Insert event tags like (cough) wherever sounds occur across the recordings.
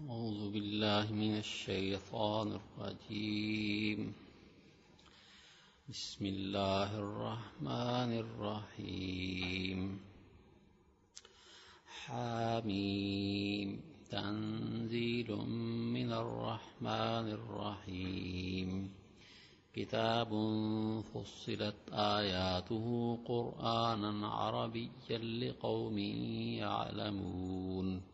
أعوذ بالله من الشيطان الرجيم. بسم الله الرحمن الرحيم. حاميم تنزيل من الرحمن الرحيم. كتاب فصلت آياته قرآنا عربيا لقوم يعلمون.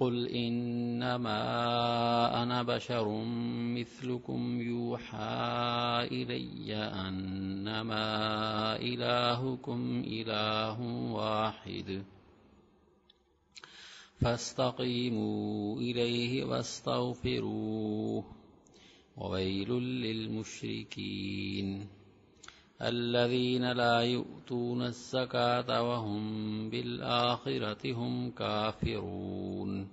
قل إنما أنا بشر مثلكم يوحى إلي أنما إلهكم إله واحد فاستقيموا إليه واستغفروه وويل للمشركين الذين لا يؤتون الزكاة وهم بالآخرة هم كافرون.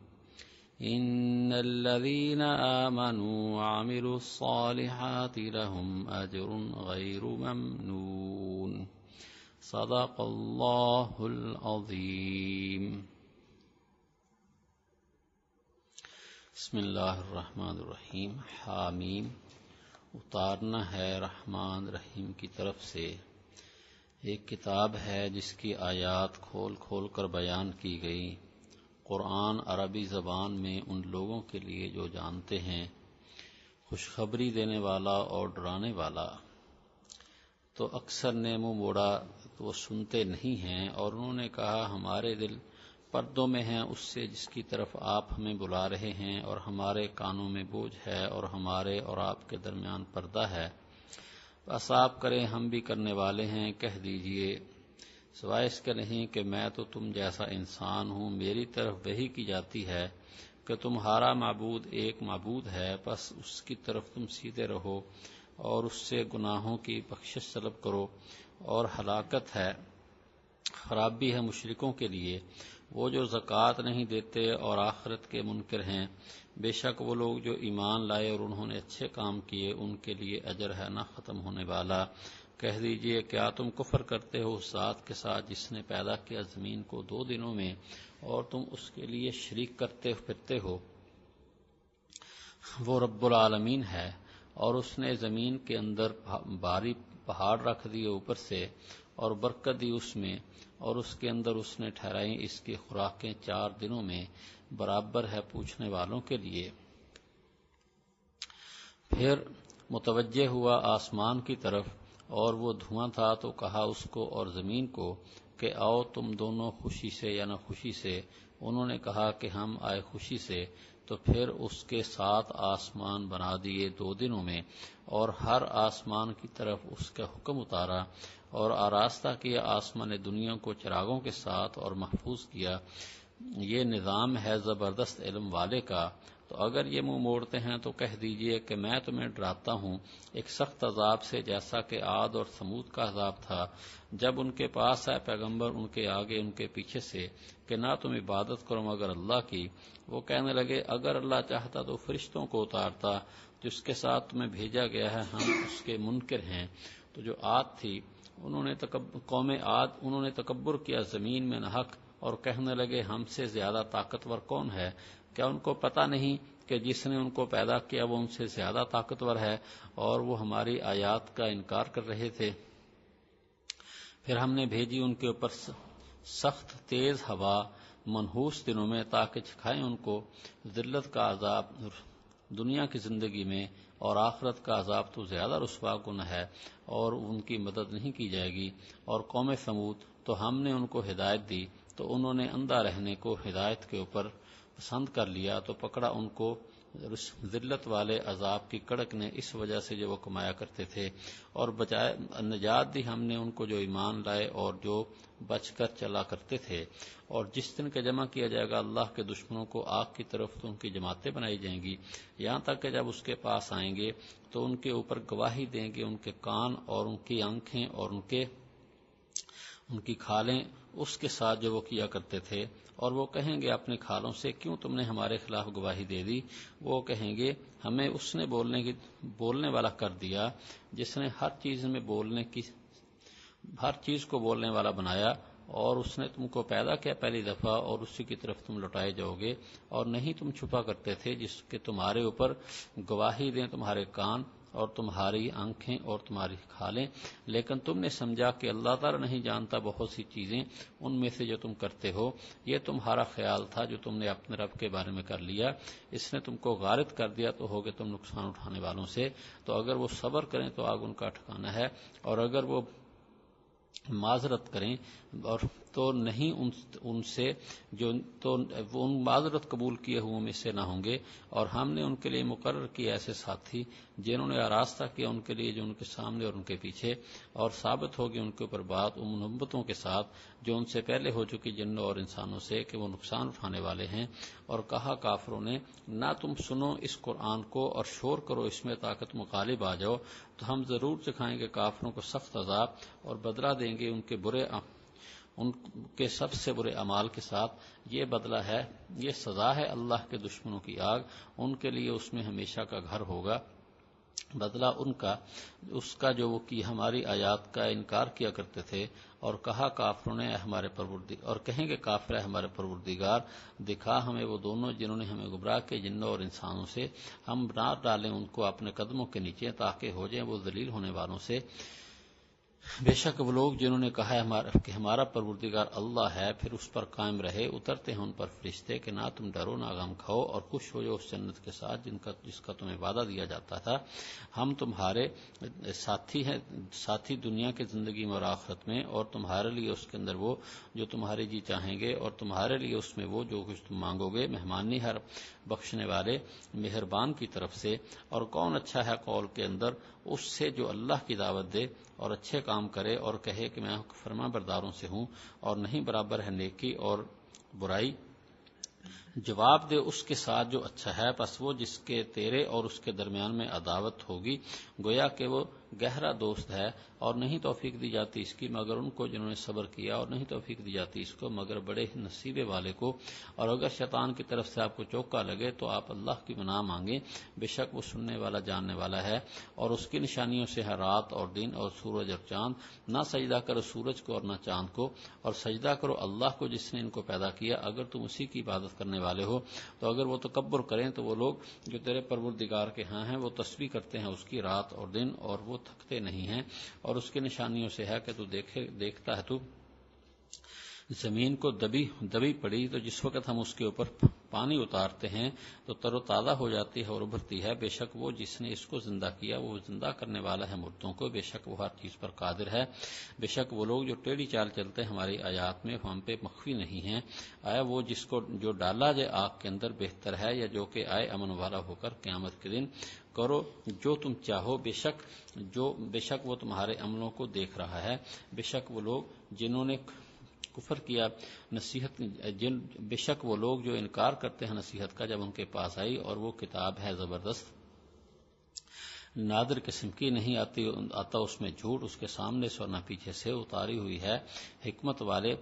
إن الذين آمنوا وعملوا الصالحات لهم أجر غير ممنون. صدق الله العظيم. بسم اللہ الرحمن الرحیم حامیم اتارنا ہے رحمان رحیم کی طرف سے۔ ایک کتاب ہے جس کی آیات کھول کھول کر بیان کی گئی۔ قرآن عربی زبان میں ان لوگوں کے لیے جو جانتے ہیں، خوشخبری دینے والا اور ڈرانے والا۔ تو اکثر نے منہ موڑا تو وہ سنتے نہیں ہیں اور انہوں نے کہا، ہمارے دل پردوں میں ہیں، اس سے جس کی طرف آپ ہمیں بلا رہے ہیں اور ہمارے کانوں میں بوجھ ہے اور ہمارے اور آپ کے درمیان پردہ ہے۔ بس آپ کریں، ہم بھی کرنے والے ہیں، کہہ دیجیے۔ سوائے اس کے نہیں کہ میں تو تم جیسا انسان ہوں، میری طرف وہی کی جاتی ہے کہ تمہارا معبود ایک معبود ہے، بس اس کی طرف تم سیدھے رہو اور اس سے گناہوں کی بخشش طلب کرو اور ہلاکت ہے۔ خرابی ہے مشرکوں کے لیے۔ وہ جو زکوٰۃ نہیں دیتے اور آخرت کے منکر ہیں، بے شک وہ لوگ جو ایمان لائے اور انہوں نے اچھے کام کیے، ان کے لیے اجر ہے نہ ختم ہونے والا۔ کہہ دیجیے، کیا تم کفر کرتے ہو اس ذات کے ساتھ جس نے پیدا کیا زمین کو دو دنوں میں اور تم اس کے لیے شریک کرتے پھرتے ہو؟ وہ رب العالمین ہے اور اس نے زمین کے اندر باری پہاڑ رکھ دیے اوپر سے اور برکت دی اس میں۔ اور اس کے اندر اس نے ٹھہرائی اس کی خوراکیں چار دنوں میں برابر ہے پوچھنے والوں کے لیے۔ پھر متوجہ ہوا آسمان کی طرف اور وہ دھواں تھا تو کہا اس کو اور زمین کو کہ آؤ تم دونوں خوشی سے یا نہ خوشی سے۔ انہوں نے کہا کہ ہم آئے خوشی سے۔ تو پھر اس کے ساتھ آسمان بنا دیے دو دنوں میں اور ہر آسمان کی طرف اس کا حکم اتارا۔ اور آراستہ کیا، آسمان دنیا کو چراغوں کے ساتھ اور محفوظ کیا۔ یہ نظام ہے زبردست علم والے کا۔ تو اگر یہ منہ موڑتے ہیں تو کہہ دیجیے کہ میں تمہیں ڈراتا ہوں۔ ایک سخت عذاب سے جیسا کہ آد اور سمود کا عذاب تھا۔ جب ان کے پاس ہے پیغمبر ان کے آگے، ان کے پیچھے سے کہ نہ تم عبادت کرو مگر اللہ کی، وہ کہنے لگے، اگر اللہ چاہتا تو فرشتوں کو اتارتا۔ جس کے ساتھ تمہیں بھیجا گیا ہے، ہم اس کے منکر ہیں۔ تو جو آد تھی انہوں نے قوم آد انہوں نے تکبر کیا، زمین میں نحق اور کہنے لگے، ہم سے زیادہ طاقتور کون ہے؟ کیا ان کو پتا نہیں کہ جس نے ان کو پیدا کیا، وہ ان سے زیادہ طاقتور ہے؟ اور وہ ہماری آیات کا انکار کر رہے تھے۔ پھر ہم نے بھیجی ان کے اوپر سخت تیز ہوا منحوس دنوں میں، تاکہ چکھائیں ان کو۔ ذلت کا عذاب، دنیا کی زندگی میں اور آخرت کا عذاب تو زیادہ رسوا گن ہے اور ان کی مدد نہیں کی جائے گی۔ اور قوم سمود تو ہم نے ان کو ہدایت دی، تو انہوں نے اندھا رہنے کو ہدایت کے اوپر پسند کر لیا، تو پکڑا ان کو ذلت والے عذاب کی کڑک نے اس وجہ سے جو وہ کمایا کرتے تھے اور بجائے نجات دی ہم نے ان کو جو ایمان لائے اور جو بچ کر چلا کرتے تھے۔ اور جس دن کا جمع کیا جائے گا، اللہ کے دشمنوں کو آگ کی طرف تو ان کی جماعتیں بنائی جائیں گی۔ یہاں تک کہ جب اس کے پاس آئیں گے تو ان کے اوپر گواہی دیں گے، ان کے کان اور ان کی آنکھیں اور ان کے، ان کی کھالیں، اس کے ساتھ جو وہ کیا کرتے تھے اور وہ کہیں گے اپنے کھالوں سے، کیوں تم نے ہمارے خلاف گواہی دے دی؟ وہ کہیں گے، ہمیں اس نے بولنے کی بولنے والا کر دیا جس نے ہر چیز میں بولنے کی ہر چیز کو بولنے والا بنایا اور اس نے تم کو پیدا کیا پہلی دفعہ اور اسی کی طرف تم لوٹائے جاؤ گے اور نہیں تم چھپا کرتے تھے جس کے تمہارے اوپر گواہی دیں تمہارے کان اور تمہاری آنکھیں اور تمہاری کھالیں۔ لیکن تم نے سمجھا کہ اللہ تعالی نہیں جانتا بہت سی چیزیں، ان میں سے جو تم کرتے ہو، یہ تمہارا خیال تھا جو تم نے اپنے رب کے بارے میں کر لیا۔ اس نے تم کو غارت کر دیا تو ہوگے تم نقصان اٹھانے والوں سے۔ تو اگر وہ صبر کریں تو آگ ان کا ٹھکانا ہے، اور اگر وہ معذرت کریں اور تو نہیں ان سے جو تو وہ ان معذرت قبول کیے ہوئے میں سے نہ ہوں گے۔ اور ہم نے ان کے لیے مقرر کیا ایسے ساتھی جنہوں نے آراستہ کیا ان کے لیے جو ان کے سامنے اور ان کے پیچھے، اور ثابت ہوگی ان کے اوپر بات ان نمبتوں کے ساتھ جو ان سے پہلے ہو چکی جنوں اور انسانوں سے کہ وہ نقصان اٹھانے والے ہیں۔ اور کہا کافروں نے، نہ تم سنو اس قرآن کو اور شور کرو اس میں طاقت مغالب آ جاؤ۔ تو ہم ضرور سکھائیں گے کافروں کو سخت عذاب اور بدلہ دیں گے ان کے برے ان کے سب سے برے امال کے ساتھ یہ بدلہ ہے، یہ سزا ہے اللہ کے دشمنوں کی آگ، ان کے لیے اس میں ہمیشہ کا گھر ہوگا۔ بدلہ ان کا، اس کا جو وہ کی ہماری آیات کا انکار کیا کرتے تھے اور کہا کافروں نے ہمارے اور کہیں گے کافر ہے ہمارے پروردگار، دکھا ہمیں وہ دونوں جنہوں نے ہمیں گبراہ کے جنوں اور انسانوں سے۔ ہم بنا ڈالیں ان کو اپنے قدموں کے نیچے تاکہ ہو جائیں وہ ذلیل ہونے والوں سے۔ بے شک وہ لوگ جنہوں نے کہا ہے کہ ہمارا پروردگار اللہ ہے، پھر اس پر قائم رہے، اترتے ہیں ان پر فرشتے کہ نہ تم ڈرو، نہ غم کھاؤ اور خوش ہو جاؤ اس جنت کے ساتھ جن کا جس کا تمہیں وعدہ دیا جاتا تھا۔ ہم تمہارے ساتھی ہیں، ساتھی دنیا کی زندگی میں اور آخرت میں، اور تمہارے لیے اس کے اندر وہ جو تمہارے جی چاہیں گے، اور تمہارے لیے اس میں وہ جو کچھ تم مانگو گے مہمانی ہر بخشنے والے مہربان کی طرف سے۔ اور کون اچھا ہے قول کے اندر؟ اس سے جو اللہ کی دعوت دے اور اچھے کام کرے اور کہے کہ میں فرما برداروں سے ہوں اور نہیں برابر ہے نیکی اور برائی، جواب دے اس کے ساتھ جو اچھا ہے، بس وہ جس کے تیرے اور اس کے درمیان میں عداوت ہوگی، گویا کہ وہ گہرا دوست ہے اور نہیں توفیق دی جاتی اس کی، مگر ان کو جنہوں نے صبر کیا اور نہیں توفیق دی جاتی اس کو، مگر بڑے نصیبے والے کو۔ اور اگر شیطان کی طرف سے آپ کو چوکا لگے تو آپ اللہ کی منا مانگیں۔ بے شک وہ سننے والا، جاننے والا ہے۔ اور اس کی نشانیوں سے ہے رات اور دن اور سورج اور چاند، نہ سجدہ کرو سورج کو اور نہ چاند کو۔ اور سجدہ کرو اللہ کو جس نے ان کو پیدا کیا۔ اگر تم اسی کی عبادت کرنے والے ہو، تو اگر وہ تکبر کریں تو وہ لوگ جو تیرے پروردگار کے ہاں ہیں، وہ تصویر کرتے ہیں اس کی رات اور دن اور وہ تھکتے نہیں ہیں اور اس کی نشانیوں سے ہے کہ تو دیکھے، دیکھتا ہے تو زمین کو دبی دبی پڑی تو جس وقت ہم اس کے اوپر پانی اتارتے ہیں تو تر و تازہ ہو جاتی ہے اور ابھرتی ہے۔ بے شک وہ جس نے اس کو زندہ کیا، وہ زندہ کرنے والا ہے مردوں کو۔ بے شک وہ ہر چیز پر قادر ہے۔ بے شک وہ لوگ جو ٹیڑھی چال چلتے ہیں ہماری آیات میں، ہم پہ مخفی نہیں ہیں۔ آیا وہ جس کو جو ڈالا جائے آگ کے اندر بہتر ہے یا جو کہ آئے امن والا ہو کر قیامت کے دن؟ کرو جو تم چاہو، بے شک جو، بے شک وہ تمہارے عملوں کو دیکھ رہا ہے۔ بے شک وہ لوگ جنہوں نے کفر کیا، نصیحت، جن، بے شک وہ لوگ جو انکار کرتے ہیں نصیحت کا جب ان کے پاس آئی اور وہ کتاب ہے زبردست۔ نادر قسم کی نہیں آتی، آتا اس میں جھوٹ، اس کے سامنے سے اور نہ پیچھے سے اتاری ہوئی ہے۔ حکمت والے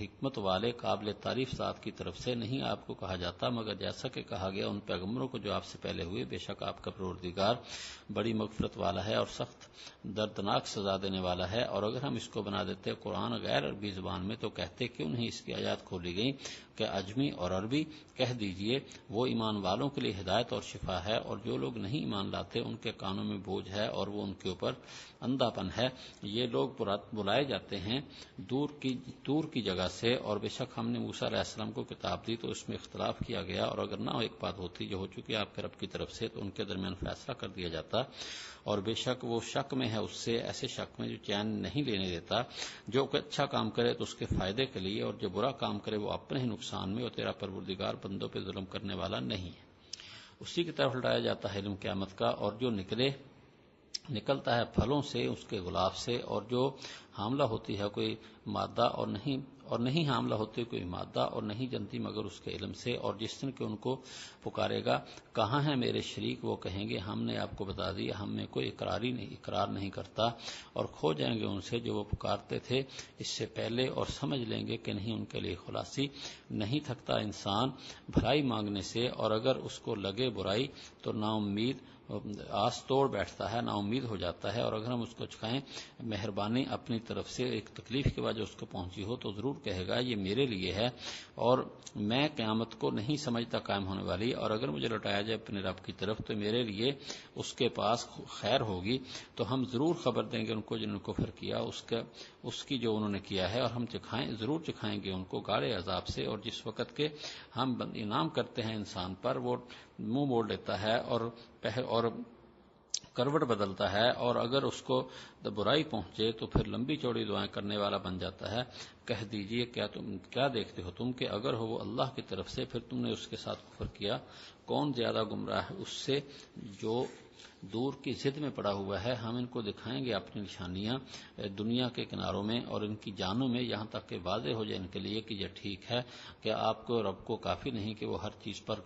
حکمت والے قابل تعریف ذات کی طرف سے نہیں آپ کو کہا جاتا، مگر جیسا کہ کہا گیا، ان پیغمبروں کو جو آپ سے پہلے ہوئے، بے شک آپ کا پروردگار بڑی مغفرت والا ہے اور سخت دردناک سزا دینے والا ہے۔ اور اگر ہم اس کو بنا دیتے قرآن غیر عربی زبان میں، تو کہتے کیوں نہیں؟ اس کی آیات کھولی گئی کہ اجمی اور عربی کہہ دیجیے، وہ ایمان والوں کے لیے ہدایت اور شفا ہے، اور جو لوگ نہیں ایمان لاتے، ان کے کانوں میں بوجھ ہے اور وہ ان کے اوپر اندھا پن ہے۔ یہ لوگ بلائے جاتے ہیں دور کی دور کی جگہ سے اور بے شک ہم نے موسا علیہ السلام کو کتاب دی تو اس میں اختلاف کیا گیا اور اگر نہ ایک بات ہوتی جو ہو چکی آپ کے رب کی طرف سے تو ان کے درمیان فیصلہ کر دیا جاتا اور بے شک وہ شک میں ہے اس سے ایسے شک میں جو چین نہیں لینے دیتا جو اچھا کام کرے تو اس کے فائدے کے لیے اور جو برا کام کرے وہ اپنے ہی نقصان میں اور تیرا پروردگار بندوں پہ ظلم کرنے والا نہیں ہے۔ اسی کی طرف لٹایا جاتا ہے علم قیامت کا اور جو نکلے، نکلتا ہے پھلوں سے، اس کے گلاب سے اور جو حاملہ ہوتی ہے، کوئی مادہ اور نہیں اور نہیں حاملہ ہوتی کوئی مادہ اور نہیں جنتی، مگر اس کے علم سے، اور جس دن کے ان کو پکارے گا، کہاں ہے میرے شریک؟ وہ کہیں گے، ہم نے آپ کو بتا دیا ہم میں کوئی اقراری نہیں، اقرار نہیں کرتا، اور کھو جائیں گے ان سے جو وہ پکارتے تھے۔ اس سے پہلے اور سمجھ لیں گے کہ نہیں، ان کے لیے خلاصی نہیں تھکتا انسان بھلائی مانگنے سے، اور اگر اس کو لگے برائی تو نا امید آس توڑ بیٹھتا ہے، نا امید ہو جاتا ہے اور اگر ہم اس کو چکھائیں، مہربانی اپنی طرف سے ایک تکلیف کے بعد جو اس کو پہنچی ہو تو ضرور کہے گا، یہ میرے لیے ہے اور میں قیامت کو نہیں سمجھتا قائم ہونے والی اور اگر مجھے لوٹایا جائے اپنے رب کی طرف تو میرے لیے اس کے پاس خیر ہوگی، تو ہم ضرور خبر دیں گے ان کو جنہوں کو کفر کیا، اس کا، اس کی جو انہوں نے کیا ہے اور ہم چکھائیں، ضرور چکھائیں گے ان کو گاڑے عذاب سے اور جس وقت کے ہم انعام کرتے ہیں انسان پر وہ منہ موڑ لیتا ہے اور اور کروٹ بدلتا ہے اور اگر اس کو برائی پہنچے تو پھر لمبی چوڑی دعائیں کرنے والا بن جاتا ہے۔ کہہ دیجیے کیا تم کیا دیکھتے ہو تم کہ اگر ہو وہ اللہ کی طرف سے پھر تم نے اس کے ساتھ کفر کیا؟ کون زیادہ گمراہ ہے؟ اس سے جو دور کی ضد میں پڑا ہوا ہے، ہم ان کو دکھائیں گے اپنی نشانیاں دنیا کے کناروں میں اور ان کی جانوں میں، یہاں تک کہ واضح ہو جائے ان کے لیے کہ یہ ٹھیک ہے کہ آپ کو رب کو کافی نہیں کہ وہ ہر چیز پر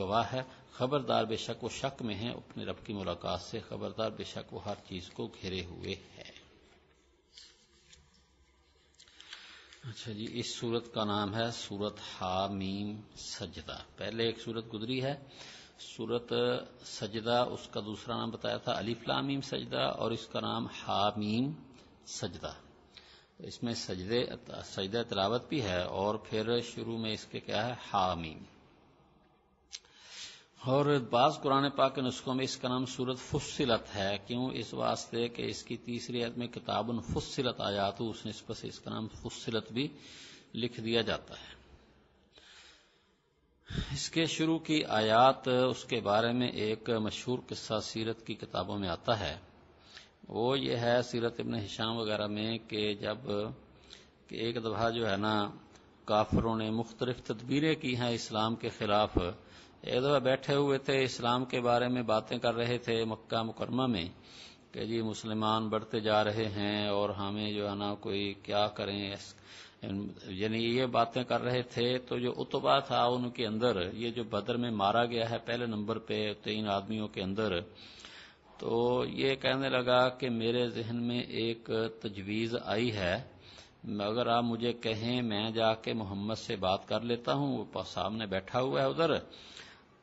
گواہ ہے۔ خبردار بے شک وہ شک میں ہے اپنے رب کی ملاقات سے خبردار بے شک وہ ہر چیز کو گھیرے ہوئے ہے اچھا جی اس سورت کا نام ہے سورت حامیم سجدہ۔ پہلے ایک سورت گزری ہے، سورت سجدہ، اس کا دوسرا نام بتایا تھا علی فلامیم سجدہ، اور اس کا نام حامیم سجدہ۔ اس میں سجدے، سجدہ تلاوت بھی ہے، اور پھر شروع میں اس کے کیا ہے حامیم اور بعض قرآن پاک کے نسخوں میں اس کا نام سورت فصلت ہے۔ کیوں؟ اس واسطے کہ اس کی تیسری عید میں کتاب فصلت آیا تو اس نسبت سے اس کا نام فصلت بھی لکھ دیا جاتا ہے۔ اس کے شروع کی آیات، اس کے بارے میں ایک مشہور قصہ سیرت کی کتابوں میں آتا ہے۔ وہ یہ ہے سیرت ابن ہشام وغیرہ میں کہ جبکہ ایک دفعہ جو ہے نا، کافروں نے مختلف تدبیریں کی ہیں اسلام کے خلاف۔ ایک دفعہ بیٹھے ہوئے تھے، اسلام کے بارے میں باتیں کر رہے تھے مکہ مکرمہ میں، کہ جی مسلمان بڑھتے جا رہے ہیں اور ہمیں جو ہے نا کوئی کیا کریں یعنی یہ باتیں کر رہے تھے۔ تو جو اتبا تھا ان کے اندر، یہ جو بدر میں مارا گیا ہے پہلے نمبر پہ تین آدمیوں کے اندر، تو یہ کہنے لگا کہ میرے ذہن میں ایک تجویز آئی ہے۔ اگر آپ مجھے کہیں، میں جا کے محمد سے بات کر لیتا ہوں، وہ سامنے بیٹھا ہوا ہے ادھر۔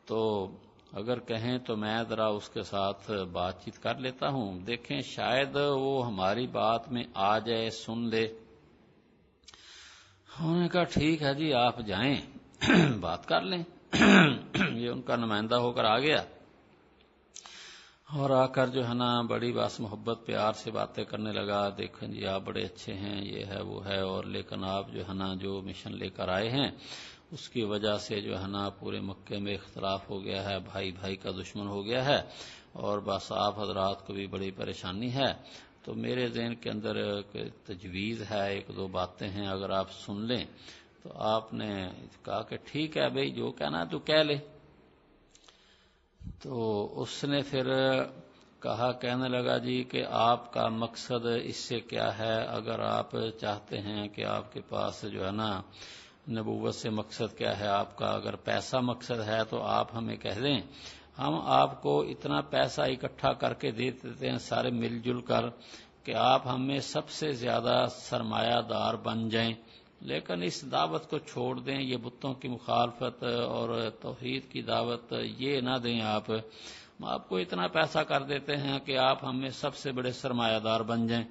تو اگر کہیں تو میں ذرا اس کے ساتھ بات چیت کر لیتا ہوں۔ دیکھیں شاید وہ ہماری بات میں آ جائے، سن لے۔ انہوں نے کہا، ٹھیک ہے جی آپ جائیں۔ بات کر لیں۔ یہ ان کا نمائندہ ہو کر آ گیا۔ اور آ کر جو ہے نا، بڑی باس محبت، پیار سے باتیں کرنے لگا۔ دیکھیں جی آپ بڑے اچھے ہیں، یہ ہے، وہ ہے۔ اور لیکن آپ جو ہے نا، جو مشن لے کر آئے ہیں اس کی وجہ سے جو ہے نا پورے مکے میں اختلاف ہو گیا ہے، بھائی بھائی کا دشمن ہو گیا ہے اور بس آپ حضرات کو بھی بڑی پریشانی ہے۔ تو میرے ذہن کے اندر تجویز ہے، ایک دو باتیں ہیں، اگر آپ سن لیں تو آپ نے کہا کہ ٹھیک ہے بھائی، جو کہنا ہے تو کہہ لے۔ تو اس نے پھر کہا، کہنے لگا جی کہ آپ کا مقصد اس سے کیا ہے؟ اگر آپ چاہتے ہیں کہ آپ کے پاس جو ہے نا نبوت سے مقصد کیا ہے آپ کا؟ اگر پیسہ مقصد ہے تو آپ ہمیں کہہ دیں۔ ہم آپ کو اتنا پیسہ اکٹھا کر کے دے دیتے ہیں سارے مل جل کر کہ آپ ہمیں سب سے زیادہ سرمایہ دار بن جائیں۔ لیکن اس دعوت کو چھوڑ دیں، یہ بتوں کی مخالفت اور توحید کی دعوت یہ نہ دیں آپ۔ ہم آپ کو اتنا پیسہ کر دیتے ہیں کہ آپ ہمیں سب سے بڑے سرمایہ دار بن جائیں۔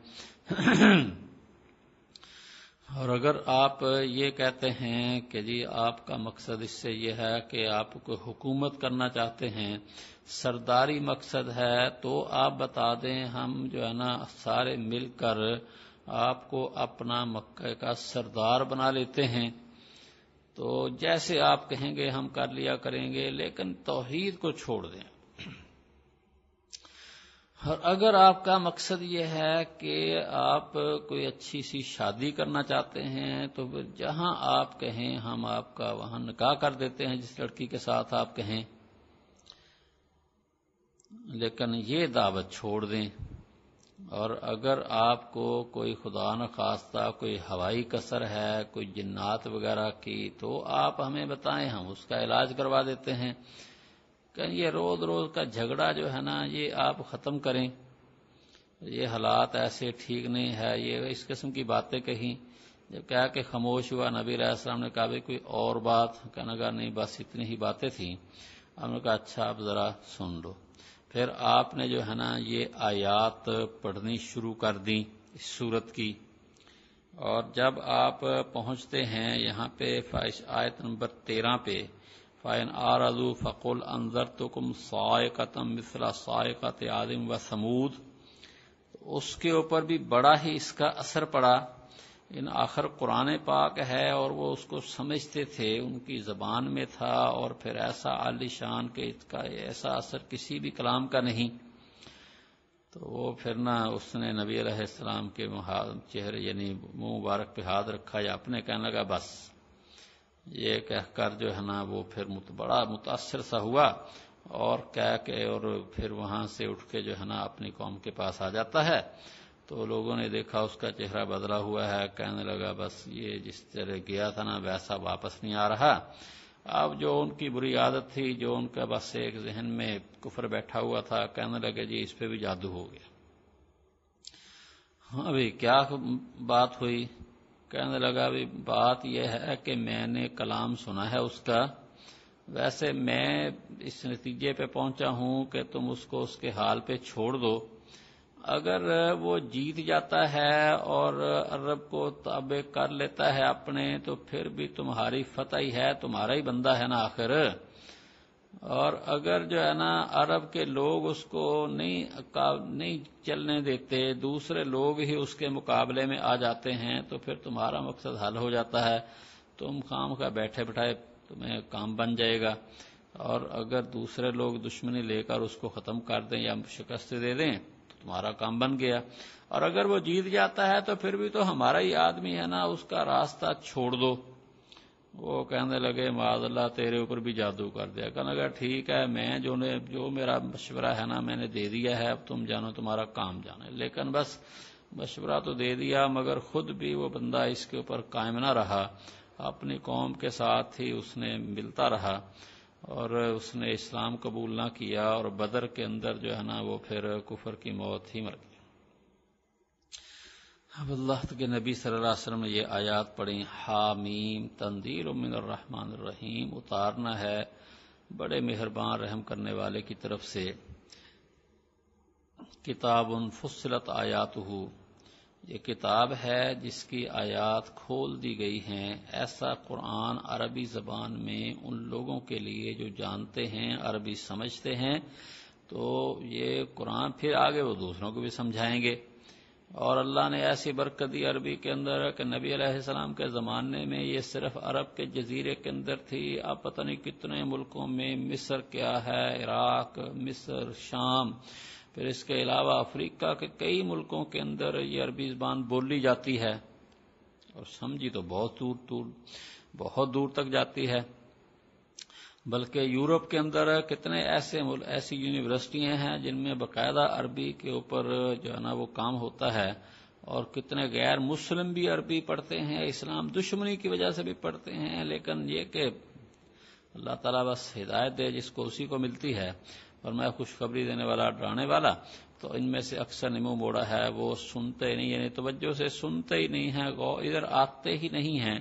اور اگر آپ یہ کہتے ہیں کہ جی آپ کا مقصد اس سے یہ ہے کہ آپ کو حکومت کرنا چاہتے ہیں، سرداری مقصد ہے، تو آپ بتا دیں ہم جو ہے نا سارے مل کر آپ کو اپنا مکہ کا سردار بنا لیتے ہیں۔ تو جیسے آپ کہیں گے ہم کر لیا کریں گے، لیکن توحید کو چھوڑ دیں۔ اور اگر آپ کا مقصد یہ ہے کہ آپ کوئی اچھی سی شادی کرنا چاہتے ہیں، تو جہاں آپ کہیں ہم آپ کا وہاں نکاح کر دیتے ہیں، جس لڑکی کے ساتھ آپ کہیں۔ لیکن یہ دعوت چھوڑ دیں۔ اور اگر آپ کو کوئی خدا نخواستہ، کوئی ہوائی کثر ہے، کوئی جنات وغیرہ کی، تو آپ ہمیں بتائیں، ہم اس کا علاج کروا دیتے ہیں۔ کہ یہ روز روز کا جھگڑا جو ہے نا، یہ آپ ختم کریں۔ یہ حالات ایسے ٹھیک نہیں ہے۔ یہ اس قسم کی باتیں کہیں۔ جب کہا کہ خاموش ہوا، نبی علیہ السلام نے کہا بھی کوئی اور بات؟ کہنا کہا نہیں، بس اتنی ہی باتیں تھیں۔ ہم نے کہا اچھا آپ ذرا سن لو۔ پھر آپ نے جو ہے نا، یہ آیات پڑھنی شروع کر دی اس صورت کی۔ اور جب آپ پہنچتے ہیں یہاں پہ، فائش آیت نمبر تیرہ پہ فائن آرزو فقول انضر تو کم سائے قتم مثلا سائے آدم و سمود اس کے اوپر بھی بڑا ہی اس کا اثر پڑا۔ ان آخر قرآن پاک ہے اور وہ اس کو سمجھتے تھے۔ ان کی زبان میں تھا اور پھر ایسا عالی شان کہ اس کا ایسا اثر کسی بھی کلام کا نہیں۔ تو وہ پھر نہ اس نے نبی علیہ السلام کے چہرے یعنی منہ مبارک پہ ہاتھ رکھا یا اپنے کہنے لگا، بس۔ یہ کہہ کر جو ہے نا وہ پھر بڑا متاثر سا ہوا اور کہہ کے اور پھر وہاں سے اٹھ کے جو ہے نا اپنی قوم کے پاس آ جاتا ہے۔ تو لوگوں نے دیکھا اس کا چہرہ بدلا ہوا ہے، کہنے لگا بس یہ جس طرح گیا تھا نا ویسا واپس نہیں آ رہا۔ اب جو ان کی بری عادت تھی، جو ان کا بس ایک ذہن میں کفر بیٹھا ہوا تھا، کہنے لگے جی اس پہ بھی جادو ہو گیا۔ ہاں بھائی، کیا بات ہوئی؟ کہنے لگا بھی بات یہ ہے کہ میں نے کلام سنا ہے اس کا۔ ویسے میں اس نتیجے پہ پہنچا ہوں کہ تم اس کو اس کے حال پہ چھوڑ دو۔ اگر وہ جیت جاتا ہے اور عرب کو تابع کر لیتا ہے اپنے، تو پھر بھی تمہاری فتح ہی ہے، تمہارا ہی بندہ ہے نا آخر۔ اور اگر جو ہے نا عرب کے لوگ اس کو نہیں نہیں چلنے دیتے، دوسرے لوگ ہی اس کے مقابلے میں آ جاتے ہیں، تو پھر تمہارا مقصد حل ہو جاتا ہے۔ تم خام کا بیٹھے بٹھائے تمہیں کام بن جائے گا۔ اور اگر دوسرے لوگ دشمنی لے کر اس کو ختم کر دیں یا شکست دے دیں، تو تمہارا کام بن گیا۔ اور اگر وہ جیت جاتا ہے، تو پھر بھی تو ہمارا ہی آدمی ہے نا، اس کا راستہ چھوڑ دو۔ وہ کہنے لگے معذ اللہ، تیرے اوپر بھی جادو کر دیا کہنے لگا ٹھیک ہے، میں جو نے جو میرا مشورہ ہے نا، میں نے دے دیا ہے، اب تم جانو، تمہارا کام جانے لیکن بس مشورہ تو دے دیا، مگر خود بھی وہ بندہ اس کے اوپر قائم نہ رہا۔ اپنی قوم کے ساتھ ہی اس نے ملتا رہا اور اس نے اسلام قبول نہ کیا اور بدر کے اندر جو ہے نا، وہ پھر کفر کی موت ہی مر گیا اب اللہ کے نبی صلی اللہ علیہ وسلم نے یہ آیات پڑھی حامیم تندیر من الرحمن الرحیم، اتارنا ہے بڑے مہربان رحم کرنے والے کی طرف سے۔ کتاب فصلت آیات ہو یہ کتاب ہے جس کی آیات کھول دی گئی ہیں۔ ایسا قرآن عربی زبان میں ان لوگوں کے لیے جو جانتے ہیں، عربی سمجھتے ہیں، تو یہ قرآن پھر آگے وہ دوسروں کو بھی سمجھائیں گے۔ اور اللہ نے ایسی برکت دی عربی کے اندر کہ نبی علیہ السلام کے زمانے میں یہ صرف عرب کے جزیرے کے اندر تھی۔ اب پتہ نہیں کتنے ملکوں میں مصر کیا ہے، عراق، مصر، شام۔ پھر اس کے علاوہ افریقہ کے کئی ملکوں کے اندر یہ عربی زبان بولی جاتی ہے۔ اور سمجھی تو بہت دور دور، بہت دور تک جاتی ہے۔ بلکہ یورپ کے اندر کتنے ایسے ایسی یونیورسٹیاں ہیں جن میں باقاعدہ عربی کے اوپر جو ہے نا وہ کام ہوتا ہے اور کتنے غیر مسلم بھی عربی پڑھتے ہیں، اسلام دشمنی کی وجہ سے بھی پڑھتے ہیں، لیکن یہ کہ اللہ تعالیٰ بس ہدایت دے جس کو اسی کو ملتی ہے اور میں خوشخبری دینے والا، ڈرانے والا، تو ان میں سے اکثر نمو موڑا ہے، وہ سنتے نہیں یعنی توجہ سے سنتے ہی نہیں ہیں ادھر آتے ہی نہیں ہیں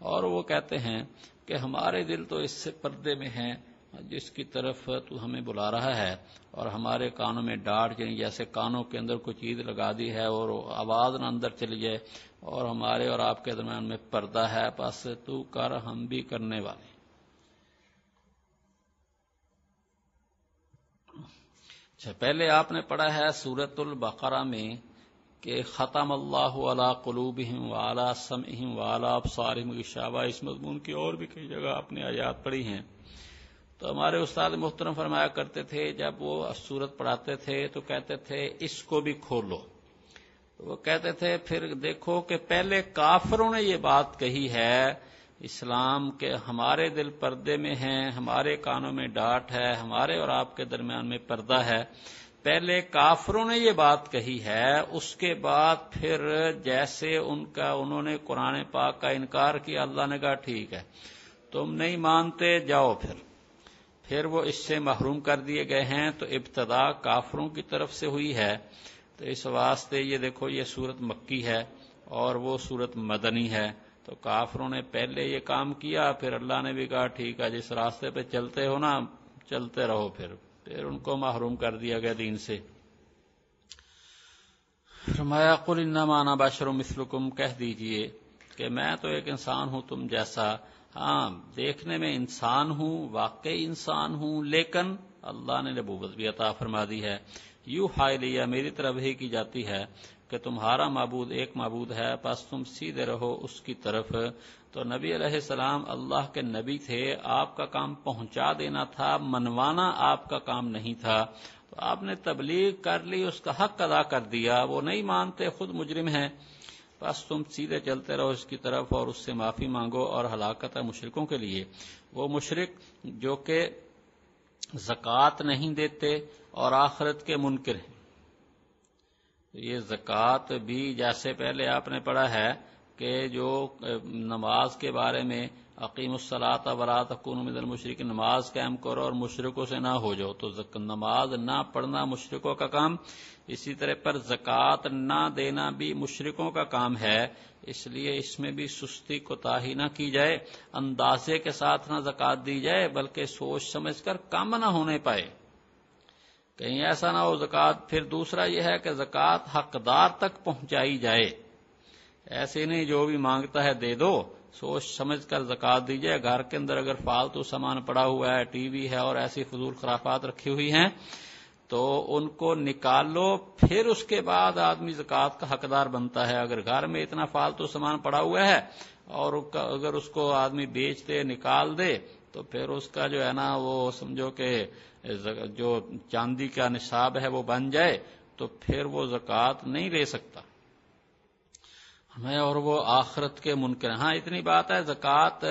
اور وہ کہتے ہیں کہ ہمارے دل تو اس سے پردے میں ہیں، جس کی طرف تو ہمیں بلا رہا ہے۔ اور ہمارے کانوں میں ڈانٹ یعنی جیسے کانوں کے اندر کوئی چیز لگا دی ہے اور آواز نہ اندر چلی جائے اور ہمارے اور آپ کے درمیان میں پردہ ہے، بس تو کر ہم بھی کرنے والے۔ اچھا پہلے آپ نے پڑھا ہے سورت البقرہ میں کہ ختم اللہ علا قلوبہم وعلا سمعہم وعلا ابصارہم غشاوہ اس مضمون کی اور بھی کئی جگہ آپ نے آیات پڑھی ہیں۔ تو ہمارے استاد محترم فرمایا کرتے تھے، جب وہ سورت پڑھاتے تھے تو کہتے تھے، اس کو بھی کھولو وہ کہتے تھے، پھر دیکھو کہ پہلے کافروں نے یہ بات کہی ہے، اسلام کے ہمارے دل پردے میں ہیں، ہمارے کانوں میں ڈاٹ ہے، ہمارے اور آپ کے درمیان میں پردہ ہے۔ پہلے کافروں نے یہ بات کہی ہے، اس کے بعد پھر جیسے ان کا، انہوں نے قرآن پاک کا انکار کیا، اللہ نے کہا ٹھیک ہے۔ تم نہیں مانتے، جاؤ پھر۔ پھر وہ اس سے محروم کر دیے گئے ہیں، تو ابتدا کافروں کی طرف سے ہوئی ہے۔ تو اس واسطے یہ دیکھو، یہ صورت مکی ہے اور وہ صورت مدنی ہے۔ تو کافروں نے پہلے یہ کام کیا، پھر اللہ نے بھی کہا ٹھیک ہے، جس راستے پہ چلتے ہو نا، چلتے رہو پھر۔ پھر ان کو محروم کر دیا گیا دین سے۔ فرمایا، قل انما انا بشر مثلکم، کہہ دیجیے کہ میں تو ایک انسان ہوں، تم جیسا۔ ہاں دیکھنے میں انسان ہوں، واقعی انسان ہوں، لیکن اللہ نے نبوت بھی عطا فرما دی ہے۔ یو ہائی میری طرف ہی کی جاتی ہے کہ تمہارا معبود ایک معبود ہے پس تم سیدھے رہو اس کی طرف۔ تو نبی علیہ السلام اللہ کے نبی تھے، آپ کا کام پہنچا دینا تھا، منوانا آپ کا کام نہیں تھا۔ تو آپ نے تبلیغ کر لی، اس کا حق ادا کر دیا۔ وہ نہیں مانتے، خود مجرم ہیں۔ بس تم سیدھے چلتے رہو اس کی طرف اور اس سے معافی مانگو اور ہلاکت ہے مشرقوں کے لیے۔ وہ مشرق جو کہ زکوٰۃ نہیں دیتے اور آخرت کے منکر ہیں۔ یہ زکوٰۃ بھی جیسے پہلے آپ نے پڑھا ہے کہ جو نماز کے بارے میں عقیم الصلاط ورات من المشرق نماز قائم کرو اور مشرقوں سے نہ ہو جاؤ۔ تو نماز نہ پڑھنا مشرقوں کا کام، اسی طرح پر زکوٰۃ نہ دینا بھی مشرقوں کا کام ہے۔ اس لیے اس میں بھی سستی کوتاہی نہ کی جائے، اندازے کے ساتھ نہ زکوٰۃ دی جائے، بلکہ سوچ سمجھ کر کم نہ ہونے پائے۔ کہیں ایسا نہ ہو زکوٰۃ، پھر دوسرا یہ ہے کہ زکوٰۃ حقدار تک پہنچائی جائے۔ ایسے نہیں جو بھی مانگتا ہے دے دو۔ سوچ سمجھ کر زکات دیجیے گھر کے اندر اگر فالتو سامان پڑا ہوا ہے، ٹی وی ہے اور ایسی فضول خرافات رکھی ہوئی ہیں، تو ان کو نکال لو پھر اس کے بعد آدمی زکوٰۃ کا حقدار بنتا ہے۔ اگر گھر میں اتنا فالتو سامان پڑا ہوا ہے اور اگر اس کو آدمی بیچ دے نکال دے، تو پھر اس کا جو ہے نا، وہ سمجھو کہ جو چاندی کا نصاب ہے، وہ بن جائے، تو پھر وہ زکوٰۃ نہیں لے سکتا۔ ہمیں اور وہ آخرت کے منکر ہاں اتنی بات ہے، زکوٰۃ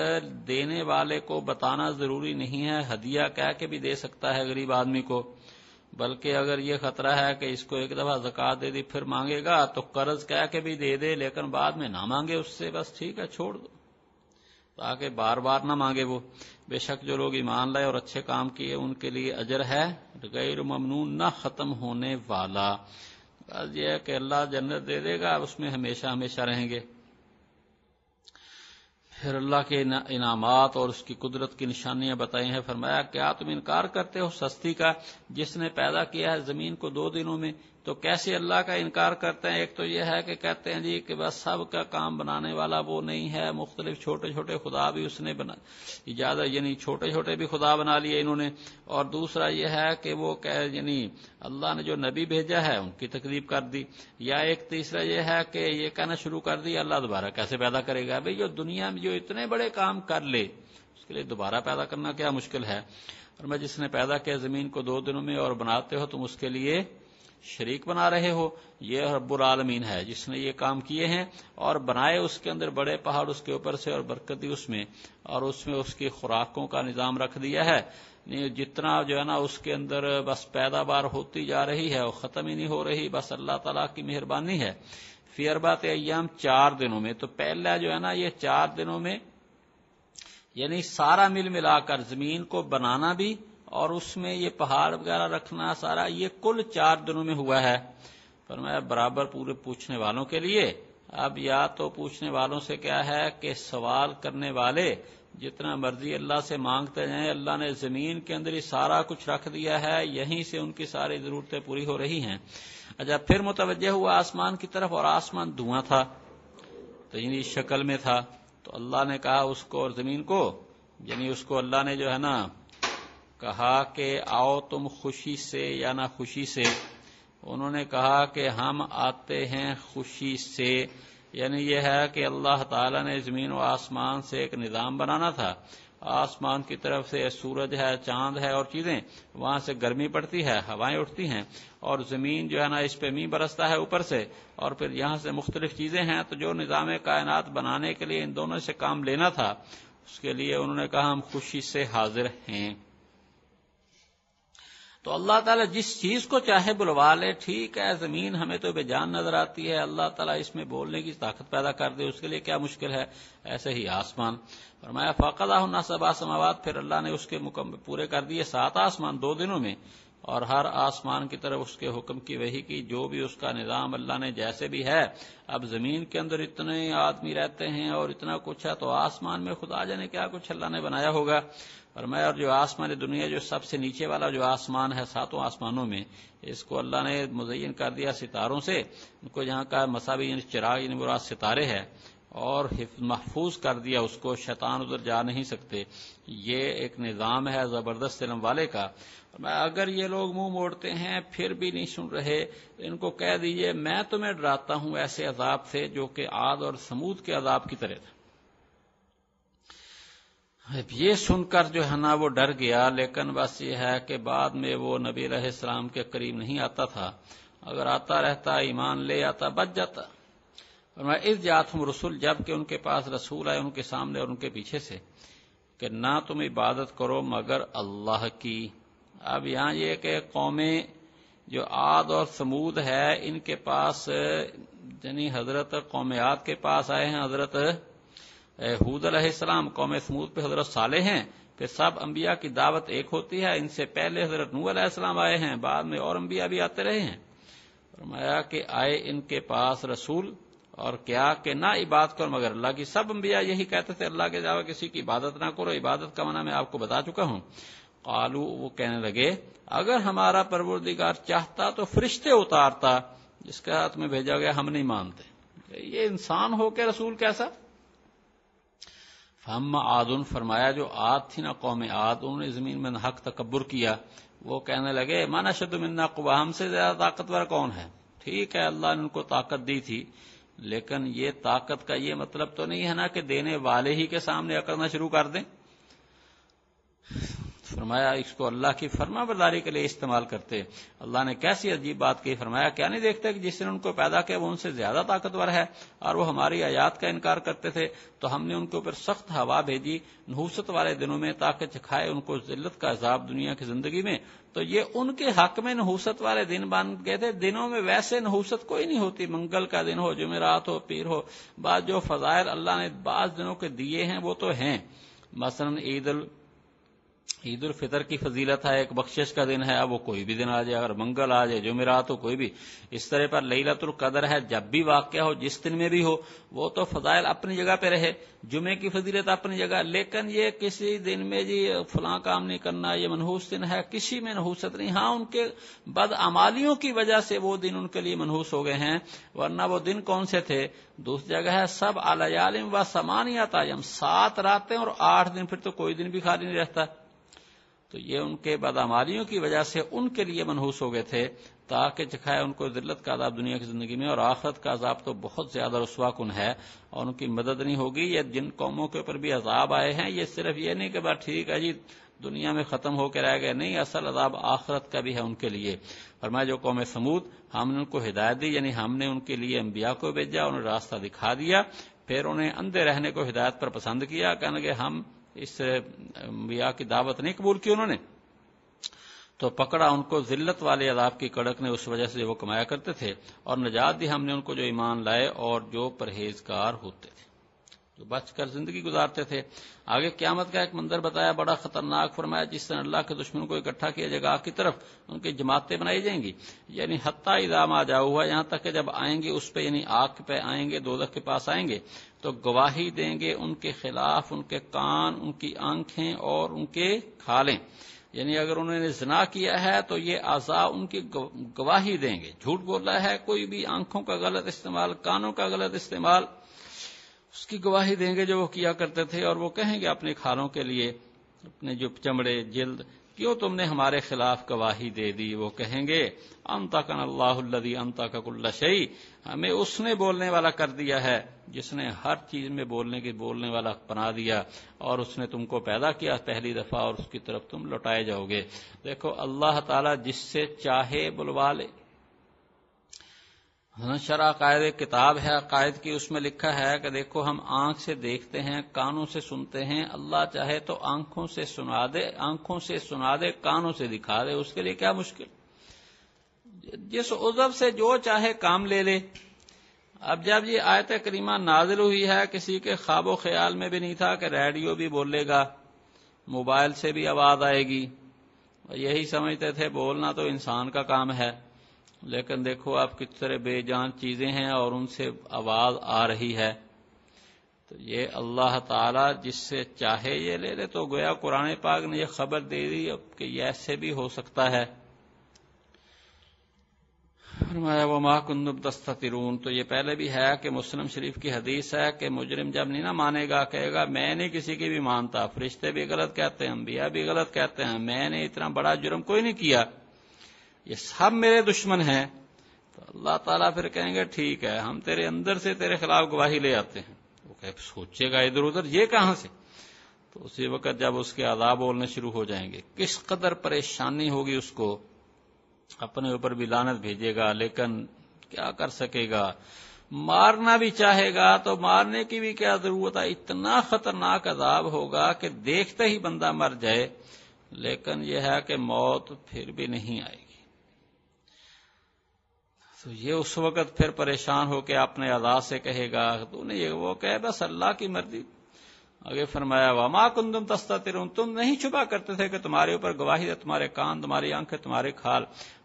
دینے والے کو بتانا ضروری نہیں ہے، ہدیہ کہہ کے بھی دے سکتا ہے غریب آدمی کو۔ بلکہ اگر یہ خطرہ ہے کہ اس کو ایک دفعہ زکوٰۃ دے دی، پھر مانگے گا تو قرض کہہ کے بھی دے دے، لیکن بعد میں نہ مانگے اس سے، بس ٹھیک ہے، چھوڑ دو۔ تاکہ بار بار نہ مانگے وہ۔ بے شک جو لوگ ایمان لائے اور اچھے کام کیے، ان کے لیے اجر ہے۔ غیر ممنون نہ ختم ہونے والا۔ بس یہ ہے کہ اللہ جنت دے دے گا، اس میں ہمیشہ ہمیشہ رہیں گے۔ پھر اللہ کے انعامات اور اس کی قدرت کی نشانیاں بتائی ہیں، فرمایا، کیا تم انکار کرتے ہو سستی کا جس نے پیدا کیا ہے زمین کو دو دنوں میں؟ تو کیسے اللہ کا انکار کرتے ہیں؟ ایک تو یہ ہے کہ کہتے ہیں جی کہ بس سب کا کام بنانے والا وہ نہیں ہے، مختلف چھوٹے چھوٹے خدا بھی اس نے بنا اجازت یعنی چھوٹے چھوٹے بھی خدا بنا لیے انہوں نے۔ اور دوسرا یہ ہے کہ وہ یعنی اللہ نے جو نبی بھیجا ہے، ان کی تکلیف کر دی۔ یا ایک تیسرا یہ ہے کہ یہ کہنا شروع کر دی، اللہ دوبارہ کیسے پیدا کرے گا؟ بھائی جو دنیا میں جو اتنے بڑے کام کر لے، اس کے لیے دوبارہ پیدا کرنا کیا مشکل ہے؟ اور میں جس نے پیدا کیا زمین کو دو دنوں میں اور بناتے ہو تم اس کے لیے شریک بنا رہے ہو، یہ رب العالمین ہے، جس نے یہ کام کیے ہیں اور بنائے اس کے اندر بڑے پہاڑ اس کے اوپر سے اور برکت دی اس میں، اور اس میں اس کی خوراکوں کا نظام رکھ دیا ہے۔ یعنی جتنا جو ہے نا اس کے اندر بس پیداوار ہوتی جا رہی ہے، وہ ختم ہی نہیں ہو رہی، بس اللہ تعالیٰ کی مہربانی ہے۔ فیئربات ایام چار دنوں میں، تو پہلا جو ہے نا یہ چار دنوں میں یعنی سارا مل ملا کر زمین کو بنانا بھی اور اس میں یہ پہاڑ وغیرہ رکھنا سارا، یہ کل چار دنوں میں ہوا ہے۔ پر میں برابر پورے پوچھنے والوں کے لیے، اب یا تو پوچھنے والوں سے کیا ہے کہ سوال کرنے والے جتنا مرضی اللہ سے مانگتے جائیں، اللہ نے زمین کے اندر ہی سارا کچھ رکھ دیا ہے، یہیں سے ان کی ساری ضرورتیں پوری ہو رہی ہیں۔ اچھا پھر متوجہ ہوا آسمان کی طرف اور آسمان دھواں تھا، تو یعنی شکل میں تھا۔ تو اللہ نے کہا اس کو اور زمین کو یعنی اس کو اللہ نے جو ہے نا کہا کہ آؤ تم خوشی سے یا نہ خوشی سے؟ انہوں نے کہا کہ ہم آتے ہیں خوشی سے۔ یعنی یہ ہے کہ اللہ تعالی نے زمین و آسمان سے ایک نظام بنانا تھا۔ آسمان کی طرف سے سورج ہے، چاند ہے اور چیزیں۔ وہاں سے گرمی پڑتی ہے، ہوائیں اٹھتی ہیں۔ اور زمین جو ہے نا، اس پہ می برستا ہے اوپر سے۔ اور پھر یہاں سے مختلف چیزیں ہیں۔ تو جو نظام کائنات بنانے کے لیے ان دونوں سے کام لینا تھا، اس کے لیے انہوں نے کہا ہم خوشی سے حاضر ہیں۔ تو اللہ تعالیٰ جس چیز کو چاہے بلوا لے، ٹھیک ہے، زمین ہمیں تو بے جان نظر آتی ہے، اللہ تعالیٰ اس میں بولنے کی طاقت پیدا کر دے، اس کے لیے کیا مشکل ہے؟ ایسے ہی آسمان۔ فرمایا فاقدہ ہونا سب آسماوات پھر اللہ نے اس کے مکمل پورے کر دیے سات آسمان دو دنوں میں، اور ہر آسمان کی طرف اس کے حکم کی وہی کی، جو بھی اس کا نظام اللہ نے جیسے بھی ہے، اب زمین کے اندر اتنے آدمی رہتے ہیں اور اتنا کچھ ہے، تو آسمان میں خدا جانے کیا کچھ اللہ نے بنایا ہوگا؟ اور میں اور جو آسمان دنیا جو سب سے نیچے والا، جو آسمان ہے، ساتوں آسمانوں میں، اس کو اللہ نے مزین کر دیا ستاروں سے۔ ان کو یہاں کا مساوی یعنی چراغ یعنی مراد ستارے ہے اور محفوظ کر دیا اس کو، شیطان ادھر جا نہیں سکتے۔ یہ ایک نظام ہے زبردست علم والے کا۔ اگر یہ لوگ منہ موڑتے ہیں، پھر بھی نہیں سن رہے، ان کو کہہ دیجیے، میں تمہیں ڈراتا ہوں ایسے عذاب سے جو کہ آد اور سمود کے عذاب کی طرح تھا۔ یہ سن کر جو ہے نا وہ ڈر گیا، لیکن بس یہ ہے کہ بعد میں وہ نبی علیہ السلام کے قریب نہیں آتا تھا۔ اگر آتا رہتا، ایمان لے آتا، بچ جاتا۔ اور میں اس جات ہوں رسول جبکہ ان کے پاس رسول آئے ان کے سامنے اور ان کے پیچھے سے کہ نہ تم عبادت کرو مگر اللہ کی۔ اب یہاں یہ کہ قومیں جو آد اور سمود ہے، ان کے پاس یعنی حضرت قومیات کے پاس آئے ہیں، حضرت حود علیہ السلام، قوم سمود پہ حضرت صالح ہیں، پھر سب انبیاء کی دعوت ایک ہوتی ہے، ان سے پہلے حضرت نو علیہ السلام آئے ہیں، بعد میں اور انبیاء بھی آتے رہے ہیں۔ فرمایا کہ آئے ان کے پاس رسول، اور کیا کہ نہ عبادت کرو، مگر اللہ کی سب انبیاء یہی کہتے تھے، اللہ کے علاوہ کسی کی عبادت نہ کرو، عبادت کا منع میں آپ کو بتا چکا ہوں۔ قالو، وہ کہنے لگے، اگر ہمارا پروردگار چاہتا تو فرشتے اتارتا، جس کے ہاتھ میں بھیجا گیا ہم نہیں مانتے۔ یہ انسان ہو کے رسول کیسا؟ ہم آدن فرمایا جو آد تھی نا قوم آد، انہوں نے زمین میں حق تکبر کیا۔ وہ کہنے لگے مانا شد منا قبا ہم سے زیادہ طاقتور کون ہے؟ ٹھیک ہے، اللہ نے ان کو طاقت دی تھی، لیکن یہ طاقت کا یہ مطلب تو نہیں ہے نا کہ دینے والے ہی کے سامنے اکڑنا شروع کر دیں۔ فرمایا، اس کو اللہ کی فرما برداری کے لیے استعمال کرتے۔ اللہ نے کیسی عجیب بات کی، فرمایا، کیا نہیں دیکھتے کہ جس نے ان کو پیدا کیا وہ ان سے زیادہ طاقتور ہے اور وہ ہماری آیات کا انکار کرتے تھے؟ تو ہم نے ان کے اوپر سخت ہوا بھیجی، نحوست والے دنوں میں تاکہ چکھائے ان کو ذلت کا عذاب دنیا کی زندگی میں۔ تو یہ ان کے حق میں نحوست والے دن بن گئے تھے۔ دنوں میں ویسے نحوست کوئی نہیں ہوتی۔ منگل کا دن ہو، جمعرات ہو، پیر ہو، بعض جو فضائل اللہ نے بعض دنوں کے دیے ہیں وہ تو ہیں۔ مثلا عید ال عید الفطر کی فضیلت ہے، ایک بخشش کا دن ہے، اب وہ کوئی بھی دن آ جائے، اگر منگل آ جائے، جمعرات ہو، کوئی بھی، اس طرح پر لت القدر ہے، جب بھی واقعہ ہو، جس دن میں بھی ہو، وہ تو فضائل اپنی جگہ پہ رہے جمعے کی فضیلت اپنی جگہ، لیکن یہ کسی دن میں جی فلاں کام نہیں کرنا، یہ منحوس دن ہے، کسی میں نحوست نہیں ہاں ان کے بد امالیوں کی وجہ سے وہ دن ان کے لیے منحوس ہو گئے ہیں، ورنہ وہ دن کون سے تھے؟ دوسری جگہ ہے، سب عالم و سمانیات سات راتیں اور آٹھ دن، پھر تو کوئی دن بھی خالی نہیں رہتا۔ تو یہ ان کے بداماریوں کی وجہ سے ان کے لیے منحوس ہو گئے تھے، تاکہ چکھائے ان کو ذلت کا عذاب دنیا کی زندگی میں اور آخرت کا عذاب تو بہت زیادہ رسوا کن ہے اور ان کی مدد نہیں ہوگی، یہ جن قوموں کے اوپر بھی عذاب آئے ہیں، یہ صرف یہ نہیں کہ بات ٹھیک ہے جی دنیا میں ختم ہو کے رہ گئے، نہیں، اصل عذاب آخرت کا بھی ہے ان کے لیے۔ فرمایا جو قوم سمود، ہم نے ان کو ہدایت دی یعنی ہم نے ان کے لیے انبیاء کو بھیجا انہیں راستہ دکھا دیا، پھر انہیں اندھے رہنے کو ہدایت پر پسند کیا، کہنے کہ ہم اس انبیاء کی دعوت نہیں قبول کی انہوں نے، تو پکڑا ان کو، ذلت والے عذاب کی کڑک نے اس وجہ سے وہ کمایا کرتے تھے، اور نجات دی ہم نے ان کو جو ایمان لائے اور جو پرہیزگار ہوتے تھے، جو بچ کر زندگی گزارتے تھے۔ آگے قیامت کا ایک منظر بتایا، بڑا خطرناک فرمایا، جس سے اللہ کے دشمن کو اکٹھا کیا جائے گا۔ آگ کی طرف ان کی جماعتیں بنائی جائیں گی یعنی حتیٰ ادام آ جا ہوا، یہاں تک کہ جب آئیں گے، اس پہ یعنی آگ پہ آئیں گے دو کے پاس آئیں گے۔ تو گواہی دیں گے ان کے خلاف، ان کے کان، ان کی آنکھیں اور ان کے کھالیں۔ یعنی اگر انہوں نے زنا کیا ہے تو یہ آزا ان کی گواہی دیں گے۔ جھوٹ بولا ہے، کوئی بھی آنکھوں کا غلط استعمال، کانوں کا غلط استعمال، اس کی گواہی دیں گے جو وہ کیا کرتے تھے اور وہ کہیں گے اپنے کھالوں کے لیے، اپنے جو چمڑے، جلد کیوں تم نے ہمارے خلاف گواہی دے دی؟ وہ کہیں گے انتا کن اللہ الدی انتا کا کل شعی ہمیں اس نے بولنے والا کر دیا ہے، جس نے ہر چیز میں بولنے کی بولنے والا بنا دیا، اور اس نے تم کو پیدا کیا پہلی دفعہ اور اس کی طرف تم لوٹائے جاؤ گے۔ دیکھو، اللہ تعالی جس سے چاہے بلوا لے۔ شرح عقائد کتاب ہے عقائد کی اس میں لکھا ہے کہ دیکھو ہم آنکھ سے دیکھتے ہیں، کانوں سے سنتے ہیں، اللہ چاہے تو آنکھوں سے سنا دے، آنکھوں سے سنا دے، کانوں سے دکھا دے، اس کے لیے کیا مشکل؟ جس عزب سے جو چاہے کام لے لے۔ اب جب یہ آیت کریمہ نازل ہوئی ہے، کسی کے خواب و خیال میں بھی نہیں تھا کہ ریڈیو بھی بولے گا، موبائل سے بھی آواز آئے گی۔ یہی سمجھتے تھے، بولنا تو انسان کا کام ہے۔ لیکن دیکھو آپ کس طرح بے جان چیزیں ہیں اور ان سے آواز آ رہی ہے۔ تو یہ اللہ تعالی جس سے چاہے یہ لے لے تو گویا قرآن پاک نے یہ خبر دے دی کہ یہ ایسے بھی ہو سکتا ہے۔ فرمایا وہ ماہ کندب دسترون تو یہ پہلے بھی ہے کہ مسلم شریف کی حدیث ہے کہ مجرم جب نہیں نہ مانے گا، کہے گا، میں نہیں کسی کی بھی مانتا، فرشتے بھی غلط کہتے ہیں، انبیاء بھی غلط کہتے ہیں، میں نے اتنا بڑا جرم کوئی نہیں کیا۔ یہ سب میرے دشمن ہیں، تو اللہ تعالیٰ پھر کہیں گے، ٹھیک ہے، ہم تیرے اندر سے تیرے خلاف گواہی لے آتے ہیں۔ وہ کہ سوچے گا ادھر ادھر، یہ کہاں سے؟ تو اسی وقت جب اس کے عذاب بولنے شروع ہو جائیں گے، کس قدر پریشانی ہوگی اس کو، اپنے اوپر بھی لانت بھیجے گا، لیکن کیا کر سکے گا؟ مارنا بھی چاہے گا، تو مارنے کی بھی کیا ضرورت ہے؟ اتنا خطرناک عذاب ہوگا کہ دیکھتے ہی بندہ مر جائے، لیکن یہ ہے کہ موت پھر بھی نہیں آئے گی۔ تو یہ اس وقت پھر پریشان ہو کے اپنے ادا سے کہے گا، تو نے یہ وہ کہے، بس اللہ کی مرضی۔ آگے فرمایا، وما کندم تستا تم نہیں چھپا کرتے تھے کہ تمہارے اوپر گواہی ہے، تمہارے کان، تمہاری آنکھیں، تمہارے کھال۔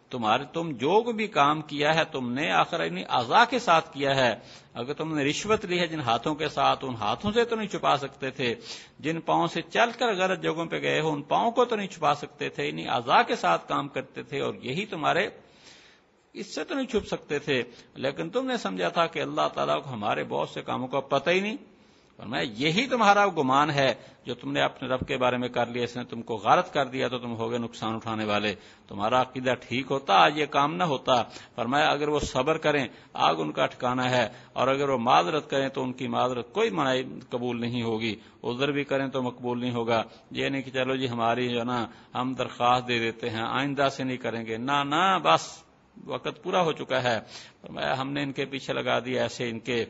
تمہارے تم جو بھی کام کیا ہے، تم نے آخر یعنی اعضا کے ساتھ کیا ہے۔ اگر تم نے رشوت لی ہے جن ہاتھوں کے ساتھ، ان ہاتھوں سے تو نہیں چھپا سکتے تھے۔ جن پاؤں سے چل کر غلط جگہوں پہ گئے ہو، ان پاؤں کو تو نہیں چھپا سکتے تھے۔ یعنی انہیں اعضا کے ساتھ کام کرتے تھے اور یہی تمہارے اس سے تو نہیں چھپ سکتے تھے۔ لیکن تم نے سمجھا تھا کہ اللہ تعالیٰ کو ہمارے بہت سے کاموں کا پتہ ہی نہیں۔ اور میں یہی تمہارا گمان ہے جو تم نے اپنے رب کے بارے میں کر لیا، اس نے تم کو غارت کر دیا تو تم ہوگے نقصان اٹھانے والے۔ تمہارا عقیدہ ٹھیک ہوتا، آج یہ کام نہ ہوتا۔ پر میں اگر وہ صبر کریں، آگ ان کا ٹھکانا ہے۔ اور اگر وہ معذرت کریں تو ان کی معذرت کوئی منائی قبول نہیں ہوگی۔ ادھر بھی کریں تو مقبول نہیں ہوگا۔ یہ نہیں کہ چلو جی ہماری جو نا، ہم درخواست دے دیتے ہیں، آئندہ سے نہیں کریں گے۔ نہ، بس۔ وقت پورا ہو چکا ہے۔ ہم نے ان کے پیچھے لگا دیا ایسے ان کے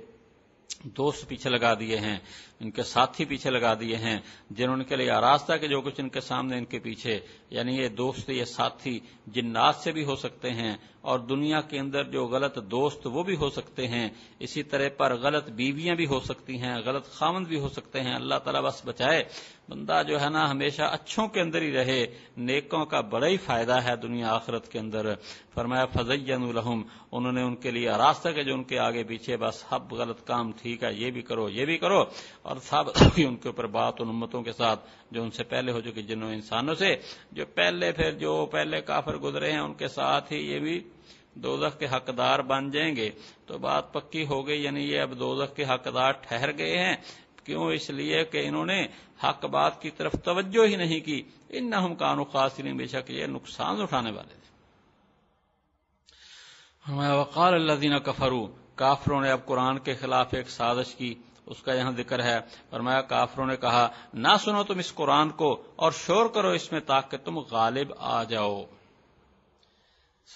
دوست پیچھے لگا دیے ہیں۔ ان کے ساتھی پیچھے لگا دیے ہیں، جنہوں نے کے لیے آراستہ کہ جو کچھ ان کے سامنے ان کے پیچھے یعنی یہ دوست، یہ ساتھی جنات سے بھی ہو سکتے ہیں اور دنیا کے اندر جو غلط دوست وہ بھی ہو سکتے ہیں۔ اسی طرح پر غلط بیویاں بھی ہو سکتی ہیں، غلط خامند بھی ہو سکتے ہیں۔ اللہ تعالیٰ بس بچائے، بندہ جو ہے نا ہمیشہ اچھوں کے اندر ہی رہے، نیکوں کا بڑا ہی فائدہ ہے دنیا آخرت کے اندر۔ فرمایا فضین الحم انہوں نے ان کے لیے راستہ کے جو ان کے آگے پیچھے، بس ہب غلط کام ٹھیک ہے، یہ بھی کرو، یہ بھی کرو۔ اور ثابت ہوگی ان کے اوپر بات ان امتوں کے ساتھ جو ان سے پہلے ہو چکی جنوں انسانوں سے، جو پہلے پھر جو پہلے کافر گزرے ہیں، ان کے ساتھ ہی یہ بھی دوزخ کے حقدار بن جائیں گے۔ تو بات پکی ہو گئی یعنی یہ اب دوزخ کے حقدار ٹھہر گئے ہیں۔ کیوں؟ اس لیے کہ انہوں نے حق بات کی طرف توجہ ہی نہیں کی۔ ان نہ ہم کانو خاص نہیں بے شک یہ نقصان اٹھانے والے تھے۔ وقال اللہ دینا کفرو کافروں نے اب قرآن کے خلاف ایک سازش کی۔ اس کا یہاں ذکر ہے۔ فرمایا، کافروں نے کہا، نہ سنو تم اس قرآن کو اور شور کرو اس میں تاکہ تم غالب آ جاؤ۔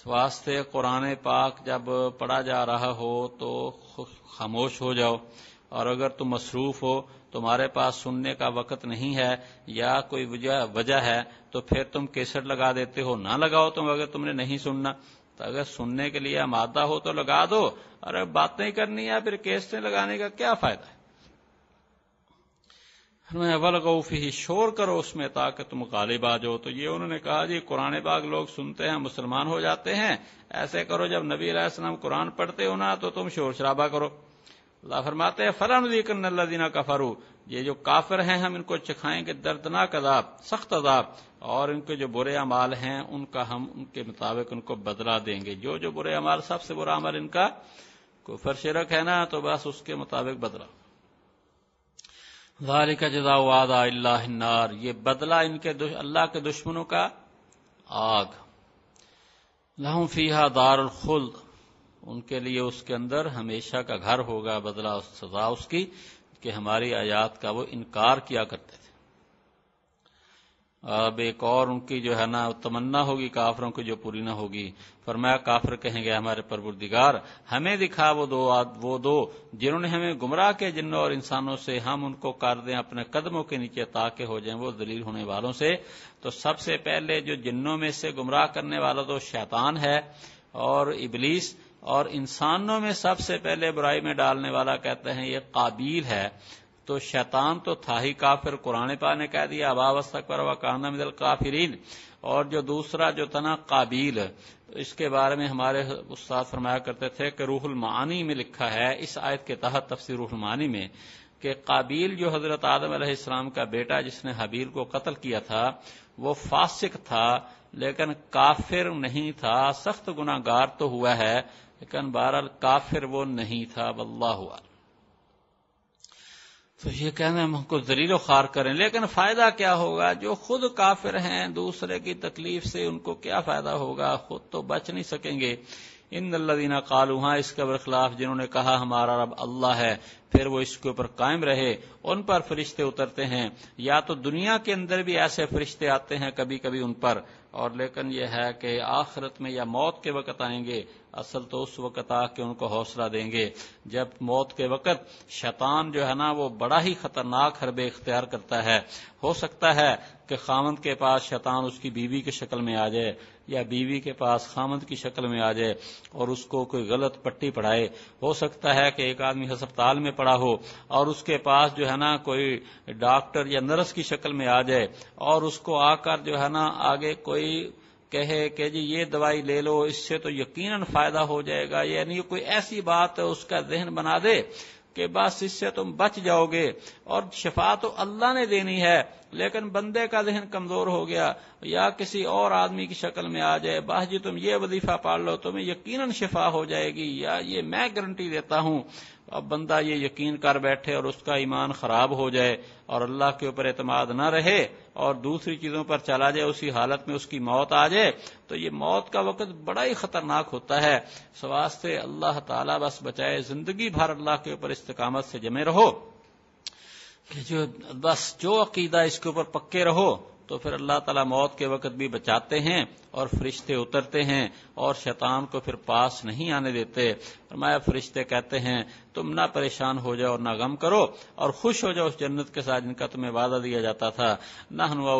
واسطے قرآن پاک جب پڑھا جا رہا ہو تو خاموش ہو جاؤ۔ اور اگر تم مصروف ہو، تمہارے پاس سننے کا وقت نہیں ہے یا کوئی وجہ ہے، تو پھر تم کیسٹ لگا دیتے ہو۔ نہ لگاؤ تم اگر تم نے نہیں سننا۔ تو اگر سننے کے لیے مادہ ہو تو لگا دو۔ اور باتیں کرنی ہے، پھر کیسٹیں لگانے کا کیا فائدہ ہے؟ ولغفی شور کرو، اس میں تاکہ تم غالب آ جاؤ. تو یہ انہوں نے کہا جی قرآن باغ لوگ سنتے ہیں، مسلمان ہو جاتے ہیں، ایسے کرو جب نبی علیہ السلام قرآن پڑھتے ہو نا، تو تم شور شرابہ کرو. اللہ فرماتے ہیں فلاں کر اللہ دینا کا فرو یہ جو کافر ہیں، ہم ان کو چکھائیں گے، دردناک عذاب، سخت عذاب، اور ان کے جو برے امال ہیں، ان کا ہم ان کے مطابق ان کو بدلا دیں گے۔ جو جو برے امال سب سے برا عمل ان کا کوفر شرک ہے نا، تو بس اس کے مطابق بدلا ذالک جزا وعد اللہ النار، یہ بدلہ ان کے اللہ کے دشمنوں کا آگ۔ لہم فیہا دار الخلد، ان کے لیے اس کے اندر ہمیشہ کا گھر ہوگا، بدلہ سزا اس کی کہ ہماری آیات کا وہ انکار کیا کرتے۔ اب ایک اور ان کی جو ہے نا تمنا ہوگی، کافروں کی جو پوری نہ ہوگی۔ فرمایا، کافر کہیں گے ہمارے پروردگار، ہمیں دکھا وہ دو وہ دو جنہوں نے ہمیں گمراہ کے جنوں اور انسانوں سے ہم ان کو کر دیں، اپنے قدموں کے نیچے تاکہ ہو جائیں، وہ دلیل ہونے والوں سے۔ تو سب سے پہلے جو جنوں میں سے گمراہ کرنے والا تو شیطان ہے اور ابلیس۔ اور انسانوں میں سب سے پہلے برائی میں ڈالنے والا کہتے ہیں یہ قابیل ہے۔ تو شیطان تو تھا ہی کافر، قرآن پا نے کہہ دیا، ابا پر و کانا مدل کافرین اور جو دوسرا جو تنا قابیل، اس کے بارے میں ہمارے استاد فرمایا کرتے تھے کہ روح المعانی میں لکھا ہے، اس آیت کے تحت تفسیر روح المعانی میں کہ قابیل جو حضرت آدم علیہ السلام کا بیٹا جس نے حبیل کو قتل کیا تھا، وہ فاسق تھا، لیکن کافر نہیں تھا، سخت گناہ گار تو ہوا ہے، لیکن بہرحال کافر وہ نہیں تھا، واللہ ہوا تو یہ کہنا ہم کو زلیل و خار کریں۔ لیکن فائدہ کیا ہوگا؟ جو خود کافر ہیں، دوسرے کی تکلیف سے ان کو کیا فائدہ ہوگا؟ خود تو بچ نہیں سکیں گے۔ ان اللہ قالو ہاں اس کے برخلاف جنہوں نے کہا ہمارا رب اللہ ہے، پھر وہ اس کے اوپر قائم رہے، ان پر فرشتے اترتے ہیں۔ یا تو دنیا کے اندر بھی ایسے فرشتے آتے ہیں کبھی کبھی ان پر، اور لیکن یہ ہے کہ آخرت میں یا موت کے وقت آئیں گے۔ اصل تو اس وقت آ کے ان کو حوصلہ دیں گے۔ جب موت کے وقت شیطان جو ہے نا وہ بڑا ہی خطرناک حربے اختیار کرتا ہے، ہو سکتا ہے کہ خامند کے پاس شیطان اس کی بیوی کی شکل میں آ جائے یا بیوی کے پاس خامند کی شکل میں آ جائے اور اس کو کوئی غلط پٹی پڑھائے۔ ہو سکتا ہے کہ ایک آدمی ہسپتال میں پڑا ہو اور اس کے پاس جو ہے نا کوئی ڈاکٹر یا نرس کی شکل میں آ جائے اور اس کو آ کر جو ہے نا آگے کوئی کہے کہ جی یہ دوائی لے لو، اس سے تو یقیناً فائدہ ہو جائے گا یعنی کوئی ایسی بات اس کا ذہن بنا دے کہ بس اس سے تم بچ جاؤ گے۔ اور شفا تو اللہ نے دینی ہے، لیکن بندے کا ذہن کمزور ہو گیا، یا کسی اور آدمی کی شکل میں آ جائے، بس جی تم یہ وظیفہ پاڑ لو، تمہیں یقیناً شفا ہو جائے گی، یا یہ میں گارنٹی دیتا ہوں۔ اب بندہ یہ یقین کر بیٹھے اور اس کا ایمان خراب ہو جائے اور اللہ کے اوپر اعتماد نہ رہے اور دوسری چیزوں پر چلا جائے، اسی حالت میں اس کی موت آ جائے، تو یہ موت کا وقت بڑا ہی خطرناک ہوتا ہے۔ سواستے اللہ تعالیٰ بس بچائے زندگی بھر اللہ کے اوپر استقامت سے جمے رہو۔ کہ جو بس جو عقیدہ اس کے اوپر پکے رہو، تو پھر اللہ تعالیٰ موت کے وقت بھی بچاتے ہیں اور فرشتے اترتے ہیں اور شیطان کو پھر پاس نہیں آنے دیتے۔ فرمایا، فرشتے کہتے ہیں تم نہ پریشان ہو جاؤ نہ غم کرو اور خوش ہو جاؤ اس جنت کے ساتھ جن کا تمہیں وعدہ دیا جاتا تھا۔ نہ ہنوا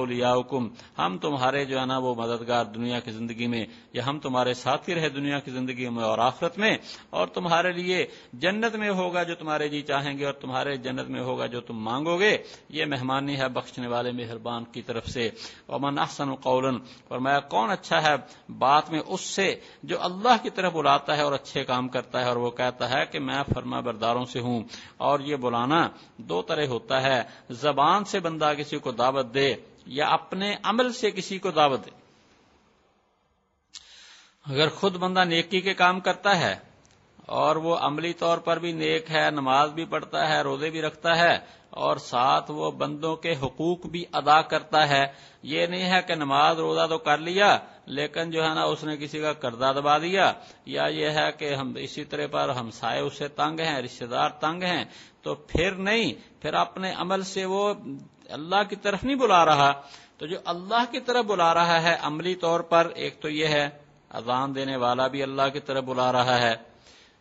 ہم تمہارے جو ہے نا وہ مددگار دنیا کی زندگی میں، یا ہم تمہارے ساتھی رہے دنیا کی زندگی میں اور آخرت میں، اور تمہارے لیے جنت میں ہوگا جو تمہارے جی چاہیں گے اور تمہارے جنت میں ہوگا جو تم مانگو گے۔ یہ مہمانی ہے بخشنے والے مہربان کی طرف سے۔ امن احسن قولن اور کون اچھا ہے بات میں اس سے جو اللہ کی طرف بلاتا ہے اور اچھے کام کرتا ہے اور وہ کہتا ہے کہ میں فرما برداروں سے ہوں۔ اور یہ بلانا دو طرح ہوتا ہے۔ زبان سے بندہ کسی کو دعوت دے یا اپنے عمل سے کسی کو دعوت دے۔ اگر خود بندہ نیکی کے کام کرتا ہے اور وہ عملی طور پر بھی نیک ہے، نماز بھی پڑھتا ہے، روزے بھی رکھتا ہے اور ساتھ وہ بندوں کے حقوق بھی ادا کرتا ہے۔ یہ نہیں ہے کہ نماز روزہ تو کر لیا، لیکن جو ہے نا اس نے کسی کا قرضہ دبا دیا۔ یا یہ ہے کہ ہم اسی طرح پر ہم سائے اسے تنگ ہیں رشتے دار تنگ ہیں، تو پھر نہیں، پھر اپنے عمل سے وہ اللہ کی طرف نہیں بلا رہا۔ تو جو اللہ کی طرف بلا رہا ہے، عملی طور پر ایک تو یہ ہے، اذان دینے والا بھی اللہ کی طرف بلا رہا ہے۔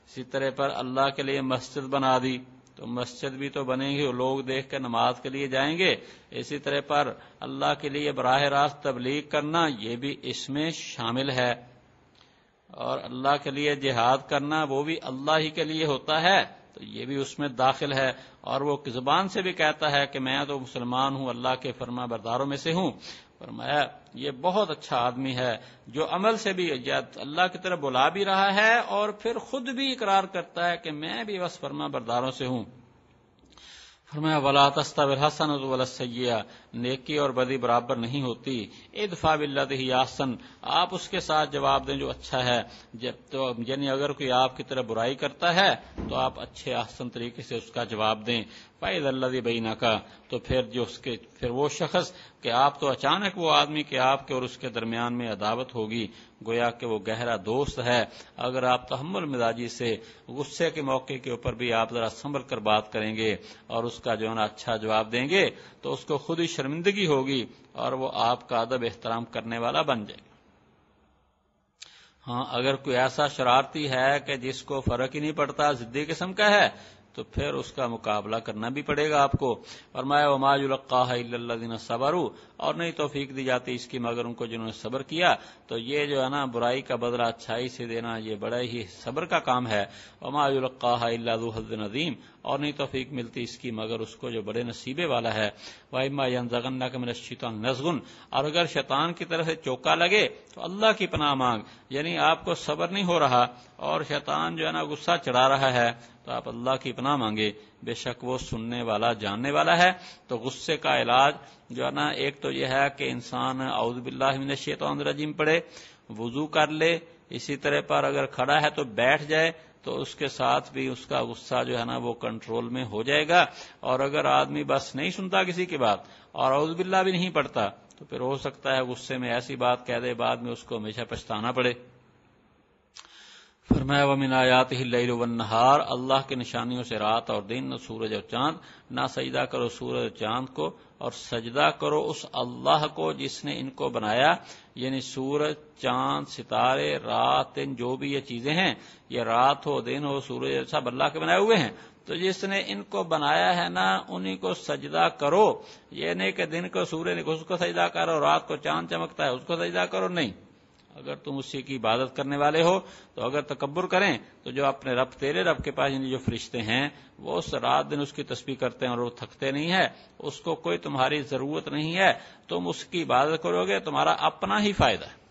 اسی طرح پر اللہ کے لیے مسجد بنا دی۔ تو مسجد بھی تو بنے گی لوگ دیکھ کے نماز کے لیے جائیں گے۔ اسی طرح پر اللہ کے لیے براہ راست تبلیغ کرنا یہ بھی اس میں شامل ہے۔ اور اللہ کے لیے جہاد کرنا وہ بھی اللہ ہی کے لیے ہوتا ہے، تو یہ بھی اس میں داخل ہے۔ اور وہ زبان سے بھی کہتا ہے کہ میں تو مسلمان ہوں، اللہ کے فرما برداروں میں سے ہوں۔ فرمایا، یہ بہت اچھا آدمی ہے جو عمل سے بھی اللہ کی طرف بلا بھی رہا ہے اور پھر خود بھی اقرار کرتا ہے کہ میں بھی بس فرما برداروں سے ہوں۔ فرمایا، ولا تستوی الحسن ولا السیئہ نیکی اور بدی برابر نہیں ہوتی۔ ادفا بلّہ آسن آپ اس کے ساتھ جواب دیں جو اچھا ہے۔ جب تو یعنی اگر کوئی آپ کی طرح برائی کرتا ہے تو آپ اچھے آسن طریقے سے اس کا جواب دیں۔ فائد اللہ بینہ کا تو پھر جو اس کے پھر وہ شخص کہ آپ تو اچانک وہ آدمی کہ آپ کے اور اس کے درمیان میں عداوت ہوگی۔ گویا کہ وہ گہرا دوست ہے۔ اگر آپ تحمل مزاجی سے غصے کے موقع کے اوپر بھی آپ ذرا سنبھل کر بات کریں گے اور اس کا جو ہے نا اچھا جواب دیں گے تو اس کو خود ہی شرم شرمندگی ہوگی اور وہ آپ کا ادب احترام کرنے والا بن جائے گا۔ ہاں اگر کوئی ایسا شرارتی ہے کہ جس کو فرق ہی نہیں پڑتا ضدی قسم کا ہے تو پھر اس کا مقابلہ کرنا بھی پڑے گا آپ کو۔ اور میں ماج القاح اللہ دین صبر اور نہیں توفیق دی جاتی اس کی مگر ان کو جنہوں نے صبر کیا۔ تو یہ جو ہے نا، برائی کا بدلہ، اچھائی سے دینا، یہ بڑا ہی صبر کا کام ہے۔ ماج القاح اللہ حد ندیم اور نہیں توفیق ملتی اس کی مگر اس کو جو بڑے نصیبے والا ہے۔ واحمہ زغن کا میرا شیطان نزگن اور اگر شیطان کی طرف سے چوکا لگے تو اللہ کی پناہ مانگ۔ یعنی آپ کو صبر نہیں ہو رہا اور شیطان جو ہے نا، غصہ چڑھا رہا ہے۔ تو آپ اللہ کی پناہ مانگے۔ بے شک وہ سننے والا، جاننے والا ہے۔ تو غصے کا علاج جو ہے نا، ایک تو یہ ہے کہ انسان اعوذ باللہ من الشیطان الرجیم پڑھے، وضو کر لے۔ اسی طرح پر اگر کھڑا ہے تو بیٹھ جائے، تو اس کے ساتھ بھی اس کا غصہ جو ہے نا، وہ کنٹرول میں ہو جائے گا۔ اور اگر آدمی بس نہیں سنتا کسی کی بات اور اعوذ باللہ بھی نہیں پڑھتا، تو پھر ہو سکتا ہے غصے میں ایسی بات کہہ دے، بعد میں اس کو ہمیشہ پچھتانا پڑے۔ فرمایا، ومن آیات ہی اللیل والنہار اللہ کے نشانیوں سے رات اور دن، نہ سورج اور چاند، نہ سجدہ کرو سورج اور چاند کو، اور سجدہ کرو اس اللہ کو جس نے ان کو بنایا یعنی سورج، چاند، ستارے، رات، دن، جو بھی یہ چیزیں ہیں، یہ رات ہو، دن ہو، سورج سب اللہ کے بنائے ہوئے ہیں۔ تو جس نے ان کو بنایا ہے نا، انہی کو سجدہ کرو۔ یہ نہیں کہ دن کو سورج اس کو سجدہ کرو، رات کو چاند چمکتا ہے، اس کو سجدہ کرو، نہیں۔ اگر تم اسی کی عبادت کرنے والے ہو، تو اگر تکبر کریں، تو جو اپنے رب، تیرے رب کے پاس یعنی جو فرشتے ہیں، وہ اس رات دن اس کی تصویر کرتے ہیں اور وہ تھکتے نہیں ہے اس کو کوئی تمہاری ضرورت نہیں ہے۔ تم اس کی عبادت کرو گے، تمہارا اپنا ہی فائدہ ہے۔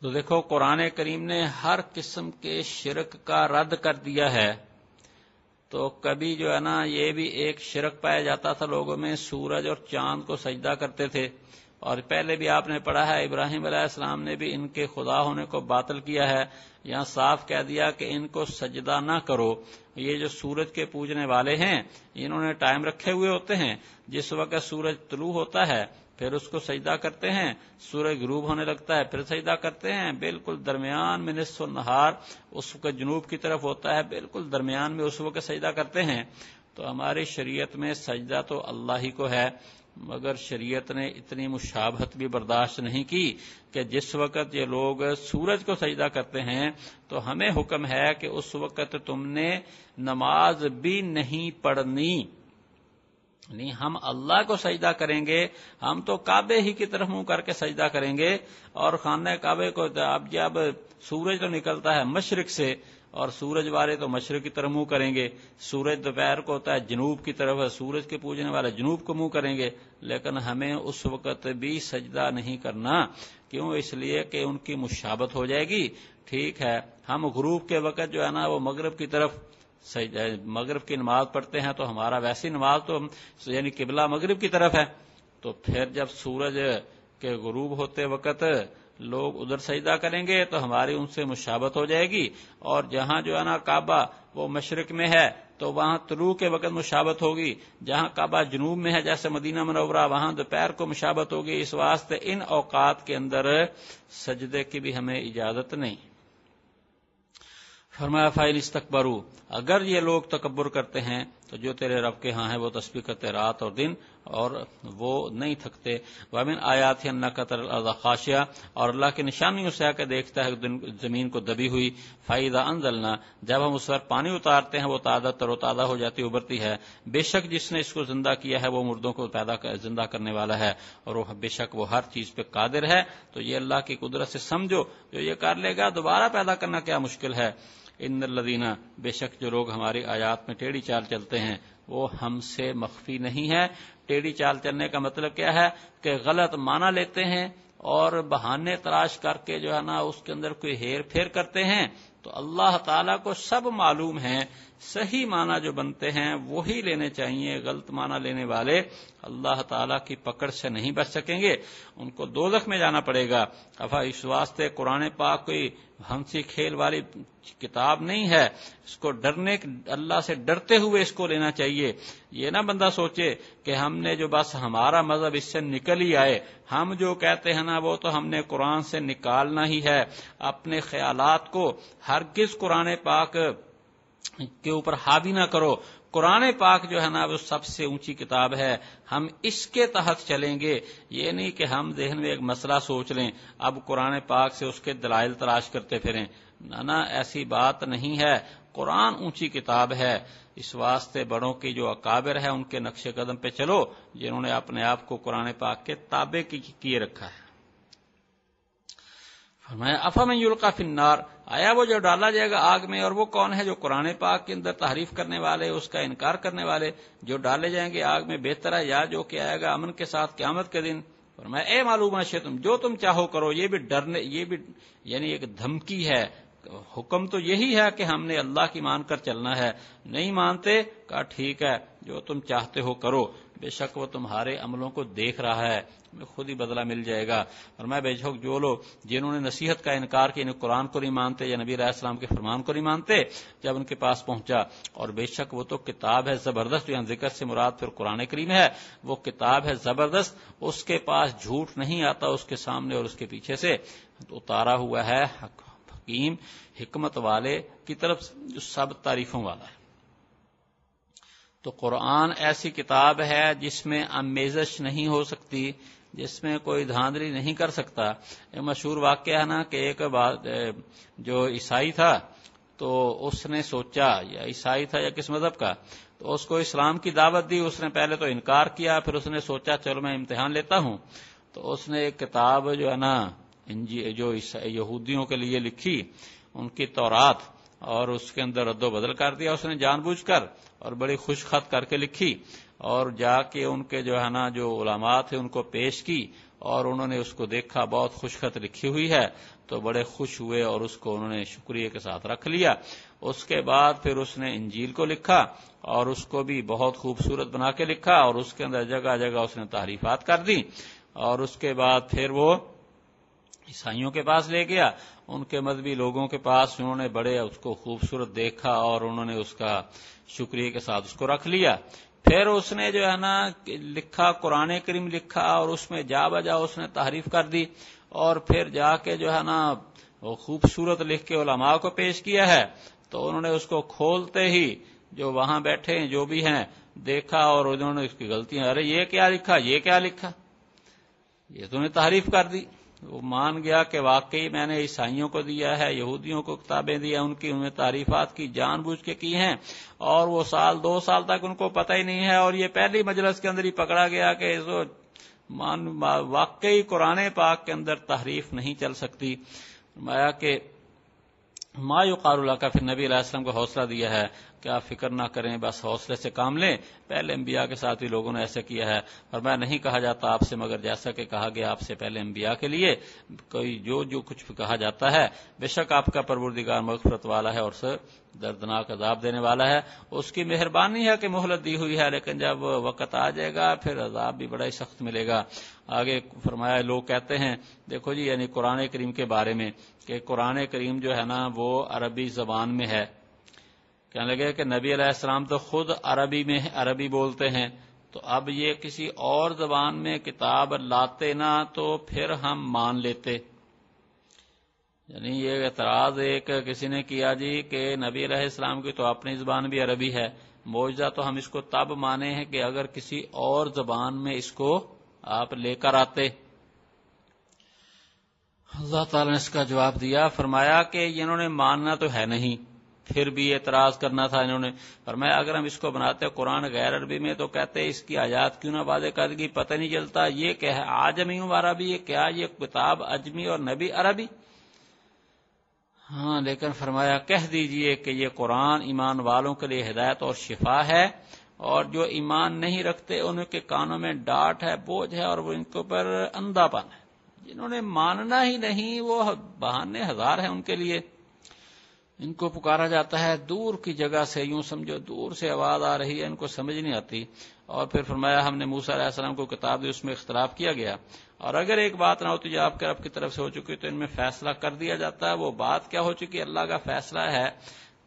تو دیکھو، قرآن کریم نے ہر قسم کے شرک کا رد کر دیا ہے۔ تو کبھی جو ہے نا، یہ بھی ایک شرک پایا جاتا تھا، لوگوں میں سورج اور چاند کو سجدہ کرتے تھے۔ اور پہلے بھی آپ نے پڑھا ہے، ابراہیم علیہ السلام نے بھی ان کے خدا ہونے کو باطل کیا ہے، یہاں صاف کہہ دیا کہ ان کو سجدہ نہ کرو۔ یہ جو سورج کے پوجنے والے ہیں، انہوں نے ٹائم رکھے ہوئے ہوتے ہیں۔ جس وقت سورج طلوع ہوتا ہے، پھر اس کو سجدہ کرتے ہیں۔ سورج غروب ہونے لگتا ہے، پھر سجدہ کرتے ہیں۔ بالکل درمیان میں نصف و نہار اس وقت جنوب کی طرف ہوتا ہے، بالکل درمیان میں اس وقت سجدہ کرتے ہیں۔ تو ہماری شریعت میں سجدہ تو اللہ ہی کو ہے۔ مگر شریعت نے اتنی مشابہت بھی برداشت نہیں کی کہ جس وقت یہ لوگ سورج کو سجدہ کرتے ہیں تو ہمیں حکم ہے کہ اس وقت تم نے نماز بھی نہیں پڑھنی۔ نہیں ہم اللہ کو سجدہ کریں گے، ہم تو کعبے ہی کی طرف منہ کر کے سجدہ کریں گے اور خانہ کعبے کو اب جب سورج تو نکلتا ہے مشرق سے اور سورج والے تو مشرق کی طرف منہ کریں گے۔ سورج دوپہر کو ہوتا ہے، جنوب کی طرف سورج کے پوجنے والے جنوب کو منہ کریں گے۔ لیکن ہمیں اس وقت بھی سجدہ نہیں کرنا۔ کیوں؟ اس لیے کہ ان کی مشابت ہو جائے گی۔ ٹھیک ہے، ہم غروب کے وقت جو ہے نا، وہ مغرب کی طرف مغرب کی نماز پڑھتے ہیں تو ہمارا ویسی نماز تو یعنی قبلہ مغرب کی طرف ہے۔ تو پھر جب سورج کے غروب ہوتے وقت لوگ ادھر سجدہ کریں گے تو ہماری ان سے مشابت ہو جائے گی اور جہاں جو ہے نا کعبہ وہ مشرق میں ہے تو وہاں طلوع کے وقت مشابت ہوگی۔ جہاں کعبہ جنوب میں ہے جیسے مدینہ منورہ، وہاں دوپہر کو مشابت ہوگی۔ اس واسطے ان اوقات کے اندر سجدے کی بھی ہمیں اجازت نہیں۔ فرمایا فائل استقبرو اگر یہ لوگ تکبر کرتے ہیں تو جو تیرے رب کے ہاں ہیں، وہ تصویر کرتے رات اور دن اور وہ نہیں تھکتے۔ وامن آیات اللہ قطر خاشیہ اور اللہ کی نشانیوں سے آ کے دیکھتا ہے زمین کو دبی ہوئی۔ فائدہ انزلنا جب ہم اس پر پانی اتارتے ہیں، وہ تازہ تر و تازہ ہو جاتی، ابھرتی ہے۔ بے شک جس نے اس کو زندہ کیا ہے، وہ مردوں کو پیدا زندہ کرنے والا ہے اور وہ بے شک وہ ہر چیز پہ قادر ہے۔ تو یہ اللہ کی قدرت سے سمجھو، جو یہ کر لے گا، دوبارہ پیدا کرنا کیا مشکل ہے؟ ان الدینہ بے شک جو لوگ ہماری آیات میں ٹیڑھی چال چلتے ہیں، وہ ہم سے مخفی نہیں ہے ٹیڑھی چال چلنے کا مطلب کیا ہے؟ کہ غلط مانا لیتے ہیں اور بہانے تلاش کر کے جو ہے نا، اس کے اندر کوئی ہیر پھیر کرتے ہیں۔ تو اللہ تعالیٰ کو سب معلوم ہے صحیح معنی جو بنتے ہیں، وہی لینے چاہیے، غلط معنی لینے والے اللہ تعالی کی پکڑ سے نہیں بچ سکیں گے۔ ان کو دو میں جانا پڑے گا۔ افا اس واسطے قرآن پاک کوئی ہنسی کھیل والی کتاب نہیں ہے۔ اس کو ڈرنے اللہ سے ڈرتے ہوئے اس کو لینا چاہیے۔ یہ نہ بندہ سوچے کہ ہم نے جو بس ہمارا مذہب اس سے نکل ہی آئے۔ ہم جو کہتے ہیں نا، وہ تو ہم نے قرآن سے نکالنا ہی ہے۔ اپنے خیالات کو ہرگز قرآن پاک کے اوپر حاوی نہ کرو۔ قرآن پاک جو ہے نا، وہ سب سے اونچی کتاب ہے۔ ہم اس کے تحت چلیں گے۔ یہ نہیں کہ ہم ذہن میں ایک مسئلہ سوچ لیں۔ اب قرآن پاک سے اس کے دلائل تلاش کرتے پھریں۔ نہ ایسی بات نہیں ہے۔ قرآن اونچی کتاب ہے۔ اس واسطے بڑوں کی جو اکابر ہے ان کے نقش قدم پہ چلو۔ جنہوں نے اپنے آپ کو قرآن پاک کے تابع کیے رکھا ہے۔ فرمایا افام یلقا فنار آیا وہ جو ڈالا جائے گا آگ میں اور وہ کون ہے جو قرآن پاک کے اندر تحریف کرنے والے، اس کا انکار کرنے والے، جو ڈالے جائیں گے آگ میں بہتر ہے یا جو کہ آئے گا امن کے ساتھ قیامت کے دن؟ فرمایا، اے معلوم ہے تم جو تم چاہو کرو، یہ بھی ڈرنے، یہ بھی یعنی ایک دھمکی ہے، حکم تو یہی ہے کہ ہم نے اللہ کی مان کر چلنا ہے، نہیں مانتے، کہا ٹھیک ہے، جو تم چاہتے ہو کرو۔ بے شک وہ تمہارے عملوں کو دیکھ رہا ہے، تمہیں خود ہی بدلہ مل جائے گا۔ اور میں بے شک جو لوگ جنہوں نے نصیحت کا انکار کیا انہیں قرآن کو نہیں مانتے یا نبی علیہ السلام کے فرمان کو نہیں مانتے، جب ان کے پاس پہنچا۔ اور بے شک وہ تو کتاب ہے زبردست یہاں ذکر سے مراد پھر قرآن کریم ہے۔ وہ کتاب ہے زبردست، اس کے پاس جھوٹ نہیں آتا اس کے سامنے اور اس کے پیچھے سے۔ اتارا ہوا ہے حکیم، حکمت والے کی طرف، جو سب تعریفوں والا ہے۔ تو قرآن ایسی کتاب ہے جس میں امیزش نہیں ہو سکتی، جس میں کوئی دھاندلی نہیں کر سکتا۔ یہ مشہور واقعہ ہے نا کہ ایک بات جو عیسائی تھا، تو اس نے سوچا، یا عیسائی تھا یا کس مذہب کا، تو اس کو اسلام کی دعوت دی، اس نے پہلے تو انکار کیا، پھر اس نے سوچا، چلو میں امتحان لیتا ہوں۔ تو اس نے ایک کتاب جو ہے نا جو یہودیوں کے لیے لکھی، ان کی تورات، اور اس کے اندر رد و بدل کر دیا، اس نے جان بوجھ کر۔ اور بڑی خوش خط کر کے لکھی اور جا کے ان کے جو ہے نا جو علامات ہیں ان کو پیش کی اور انہوں نے اس کو دیکھا بہت خوش خط لکھی ہوئی ہے تو بڑے خوش ہوئے اور اس کو انہوں نے شکریہ کے ساتھ رکھ لیا۔ اس کے بعد پھر اس نے انجیل کو لکھا اور اس کو بھی بہت خوبصورت بنا کے لکھا اور اس کے اندر جگہ جگہ اس نے تعریفات کر دی اور اس کے بعد پھر وہ عیسائیوں کے پاس لے گیا ان کے مذہبی لوگوں کے پاس انہوں نے بڑے اس کو خوبصورت دیکھا اور انہوں نے اس کا شکریہ کے ساتھ اس کو رکھ لیا۔ پھر اس نے جو ہے نا لکھا، قرآن کریم لکھا اور اس میں جا بجا اس نے تعریف کر دی اور پھر جا کے جو ہے نا وہ خوبصورت لکھ کے علماء کو پیش کیا ہے۔ تو انہوں نے اس کو کھولتے ہی جو وہاں بیٹھے ہیں، جو بھی ہیں، دیکھا اور انہوں نے اس کی غلطیاں، ارے یہ کیا لکھا، یہ کیا لکھا؟ یہ تو نے تعریف کر دی۔ وہ مان گیا کہ واقعی میں نے عیسائیوں کو دیا ہے، یہودیوں کو کتابیں دیا ان کی انہیں تعریفات کی جان بوجھ کے کی ہیں، اور وہ سال، دو سال تک ان کو پتہ ہی نہیں ہے، اور یہ پہلی مجلس کے اندر ہی پکڑا گیا کہ واقعی قرآن پاک کے اندر تحریف نہیں چل سکتی۔ مایا کہ ما یقار اللہ کا پھر نبی علیہ السلام کو حوصلہ دیا ہے۔ کہ آپ فکر نہ کریں، بس حوصلے سے کام لیں۔ پہلے انبیاء کے ساتھ بھی لوگوں نے ایسا کیا ہے۔ اور میں نہیں کہا جاتا آپ سے، مگر جیسا کہ کہا گیا آپ سے پہلے انبیاء کے لیے، کوئی جو جو کچھ بھی کہا جاتا ہے۔ بے شک آپ کا پروردگار مغفرت والا ہے اور دردناک عذاب دینے والا ہے۔ اس کی مہربانی ہے کہ مہلت دی ہوئی ہے، لیکن جب وقت آ جائے گا، پھر عذاب بھی بڑا ہی سخت ملے گا۔ آگے فرمایا، لوگ کہتے ہیں، دیکھو جی یعنی قرآن کریم کے بارے میں کہ قرآن کریم جو ہے نا، وہ عربی زبان میں ہے۔ کہنے لگے کہ نبی علیہ السلام تو خود عربی میں عربی بولتے ہیں۔ تو اب یہ کسی اور زبان میں کتاب لاتے نا تو پھر ہم مان لیتے۔ یعنی یہ اعتراض ایک کسی نے کیا جی کہ نبی علیہ السلام کی تو اپنی زبان بھی عربی ہے۔ موجودہ تو ہم اس کو تب مانے ہیں کہ اگر کسی اور زبان میں اس کو آپ لے کر آتے۔ اللہ تعالی نے اس کا جواب دیا، فرمایا کہ انہوں نے ماننا تو ہے نہیں۔ پھر بھی اعتراض کرنا تھا انہوں نے۔ فرمایا اگر ہم اس کو بناتے قرآن غیر عربی میں تو کہتے اس کی آیات کیوں نہ واضح کر دی، پتہ نہیں چلتا۔ یہ کیا ہے آجمی ہوں عربی، یہ کیا، یہ کتاب اجمی اور نبی عربی؟ ہاں لیکن فرمایا، کہہ دیجیے کہ یہ قرآن ایمان والوں کے لیے ہدایت اور شفا ہے اور جو ایمان نہیں رکھتے، ان کے کانوں میں ڈاٹ ہے، بوجھ ہے اور وہ ان کے اوپر اندھا پن ہے۔ جنہوں نے ماننا ہی نہیں، وہ بہانے ہزار ہیں ان کے لیے۔ ان کو پکارا جاتا ہے، دور کی جگہ سے، یوں سمجھو، دور سے آواز آ رہی ہے، ان کو سمجھ نہیں آتی۔ اور پھر فرمایا، ہم نے موسا علیہ السلام کو کتاب دی، اس میں اختلاف کیا گیا۔ اور اگر ایک بات نہ ہوتی، جو آپ کے رب کی طرف سے ہو چکی، تو ان میں فیصلہ کر دیا جاتا ہے۔ وہ بات کیا ہو چکی؟ اللہ کا فیصلہ ہے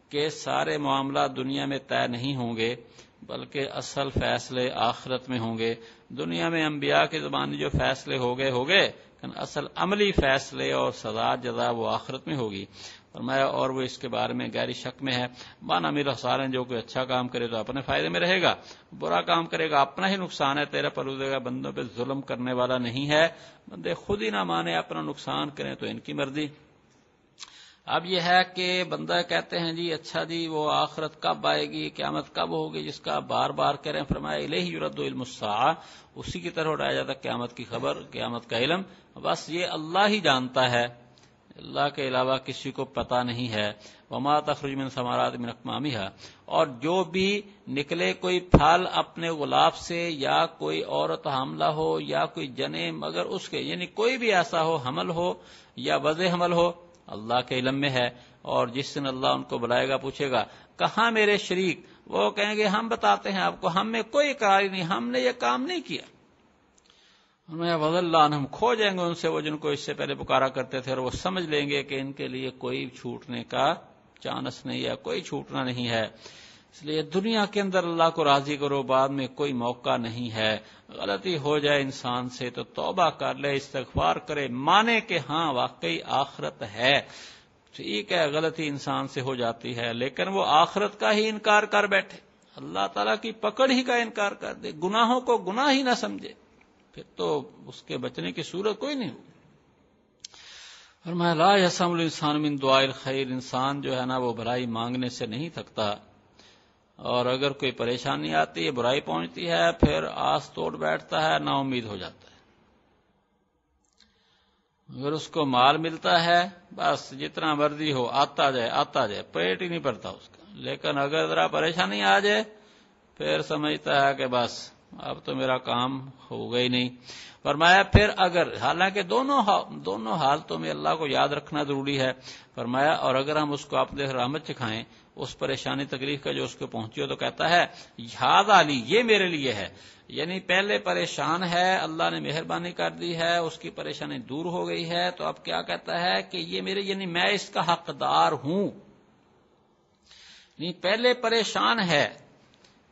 کہ سارے معاملات دنیا میں طے نہیں ہوں گے، بلکہ اصل فیصلے آخرت میں ہوں گے۔ دنیا میں انبیاء کی زبانی جو فیصلے ہو گئے ہو گئے اصل عملی فیصلے اور سزا جزا وہ آخرت میں ہوگی۔ فرمایا، اور وہ اس کے بارے میں گہری شک میں ہے۔ مانا میرا سارے جو کوئی اچھا کام کرے تو اپنے فائدے میں رہے گا۔ برا کام کرے گا، اپنا ہی نقصان ہے۔ تیرا پلودے گا بندوں پہ ظلم کرنے والا نہیں ہے۔ بندے خود ہی نہ مانے، اپنا نقصان کریں تو ان کی مرضی۔ اب یہ ہے کہ بندہ کہتے ہیں جی اچھا جی وہ آخرت کب آئے گی؟ قیامت کب ہوگی؟ جس کا بار بار کہہ رہے ہیں، فرمایا الہ یورد علم اسی کی طرح اٹھایا جاتا قیامت کی خبر، قیامت کا علم۔ بس یہ اللہ ہی جانتا ہے۔ اللہ کے علاوہ کسی کو پتا نہیں ہے۔ وما تخرج من سمارات من اقمامیہ اور جو بھی نکلے کوئی پھل اپنے گلاب سے یا کوئی عورت حاملہ ہو یا کوئی جنے مگر اس کے یعنی کوئی بھی ایسا ہو، حمل ہو یا وضع حمل ہو، اللہ کے علم میں ہے۔ اور جس دن اللہ ان کو بلائے گا، پوچھے گا، کہاں میرے شریک؟ وہ کہیں گے، ہم بتاتے ہیں آپ کو، ہم میں کوئی قراری نہیں، ہم نے یہ کام نہیں کیا۔ وض اللہ ہم کھو جائیں گے ان سے، وہ جن کو اس سے پہلے پکارا کرتے تھے اور وہ سمجھ لیں گے کہ ان کے لیے کوئی چھوٹنے کا چانس نہیں ہے، کوئی چھوٹنا نہیں ہے۔ اس لیے دنیا کے اندر اللہ کو راضی کرو، بعد میں کوئی موقع نہیں ہے۔ غلطی ہو جائے انسان سے تو توبہ کر لے، استغفار کرے، مانے کہ ہاں واقعی آخرت ہے۔ ٹھیک ہے، غلطی انسان سے ہو جاتی ہے، لیکن وہ آخرت کا ہی انکار کر بیٹھے۔ اللہ تعالیٰ کی پکڑ ہی کا انکار کر دے۔ گناہوں کو گناہ ہی نہ سمجھے۔ پھر تو اس کے بچنے کی صورت کوئی نہیں ہوگی۔ اور لا یسم الانسان من دعا الخیر، انسان جو ہے نا وہ برائی مانگنے سے نہیں تھکتا۔ اور اگر کوئی پریشانی آتی ہے، برائی پہنچتی ہے، پھر آس توڑ بیٹھتا ہے، نا امید ہو جاتا ہے۔ اگر اس کو مال ملتا ہے، بس جتنا مرضی ہو، آتا جائے آتا جائے، پیٹ ہی نہیں پڑتا اس کا۔ لیکن اگر ذرا پریشانی آ جائے، پھر سمجھتا ہے کہ بس اب تو میرا کام ہوگا ہی نہیں۔ فرمایا، پھر اگر، حالانکہ دونوں دونوں حالتوں میں اللہ کو یاد رکھنا ضروری ہے۔ فرمایا، اور اگر ہم اس کو اپنے رحمت چکھائیں اس پریشانی تکلیف کا جو اس کو پہنچی ہو تو کہتا ہے، یاد علی، یہ میرے لیے ہے۔ یعنی پہلے پریشان ہے، اللہ نے مہربانی کر دی ہے، اس کی پریشانی دور ہو گئی ہے۔ تو اب کیا کہتا ہے کہ یہ میرے یعنی میں اس کا حقدار ہوں۔ یعنی پہلے پریشان ہے،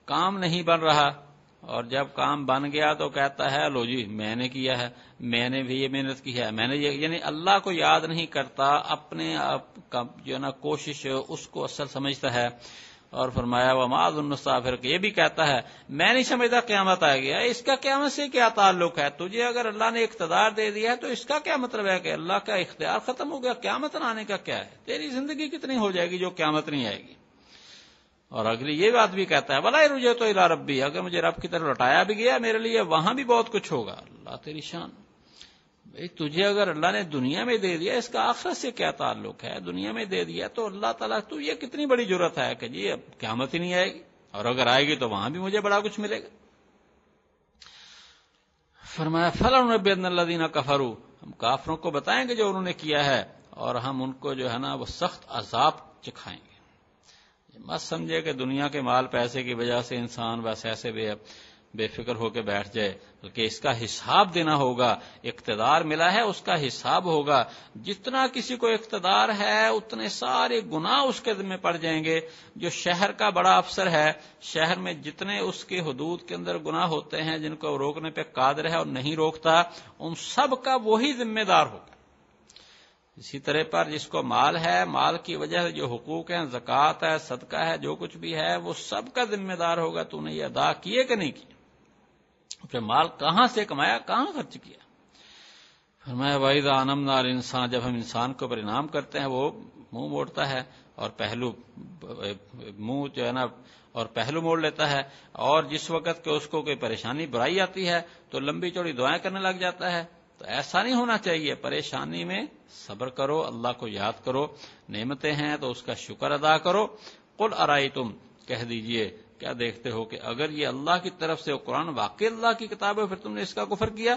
کام نہیں بن رہا۔ اور جب کام بن گیا تو کہتا ہے، لو جی میں نے کیا ہے، میں نے بھی یہ محنت کی ہے، میں نے یہ یعنی اللہ کو یاد نہیں کرتا، اپنے آپ کا جو نا کوشش اس کو اصل سمجھتا ہے۔ اور فرمایا وہ معذ النصافر یہ بھی کہتا ہے، میں نہیں سمجھتا قیامت آ گیا اس کا قیامت سے کیا تعلق ہے؟ تجھے اگر اللہ نے اقتدار دے دیا ہے تو اس کا کیا مطلب ہے کہ اللہ کا اختیار ختم ہو گیا، قیامت نہ آنے کا کیا ہے؟ تیری زندگی کتنی ہو جائے گی جو قیامت نہیں آئے گی؟ اور اگلی یہ بات بھی کہتا ہے بلا رجے تو الا ربی اگر مجھے رب کی طرف لوٹایا بھی گیا، میرے لیے وہاں بھی بہت کچھ ہوگا۔ اللہ تیری شان۔ بھائی تجھے اگر اللہ نے دنیا میں دے دیا، اس کا آخرت سے کیا تعلق ہے؟ دنیا میں دے دیا تو اللہ تعالیٰ تو یہ کتنی بڑی ضرورت ہے کہ جی اب قیامت ہی نہیں آئے گی، اور اگر آئے گی تو وہاں بھی مجھے بڑا کچھ ملے گا۔ فرمایا فلاں اللہ دینا کفرو ہم کافروں کو بتائیں گے جو انہوں نے کیا ہے، اور ہم ان کو جو ہے نا وہ سخت عذاب چکھائیں۔ گے مت سمجھے کہ دنیا کے مال پیسے کی وجہ سے انسان بس ایسے بے بے فکر ہو کے بیٹھ جائے، بلکہ اس کا حساب دینا ہوگا، اقتدار ملا ہے، اس کا حساب ہوگا۔ جتنا کسی کو اقتدار ہے، اتنے سارے گناہ اس کے ذمہ پڑ جائیں گے۔ جو شہر کا بڑا افسر ہے، شہر میں جتنے اس کے حدود کے اندر گناہ ہوتے ہیں، جن کو روکنے پہ قادر ہے اور نہیں روکتا، ان سب کا وہی ذمہ دار ہوگا۔ اسی طرح پر جس کو مال ہے، مال کی وجہ سے جو حقوق ہیں، زکوٰۃ ہے، صدقہ ہے، جو کچھ بھی ہے، وہ سب کا ذمہ دار ہوگا، تو نے یہ ادا کیے کہ نہیں کیے؟ پھر مال کہاں سے کمایا؟ کہاں خرچ کیا؟ فرمایا واحد آنم نار انسان جب ہم انسان کو پرینام کرتے ہیں، وہ منہ موڑتا ہے اور پہلو، منہ جو ہے نا، اور پہلو موڑ لیتا ہے اور جس وقت کہ اس کو کوئی پریشانی، برائی آتی ہے، تو لمبی چوڑی دعائیں کرنے لگ جاتا ہے۔ تو ایسا نہیں ہونا چاہیے، پریشانی میں صبر کرو، اللہ کو یاد کرو، نعمتیں ہیں تو اس کا شکر ادا کرو۔ قل ارائی تم کہہ دیجیے، کیا دیکھتے ہو کہ اگر یہ اللہ کی طرف سے قرآن واقع اللہ کی کتاب ہے، پھر تم نے اس کا کفر کیا؟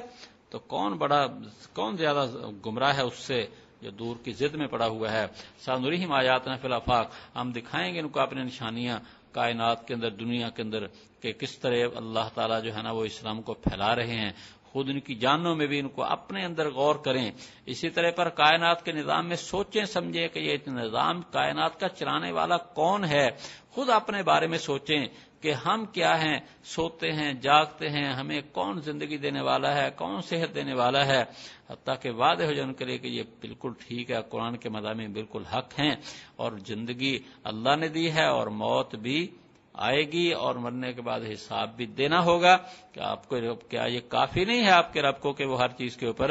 تو کون بڑا، کون زیادہ گمراہ ہے اس سے جو دور کی ضد میں پڑا ہوا ہے؟ سانوری آیات فی الافاق، ہم دکھائیں گے ان کو اپنی نشانیاں، کائنات کے اندر، دنیا کے اندر، کہ کس طرح اللہ تعالیٰ جو ہے نا وہ اسلام کو پھیلا رہے ہیں۔ خود ان کی جانوں میں بھی ان کو اپنے اندر غور کریں۔ اسی طرح پر کائنات کے نظام میں سوچیں، سمجھیں کہ یہ نظام کائنات کا چلانے والا کون ہے؟ خود اپنے بارے میں سوچیں کہ ہم کیا ہیں؟ سوتے ہیں، جاگتے ہیں، ہمیں کون زندگی دینے والا ہے؟ کون صحت دینے والا ہے؟ حتیٰ کہ وعدے ہو جان کرے کہ یہ بالکل ٹھیک ہے، قرآن کے مضامین بالکل حق ہیں۔ اور زندگی اللہ نے دی ہے اور موت بھی آئے گی اور مرنے کے بعد حساب بھی دینا ہوگا کہ آپ کو کیا یہ کافی نہیں ہے آپ کے رب کو کہ وہ ہر چیز کے اوپر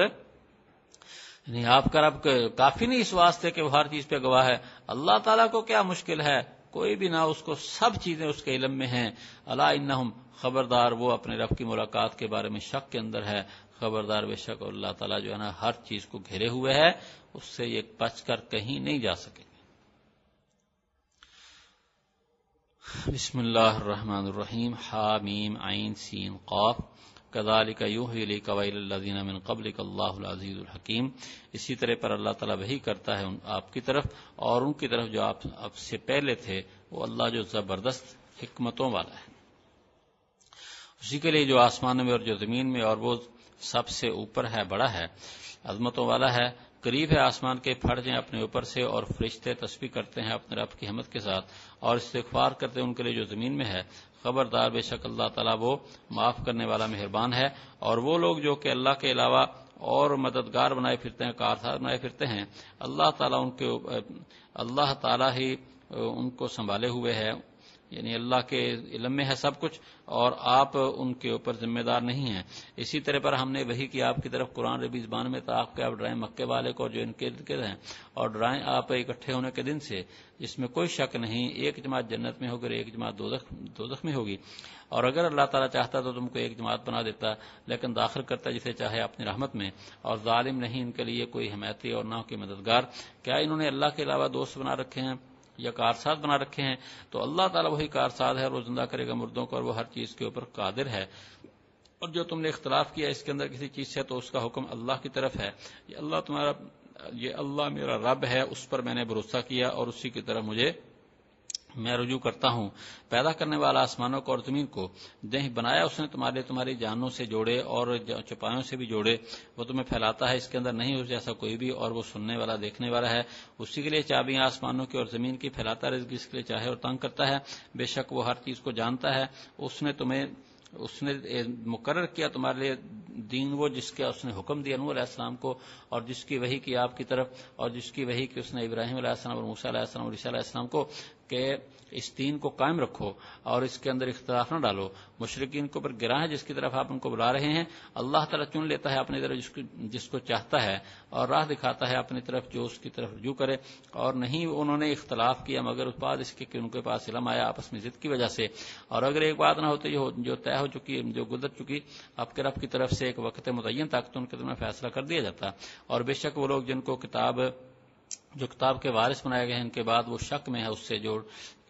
نہیں آپ کا رب کافی نہیں اس واسطے کہ وہ ہر چیز پہ گواہ ہے۔ اللہ تعالیٰ کو کیا مشکل ہے؟ کوئی بھی نہ اس کو سب چیزیں اس کے علم میں ہیں۔ اللہ انہم، خبردار وہ اپنے رب کی ملاقات کے بارے میں شک کے اندر ہے۔ خبردار بے شک اور اللہ تعالیٰ جو ہے نا ہر چیز کو گھیرے ہوئے ہے۔ اس سے یہ بچ کر کہیں نہیں جا سکے۔ بسم اللہ الرحمن الرحیم، حامیم، عین، سین، قاف۔ کذالک یوحی لیک ویل الذین من قبلک اللہ العزیز الحکیم۔ اسی طرح پر اللہ تعالیٰ وہی کرتا ہے آپ کی طرف اور ان کی طرف جو آپ اب سے پہلے تھے، وہ اللہ جو زبردست حکمتوں والا ہے۔ اسی کے لیے جو آسمان میں اور جو زمین میں اور وہ سب سے اوپر ہے، بڑا ہے، عظمتوں والا ہے قریب ہے آسمان کے پھٹ جائیں اپنے اوپر سے اور فرشتے تسبیح کرتے ہیں اپنے رب کی حمد کے ساتھ اور استغفار کرتے ہیں ان کے لیے جو زمین میں ہے۔ خبردار، بے شک اللہ تعالیٰ وہ معاف کرنے والا مہربان ہے اور وہ لوگ جو کہ اللہ کے علاوہ اور مددگار بنائے پھرتے ہیں، کارساز بنائے پھرتے ہیں، اللہ تعالیٰ ان کے، اللہ تعالیٰ ہی ان کو سنبھالے ہوئے ہے یعنی اللہ کے علم میں ہے سب کچھ اور آپ ان کے اوپر ذمہ دار نہیں ہیں۔ اسی طرح پر ہم نے وہی کہ آپ کی طرف قرآن ربی زبان میں آپ کے آپ ڈرائیں مکے والے کو جو ان کے گرد ہیں اور ڈرائیں آپ اکٹھے ہونے کے دن سے جس میں کوئی شک نہیں، ایک جماعت جنت میں ہوگی اور ایک جماعت دوزخ میں ہوگی۔ اور اگر اللہ تعالیٰ چاہتا تو تم کو ایک جماعت بنا دیتا، لیکن داخل کرتا جسے چاہے اپنی رحمت میں۔ اور ظالم نہیں ان کے لیے کوئی حمایتی اور نہ کوئی مددگار۔ کیا انہوں نے اللہ کے علاوہ دوست بنا رکھے ہیں؟ یا کارساز بنا رکھے ہیں، تو اللہ تعالیٰ وہی کارساز ہے وہ زندہ کرے گا مردوں کو اور وہ ہر چیز کے اوپر قادر ہے۔ اور جو تم نے اختلاف کیا اس کے اندر کسی چیز سے تو اس کا حکم اللہ کی طرف ہے۔ یہ اللہ تمہارا، یہ اللہ میرا رب ہے، اس پر میں نے بھروسہ کیا اور اسی کی طرف مجھے میں رجوع کرتا ہوں۔ پیدا کرنے والا آسمانوں کو اور زمین کو دہ بنایا اس نے تمہارے تمہاری جانوں سے جوڑے اور چپایوں سے بھی جوڑے۔ وہ تمہیں پھیلاتا ہے اس کے اندر نہیں جیسا کوئی بھی، اور وہ سننے والا، دیکھنے والا ہے۔ اسی کے لیے چابیاں آسمانوں کی اور زمین کی پھیلاتا رزق اس کے لیے چاہے اور تنگ کرتا ہے۔ بے شک وہ ہر چیز کو جانتا ہے۔ اس نے تمہیں، اس نے مقرر کیا تمہارے لیے دین وہ جس کا اس نے حکم دیا نور علیہ السلام کو، اور جس کی وہی کی آپ کی طرف، اور جس کی وہی کی اس نے ابراہیم علیہ السلام اور موسیٰ علیہ السلام اور عیسیٰ علیہ السلام کو۔ کہ اس دین کو قائم رکھو اور اس کے اندر اختلاف نہ ڈالو۔ مشرقین کو پر گرا ہے جس کی طرف آپ ان کو بلا رہے ہیں۔ اللہ تعالیٰ چن لیتا ہے اپنی طرف جس کو جس کو چاہتا ہے اور راہ دکھاتا ہے اپنی طرف جو اس کی طرف رجوع کرے۔ اور نہیں انہوں نے اختلاف کیا، مگر اس بعد اس کے کہ ان کے پاس علم آیا آپس میں ضد کی وجہ سے۔ اور اگر ایک بات نہ ہوتی جو طے ہو چکی جو گزر چکی آپ کے رب کی طرف سے ایک وقت متعین طاقت ان کے دن میں فیصلہ کر دیا جاتا۔ اور بے شک وہ لوگ جن کو کتاب جو کتاب کے وارث بنائے گئے ہیں، ان کے بعد وہ شک میں ہے، اس سے جو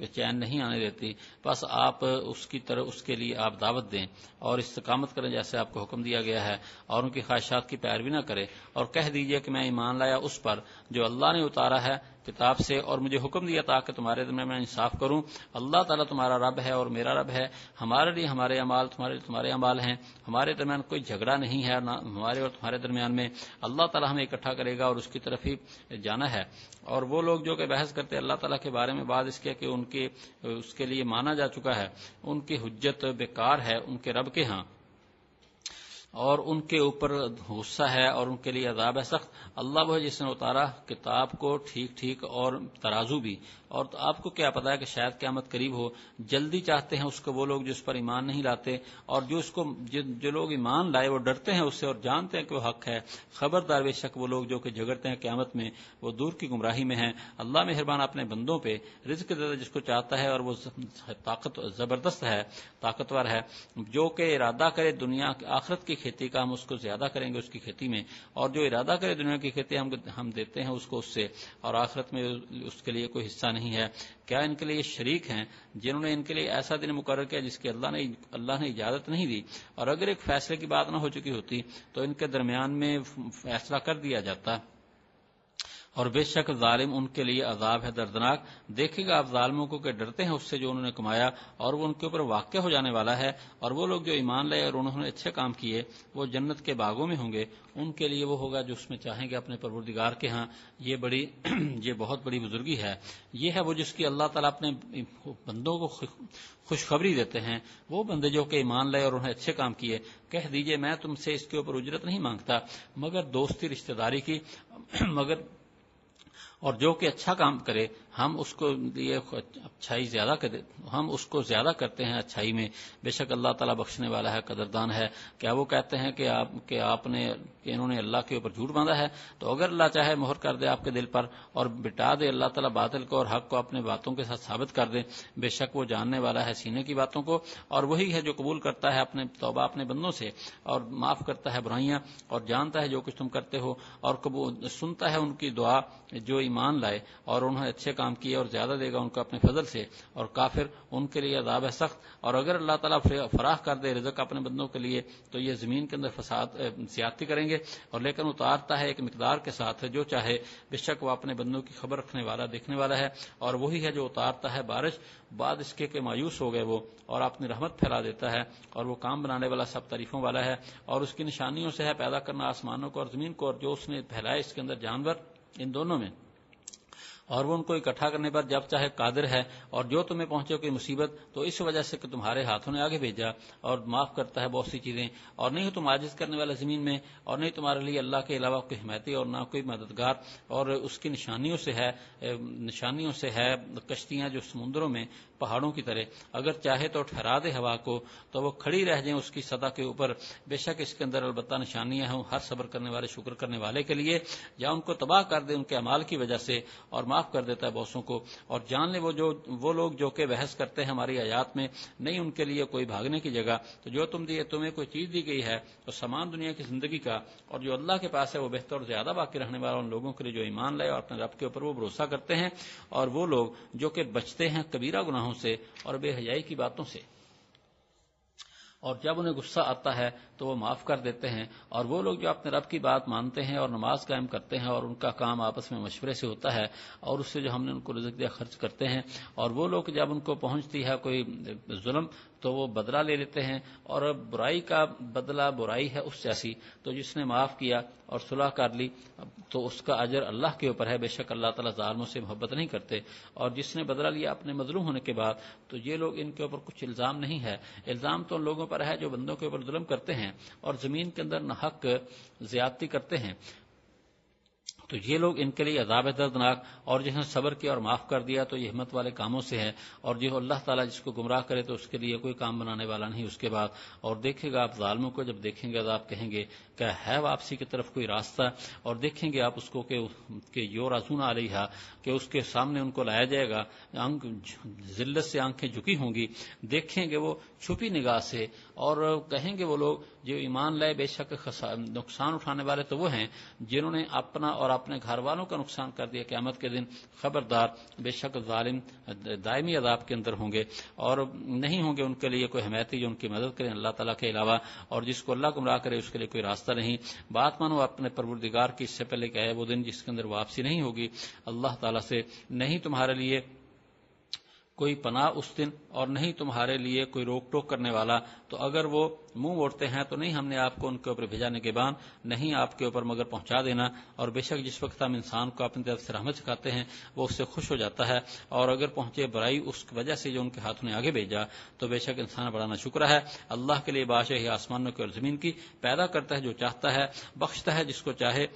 چین نہیں آنے دیتی۔ بس آپ اس کی طرح اس کے لیے آپ دعوت دیں اور استقامت کریں جیسے آپ کو حکم دیا گیا ہے اور ان کی خواہشات کی پیروی نہ کرے اور کہہ دیجیے کہ میں ایمان لایا اس پر جو اللہ نے اتارا ہے کتاب سے اور مجھے حکم دیا تھا کہ تمہارے درمیان میں انصاف کروں۔ اللہ تعالیٰ تمہارا رب ہے اور میرا رب ہے۔ ہمارے لیے ہمارے امال تمہارے لیے تمہارے امال ہیں۔ ہمارے درمیان کوئی جھگڑا نہیں ہے ہمارے اور تمہارے درمیان میں۔ اللہ تعالیٰ ہمیں اکٹھا کرے گا اور اس کی طرف ہی جانا ہے۔ اور وہ لوگ جو کہ بحث کرتے اللہ تعالیٰ کے بارے میں بعد اس کے کہ ان کے اس کے لیے مانا جا چکا ہے، ان کی حجت بیکار ہے، ان کے رب کے ہاں۔ اور ان کے اوپر غصہ ہے اور ان کے لیے عذاب ہے سخت۔ اللہ وہ جس نے اتارا کتاب کو ٹھیک ٹھیک اور ترازو بھی۔ اور تو آپ کو کیا پتا ہے کہ شاید قیامت قریب ہو۔ جلدی چاہتے ہیں اس کو وہ لوگ جو اس پر ایمان نہیں لاتے اور جو اس کو جو لوگ ایمان لائے وہ ڈرتے ہیں اس سے اور جانتے ہیں کہ وہ حق ہے۔ خبردار بے شک وہ لوگ جو کہ جھگڑتے ہیں قیامت میں وہ دور کی گمراہی میں ہیں۔ اللہ مہربان اپنے بندوں پہ رزق دیتا جس کو چاہتا ہے اور وہ طاقت زبردست ہے، طاقتور ہے۔ جو کہ ارادہ کرے دنیا آخرت کی کھیتی کا ہم اس کو زیادہ کریں گے اس کی کھیتی میں، اور جو ارادہ کرے دنیا کی کھیتی ہم دیتے ہیں اس کو اس سے، اور آخرت میں اس کے لیے کوئی حصہ نہیں نہیں ہے۔ کیا ان کے لیے شریک ہیں؟ جنہوں نے ان کے لیے ایسا دن مقرر کیا جس کی اللہ نے اللہ نے اجازت نہیں دی۔ اور اگر ایک فیصلے کی بات نہ ہو چکی ہوتی تو ان کے درمیان میں فیصلہ کر دیا جاتا۔ اور بے شک ظالم ان کے لیے عذاب ہے دردناک۔ دیکھے گا آپ ظالموں کو کہ ڈرتے ہیں اس سے جو انہوں نے کمایا اور وہ ان کے اوپر واقع ہو جانے والا ہے۔ اور وہ لوگ جو ایمان لائے اور انہوں نے اچھے کام کیے، وہ جنت کے باغوں میں ہوں گے۔ ان کے لیے وہ ہوگا جو اس میں چاہیں گے اپنے پروردگار کے ہاں۔ یہ بڑی (clears throat) یہ بہت بڑی بزرگی ہے۔ یہ ہے وہ جس کی اللہ تعالیٰ اپنے بندوں کو خوشخبری دیتے ہیں۔ وہ بندے جو کہ ایمان لائے اور انہیں اچھے کام کیے، کہہ دیجیے، میں تم سے اس کے اوپر اجرت نہیں مانگتا۔ مگر دوستی رشتہ داری کی، مگر اور جو کہ اچھا کام کرے، ہم اس کو یہ اچھائی زیادہ کرے ہم اس کو زیادہ کرتے ہیں اچھائی میں۔ بے شک اللہ تعالیٰ بخشنے والا ہے، قدردان ہے۔ کیا وہ کہتے ہیں کہ آپ کہ آپ نے، کہ انہوں نے اللہ کے اوپر جھوٹ باندھا ہے؟ تو اگر اللہ چاہے، مہر کر دے آپ کے دل پر اور بٹا دے اللہ تعالیٰ باطل کو اور حق کو اپنے باتوں کے ساتھ ثابت کر دے۔ بے شک وہ جاننے والا ہے سینے کی باتوں کو اور وہی ہے جو قبول کرتا ہے اپنے توبہ اپنے بندوں سے اور معاف کرتا ہے برائیاں اور جانتا ہے جو کچھ تم کرتے ہو اور سنتا ہے ان کی دعا جو ایمان لائے اور انہوں نے اچھے کام کیے اور زیادہ دے گا ان کو اپنے فضل سے اور کافر ان کے لیے عذاب ہے سخت اور اگر اللہ تعالیٰ فراہ کر دے رزق اپنے بندوں کے لیے تو یہ زمین کے اندر فساد زیادتی کریں گے اور لیکن اتارتا ہے ایک مقدار کے ساتھ جو چاہے بے شک وہ اپنے بندوں کی خبر رکھنے والا، دیکھنے والا ہے اور وہی ہے جو اتارتا ہے بارش، بعد اس کے کہ مایوس ہو گئے وہ اور اپنی رحمت پھیلا دیتا ہے اور وہ کام بنانے والا سب تعریفوں والا ہے اور اس کی نشانیوں سے ہے پیدا کرنا آسمانوں کو اور زمین کو اور جو اس نے پھیلائے اس کے اندر جانور، ان دونوں میں اور وہ ان کو اکٹھا کرنے پر جب چاہے قادر ہے اور جو تمہیں پہنچے کوئی مصیبت، تو اس وجہ سے کہ تمہارے ہاتھوں نے آگے بھیجا اور معاف کرتا ہے بہت سی چیزیں۔ اور نہیں تم عاجز کرنے والا زمین میں اور نہیں تمہارے لیے اللہ کے علاوہ کوئی حمایتی اور نہ کوئی مددگار۔ اور اس کی نشانیوں سے ہے، نشانیوں سے ہے کشتیاں جو سمندروں میں پہاڑوں کی طرح۔ اگر چاہے تو ٹھہرا دے ہوا کو، تو وہ کھڑی رہ جائیں اس کی سطح کے اوپر۔ بے شک اس کے اندر البتہ نشانیاں ہوں ہر صبر کرنے والے، شکر کرنے والے کے لیے۔ یا ان کو تباہ کر دے ان کے امال کی وجہ سے اور معاف کر دیتا ہے بوسوں کو۔ اور جان لے وہ جو، وہ لوگ جو کہ بحث کرتے ہیں ہماری آیات میں، نہیں ان کے لیے کوئی بھاگنے کی جگہ۔ تو جو تم دیے تمہیں کوئی چیز دی گئی ہے، تو سامان دنیا کی زندگی کا اور جو اللہ کے پاس ہے، وہ بہتر اور زیادہ باقی رہنے والا ان لوگوں کے لیے جو ایمان لائے اور اپنے رب کے اوپر وہ بھروسہ کرتے ہیں۔ اور وہ لوگ جو کہ بچتے ہیں کبیرہ گناہوں سے اور بے حیائی کی باتوں سے۔ اور جب انہیں غصہ آتا ہے تو وہ معاف کر دیتے ہیں اور وہ لوگ جو اپنے رب کی بات مانتے ہیں اور نماز قائم کرتے ہیں اور ان کا کام آپس میں مشورے سے ہوتا ہے اور اس سے جو ہم نے ان کو رزق دیا خرچ کرتے ہیں اور وہ لوگ جب ان کو پہنچتی ہے کوئی ظلم تو وہ بدلہ لے لیتے ہیں اور برائی کا بدلہ برائی ہے اس جیسی۔ تو جس نے معاف کیا اور صلاح کر لی، تو اس کا اجر اللہ کے اوپر ہے۔ بے شک اللہ تعالیٰ ظالموں سے محبت نہیں کرتے۔ اور جس نے بدلہ لیا اپنے مظلوم ہونے کے بعد، تو یہ لوگ ان کے اوپر کچھ الزام نہیں ہے۔ الزام تو ان لوگوں پر ہے جو بندوں کے اوپر ظلم کرتے ہیں اور زمین کے اندر نحق زیادتی کرتے ہیں۔ تو یہ لوگ ان کے لیے عذاب دردناک اور جس نے صبر کیا اور معاف کر دیا تو یہ ہمت والے کاموں سے ہے اور جو اللہ تعالیٰ جس کو گمراہ کرے تو اس کے لیے کوئی کام بنانے والا نہیں اس کے بعد۔ اور دیکھے گا آپ ظالموں کو، جب دیکھیں گے عذاب کہیں گے کیا ہے واپسی کی طرف کوئی راستہ۔ اور دیکھیں گے آپ اس کو کہ یو رازون آ رہی ہے کہ اس کے سامنے ان کو لایا جائے گا۔ ذلت سے آنکھیں جھکی ہوں گی۔ دیکھیں گے وہ چھپی نگاہ سے۔ اور کہیں گے وہ لوگ، جو ایمان لائے بے شک نقصان اٹھانے والے تو وہ ہیں، جنہوں نے اپنا اور اپنے گھر والوں کا نقصان کر دیا قیامت کے دن۔ خبردار، بے شک ظالم، دائمی عذاب کے اندر ہوں گے اور نہیں ہوں گے ان کے لیے کوئی حمایتی جو ان کی مدد کریں۔ اللہ تعالیٰ کے علاوہ اور جس کو اللہ گمراہ کرے اس کے لیے کوئی راستہ نہیں۔ بات مانو اپنے پروردگار کی، اس سے پہلے کہ ہے وہ دن جس کے اندر واپسی نہیں ہوگی، اللہ تعالیٰ سے نہیں تمہارے لیے کوئی پناہ اس دن اور نہیں تمہارے لیے کوئی روک ٹوک کرنے والا، تو اگر وہ منہ موڑتے ہیں تو نہیں ہم نے آپ کو ان کے اوپر بھیجانے کے بعد نہیں آپ کے اوپر مگر پہنچا دینا۔ اور بے شک جس وقت ہم انسان کو اپنی طرف سے رحمت سکھاتے ہیں، وہ اس سے خوش ہو جاتا ہے۔ اور اگر پہنچے برائی اس وجہ سے جو ان کے ہاتھوں نے آگے بھیجا، تو بے شک انسان بڑا شکر ہے۔ اللہ کے لیے بادشاہ آسمانوں کی اور زمین کی پیدا کرتا ہے جو چاہتا ہے، بخشتا ہے جس کو چاہے۔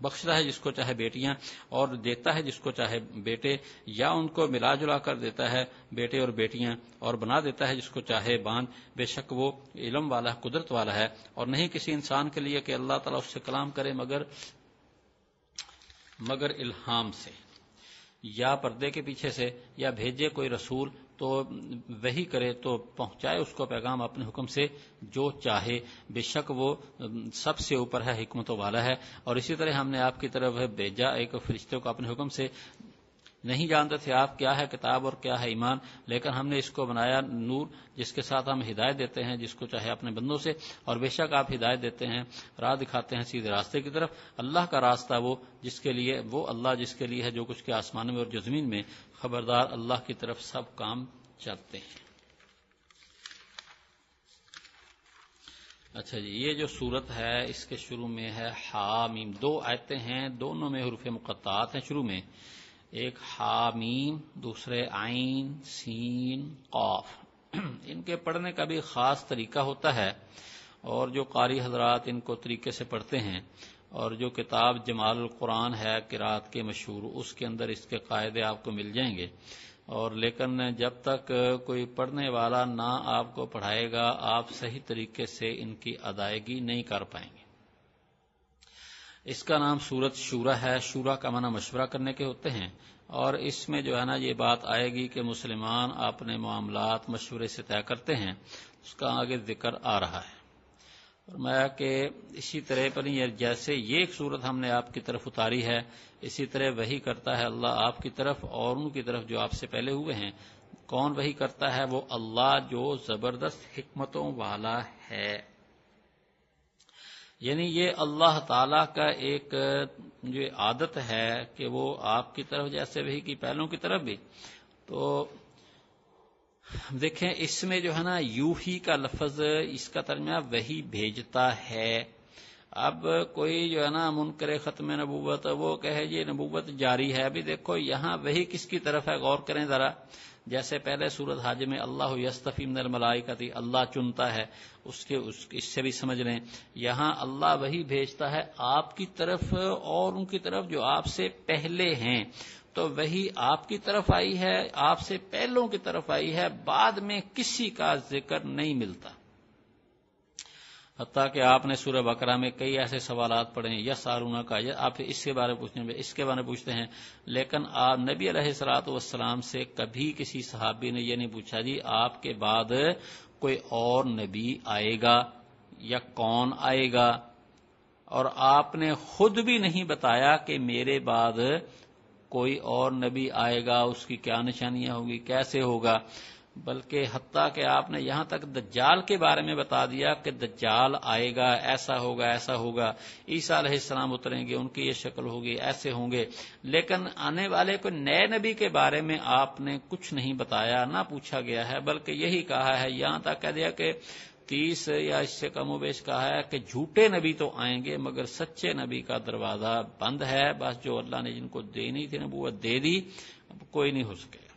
بخشتا ہے جس کو چاہے بیٹیاں اور دیتا ہے جس کو چاہے بیٹے، یا ان کو ملا جلا کر دیتا ہے بیٹے اور بیٹیاں اور بنا دیتا ہے جس کو چاہے باندھ بے شک وہ علم والا، قدرت والا ہے۔ اور نہیں کسی انسان کے لیے کہ اللہ تعالیٰ اس سے کلام کرے مگر مگر الہام سے، یا پردے کے پیچھے سے، یا بھیجے کوئی رسول تو وہی کرے تو پہنچائے اس کو پیغام اپنے حکم سے جو چاہے۔ بے شک وہ سب سے اوپر ہے، حکمتوں والا ہے۔ اور اسی طرح ہم نے آپ کی طرف بھیجا ایک فرشتے کو اپنے حکم سے۔ نہیں جانتے تھے آپ کیا ہے کتاب اور کیا ہے ایمان، لیکن ہم نے اس کو بنایا نور، جس کے ساتھ ہم ہدایت دیتے ہیں، جس کو چاہے اپنے بندوں سے۔ اور بے شک آپ ہدایت دیتے ہیں، راہ دکھاتے ہیں سیدھے راستے کی طرف۔ اللہ کا راستہ وہ جس کے لیے، وہ اللہ جس کے لیے ہے جو کچھ کے آسمان میں اور جو زمین میں۔ خبردار اللہ کی طرف سب کام چلتے ہیں۔ اچھا جی یہ جو صورت ہے، اس کے شروع میں ہے حامیم۔ دو آیتیں ہیں، دونوں میں حروف مقطعات ہیں شروع میں۔ ایک حامیم، دوسرے آئین سین، قاف۔ ان کے پڑھنے کا بھی خاص طریقہ ہوتا ہے اور جو قاری حضرات ان کو طریقے سے پڑھتے ہیں اور جو کتاب جمال القرآن ہے کراط کے مشہور، اس کے اندر اس کے قاعدے آپ کو مل جائیں گے۔ اور لیکن جب تک کوئی پڑھنے والا نہ آپ کو پڑھائے گا، آپ صحیح طریقے سے ان کی ادائیگی نہیں کر پائیں گے۔ اس کا نام سورت شورا ہے۔ شورا کا معنی مشورہ کرنے کے ہوتے ہیں۔ اور اس میں جو ہے نا، یہ بات آئے گی کہ مسلمان اپنے معاملات مشورے سے طے کرتے ہیں۔ اس کا آگے ذکر آ رہا ہے۔ فرمایا کہ اسی طرح پر جیسے یہ ایک صورت ہم نے آپ کی طرف اتاری ہے، اسی طرح وہی کرتا ہے اللہ آپ کی طرف اور ان کی طرف جو آپ سے پہلے ہوئے ہیں۔ کون وہی کرتا ہے؟ وہ اللہ جو زبردست حکمتوں والا ہے۔ یعنی یہ اللہ تعالی کا ایک جو عادت ہے کہ وہ آپ کی طرف، جیسے وہی کی پہلوں کی طرف بھی۔ تو دیکھیں، اس میں جو ہے نا یو ہی کا لفظ اس کا ترجمہ وہی بھیجتا ہے۔ اب کوئی جو ہے نا، منکر ختم نبوت، وہ کہے یہ نبوت جاری ہے، ابھی دیکھو یہاں وہی کس کی طرف ہے، غور کریں ذرا۔ جیسے پہلے سورت حاج میں اللہ یستفیم نرملائی کا تھی اللہ چنتا ہے، اس کے اس سے بھی سمجھ لیں۔ یہاں اللہ وہی بھیجتا ہے، آپ کی طرف اور ان کی طرف جو آپ سے پہلے ہیں۔ تو وہی آپ کی طرف آئی ہے، آپ سے پہلوں کی طرف آئی ہے، بعد میں کسی کا ذکر نہیں ملتا۔ حتیٰ کہ آپ نے سورہ بکرا میں کئی ایسے سوالات پڑھے ہیں یس آرونا کا آپ اس کے بارے میں پوچھتے ہیں، اس کے بارے میں پوچھتے ہیں۔ لیکن آپ نبی علیہ سلاۃ والسلام سے کبھی کسی صحابی نے یہ نہیں پوچھا جی آپ کے بعد کوئی اور نبی آئے گا یا کون آئے گا؟ اور آپ نے خود بھی نہیں بتایا کہ میرے بعد کوئی اور نبی آئے گا، اس کی کیا نشانیاں ہوگی کیسے ہوگا؟ بلکہ حتیٰ کہ آپ نے یہاں تک دجال کے بارے میں بتا دیا کہ دجال آئے گا، ایسا ہوگا ایسا ہوگا۔ عیسیٰ علیہ السلام اتریں گے، ان کی یہ شکل ہوگی، ایسے ہوں گے۔ لیکن آنے والے کو نئے نبی کے بارے میں آپ نے کچھ نہیں بتایا، نہ پوچھا گیا ہے، بلکہ یہی کہا ہے، یہاں تک کہہ دیا کہ تیس یا اس سے کم و بیش کہا ہے کہ جھوٹے نبی تو آئیں گے، مگر سچے نبی کا دروازہ بند ہے۔ بس جو اللہ نے جن کو دینی تھی، نبوت دے دی، اب کوئی نہیں ہو سکے۔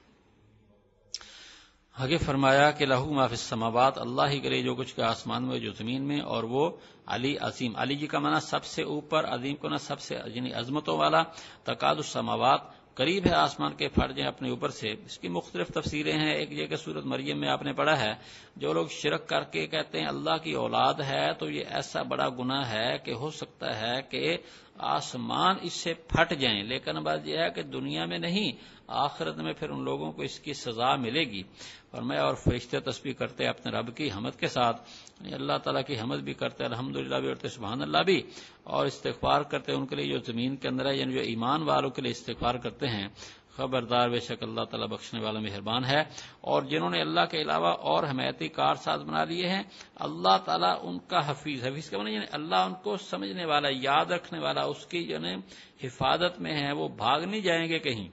آگے فرمایا کہ لہو معاف سماوات اللہ ہی کرے جو کچھ کے آسمان میں، جو زمین میں، اور وہ علی عظیم۔ علی جی کا منع سب سے اوپر، عظیم کو نا سب سے یعنی عظمتوں والا تقاد السماوات قریب ہے، آسمان کے فرج ہیں اپنے اوپر سے۔ اس کی مختلف تفسیریں ہیں۔ ایک جگہ صورت مریم میں آپ نے پڑھا ہے، جو لوگ شرک کر کے کہتے ہیں اللہ کی اولاد ہے، تو یہ ایسا بڑا گناہ ہے کہ ہو سکتا ہے کہ آسمان اس سے پھٹ جائیں۔ لیکن بات یہ ہے کہ دنیا میں نہیں، آخرت میں پھر ان لوگوں کو اس کی سزا ملے گی۔ اور میں اور فرشتے تسبیح کرتے اپنے رب کی حمد کے ساتھ۔ یعنی اللہ تعالیٰ کی حمد بھی کرتے الحمد للہ بھی اور سبحان اللہ بھی، اور استغفار کرتے ان کے لیے جو زمین کے اندر ہے یعنی جو ایمان والوں کے لیے استغفار کرتے ہیں، خبردار بے شک اللہ تعالیٰ بخشنے والا مہربان ہے۔ اور جنہوں نے اللہ کے علاوہ اور حمایتی کار ساز بنا لیے ہیں، اللہ تعالیٰ ان کا حفیظ حفیظ کا مطلب یعنی اللہ ان کو سمجھنے والا، یاد رکھنے والا، اس کی جو حفاظت میں ہے وہ بھاگ نہیں جائیں گے کہیں۔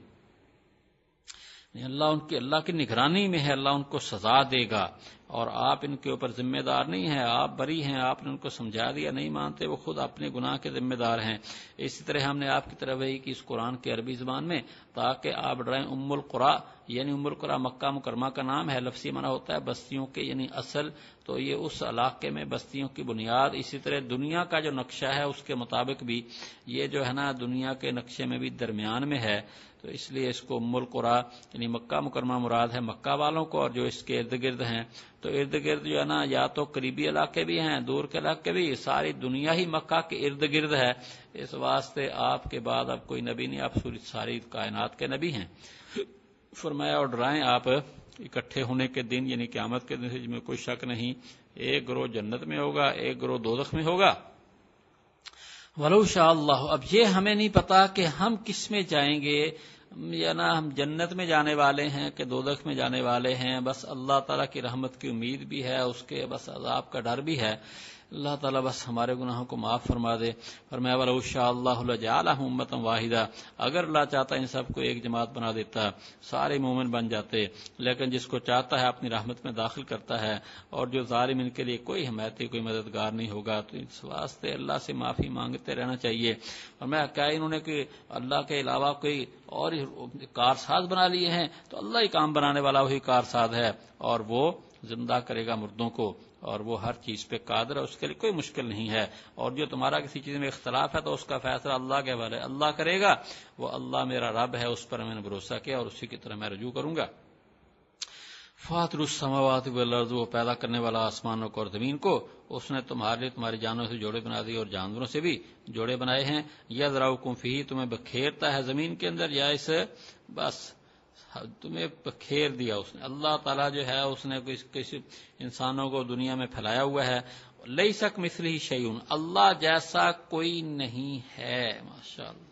یعنی اللہ ان کی اللہ کی نگرانی میں ہے، اللہ ان کو سزا دے گا۔ اور آپ ان کے اوپر ذمہ دار نہیں ہیں، آپ بری ہیں، آپ نے ان کو سمجھا دیا، نہیں مانتے، وہ خود اپنے گناہ کے ذمہ دار ہیں۔ اسی طرح ہم نے آپ کی طرف وہی کی اس قرآن کے عربی زبان میں، تاکہ آپ ڈرائیں ام القرا یعنی ام القرا مکہ مکرمہ کا نام ہے، لفظی منع ہوتا ہے بستیوں کے یعنی اصل۔ تو یہ اس علاقے میں بستیوں کی بنیاد، اسی طرح دنیا کا جو نقشہ ہے، اس کے مطابق بھی یہ جو ہے نا دنیا کے نقشے میں بھی درمیان میں ہے۔ تو اس لیے اس کو ملک قرا یعنی مکہ مکرمہ مراد ہے مکہ والوں کو اور جو اس کے ارد گرد ہیں۔ تو ارد گرد جو ہے نا، یا تو قریبی علاقے بھی ہیں، دور کے علاقے بھی ساری دنیا ہی مکہ کے ارد گرد ہے۔ اس واسطے آپ کے بعد اب کوئی نبی نہیں، آپ ساری کائنات کے نبی ہیں۔ فرمایا، اور ڈرائیں آپ اکٹھے ہونے کے دن یعنی قیامت کے دن میں کوئی شک نہیں۔ ایک گروہ جنت میں ہوگا، ایک گروہ دودخ میں ہوگا۔ ولو شاء اللہ۔ اب یہ ہمیں نہیں پتا کہ ہم کس میں جائیں گے۔ یا نا ہم جنت میں جانے والے ہیں کہ دودخ میں جانے والے ہیں۔ بس اللہ تعالیٰ کی رحمت کی امید بھی ہے، اس کے بس عذاب کا ڈر بھی ہے۔ اللہ تعالیٰ بس ہمارے گناہوں کو معاف فرما دے۔ اور میں شاء اللہ امت واحدہ۔ اگر اللہ چاہتا ان سب کو ایک جماعت بنا دیتا، سارے مومن بن جاتے۔ لیکن جس کو چاہتا ہے اپنی رحمت میں داخل کرتا ہے، اور جو ظالم ان کے لیے کوئی حمایتی کوئی مددگار نہیں ہوگا، تو اس واسطے اللہ سے معافی مانگتے رہنا چاہیے۔ اور میں کیا انہوں نے کہ اللہ کے علاوہ کوئی اور کارساز بنا لیے ہیں؟ تو اللہ ہی کام بنانے والا وہی کارساز ہے، اور وہ زندہ کرے گا مردوں کو۔ اور وہ ہر چیز پہ قادر ہے، اس کے لیے کوئی مشکل نہیں ہے۔ اور جو تمہارا کسی چیز میں اختلاف ہے تو اس کا فیصلہ اللہ کے والے اللہ کرے گا۔ وہ اللہ میرا رب ہے، اس پر میں نے بھروسہ کیا اور اسی کی طرح میں رجوع کروں گا۔ فاتر السماوات والارض، وہ پیدا کرنے والا آسمانوں کو اور زمین کو، اس نے تمہارے لیے تمہاری جانوں سے جوڑے بنا دیے اور جانوروں سے بھی جوڑے بنائے ہیں۔ یا ذرا فی تمہیں بکھیرتا ہے زمین کے اندر یا اس، بس تمہیں کھیر دیا اس نے۔ اللہ تعالیٰ جو ہے اس نے کسی انسانوں کو دنیا میں پھیلایا ہوا ہے۔ لئی سک مثلی شیون اللہ جیسا کوئی نہیں ہے ماشاء اللہ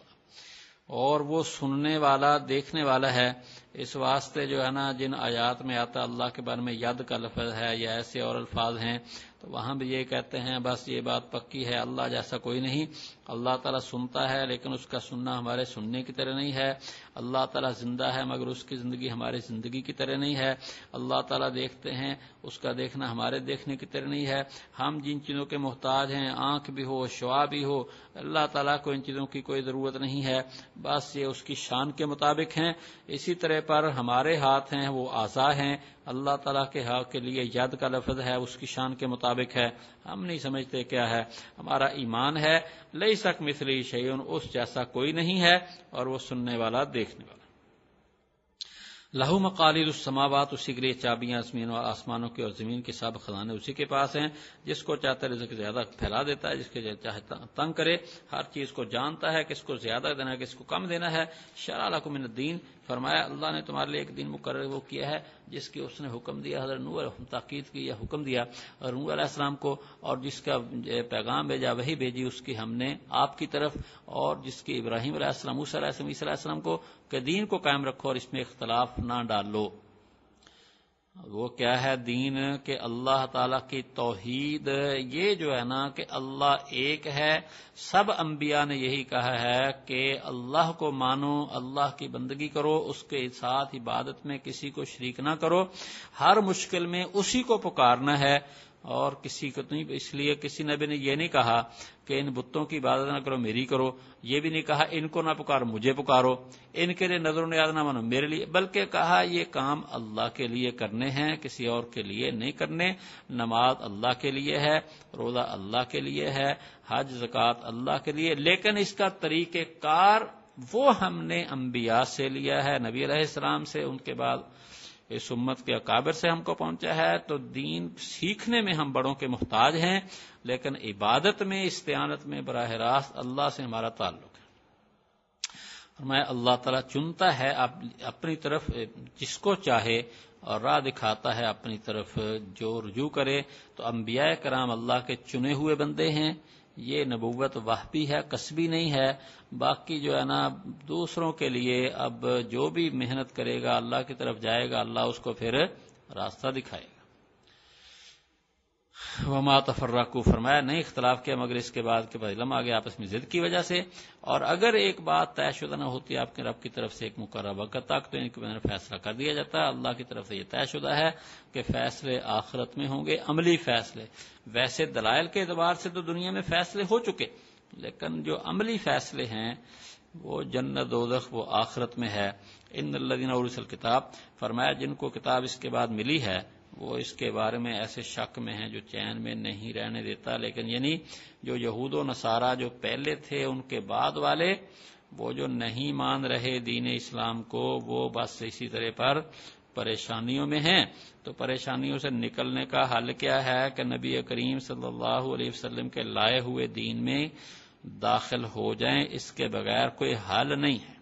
اور وہ سننے والا، دیکھنے والا ہے۔ اس واسطے جو ہے نا، جن آیات میں آتا اللہ کے بارے میں ید کا لفظ ہے یا ایسے اور الفاظ ہیں۔ تو وہاں بھی یہ کہتے ہیں، بس یہ بات پکی ہے، اللہ جیسا کوئی نہیں۔ اللہ تعالیٰ سنتا ہے، لیکن اس کا سننا ہمارے سننے کی طرح نہیں ہے۔ اللہ تعالیٰ زندہ ہے مگر اس کی زندگی ہماری زندگی کی طرح نہیں ہے۔ اللہ تعالیٰ دیکھتے ہیں، اس کا دیکھنا ہمارے دیکھنے کی طرح نہیں ہے۔ ہم جن چیزوں کے محتاج ہیں، آنکھ بھی ہو شعا بھی ہو، اللہ تعالیٰ کو ان چیزوں کی کوئی ضرورت نہیں ہے۔ بس یہ اس کی شان کے مطابق ہیں۔ اسی طرح پر ہمارے ہاتھ ہیں، وہ آزا ہیں۔ اللہ تعالیٰ کے حق کے لیے یاد کا لفظ ہے، اس کی شان کے مطابق ہے۔ ہم نہیں سمجھتے کیا ہے۔ ہمارا ایمان ہے لئی سک مثلی شیون اس جیسا کوئی نہیں ہے اور وہ سننے والا، دیکھنے والا۔ لہو مقالر السماوات، اسی کے لیے چابیاں آسمانوں کے اور زمین کے سب خزانے اسی کے پاس ہیں۔ جس کو چاہتا رزق زیادہ پھیلا دیتا ہے، جس کے چاہے تنگ کرے۔ ہر چیز کو جانتا ہے، کس کو زیادہ دینا ہے، کس کو کم دینا ہے۔ شرح من الدین فرمایا، اللہ نے تمہارے لیے ایک دن مقرر وہ کیا ہے، جس کی اس نے حکم دیا، حضرت نور تاکید کی یا حکم دیا، اور نور علیہ السلام کو، اور جس کا پیغام بھیجا، وہی بھیجی، اس کی ہم نے آپ کی طرف، اور جس کی ابراہیم علیہ السلام علیہ السلام علیہ السلام کو، کہ دین کو قائم رکھو اور اس میں اختلاف نہ ڈالو۔ وہ کیا ہے دین کہ اللہ تعالی کی توحید، یہ جو ہے نا کہ اللہ ایک ہے۔ سب انبیاء نے یہی کہا ہے کہ اللہ کو مانو، اللہ کی بندگی کرو، اس کے ساتھ عبادت میں کسی کو شریک نہ کرو۔ ہر مشکل میں اسی کو پکارنا ہے اور کسی کو نہیں، اس لیے کسی نبی نے یہ نہیں کہا کہ ان بتوں کی عبادت نہ کرو، میری کرو۔ یہ بھی نہیں کہا ان کو نہ پکارو، مجھے پکارو۔ ان کے لیے نظر و نیاز نہ مانو، میرے لیے۔ بلکہ کہا یہ کام اللہ کے لیے کرنے ہیں، کسی اور کے لیے نہیں کرنے۔ نماز اللہ کے لیے ہے، روزہ اللہ کے لیے ہے، حج، زکوٰۃ اللہ کے لیے۔ لیکن اس کا طریقہ کار وہ ہم نے انبیاء سے لیا ہے، نبی علیہ السلام سے، ان کے بعد اس امت کے اکابر سے ہم کو پہنچا ہے، تو دین سیکھنے میں ہم بڑوں کے محتاج ہیں، لیکن عبادت میں، استعانت میں براہ راست اللہ سے ہمارا تعلق ہے۔ اور میں اللہ تعالیٰ چنتا ہے اپنی طرف، جس کو چاہے اور راہ دکھاتا ہے اپنی طرف جو رجوع کرے۔ تو انبیاء کرام اللہ کے چنے ہوئے بندے ہیں۔ یہ نبوت وحبی ہے کسبی نہیں ہے، باقی جو ہے نا، دوسروں کے لیے اب جو بھی محنت کرے گا، اللہ کی طرف جائے گا، اللہ اس کو پھر راستہ دکھائے گا۔ وما تفرق کو فرمایا نہیں، اختلاف کیا، مگر اس کے بعد کے بعد علم آگے آپس میں ضد کی وجہ سے۔ اور اگر ایک بات طے شدہ نہ ہوتی، آپ کے رب کی طرف سے ایک مقررہ وقت تک تو ان کے میں فیصلہ کر دیا جاتا ہے اللہ کی طرف سے یہ طے شدہ ہے کہ فیصلے آخرت میں ہوں گے، عملی فیصلے۔ ویسے دلائل کے اعتبار سے تو دنیا میں فیصلے ہو چکے، لیکن جو عملی فیصلے ہیں، وہ جنت دوزخ، وہ آخرت میں ہے۔ ان الدین اور کتاب فرمایا جن کو کتاب اس کے بعد ملی ہے وہ اس کے بارے میں ایسے شک میں ہیں جو چین میں نہیں رہنے دیتا، لیکن یعنی جو یہود و نصارہ جو پہلے تھے ان کے بعد والے، وہ جو نہیں مان رہے دین اسلام کو، وہ بس اسی طرح پر پریشانیوں میں ہیں۔ تو پریشانیوں سے نکلنے کا حل کیا ہے کہ نبی کریم صلی اللہ علیہ وسلم کے لائے ہوئے دین میں داخل ہو جائیں، اس کے بغیر کوئی حل نہیں ہے۔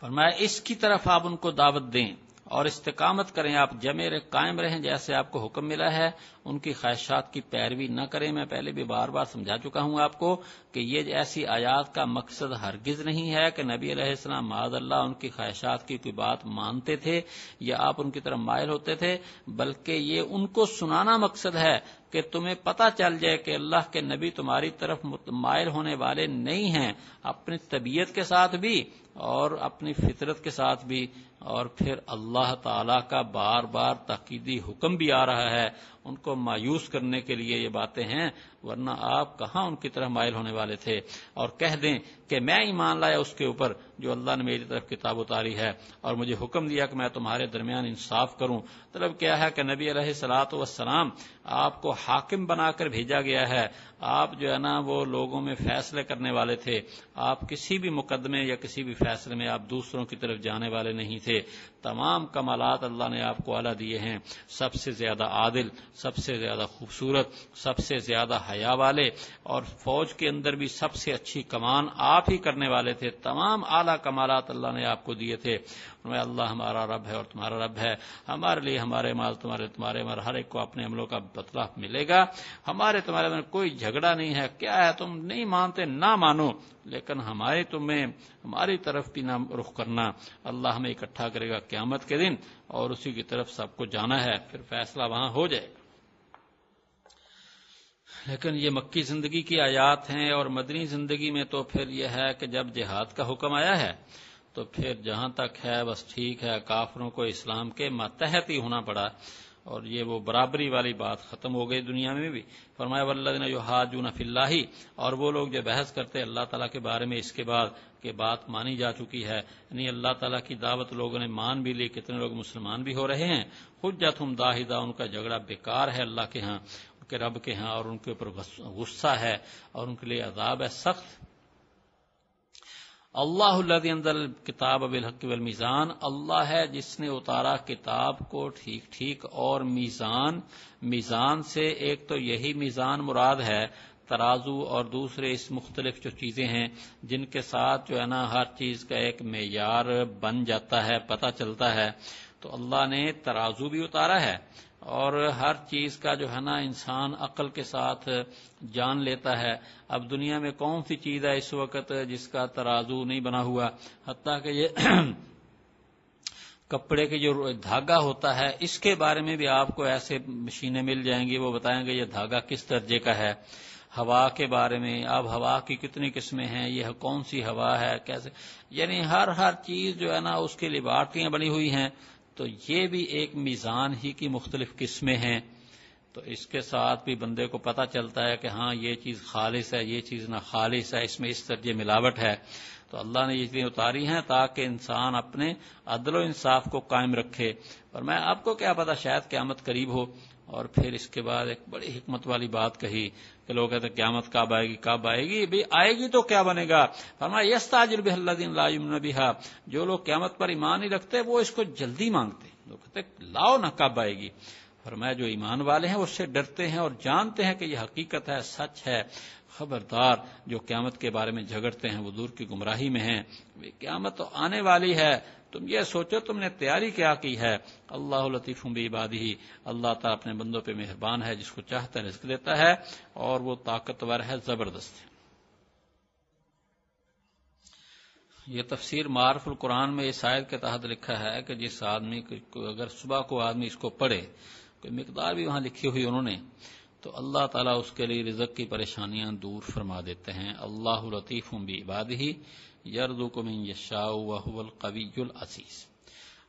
فرمایا، اس کی طرف آپ ان کو دعوت دیں۔ اور استقامت کریں، آپ جمع رہ قائم رہیں جیسے آپ کو حکم ملا ہے۔ ان کی خواہشات کی پیروی نہ کریں، میں پہلے بھی بار بار سمجھا چکا ہوں آپ کو کہ یہ ایسی آیات کا مقصد ہرگز نہیں ہے کہ نبی علیہ السلام معذ اللہ ان کی خواہشات کی کوئی بات مانتے تھے یا آپ ان کی طرف مائل ہوتے تھے، بلکہ یہ ان کو سنانا مقصد ہے کہ تمہیں پتا چل جائے کہ اللہ کے نبی تمہاری طرف مائل ہونے والے نہیں ہیں۔ اپنی طبیعت کے ساتھ بھی اور اپنی فطرت کے ساتھ بھی اور پھر اللہ تعالی کا بار بار تقیدی حکم بھی آ رہا ہے ان کو مایوس کرنے کے لیے یہ باتیں ہیں، ورنہ آپ کہاں ان کی طرح مائل ہونے والے تھے؟ اور کہہ دیں کہ میں ایمان لایا اس کے اوپر جو اللہ نے میری طرف کتاب اتاری ہے، اور مجھے حکم دیا کہ میں تمہارے درمیان انصاف کروں۔ طلب کیا ہے کہ نبی علیہ سلاۃ وسلام آپ کو حاکم بنا کر بھیجا گیا ہے؟ آپ جو ہے نا وہ لوگوں میں فیصلے کرنے والے تھے۔ آپ کسی بھی مقدمے یا کسی بھی فیصلے میں آپ دوسروں کی طرف جانے والے نہیں تھے۔ تمام کمالات اللہ نے آپ کو اعلیٰ دیے ہیں۔ سب سے زیادہ عادل سب سے زیادہ خوبصورت، سب سے زیادہ حیا والے اور فوج کے اندر بھی سب سے اچھی کمان آپ ہی کرنے والے تھے۔ تمام اعلیٰ کمالات اللہ نے آپ کو دیے تھے۔ اللہ ہمارا رب ہے اور تمہارا رب ہے۔ ہمارے لیے ہمارے مال، تمہارے تمہارے مال ہر ایک کو اپنے عملوں کا بدلا ملے گا۔ ہمارے، تمہارے میں کوئی جھگڑا نہیں ہے۔ کیا ہے؟ تم نہیں مانتے، نہ مانو۔ لیکن ہمارے تمہیں، ہماری طرف بھی نہ رخ کرنا۔ اللہ ہمیں اکٹھا کرے گا قیامت کے دن اور اسی کی طرف سب کو جانا ہے۔ پھر فیصلہ وہاں ہو جائے گا۔ لیکن یہ مکی زندگی کی آیات ہیں اور مدنی زندگی میں تو پھر یہ ہے کہ جب جہاد کا حکم آیا ہے تو پھر جہاں تک ہے بس ٹھیک ہے، کافروں کو اسلام کے ماتحت ہی ہونا پڑا اور یہ وہ برابری والی بات ختم ہو گئی دنیا میں بھی۔ فرمایا ولدین جو ہاتھ اللہ، اور وہ لوگ جو بحث کرتے اللہ تعالیٰ کے بارے میں اس کے بعد کہ بات مانی جا چکی ہے یعنی اللہ تعالیٰ کی دعوت لوگوں نے مان بھی لی، کتنے لوگ مسلمان بھی ہو رہے ہیں۔ خود جت داہدہ، ان کا جھگڑا بیکار ہے اللہ کے ہاں۔ کے رب کے ہاں اور ان کے اوپر غصہ ہے اور ان کے لیے عذاب ہے، سخت۔ اللہ اللہ اندر کتاب بالحق والمیزان، اللہ ہے جس نے اتارا کتاب کو ٹھیک ٹھیک اور میزان۔ میزان سے ایک تو یہی میزان مراد ہے، ترازو اور دوسرے اس مختلف جو چیزیں ہیں، جن کے ساتھ جو ہے نا ہر چیز کا ایک معیار بن جاتا ہے، پتہ چلتا ہے۔ تو اللہ نے ترازو بھی اتارا ہے اور ہر چیز کا جو ہے نا انسان عقل کے ساتھ جان لیتا ہے۔ اب دنیا میں کون سی چیز ہے اس وقت جس کا ترازو نہیں بنا ہوا؟ حتیٰ کہ یہ (clears throat) کپڑے کے جو دھاگا ہوتا ہے، اس کے بارے میں بھی آپ کو ایسے مشینیں مل جائیں گی، وہ بتائیں گے یہ دھاگا کس درجے کا ہے۔ ہوا کے بارے میں، اب ہوا کی کتنی قسمیں ہیں، یہ کون سی ہوا ہے، کیسے؟ یعنی ہر ہر چیز جو ہے نا اس کی لیبارٹریاں بنی ہوئی ہیں۔ تو یہ بھی ایک میزان ہی کی مختلف قسمیں ہیں۔ تو اس کے ساتھ بھی بندے کو پتا چلتا ہے کہ ہاں یہ چیز خالص ہے، یہ چیز نہ خالص ہے، اس میں اس طرح ملاوٹ ہے۔ تو اللہ نے یہ چیزیں اتاری ہیں تاکہ انسان اپنے عدل و انصاف کو قائم رکھے۔ اور میں آپ کو کیا پتا شاید قیامت قریب ہو۔ اور پھر اس کے بعد ایک بڑی حکمت والی بات کہی۔ کہ لوگ کہتے ہیں قیامت کب آئے گی، کب آئے گی؟ بھی آئے گی تو کیا بنے گا؟ فرمایا یس تاجر بھی اللہ دین لا جو لوگ قیامت پر ایمان نہیں رکھتے، وہ اس کو جلدی مانگتے لوگ کہتے لاؤ نہ کب آئے گی۔ فرمایا، جو ایمان والے ہیں اس سے ڈرتے ہیں اور جانتے ہیں کہ یہ حقیقت ہے، سچ ہے۔ خبردار، جو قیامت کے بارے میں جھگڑتے ہیں، وہ دور کی گمراہی میں ہیں۔ قیامت تو آنے والی ہے تم یہ سوچو تم نے تیاری کیا کی ہے؟ اللہ لطیف عبادی، اللہ تعالیٰ اپنے بندوں پہ مہربان ہے، جس کو چاہتا ہے رزق دیتا ہے، اور وہ طاقتور ہے، زبردست ہے۔ یہ تفسیر معرف القرآن میں اس آیت کے تحت لکھا ہے کہ جس آدمی کو اگر صبح کو آدمی اس کو پڑھے، کوئی مقدار بھی وہاں لکھی ہوئی انہوں نے، تو اللہ تعالیٰ اس کے لیے رزق کی پریشانیاں دور فرما دیتے ہیں۔ اللہ لطیف بھی عبادی یرد کو من یشا القوی العزیز۔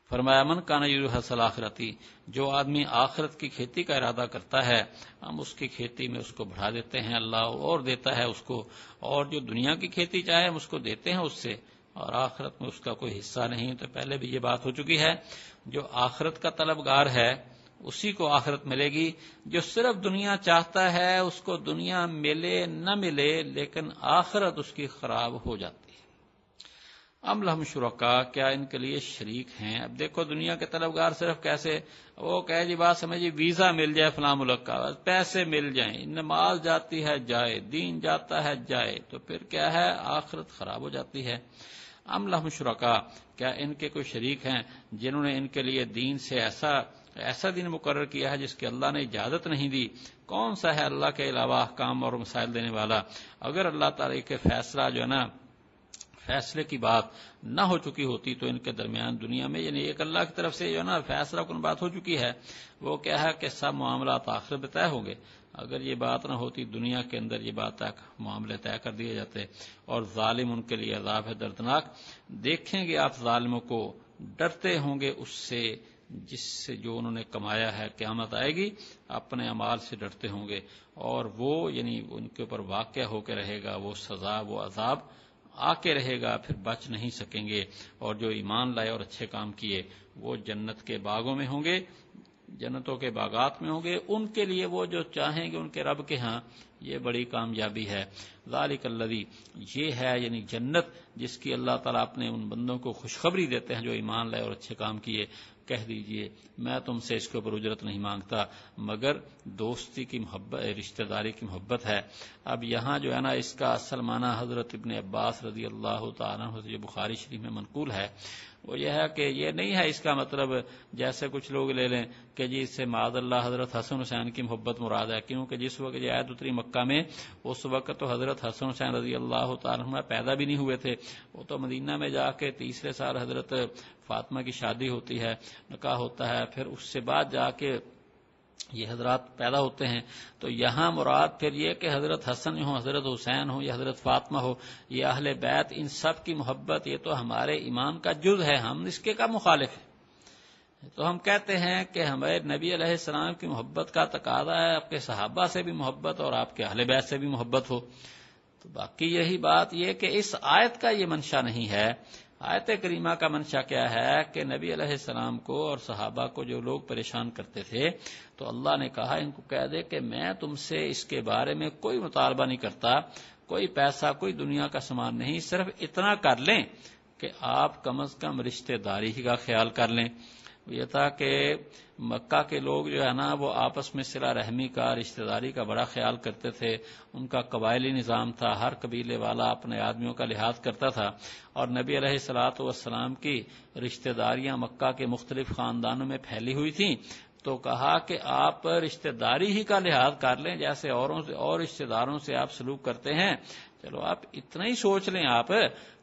فرمایا، من کانا حسل آخرتی جو آدمی آخرت کی کھیتی کا ارادہ کرتا ہے، ہم اس کی کھیتی میں اس کو بڑھا دیتے ہیں، اللہ اور دیتا ہے اس کو، اور جو دنیا کی کھیتی چاہے ہم اس کو دیتے ہیں اس سے، اور آخرت میں اس کا کوئی حصہ نہیں۔ تو پہلے بھی یہ بات ہو چکی ہے، جو آخرت کا طلبگار ہے، اسی کو آخرت ملے گی۔ جو صرف دنیا چاہتا ہے، اس کو دنیا ملے نہ ملے، لیکن آخرت اس کی خراب ہو جاتی ام لہم شرکا، کیا ان کے لیے شریک ہیں؟ اب دیکھو دنیا کے طلبگار صرف کیسے، وہ کہ جی بات سمجھے جی، ویزا مل جائے فلاں ملک کا، پیسے مل جائیں، نماز جاتی ہے جائے، دین جاتا ہے جائے، تو پھر کیا ہے؟ آخرت خراب ہو جاتی ہے۔ ام لہم شرکا، کیا ان کے کوئی شریک ہیں جنہوں نے ان کے لیے دین سے ایسا ایسا دن مقرر کیا ہے جس کی اللہ نے اجازت نہیں دی؟ کون سا ہے اللہ کے علاوہ احکام اور مسائل دینے والا؟ اگر اللہ تعالی کے فیصلہ جو ہے نا فیصلے کی بات نہ ہو چکی ہوتی تو ان کے درمیان دنیا میں یعنی ایک اللہ کی طرف سے جو ہے نا فیصلہ کن بات ہو چکی ہے، وہ کیا ہے کہ سب معاملات آخر میں طے ہوں گے۔ اگر یہ بات نہ ہوتی دنیا کے اندر یہ بات تک معاملے طے کر دیے جاتے اور ظالم ان کے لیے عذاب ہے دردناک، دیکھیں گے آپ ظالموں کو ڈرتے ہوں گے اس سے جس سے جو انہوں نے کمایا ہے قیامت آئے گی، اپنے امال سے ڈرتے ہوں گے۔ اور وہ یعنی ان کے اوپر واقع ہو کے رہے گا، وہ سزا، وہ عذاب آ کے رہے گا، پھر بچ نہیں سکیں گے۔ اور جو ایمان لائے اور اچھے کام کیے، وہ جنت کے باغوں میں ہوں گے، جنتوں کے باغات میں ہوں گے۔ ان کے لیے وہ جو چاہیں گے، ان کے رب کے ہاں یہ بڑی کامیابی ہے۔ ذالک الذی، یہ ہے یعنی جنت، جس کی اللہ تعالیٰ اپنے ان بندوں کو خوشخبری دیتے ہیں جو ایمان لائے اور اچھے کام کیے۔ کہہ دیجیے، میں تم سے اس کے اوپر اجرت نہیں مانگتا، مگر دوستی کی محبت، رشتہ داری کی محبت ہے۔ اب یہاں جو ہے نا، اس کا اصل معنی حضرت ابن عباس رضی اللہ تعالیٰ بخاری شریف میں منقول ہے۔ وہ یہ ہے کہ یہ نہیں ہے اس کا مطلب جیسے کچھ لوگ لے لیں کہ جی اس سے معذ اللہ حضرت حسن حسین کی محبت مراد ہے۔ کیونکہ جس وقت یہ آیت اتری مکہ میں، اس وقت تو حضرت حسن حسین رضی اللہ تعالیٰ پیدا بھی نہیں ہوئے تھے۔ وہ تو مدینہ میں جا کے تیسرے سال حضرت فاطمہ کی شادی ہوتی ہے، نکاح ہوتا ہے۔ پھر اس سے بعد جا کے یہ حضرات پیدا ہوتے ہیں، تو یہاں مراد پھر یہ کہ حضرت حسن ہو حضرت حسین ہو یا حضرت فاطمہ ہو، یہ اہل بیت ان سب کی محبت، یہ تو ہمارے ایمان کا جز ہے، ہم اس کے کا مخالف ہے تو ہم کہتے ہیں کہ ہمارے نبی علیہ السلام کی محبت کا تقاضا ہے، آپ کے صحابہ سے بھی محبت اور آپ کے اہل بیت سے بھی محبت ہو۔ تو باقی یہی بات یہ کہ اس آیت کا یہ منشا نہیں ہے آیت کریمہ کا منشا کیا ہے کہ نبی علیہ السلام کو اور صحابہ کو جو لوگ پریشان کرتے تھے، تو اللہ نے کہا، ان کو کہہ دے کہ میں تم سے اس کے بارے میں کوئی مطالبہ نہیں کرتا، کوئی پیسہ، کوئی دنیا کا سامان نہیں، صرف اتنا کر لیں کہ آپ کم از کم رشتہ داری ہی کا خیال کر لیں۔ یہ تھا کہ مکہ کے لوگ جو ہے نا، وہ آپس میں سلا رحمی کا، رشتہ داری کا بڑا خیال کرتے تھے۔ ان کا قبائلی نظام تھا۔ ہر قبیلے والا اپنے آدمیوں کا لحاظ کرتا تھا۔ اور نبی علیہ السلاۃ والسلام کی رشتہ داریاں مکہ کے مختلف خاندانوں میں پھیلی ہوئی تھیں۔ تو کہا کہ آپ رشتہ داری ہی کا لحاظ کر لیں، جیسے اوروں سے، اور رشتہ داروں سے آپ سلوک کرتے ہیں۔ چلو آپ اتنا ہی سوچ لیں آپ۔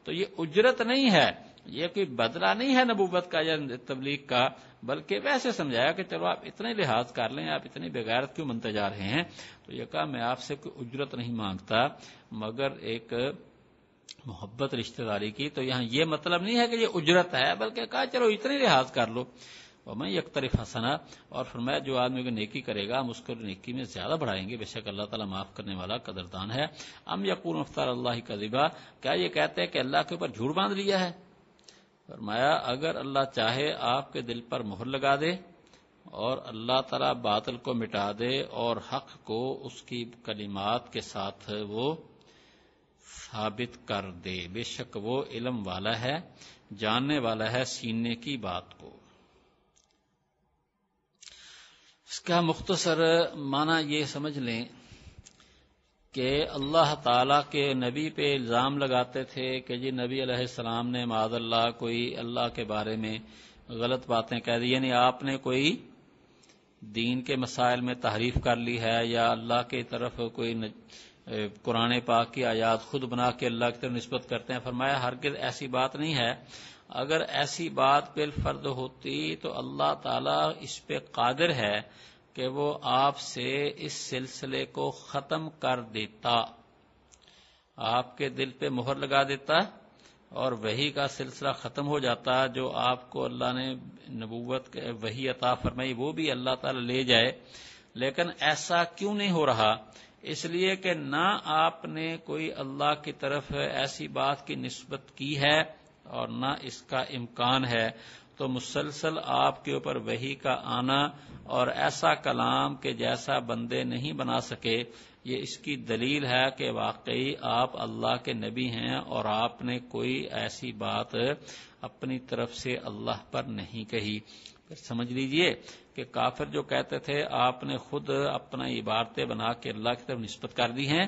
تو یہ اجرت نہیں ہے۔ یہ کوئی بدلہ نہیں ہے نبوت کا یا تبلیغ کا، بلکہ ویسے سمجھایا کہ چلو آپ اتنے لحاظ کر لیں، آپ اتنی بغیرت کیوں منتے جا رہے ہیں؟ تو یہ کہا میں آپ سے کوئی اجرت نہیں مانگتا، مگر ایک محبت رشتہ داری کی۔ تو یہاں یہ مطلب نہیں ہے کہ یہ اجرت ہے، بلکہ کہا چلو اتنے لحاظ کر لو۔ اور میں یک طرف ہنسنا اور فرمایا جو آدمی کو نیکی کرے گا، ہم اس کو نیکی میں زیادہ بڑھائیں گے۔ بے شک اللہ تعالیٰ معاف کرنے والا قدردان ہے۔ ام یقون افطار اللہ کا کیا یہ کہتے ہیں کہ اللہ کے اوپر جھوٹ باندھ لیا ہے؟ فرمایا، اگر اللہ چاہے آپ کے دل پر مہر لگا دے اور اللہ تعالی باطل کو مٹا دے اور حق کو اس کی کلمات کے ساتھ وہ ثابت کر دے۔ بے شک وہ علم والا ہے، جاننے والا ہے سینے کی بات کو۔ اس کا مختصر معنی یہ سمجھ لیں کہ اللہ تعالی کے نبی پہ الزام لگاتے تھے کہ جی نبی علیہ السلام نے معذ اللہ کوئی اللہ کے بارے میں غلط باتیں کہہ دی یعنی آپ نے کوئی دین کے مسائل میں تحریف کر لی ہے یا اللہ کی طرف کوئی قرآن پاک کی آیات خود بنا کے اللہ کی طرف نسبت کرتے ہیں، فرمایا ہرگز ایسی بات نہیں ہے۔ اگر ایسی بات بال فرد ہوتی تو اللہ تعالی اس پہ قادر ہے کہ وہ آپ سے اس سلسلے کو ختم کر دیتا۔ آپ کے دل پہ مہر لگا دیتا اور وہی کا سلسلہ ختم ہو جاتا جو آپ کو اللہ نے نبوت وہی عطا فرمائی، وہ بھی اللہ تعالی لے جائے۔ لیکن ایسا کیوں نہیں ہو رہا؟ اس لیے کہ نہ آپ نے کوئی اللہ کی طرف ایسی بات کی نسبت کی ہے اور نہ اس کا امکان ہے۔ تو مسلسل آپ کے اوپر وہی کا آنا اور ایسا کلام کے جیسا بندے نہیں بنا سکے، یہ اس کی دلیل ہے کہ واقعی آپ اللہ کے نبی ہیں اور آپ نے کوئی ایسی بات اپنی طرف سے اللہ پر نہیں کہی۔ پھر سمجھ لیجیے کہ کافر جو کہتے تھے، آپ نے خود اپنا عبارتیں بنا کے اللہ کی طرف نسبت کر دی ہیں۔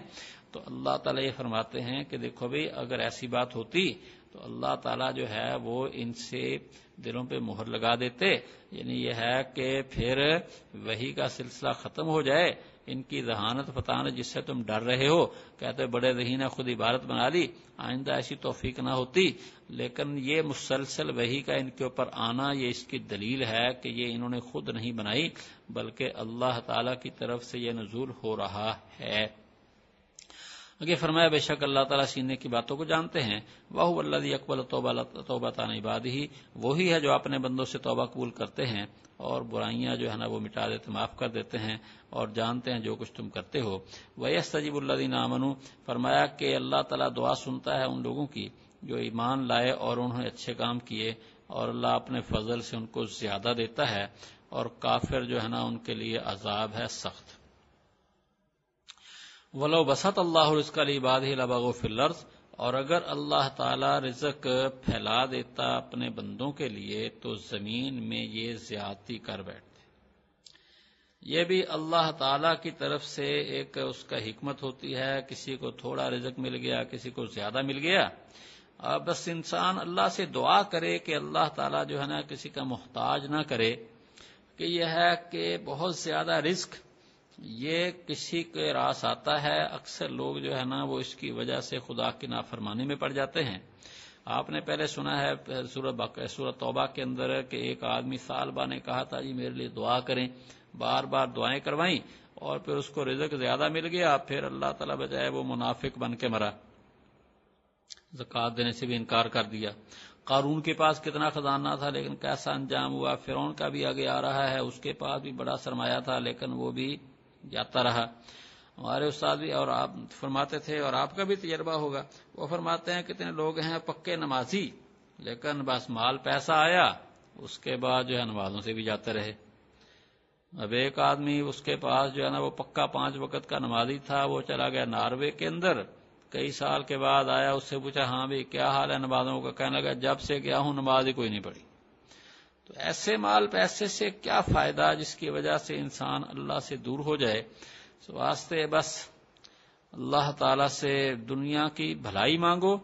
تو اللہ تعالیٰ یہ فرماتے ہیں کہ دیکھو بھائی اگر ایسی بات ہوتی تو اللہ تعالیٰ جو ہے وہ ان سے دلوں پہ مہر لگا دیتے یعنی یہ ہے کہ پھر وہی کا سلسلہ ختم ہو جائے، ان کی ذہانت پتانا جس سے تم ڈر رہے ہو، کہتے بڑے ذہین نے خود عبارت بنا لی، آئندہ ایسی توفیق نہ ہوتی۔ لیکن یہ مسلسل وہی کا ان کے اوپر آنا، یہ اس کی دلیل ہے کہ یہ انہوں نے خود نہیں بنائی، بلکہ اللہ تعالی کی طرف سے یہ نزول ہو رہا ہے۔ اگر فرمایا، بے شک اللہ تعالیٰ سینے کی باتوں کو جانتے ہیں۔ وہ اللہ اکبل توبہ تان عباد ہی وہی ہے جو اپنے بندوں سے توبہ قبول کرتے ہیں اور برائیاں جو ہے نا وہ مٹا دیتے، معاف کر دیتے ہیں اور جانتے ہیں جو کچھ تم کرتے ہو۔ وہ سجیب اللہ دین امن فرمایا کہ اللہ تعالیٰ دعا سنتا ہے ان لوگوں کی جو ایمان لائے اور انہوں نے اچھے کام کیے اور اللہ اپنے فضل سے ان کو زیادہ دیتا ہے اور کافر جو ہے نا ان کے لیے عذاب ہے، سخت۔ ولو بسط اللہ رزق علی باد ہی لباغ فلرز اور اگر اللہ تعالی رزق پھیلا دیتا اپنے بندوں کے لیے، تو زمین میں یہ زیادتی کر بیٹھتے یہ بھی اللہ تعالی کی طرف سے ایک اس کا حکمت ہوتی ہے، کسی کو تھوڑا رزق مل گیا، کسی کو زیادہ مل گیا۔ بس انسان اللہ سے دعا کرے کہ اللہ تعالیٰ جو ہے نا، کسی کا محتاج نہ کرے، کہ یہ ہے کہ بہت زیادہ رزق یہ کسی کے راس آتا ہے، اکثر لوگ جو ہے نا وہ اس کی وجہ سے خدا کی نافرمانی میں پڑ جاتے ہیں۔ آپ نے پہلے سنا ہے سورت توبہ کے اندر کہ ایک آدمی سالبہ نے کہا تھا جی میرے لیے دعا کریں۔ بار بار دعائیں کروائیں اور پھر اس کو رزق زیادہ مل گیا۔ پھر اللہ تعالی بجائے وہ منافق بن کے مرا۔ زکات دینے سے بھی انکار کر دیا۔ قارون کے پاس کتنا خزانہ تھا، لیکن کیسا انجام ہوا؟ فرون کا بھی آگے آ رہا ہے۔ اس کے پاس بھی بڑا سرمایہ تھا، لیکن وہ بھی جاتا رہا۔ ہمارے استاد بھی اور آپ فرماتے تھے اور آپ کا بھی تجربہ ہوگا۔ وہ فرماتے ہیں کتنے لوگ ہیں پکے نمازی، لیکن بس مال پیسہ آیا، اس کے بعد جو ہے نمازوں سے بھی جاتے رہے۔ اب ایک آدمی اس کے پاس جو ہے نا وہ پکا پانچ وقت کا نمازی تھا، وہ چلا گیا ناروے کے اندر۔ کئی سال کے بعد آیا، اس سے پوچھا ہاں بھی کیا حال ہے نمازوں کا؟ کہنے لگا، جب سے گیا ہوں نماز ہی کوئی نہیں پڑی تو ایسے مال پیسے سے کیا فائدہ جس کی وجہ سے انسان اللہ سے دور ہو جائے؟ سو واسطے بس اللہ تعالی سے دنیا کی بھلائی مانگو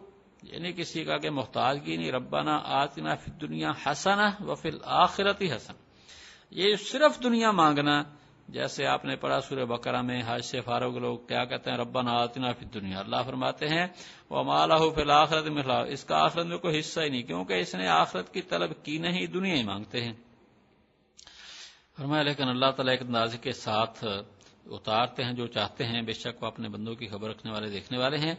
یعنی کسی کا کہ محتاجگی نہیں، ربنا آتنا فی دنیا حسنا و الآخرت ہی حسن یہ صرف دنیا مانگنا جیسے آپ نے پڑھا سورہ بکرا میں حج سے فاروق لوگ کیا کہتے ہیں، ربنا آتنا فی دنیا اللہ فرماتے ہیں وہ مالا فی الآخرت اس کا آخرت میں کوئی حصہ ہی نہیں، کیونکہ اس نے آخرت کی طلب کی نہیں دنیا ہی مانگتے ہیں۔ فرمایا، لیکن اللہ تعالیٰ ایک اندازے کے ساتھ اتارتے ہیں جو چاہتے ہیں، بے شک وہ اپنے بندوں کی خبر رکھنے والے، دیکھنے والے ہیں۔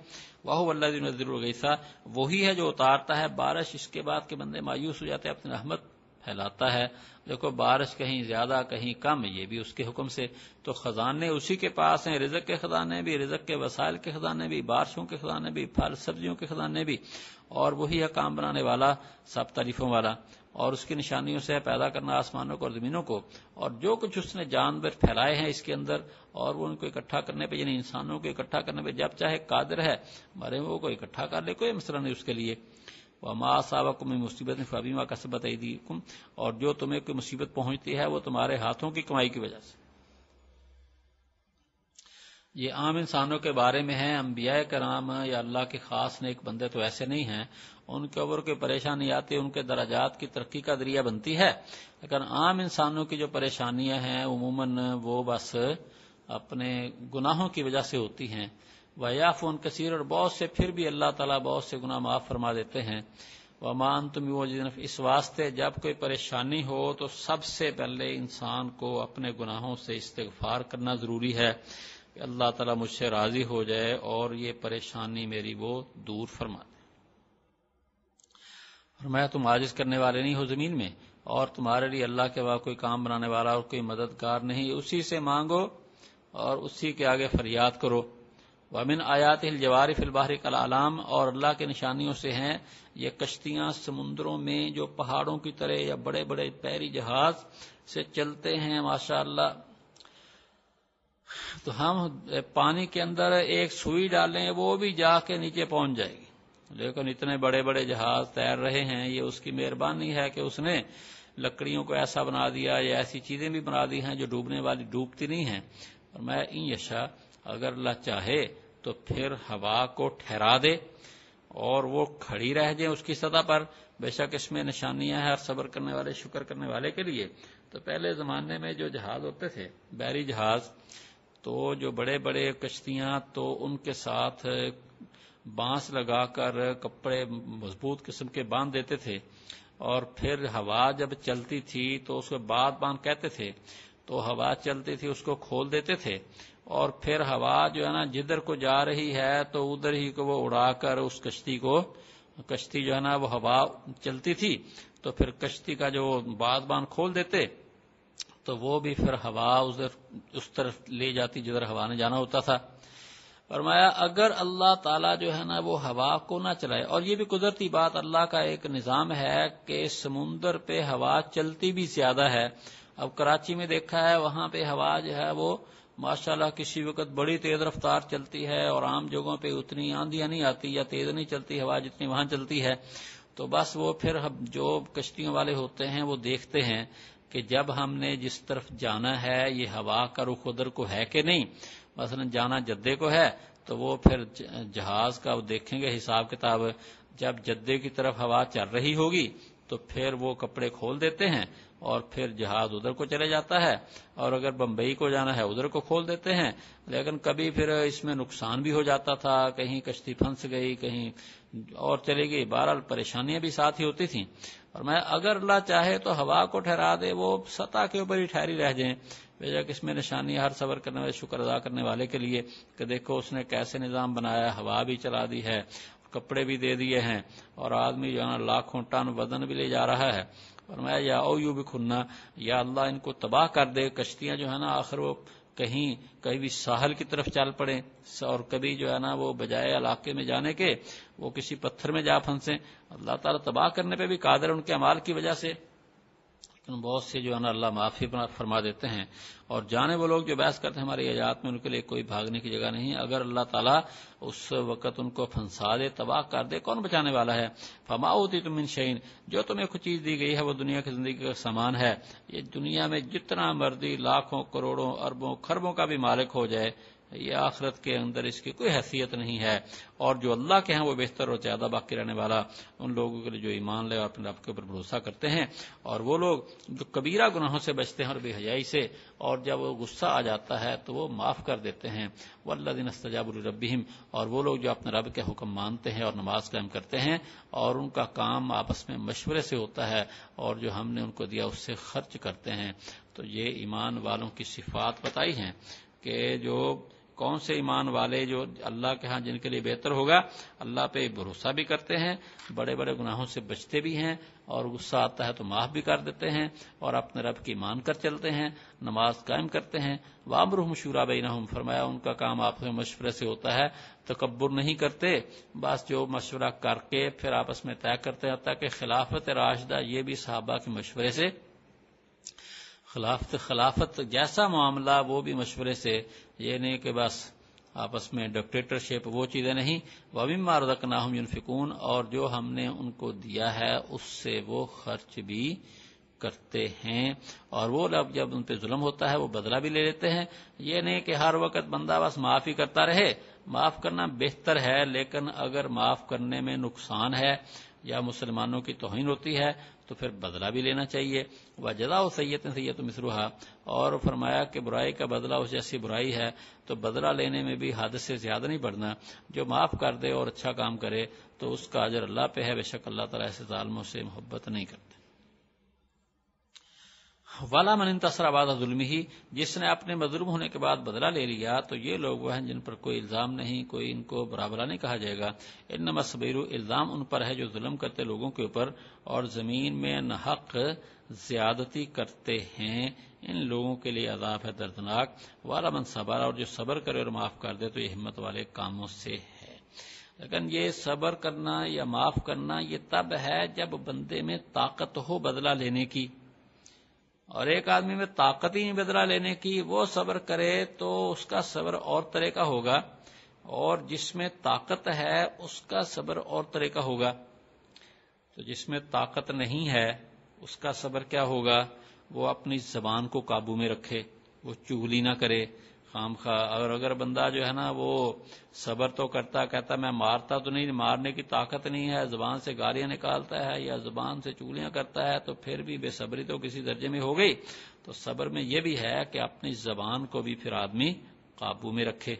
واہ اللہ دن ضرور گیسا وہی ہے جو اتارتا ہے، بارش اس کے بعد کے بندے مایوس ہو جاتے ہیں، اپنی رحمت پھیلاتا ہے۔ دیکھو، بارش کہیں زیادہ، کہیں کم، یہ بھی اس کے حکم سے۔ تو خزانے اسی کے پاس ہیں، رزق کے خزانے بھی، رزق کے وسائل کے خزانے بھی، بارشوں کے خزانے بھی، پھل سبزیوں کے خزانے بھی۔ اور وہی ہے کام بنانے والا، سب تعریفوں والا۔ اور اس کی نشانیوں سے پیدا کرنا آسمانوں کو اور زمینوں کو۔ اور جو کچھ اس نے جانور پھیلائے ہیں اس کے اندر، اور وہ ان کو اکٹھا کرنے پہ یعنی انسانوں کو اکٹھا کرنے پہ، جب چاہے قادر ہے، مرے وہ کو اکٹھا کر لے، کوئی مسئلہ نہیں اس کے لیے۔ ماں صاحب میں مصیبت فبیما کا سبت اور جو تمہیں کوئی مصیبت پہنچتی ہے وہ تمہارے ہاتھوں کی کمائی کی وجہ سے۔ یہ عام انسانوں کے بارے میں ہے انبیاء کرام یا اللہ کے خاص نیک بندے تو ایسے نہیں ہیں۔ ان کے اوپر کوئی پریشانی آتی، ان کے درجات کی ترقی کا ذریعہ بنتی ہے۔ لیکن عام انسانوں کی جو پریشانیاں ہیں، عموماً وہ بس اپنے گناہوں کی وجہ سے ہوتی ہیں۔ فون کثیر اور بہت سے پھر بھی اللہ تعالیٰ بہت سے گناہ معاف فرما دیتے ہیں۔ وہ مان تم اس واسطے جب کوئی پریشانی ہو تو سب سے پہلے انسان کو اپنے گناہوں سے استغفار کرنا ضروری ہے کہ اللہ تعالیٰ مجھ سے راضی ہو جائے اور یہ پریشانی میری وہ دور فرما دے۔ فرمایا تم عاجز کرنے والے نہیں ہو زمین میں اور تمہارے لیے اللہ کے بعد کوئی کام بنانے والا اور کوئی مددگار نہیں۔ اسی سے مانگو اور اسی کے آگے فریاد کرو۔ ومن آیات الجوار فی البحر کلام اور اللہ کے نشانیوں سے ہیں یہ کشتیاں سمندروں میں جو پہاڑوں کی طرح یا بڑے بڑے پیری جہاز سے چلتے ہیں ماشاء اللہ تو ہم پانی کے اندر ایک سوئی ڈالیں، وہ بھی جا کے نیچے پہنچ جائے گی۔ لیکن اتنے بڑے بڑے جہاز تیر رہے ہیں، یہ اس کی مہربانی ہے کہ اس نے لکڑیوں کو ایسا بنا دیا یا ایسی چیزیں بھی بنا دی ہیں جو ڈوبنے والی ڈوبتی نہیں ہیں۔ اور میں ان یشا، اگر اللہ چاہے تو پھر ہوا کو ٹھہرا دے اور وہ کھڑی رہ جائیں اس کی سطح پر۔ بے شک اس میں نشانیاں ہیں ہر صبر کرنے والے، شکر کرنے والے کے لیے۔ تو پہلے زمانے میں جو جہاز ہوتے تھے بحری جہاز، تو جو بڑے بڑے کشتیاں، تو ان کے ساتھ بانس لگا کر کپڑے مضبوط قسم کے باندھ دیتے تھے۔ اور پھر ہوا جب چلتی تھی تو اس کو بعد باندھ کہتے تھے۔ تو ہوا چلتی تھی، اس کو کھول دیتے تھے۔ اور پھر ہوا جو ہے نا، جدھر کو جا رہی ہے تو ادھر ہی کو وہ اڑا کر اس کشتی کو، کشتی جو ہے نا، وہ ہوا چلتی تھی۔ تو پھر کشتی کا جو بعد باندھ کھول دیتے، تو وہ بھی پھر ہوا اس طرف لے جاتی جدھر ہوا نے جانا ہوتا تھا۔ فرمایا، اگر اللہ تعالیٰ جو ہے نا، وہ ہوا کو نہ چلائے، اور یہ بھی قدرتی بات اللہ کا ایک نظام ہے کہ سمندر پہ ہوا چلتی بھی زیادہ ہے۔ اب کراچی میں دیکھا ہے، وہاں پہ ہوا جو ہے وہ ماشاءاللہ کسی وقت بڑی تیز رفتار چلتی ہے اور عام جگہوں پہ اتنی آندیاں نہیں آتی یا تیز نہیں چلتی، ہوا جتنی وہاں چلتی ہے، تو بس وہ پھر جو کشتیوں والے ہوتے ہیں وہ دیکھتے ہیں کہ جب ہم نے جس طرف جانا ہے، یہ ہوا کا رخ ادھر کو ہے کہ نہیں؟ مثلا جانا جدے کو ہے، تو وہ پھر جہاز کا وہ دیکھیں گے، حساب کتاب، جب جدے کی طرف ہوا چل رہی ہوگی، تو پھر وہ کپڑے کھول دیتے ہیں اور پھر جہاز ادھر کو چلے جاتا ہے اور اگر بمبئی کو جانا ہے ادھر کو کھول دیتے ہیں لیکن کبھی پھر اس میں نقصان بھی ہو جاتا تھا، کہیں کشتی پھنس گئی، کہیں اور چلے گئی۔ بہرحال پریشانیاں بھی ساتھ ہی ہوتی تھیں۔ اور میں اگر اللہ چاہے تو ہوا کو ٹھہرا دے، وہ سطح کے اوپر ہی ٹھہری رہ جائیں۔ بے شک اس میں نشانی ہر صبر کرنے والے، شکر ادا کرنے والے کے لیے کہ دیکھو اس نے کیسے نظام بنایا، ہوا بھی چلا دی ہے، کپڑے بھی دے دیے ہیں اور آدمی جو ہے نا، لاکھوں ٹن وزن بھی لے جا رہا ہے۔ اور میں یا او یو بھی کھننا یا اللہ ان کو تباہ کر دے، کشتیاں جو ہے نا، آخر وہ کہیں کہیں بھی ساحل کی طرف چل پڑے، اور کبھی جو ہے نا، وہ بجائے علاقے میں جانے کے، وہ کسی پتھر میں جا پھنسے، اللہ تعالیٰ تباہ کرنے پہ بھی قادر ان کے امال کی وجہ سے بہت سے جو ہے نا اللہ معافی فرما دیتے ہیں اور جانے وہ لوگ جو بحث کرتے ہیں ہماری ایجاد میں ان کے لیے کوئی بھاگنے کی جگہ نہیں اگر اللہ تعالیٰ اس وقت ان کو پھنسا دے، تباہ کر دے، کون بچانے والا ہے؟ فما ہوتی تم شعین جو تمہیں کچھ چیز دی گئی ہے وہ دنیا کی زندگی کا سامان ہے۔ یہ دنیا میں جتنا مرضی لاکھوں، کروڑوں، اربوں خربوں کا بھی مالک ہو جائے۔ یہ آخرت کے اندر اس کی کوئی حیثیت نہیں ہے۔ اور جو اللہ کے ہیں وہ بہتر اور زیادہ باقی رہنے والا ان لوگوں کے لیے جو ایمان لے اور اپنے رب کے اوپر بھروسہ کرتے ہیں۔ اور وہ لوگ جو کبیرہ گناہوں سے بچتے ہیں اور بے حیائی سے، اور جب وہ غصہ آ جاتا ہے تو وہ معاف کر دیتے ہیں۔ وہ اللہ دن استجاب الربیم اور وہ لوگ جو اپنے رب کے حکم مانتے ہیں اور نماز قائم کرتے ہیں، اور ان کا کام آپس میں مشورے سے ہوتا ہے، اور جو ہم نے ان کو دیا اس سے خرچ کرتے ہیں۔ تو یہ ایمان والوں کی صفات بتائی ہیں کہ جو کون سے ایمان والے جو اللہ کے ہاں جن کے لیے بہتر ہوگا، اللہ پہ بھروسہ بھی کرتے ہیں بڑے بڑے گناہوں سے بچتے بھی ہیں اور غصہ آتا ہے تو معاف بھی کر دیتے ہیں اور اپنے رب کی مان کر چلتے ہیں، نماز قائم کرتے ہیں۔ وامر مشورہ بین فرمایا ان کا کام آپ کے مشورے سے ہوتا ہے، تکبر نہیں کرتے، بس جو مشورہ کر کے پھر آپس میں طے کرتے ہیں تاکہ خلافت راشدہ یہ بھی صحابہ کے مشورے سے خلافت خلافت جیسا معاملہ وہ بھی مشورے سے، یہ نہیں کہ بس آپس میں ڈکٹیٹرشپ وہ چیزیں نہیں وہ بھی ماردک نہ فکون اور جو ہم نے ان کو دیا ہے اس سے وہ خرچ بھی کرتے ہیں۔ اور وہ لب جب ان پہ ظلم ہوتا ہے وہ بدلہ بھی لے لیتے ہیں۔ یہ نہیں کہ ہر وقت بندہ بس معاف ہی کرتا رہے۔ معاف کرنا بہتر ہے، لیکن اگر معاف کرنے میں نقصان ہے یا مسلمانوں کی توہین ہوتی ہے تو پھر بدلہ بھی لینا چاہیے۔ وہ جدا و سید سید مصروحا اور فرمایا کہ برائی کا بدلہ اس جیسی برائی ہے، تو بدلہ لینے میں بھی حد سے زیادہ نہیں بڑھنا۔ جو معاف کر دے اور اچھا کام کرے، تو اس کا اجر اللہ پہ ہے۔ بے شک اللہ تعالیٰ ایسے ظالموں سے محبت نہیں کرتے۔ والا من انتصر آباد ظلم ہی جس نے اپنے مظلوم ہونے کے بعد بدلہ لے لیا، تو یہ لوگ وہ ہیں جن پر کوئی الزام نہیں، کوئی ان کو برابرہ نہیں کہا جائے گا۔ ان صبیر الزام ان پر ہے جو ظلم کرتے لوگوں کے اوپر، اور زمین میں نحق زیادتی کرتے ہیں۔ ان لوگوں کے لیے عذاب ہے دردناک۔ والا من صبر، اور جو صبر کرے اور معاف کر دے، تو یہ ہمت والے کاموں سے ہے۔ لیکن یہ صبر کرنا یا معاف کرنا، یہ تب ہے جب بندے میں طاقت ہو بدلہ لینے کی۔ اور ایک آدمی میں طاقت ہی نہیں بدلا لینے کی، وہ صبر کرے تو اس کا صبر اور طرح کا ہوگا اور جس میں طاقت ہے اس کا صبر اور طرح کا ہوگا۔ تو جس میں طاقت نہیں ہے، اس کا صبر کیا ہوگا؟ وہ اپنی زبان کو قابو میں رکھے، وہ چگلی نہ کرے خام خواہ اور اگر بندہ جو ہے نا وہ صبر تو کرتا کہتا میں مارتا تو نہیں، مارنے کی طاقت نہیں ہے، زبان سے گالیاں نکالتا ہے یا زبان سے چگلیاں کرتا ہے تو پھر بھی بے صبری تو کسی درجے میں ہو گئی۔ تو صبر میں یہ بھی ہے کہ اپنی زبان کو بھی پھر آدمی قابو میں رکھے۔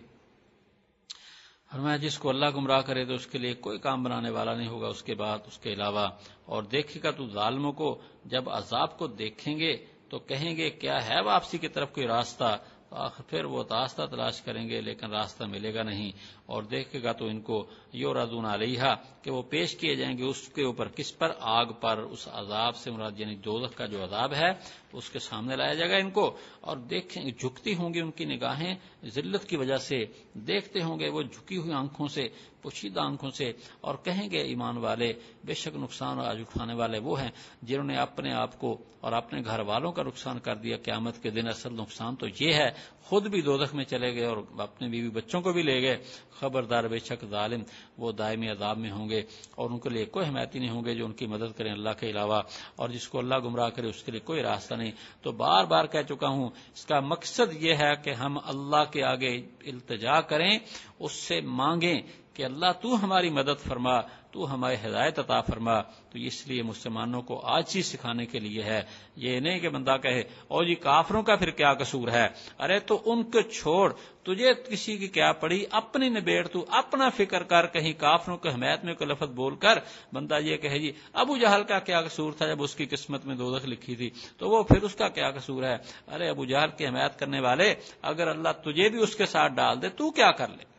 میں جس کو اللہ گمراہ کرے تو اس کے لیے کوئی کام بنانے والا نہیں ہوگا۔ اس کے بعد اس کے علاوہ، اور دیکھے گا تو ظالموں کو، جب عذاب کو دیکھیں گے تو کہیں گے، کیا ہے واپسی کی طرف کوئی راستہ؟ آخر پھر وہ راستہ تلاش کریں گے، لیکن راستہ ملے گا نہیں۔ اور دیکھے گا تو ان کو یو رضون علیہ کہ وہ پیش کیے جائیں گے، اس کے اوپر کس پر؟ آگ پر، اس عذاب سے مراد یعنی دولت کا جو عذاب ہے اس کے سامنے لایا جائے گا ان کو اور دیکھیں جھکتی ہوں گی ان کی نگاہیں ذلت کی وجہ سے، دیکھتے ہوں گے وہ جھکی ہوئی آنکھوں سے، پوشیدہ آنکھوں سے اور کہیں گے ایمان والے، بے شک نقصان آج اٹھانے والے وہ ہیں جنہوں نے اپنے آپ کو اور اپنے گھر والوں کا نقصان کر دیا قیامت کے دن، اصل نقصان تو یہ ہے خود بھی دودخ میں چلے گئے اور اپنے بیوی بچوں کو بھی لے گئے۔ خبردار بے شک ظالم، وہ دائمی عذاب میں ہوں گے اور ان کے لیے کوئی حمایتی نہیں ہوں گے جو ان کی مدد کریں اللہ کے علاوہ۔ اور جس کو اللہ گمراہ کرے، اس کے لیے کوئی راستہ نہیں۔ تو بار بار کہہ چکا ہوں، اس کا مقصد یہ ہے کہ ہم اللہ کے آگے التجا کریں، اس سے مانگیں کہ اللہ تو ہماری مدد فرما۔ تو ہماری ہدایت عطا فرما۔ تو اس لیے مسلمانوں کو آج ہی سکھانے کے لیے ہے۔ یہ نہیں کہ بندہ کہے، اور جی کافروں کا پھر کیا قصور ہے؟ ارے تو ان کو چھوڑ۔ تجھے کسی کی کیا پڑی؟ اپنی نبیڑ تو اپنا فکر کر، کہیں کافروں کو حمایت میں کوئی لفظ بول کر۔ بندہ یہ کہے جی ابو جہل کا کیا قصور تھا جب اس کی قسمت میں دو لکھی تھی؟ تو وہ پھر اس کا کیا قصور ہے؟ ارے ابو جہل کی حمایت کرنے والے، اگر اللہ تجھے بھی اس کے ساتھ ڈال دے، تو کیا کر لے؟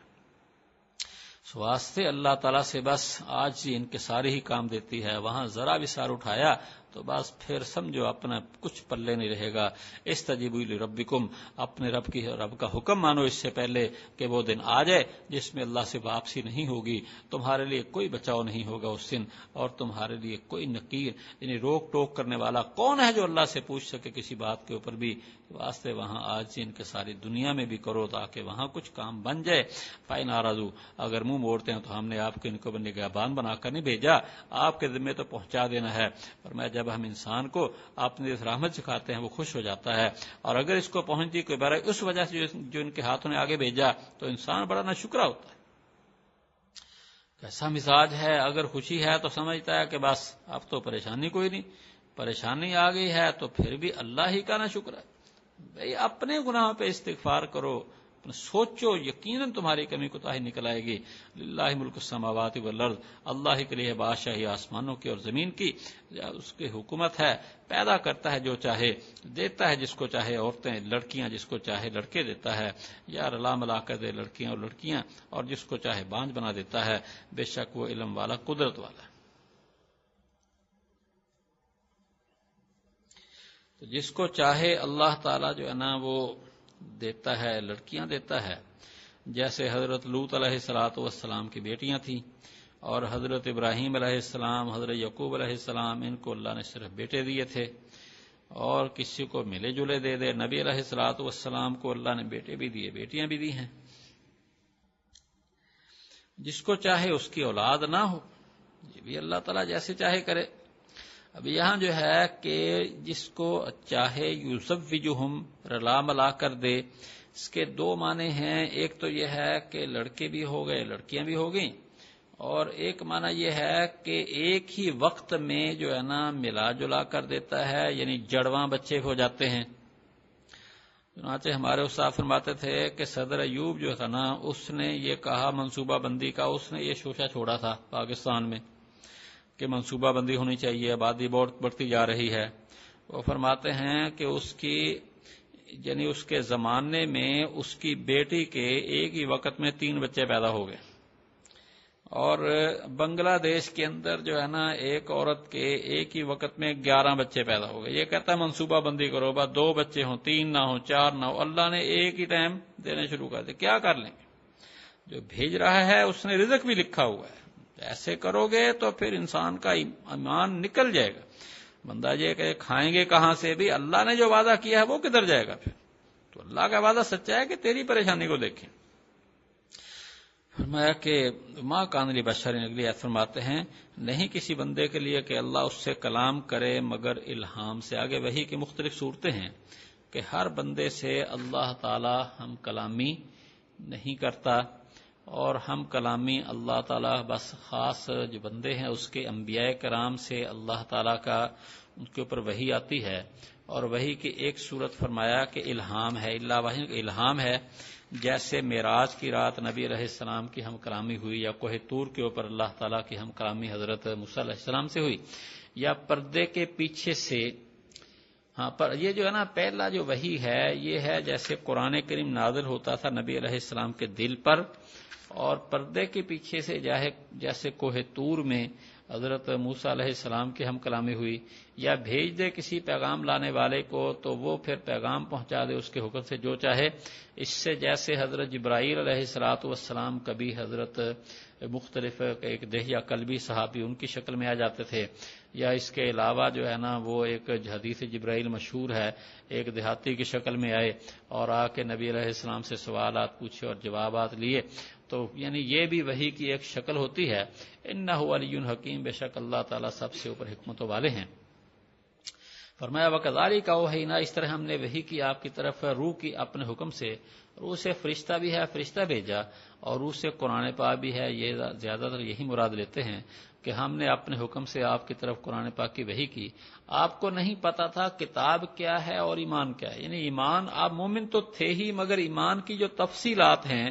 واسطے اللہ تعالیٰ سے بس آج ہی ان کے سارے ہی کام دیتی ہے، وہاں ذرا بھی سار اٹھایا تو بس پھر سمجھو اپنا کچھ پلے نہیں رہے گا۔ اس تجیب ربکم، اپنے رب کی رب کا حکم مانو اس سے پہلے کہ وہ دن آ جائے جس میں اللہ سے واپسی نہیں ہوگی۔ تمہارے لیے کوئی بچاؤ نہیں ہوگا اس دن، اور تمہارے لیے کوئی نکیر یعنی روک ٹوک کرنے والا کون ہے جو اللہ سے پوچھ سکے کسی بات کے اوپر بھی؟ واسطے وہاں آج ان کے ساری دنیا میں بھی کرو تاکہ وہاں کچھ کام بن جائے۔ پائی ناراضو اگر منہ موڑتے ہیں تو ہم نے آپ کو ان کو نگہبان بنا کر نہیں بھیجا، آپ کے ذمے تو پہنچا دینا ہے۔ پر میں جب ہم انسان کو اپنی رحمت سکھاتے ہیں، وہ خوش ہو جاتا ہے۔ اور اگر اس کو پہنچتی کوئی بارہ اس وجہ سے جو ان کے ہاتھوں نے آگے بھیجا، تو انسان بڑا نہ شکرا ہوتا ہے۔ کیسا مزاج ہے؟ اگر خوشی ہے تو سمجھتا ہے کہ بس، اب تو پریشانی کوئی نہیں۔ پریشانی آ گئی ہے تو پھر بھی اللہ ہی کا نہ شکر ہے۔ بھائی، اپنے گناہ پہ استغفار کرو سوچو، یقیناً تمہاری کمی کو تاہی نکل آئے گی۔ اللہ ملک السماوات والارض، اللہ کے لیے بادشاہی آسمانوں کی اور زمین کی۔ اس کی حکومت ہے، پیدا کرتا ہے جو چاہے، دیتا ہے جس کو چاہے، عورتیں، لڑکیاں جس کو چاہے، لڑکے دیتا ہے۔ یا رلا ملا کر دے لڑکیاں اور لڑکیاں اور جس کو چاہے بانج بنا دیتا ہے۔ بے شک وہ علم والا، قدرت والا ہے۔ تو جس کو چاہے اللہ تعالی جو ہے نا وہ دیتا ہے، لڑکیاں دیتا ہے۔ جیسے حضرت لوت علیہ السلاۃ والسلام کی بیٹیاں تھیں اور حضرت ابراہیم علیہ السلام، حضرت یقوب علیہ السلام، ان کو اللہ نے صرف بیٹے دیے تھے۔ اور کسی کو ملے جلے دے دے، نبی علیہ السلاۃ والسلام کو اللہ نے بیٹے بھی دیے، بیٹیاں بھی دی ہیں۔ جس کو چاہے اس کی اولاد نہ ہو، یہ بھی اللہ تعالیٰ جیسے چاہے کرے۔ اب یہاں جو ہے کہ جس کو چاہے یوسف جو ہم رلا ملا کر دے، اس کے دو معنی ہیں۔ ایک تو یہ ہے کہ لڑکے بھی ہو گئے، لڑکیاں بھی ہو گئیں۔ اور ایک معنی یہ ہے کہ ایک ہی وقت میں جو ہے نا ملا جلا کر دیتا ہے یعنی جڑواں بچے ہو جاتے ہیں۔ چنانچہ ہمارے استاد فرماتے تھے کہ صدر ایوب جو تھا نا، اس نے یہ کہا، منصوبہ بندی کا، اس نے یہ شوشہ چھوڑا تھا پاکستان میں۔ کہ منصوبہ بندی ہونی چاہیے، آبادی بہت بڑھتی جا رہی ہے۔ وہ فرماتے ہیں کہ اس کی یعنی اس کے زمانے میں اس کی بیٹی کے ایک ہی وقت میں تین بچے پیدا ہو گئے۔ اور بنگلہ دیش کے اندر جو ہے نا، ایک عورت کے ایک ہی وقت میں گیارہ بچے پیدا ہو گئے۔ یہ کہتا ہے منصوبہ بندی کرو با دو بچے ہوں، تین نہ ہوں، چار نہ ہو اللہ نے ایک ہی ٹائم دینے شروع کر دیا۔ کیا کر لیں گے؟ جو بھیج رہا ہے، اس نے رزق بھی لکھا ہوا ہے۔ ایسے کرو گے تو پھر انسان کا ایمان نکل جائے گا۔ بندہ یہ کہ کھائیں گے کہاں سے بھی، اللہ نے جو وعدہ کیا ہے وہ کدھر جائے گا پھر؟ تو اللہ کا وعدہ سچا ہے کہ تیری پریشانی کو دیکھیں۔ فرمایا کہ ماں کانلی بشر، اگلی فرماتے ہیں، نہیں کسی بندے کے لیے کہ اللہ اس سے کلام کرے مگر الہام سے۔ آگے وہی کی مختلف صورتیں ہیں کہ ہر بندے سے اللہ تعالی ہم کلامی نہیں کرتا۔ اور ہم کلامی اللہ تعالی بس خاص جو بندے ہیں، اس کے انبیاء کرام سے اللہ تعالی کا ان کے اوپر وہی آتی ہے۔ اور وہی کی ایک صورت فرمایا کہ الہام ہے، اللہ واحد الہام ہے۔ جیسے معراج کی رات نبی علیہ السلام کی ہم کلامی ہوئی، یا کوہ تور کے اوپر اللہ تعالیٰ کی ہم کلامی حضرت علیہ السلام سے ہوئی۔ یا پردے کے پیچھے سے ہاں پر یہ جو ہے نا، پہلا جو وہی ہے، یہ ہے جیسے قرآن کریم نازل ہوتا تھا نبی علیہ السلام کے دل پر۔ اور پردے کے پیچھے سے جیسے کوہ تور میں حضرت موسا علیہ السلام کی ہم کلامی ہوئی، یا بھیج دے کسی پیغام لانے والے کو، تو وہ پھر پیغام پہنچا دے اس کے حکم سے جو چاہے۔ اس سے جیسے حضرت جبرائیل علیہ السلاۃ والسلام کبھی حضرت مختلف ایک دہیا کلبی صحابی ان کی شکل میں آ جاتے تھے۔ یا اس کے علاوہ جو ہے نا، وہ ایک حدیث جبرائیل مشہور ہے، ایک دیہاتی کی شکل میں آئے اور آ کے نبی علیہ السلام سے سوالات پوچھے اور جوابات لیے۔ تو یعنی یہ بھی وہی کی ایک شکل ہوتی ہے۔ ان علی حکیم، بے شک اللہ تعالیٰ سب سے اوپر حکمتوں والے ہیں۔ فرمایا وکزاری کا وہ ہے اس طرح ہم نے وہی کی آپ کی طرف روح کی اپنے حکم سے۔ روح سے فرشتہ بھی ہے، فرشتہ بھیجا، اور روح سے قرآن پاک بھی ہے۔ یہ زیادہ تر یہی مراد لیتے ہیں کہ ہم نے اپنے حکم سے آپ کی طرف قرآن پاک کی وہی کی۔ آپ کو نہیں پتا تھا کتاب کیا ہے اور ایمان کیا ہے۔ یعنی ایمان، آپ مومن تو تھے ہی، مگر ایمان کی جو تفصیلات ہیں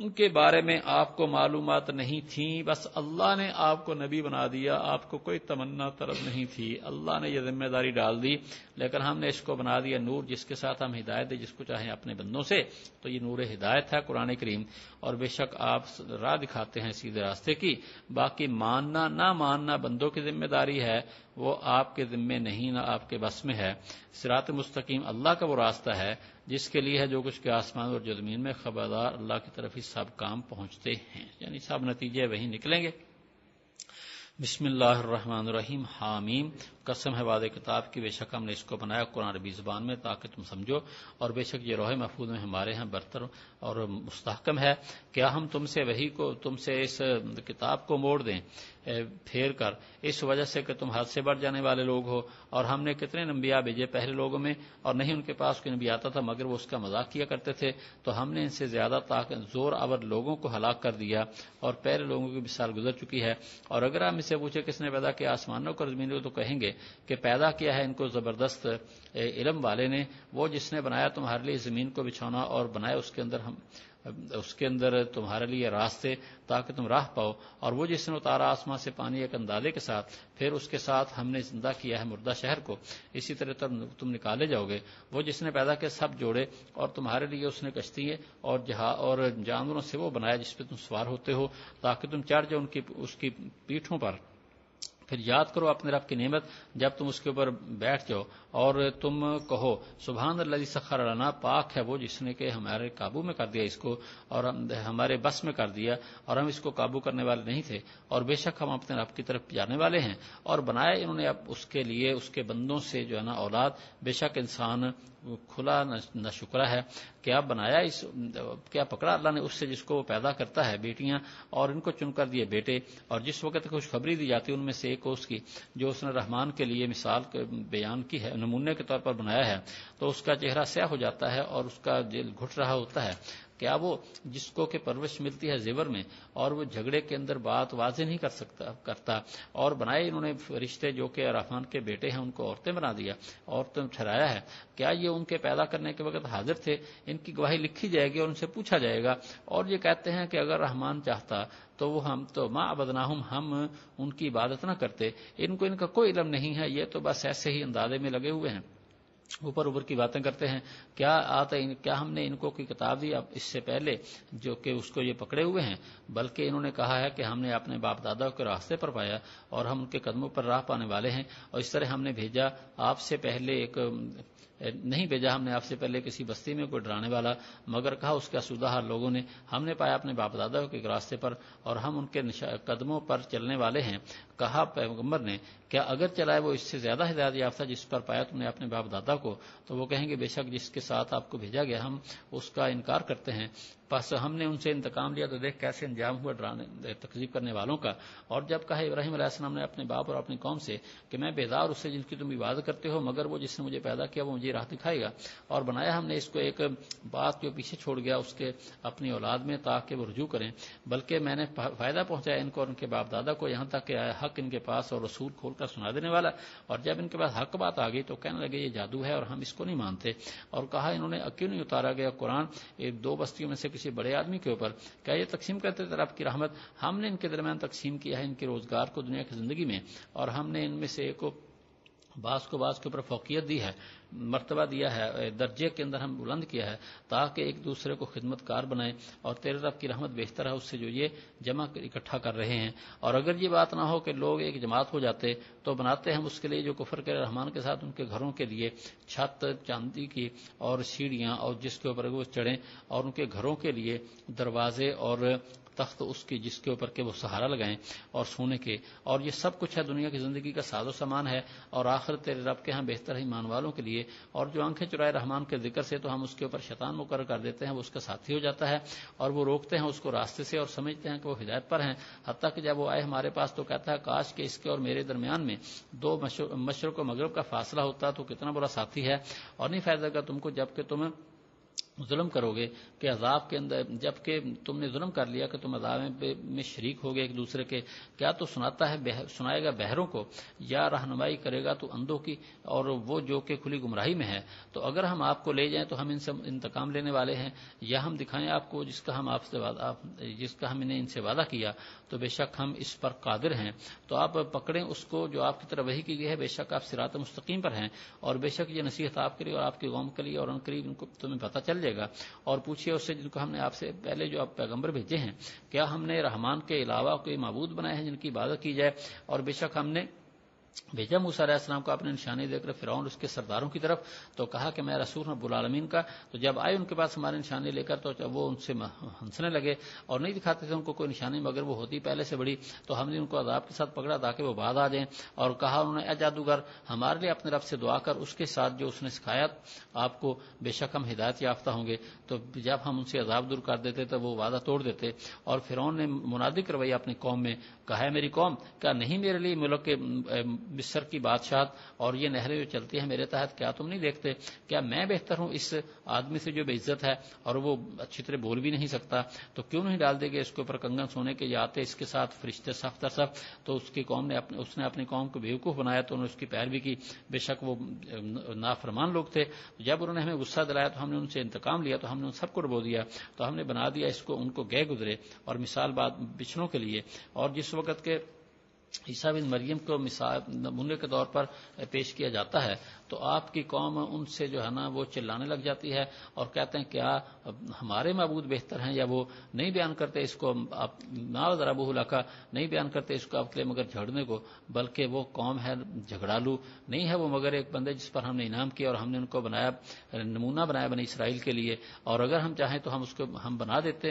ان کے بارے میں آپ کو معلومات نہیں تھیں بس اللہ نے آپ کو نبی بنا دیا، آپ کو کوئی تمنا طرف نہیں تھی۔ اللہ نے یہ ذمہ داری ڈال دی، لیکن ہم نے اس کو بنا دیا نور جس کے ساتھ ہم ہدایت دیں، جس کو چاہیں اپنے بندوں سے۔ تو یہ نور ہدایت ہے قرآن کریم۔ اور بے شک آپ راہ دکھاتے ہیں سیدھے راستے کی۔ باقی ماننا، نہ ماننا بندوں کی ذمہ داری ہے، وہ آپ کے ذمے نہیں، نہ آپ کے بس میں ہے۔ سرات مستقیم اللہ کا وہ راستہ ہے۔ جس کے لیے ہے جو کچھ کے آسمان اور زمین میں خبردار اللہ کی طرف ہی سب کام پہنچتے ہیں۔ یعنی سب نتیجے وہی نکلیں گے۔ بسم اللہ الرحمن الرحیم، حامیم۔ قسم ہے وعد کتاب کی، بے شک ہم نے اس کو بنایا قرآن ربی زبان میں تاکہ تم سمجھو، اور بے شک یہ روح محفوظ میں ہمارے ہیں برتر اور مستحکم ہے۔ کیا ہم تم سے وہی کو، تم سے اس کتاب کو موڑ دیں؟ پھیر کر، اس وجہ سے کہ تم حد سے بڑھ جانے والے لوگ ہو۔ اور ہم نے کتنے نمبیا بھیجے پہلے لوگوں میں، اور نہیں ان کے پاس کوئی نبی آتا تھا، مگر وہ اس کا مذاق کیا کرتے تھے۔ تو ہم نے ان سے زیادہ زور آور لوگوں کو ہلاک کر دیا، اور پہلے لوگوں کی مثال گزر چکی ہے۔ اور اگر ہم اسے پوچھے کس نے پیدا کیا آسمانوں کو زمین کو، تو کہیں گے کہ پیدا کیا ہے ان کو زبردست علم والے نے، وہ جس نے بنایا تمہارے لیے زمین کو بچھونا اور بنایا اس کے اندر ہم، اس کے اندر تمہارے لیے راستے تاکہ تم راہ پاؤ، اور وہ جس نے اتارا آسمان سے پانی ایک اندازے کے ساتھ، پھر اس کے ساتھ ہم نے زندہ کیا ہے مردہ شہر کو، اسی طرح تم نکالے جاؤ گے۔ وہ جس نے پیدا کیا سب جوڑے اور تمہارے لیے اس نے کشتی ہے اور جہاں اور جانوروں سے وہ بنایا جس پہ تم سوار ہوتے ہو، تاکہ تم چڑھ جاؤ ان کی، اس کی پیٹھوں پر۔ پھر یاد کرو اپنے رب کی نعمت جب تم اس کے اوپر بیٹھ جاؤ اور تم کہو، سبحان اللہ سخر لنا، پاک ہے وہ جس نے کہ ہمارے قابو میں کر دیا اس کو اور ہمارے بس میں کر دیا اور ہم اس کو قابو کرنے والے نہیں تھے اور بے شک ہم اپنے رب کی طرف جانے والے ہیں اور بنایا انہوں نے اب اس کے لیے، اس کے بندوں سے جو ہے نا اولاد، بے شک انسان کھلا نہ شکرا ہے کیا بنایا اس کیا پکڑا اللہ نے اس سے جس کو وہ پیدا کرتا ہے بیٹیاں اور ان کو چن کر دیے بیٹے اور جس وقت خوشخبری دی جاتی ہے ان میں سے ایک اس کی جو اس نے رحمان کے لیے مثال بیان کی ہے، نمونے کے طور پر بنایا ہے، تو اس کا چہرہ سیاہ ہو جاتا ہے اور اس کا دل گھٹ رہا ہوتا ہے۔ کیا وہ جس کو کہ پرورش ملتی ہے زیور میں اور وہ جھگڑے کے اندر بات واضح نہیں کر سکتا، کرتا۔ اور بنائے انہوں نے رشتے جو کہ رحمان کے بیٹے ہیں، ان کو عورتیں بنا دیا عورتیں ٹھہرایا ہے۔ کیا یہ ان کے پیدا کرنے کے وقت حاضر تھے؟ ان کی گواہی لکھی جائے گی اور ان سے پوچھا جائے گا۔ اور یہ کہتے ہیں کہ اگر رحمان چاہتا تو وہ ہم تو ماں ابدناہم ہم ان کی عبادت نہ کرتے۔ ان کو ان کا کوئی علم نہیں ہے، یہ تو بس ایسے ہی اندازے میں لگے ہوئے ہیں۔ اوپر اوپر کی باتیں کرتے ہیں، کیا آتا کیا ہم نے ان کو کوئی کتاب دی اب اس سے پہلے جو کہ اس کو یہ پکڑے ہوئے ہیں؟ بلکہ انہوں نے کہا ہے کہ ہم نے اپنے باپ دادا کے راستے پر پایا اور ہم ان کے قدموں پر راہ پانے والے ہیں اور اس طرح ہم نے بھیجا آپ سے پہلے ایک نہیں بھیجا ہم نے آپ سے پہلے کسی بستی میں کوئی ڈرانے والا، مگر کہا اس کا سودہ ہر لوگوں نے ہم نے پایا اپنے باپ دادا کے راستے پر اور ہم ان کے قدموں پر چلنے والے ہیں۔ کہا پیغمبر نے، کیا اگر چلائے وہ اس سے زیادہ ہدایت یافتہ جس پر پایا تم نے اپنے باپ دادا کو، تو وہ کہیں گے بے شک جس کے ساتھ آپ کو بھیجا گیا ہم اس کا انکار کرتے ہیں۔ بس ہم نے ان سے انتقام لیا تو دیکھ کیسے انجام ہوا ڈرانے، تقزیب کرنے والوں کا۔ اور جب کہا ابراہیم علیہ السلام نے اپنے باپ اور اپنی قوم سے کہ میں بیدار اس سے جن کی تم عبادت کرتے ہو، مگر وہ جس نے مجھے پیدا کیا وہ مجھے راہ دکھائے گا۔ اور بنایا ہم نے اس کو ایک بات جو پیچھے چھوڑ گیا، اس کے اپنی اولاد میں تاکہ وہ رجوع کریں۔ بلکہ میں نے فائدہ پہنچایا ان کو اور ان کے باپ دادا کو یہاں تک کہ آیا، حق ان کے پاس اور رسول کھول کر سنا دینے والا۔ اور جب ان کے پاس حق بات آ گئی تو کہنے لگے، یہ جادو ہے اور ہم اس کو نہیں مانتے۔ اور کہا انہوں نے کیوں نہیں اتارا گیا قرآن؟ ایک دو بستیوں میں سے کسی بڑے آدمی کے اوپر کیا یہ تقسیم کرتے تھے؟ رب کی رحمت، ہم نے ان کے درمیان تقسیم کیا ہے ان کے روزگار کو دنیا کی زندگی میں اور ہم نے ان میں سے ایک بعض کو بعض کے اوپر فوقیت دی ہے، مرتبہ دیا ہے، درجے کے اندر ہم بلند کیا ہے تاکہ ایک دوسرے کو خدمت کار بنائیں اور تیرے رب کی رحمت بہتر ہے، اس سے جو یہ جمع اکٹھا کر رہے ہیں۔ اور اگر یہ بات نہ ہو کہ لوگ ایک جماعت ہو جاتے تو بناتے ہم اس کے لیے جو کفر کے رحمان کے ساتھ ان کے گھروں کے لیے چھت، چاندی کی اور سیڑھیاں اور جس کے اوپر وہ چڑھیں اور ان کے گھروں کے لیے دروازے اور تخت اس کی جس کے اوپر کے وہ سہارا لگائیں اور سونے کے۔ اور یہ سب کچھ ہے دنیا کی زندگی کا ساز و سامان ہے اور آخر تیرے رب کے ہاں بہتر ہی مان والوں کے لیے۔ اور جو آنکھیں چرائے رحمان کے ذکر سے تو ہم اس کے اوپر شیطان مقرر کر دیتے ہیں، وہ اس کا ساتھی ہو جاتا ہے اور وہ روکتے ہیں اس کو راستے سے اور سمجھتے ہیں کہ وہ ہدایت پر ہیں۔ حتیٰ کہ جب وہ آئے ہمارے پاس تو کہتا ہے، کاش کے اس کے اور میرے درمیان میں دو مشرق و مغرب کا فاصلہ ہوتا تو کتنا برا ساتھی ہے۔ اور نہیں فائدہ کا تم کو جبکہ تم ظلم کرو گے کہ عذاب کے اندر جبکہ تم نے ظلم کر لیا کہ تم عذاب میں شریک ہوگے ایک دوسرے کے، کیا تو سناتا ہے سنائے گا بہروں کو؟ یا رہنمائی کرے گا تو اندھوں کی اور وہ جو کہ کھلی گمراہی میں ہے۔ تو اگر ہم آپ کو لے جائیں تو ہم ان سے انتقام لینے والے ہیں۔ یا ہم دکھائیں آپ کو جس کا ہم آپ سے جس کا ہم نے ان سے وعدہ کیا۔ تو بے شک ہم اس پر قادر ہیں۔ تو آپ پکڑیں اس کو جو آپ کی طرف وہی کی گئی ہے، بے شک آپ سرات مستقیم پر ہیں۔ اور بے شک یہ نصیحت آپ کے لیے اور آپ کی قوم کے لیے اور ان قریب ان کو تمہیں پتہ چل جائے گا۔ اور پوچھیے اس سے جن کو ہم نے آپ سے پہلے جو آپ پیغمبر بھیجے ہیں، کیا ہم نے رحمان کے علاوہ کوئی معبود بنائے ہیں جن کی عبادت کی جائے؟ اور بے شک ہم نے بھیجا موسا علیہ السلام کو اپنے نشانی دے کر فرعون اس کے سرداروں کی طرف، تو کہا کہ میں رسول رب العالمین کا۔ تو جب آئے ان کے پاس ہماری نشانی لے کر، تو وہ ان سے ہنسنے لگے اور نہیں دکھاتے تھے ان کو کوئی نشانی، مگر وہ ہوتی پہلے سے بڑی، تو ہم نے ان کو عذاب کے ساتھ پکڑا تاکہ وہ بعد آ جائیں۔ اور کہا انہوں نے، اے جادوگر، ہمارے لیے اپنے رب سے دعا کر، اس کے ساتھ جو اس نے سکھایا، آپ کو بے شک ہم ہدایت یافتہ ہوں گے۔ تو جب ہم ان سے عذاب دور کر دیتے، تو وہ وعدہ توڑ دیتے۔ اور فرعون نے منادک رویہ اپنی قوم میں، کہا ہے میری قوم، کیا نہیں میرے لیے ملک کے مصر کی بادشاہ اور یہ نہریں جو چلتی ہیں میرے تحت، کیا تم نہیں دیکھتے؟ کیا میں بہتر ہوں؟ اس آدمی سے جو بے عزت ہے اور وہ اچھی طرح بول بھی نہیں سکتا، تو کیوں نہیں ڈال دے گے اس کے اوپر کنگن سونے کے؟ آتے اس کے ساتھ فرشتے سخت سخت، تو اس کی قوم نے اپنے، اس نے اپنی قوم کو بیوقوف بنایا، تو انہوں نے اس کی پیروی کی۔ بے شک وہ نافرمان لوگ تھے۔ جب انہوں نے ہمیں غصہ دلایا، تو ہم نے ان سے انتقام لیا، تو ہم نے ان سب کو ڈبو دیا، تو ہم نے بنا دیا اس کو ان کو گئے گزرے۔ اور مثال بات بچھڑوں کے لیے، اور جس وقت کے عیسیٰ بن مریم کو مثال نمونے کے طور پر پیش کیا جاتا ہے۔ تو آپ کی قوم ان سے جو ہے نا وہ چلانے لگ جاتی ہے اور کہتے ہیں کیا ہمارے معبود بہتر ہیں یا وہ نہیں بیان کرتے اس کو نا ذرا بہ نہیں بیان کرتے اس کو آپ کے مگر جھڑنے کو، بلکہ وہ قوم ہے جھگڑالو نہیں ہے وہ مگر ایک بندے جس پر ہم نے انعام کیا اور ہم نے ان کو بنایا، نمونہ بنایا بنی اسرائیل کے لیے۔ اور اگر ہم چاہیں تو ہم اس کو ہم بنا دیتے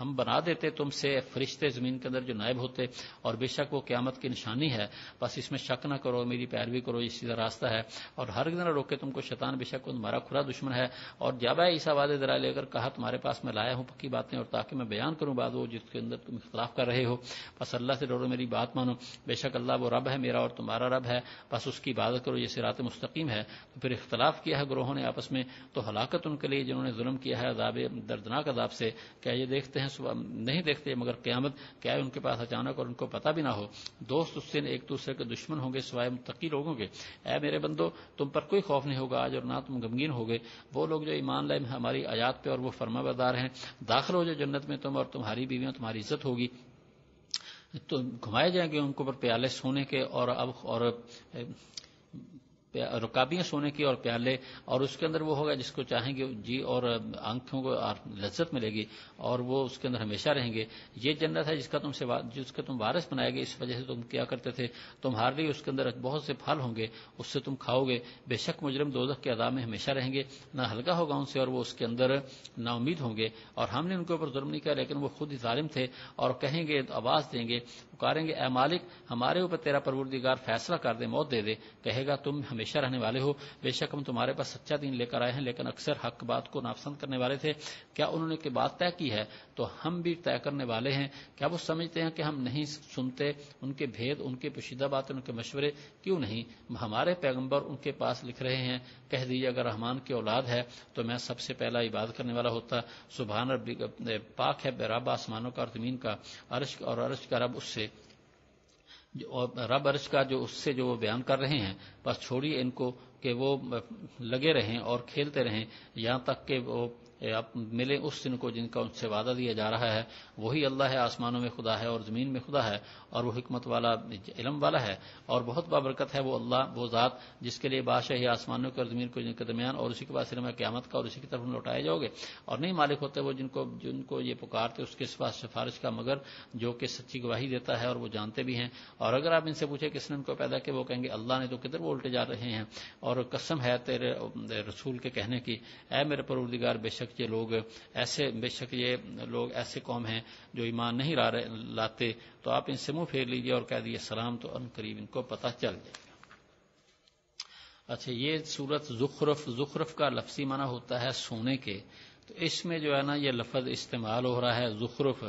ہم بنا دیتے تم سے فرشتے زمین کے اندر جو نائب ہوتے۔ اور بے شک وہ قیامت کی نشانی ہے۔ بس اس میں شک نہ کرو، میری پیروی کرو یہ سیدھا راستہ ہے۔ اور ہر دن روکے تم کو شیطان بے شک تمہارا کھلا دشمن ہے اور جب عیسا واد درا لے کر کہا تمہارے پاس میں لایا ہوں پکی باتیں اور تاکہ میں بیان کروں بات وہ جس کے اندر تم اختلاف کر رہے ہو۔ بس اللہ سے ڈرو میری بات مانو۔ بے شک اللہ وہ رب ہے میرا اور تمہارا رب ہے۔ بس اس کی عبادت کرو، یہ سرات مستقیم ہے۔ تو پھر اختلاف کیا ہے گروہوں نے آپس میں؟ تو ہلاکت ان کے لیے جنہوں نے ظلم کیا ہے عذاب دردناک عذاب سے۔ کیا یہ دیکھتے ہیں؟ نہیں دیکھتے، مگر قیامت کیا ہے ان کے پاس اچانک اور ان کو پتہ بھی نہ ہو۔ دوست اس سے ایک دوسرے کے دشمن ہوں گے، سوائے متقی لوگوں کے۔ اے میرے بندو، تم پر کوئی خوف نہیں ہوگا، آج اور نہ تم غمگین ہوگے۔ وہ لوگ جو ایمان لائے، ہماری آیات پہ اور وہ فرما بردار ہیں۔ داخل ہو جو جنت میں تم اور تمہاری بیویاں، تمہاری عزت ہوگی۔ تو گھمائے جائیں گے ان کو پر پیالے سونے کے اور اب اور رکابیاں سونے کی اور پیالے اور اس کے اندر وہ ہوگا جس کو چاہیں گے جی اور آنکھوں کو لذت ملے گی اور وہ اس کے اندر ہمیشہ رہیں گے۔ یہ جنت ہے جس کا تم سے جس کا تم وارث بنائے گے اس وجہ سے تم کیا کرتے تھے؟ تمہارے لیے اس کے اندر بہت سے پھل ہوں گے، اس سے تم کھاؤ گے۔ بے شک مجرم دوزخ کے ادا میں ہمیشہ رہیں گے۔ نہ ہلکا ہوگا ان سے اور وہ اس کے اندر نا امید ہوں گے۔ اور ہم نے ان کے اوپر ظلم نہیں کیا، لیکن وہ خود ہی ظالم تھے اور کہیں گے، آواز دیں گے، پکاریں گے، اے مالک، ہمارے اوپر تیرا پروردگار فیصلہ کر دے، موت دے دے، کہے گا تم ہمیشہ ہمیشہ رہنے والے ہو۔ بے شک ہم تمہارے پاس سچا دین لے کر آئے ہیں، لیکن اکثر حق بات کو ناپسند کرنے والے تھے۔ کیا انہوں نے کہ بات طے کی ہے؟ تو ہم بھی طے کرنے والے ہیں۔ کیا وہ سمجھتے ہیں کہ ہم نہیں سنتے؟ ان کے بھید، ان کے پوشیدہ باتیں، ان کے مشورے کیوں نہیں؟ ہمارے پیغمبر ان کے پاس لکھ رہے ہیں، کہہ دیجیے اگر رحمان کی اولاد ہے تو میں سب سے پہلا عبادت کرنے والا ہوتا۔ سبحان ربی، پاک ہے رب آسمانوں کا اور زمین کا، عرش اور عرش کا رب اس سے۔ رب عرش کا جو اس سے جو وہ بیان کر رہے ہیں، بس چھوڑیے ان کو کہ وہ لگے رہیں اور کھیلتے رہیں، یہاں تک کہ وہ ملے اس دن کو جن کا ان سے وعدہ دیا جا رہا ہے، وہی اللہ ہے، آسمانوں میں خدا ہے اور زمین میں خدا ہے، اور وہ حکمت والا، علم والا ہے، اور بہت بابرکت ہے وہ اللہ، وہ ذات، جس کے لیے بادشاہ آسمانوں کے اور زمین کو جن کے درمیان، اور اسی کے بعد علم قیامت کا، اور اسی کی طرف لوٹائے جاؤ گے۔ اور نہیں مالک ہوتے وہ جن کو جن کو یہ پکارتے، اس کے پاس سفارش کا مگر جو کہ سچی گواہی دیتا ہے اور وہ جانتے بھی ہیں۔ اور اگر آپ ان سے پوچھے کس نے ان کو پیدا کیا، وہ کہیں گے اللہ نے تو کدھر وہ الٹے جا رہے ہیں۔ اور قسم ہے تیرے رسول کے کہنے کی، اے میرے پروردگار، بے شک یہ لوگ ایسے، بے شک یہ لوگ ایسے قوم ہیں جو ایمان نہیں لاتے، تو آپ ان سے منہ پھیر لیجیے اور کہہ دیجیے سلام تو ان قریب ان کو پتہ چل جائے۔ گا اچھا یہ صورت زخرف زخرف کا لفظی معنی ہوتا ہے سونے کے۔ تو اس میں جو ہے نا، یہ لفظ استعمال ہو رہا ہے زخرف۔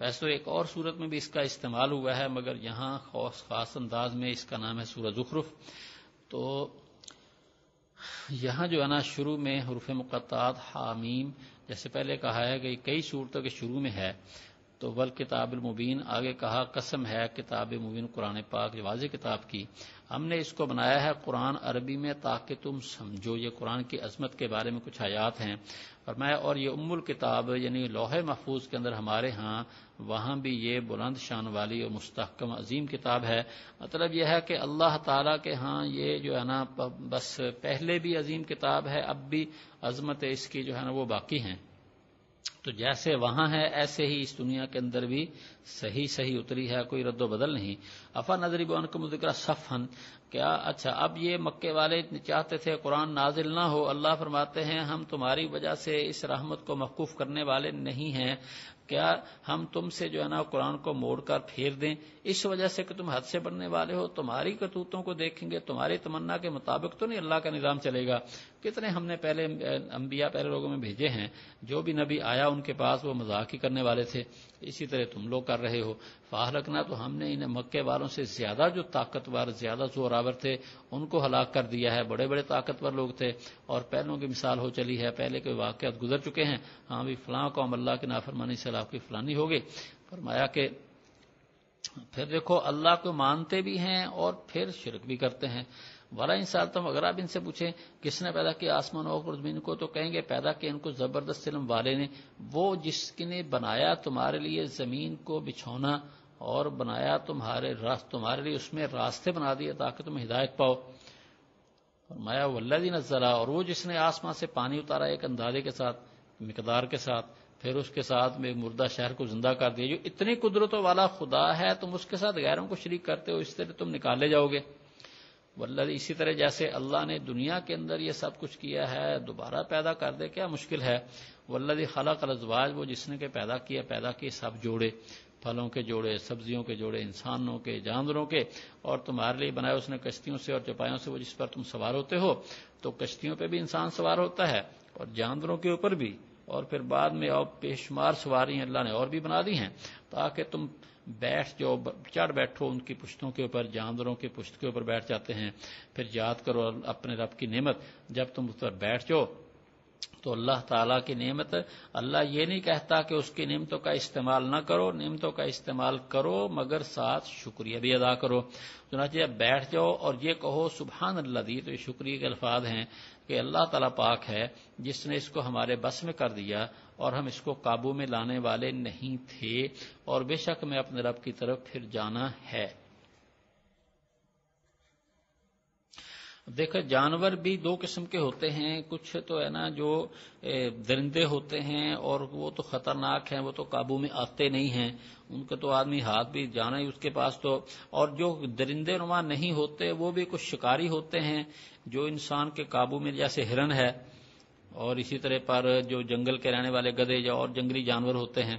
ویسے تو ایک اور صورت میں بھی اس کا استعمال ہوا ہے، مگر یہاں خاص خاص انداز میں اس کا نام ہے سورہ زخرف۔ تو یہاں جو ہے نا شروع میں حروف مقطعات حامیم، جیسے پہلے کہا ہے کہ کئی صورتوں کے شروع میں ہے، تو ول کتاب المبین، آگے کہا قسم ہے کتاب مبین، قرآن پاک واضح کتاب کی۔ ہم نے اس کو بنایا ہے قرآن عربی میں تاکہ تم سمجھو، یہ قرآن کی عظمت کے بارے میں کچھ حیات ہیں۔ اور میں اور یہ ام الکتاب یعنی لوہے محفوظ کے اندر ہمارے ہاں وہاں بھی یہ بلند شان والی اور مستحکم عظیم کتاب ہے۔ مطلب یہ ہے کہ اللہ تعالیٰ کے ہاں یہ جو ہے نا، بس پہلے بھی عظیم کتاب ہے، اب بھی عظمت اس کی جو ہے نا وہ باقی ہیں۔ تو جیسے وہاں ہے، ایسے ہی اس دنیا کے اندر بھی صحیح صحیح اتری ہے، کوئی رد و بدل نہیں۔ افا نظری بن کو مذکر صفن کیا؟ اچھا اب یہ مکے والے چاہتے تھے قرآن نازل نہ ہو، اللہ فرماتے ہیں، ہم تمہاری وجہ سے اس رحمت کو موقوف کرنے والے نہیں ہیں۔ کیا ہم تم سے جو ہے نا قرآن کو موڑ کر پھیر دیں؟ اس وجہ سے کہ تم حد سے بڑھنے والے ہو، تمہاری کرتوتوں کو دیکھیں گے، تمہاری تمنا کے مطابق تو نہیں اللہ کا نظام چلے گا۔ کتنے ہم نے پہلے، انبیاء پہلے لوگوں میں بھیجے ہیں، جو بھی نبی آیا ان کے پاس وہ مذاق ہی کرنے والے تھے، اسی طرح تم لوگ کر رہے ہو۔ فاہ رکھنا تو ہم نے انہیں مکے والوں سے زیادہ جو طاقتور، زیادہ زوراور تھے، ان کو ہلاک کر دیا ہے۔ بڑے بڑے طاقتور لوگ تھے۔ اور پہلوں کی مثال ہو چلی ہے، پہلے کے واقعات گزر چکے ہیں۔ ہاں بھی فلاں قوم اللہ کے نافرمانی سے اللہ کی فلانی ہوگی۔ فرمایا کہ پھر دیکھو، اللہ کو مانتے بھی ہیں اور پھر شرک بھی کرتے ہیں۔ والا انسان تم اگر آپ ان سے پوچھیں کس نے پیدا کیا آسمان اور زمین کو، تو کہیں گے پیدا کیا ان کو زبردست علم والے نے۔ وہ جس نے بنایا تمہارے لیے زمین کو بچھونا اور بنایا تمہارے راست، تمہارے لیے اس میں راستے بنا دیے تاکہ تم ہدایت پاؤ۔ فرمایا ولدی نظرا اور وہ جس نے آسمان سے پانی اتارا ایک اندازے کے ساتھ، مقدار کے ساتھ، پھر اس کے ساتھ میں مردہ شہر کو زندہ کر دیا۔ جو اتنی قدرتوں والا خدا ہے، تم اس کے ساتھ غیروں کو شریک کرتے ہو، اس طرح تم نکالے جاؤ گے۔ ولد جی، اسی طرح جیسے اللہ نے دنیا کے اندر یہ سب کچھ کیا ہے، دوبارہ پیدا کر دے، کیا مشکل ہے؟ ولدی جی، خلق الزواج وہ جس نے کہ پیدا کیا، پیدا کیے سب جوڑے، پھلوں کے جوڑے، سبزیوں کے جوڑے، انسانوں کے، جانوروں کے، اور تمہارے لیے بنایا اس نے کشتیوں سے اور چپایوں سے، وہ جس پر تم سوار ہوتے ہو، تو کشتیوں پہ بھی انسان سوار ہوتا ہے اور جانوروں کے اوپر بھی، اور پھر بعد میں اور بے شمار سواری اللہ نے اور بھی بنا دی ہیں، تاکہ تم بیٹھ جو چڑھ بیٹھو ان کی پشتوں کے اوپر، جانوروں کی پشت کے اوپر بیٹھ جاتے ہیں، پھر یاد کرو اپنے رب کی نعمت۔ جب تم اس پر بیٹھ جاؤ تو اللہ تعالیٰ کی نعمت، اللہ یہ نہیں کہتا کہ اس کی نعمتوں کا استعمال نہ کرو، نعمتوں کا استعمال کرو، مگر ساتھ شکریہ بھی ادا کرو۔ چنانچہ بیٹھ جاؤ اور یہ کہو سبحان اللہ دی تو یہ شکریہ کے الفاظ ہیں۔ کہ اللہ تعالیٰ پاک ہے، جس نے اس کو ہمارے بس میں کر دیا اور ہم اس کو قابو میں لانے والے نہیں تھے، اور بے شک میں اپنے رب کی طرف پھر جانا ہے۔ دیکھو جانور بھی دو قسم کے ہوتے ہیں۔ کچھ تو ہے نا جو درندے ہوتے ہیں اور وہ تو خطرناک ہیں، وہ تو قابو میں آتے نہیں ہیں۔ ان کا تو آدمی ہاتھ بھی جانا ہی اس کے پاس تو۔ اور جو درندے نما نہیں ہوتے، وہ بھی کچھ شکاری ہوتے ہیں جو انسان کے قابو میں جیسے ہرن ہے۔ اور اسی طرح پر جو جنگل کے رہنے والے گدے یا اور جنگلی جانور ہوتے ہیں۔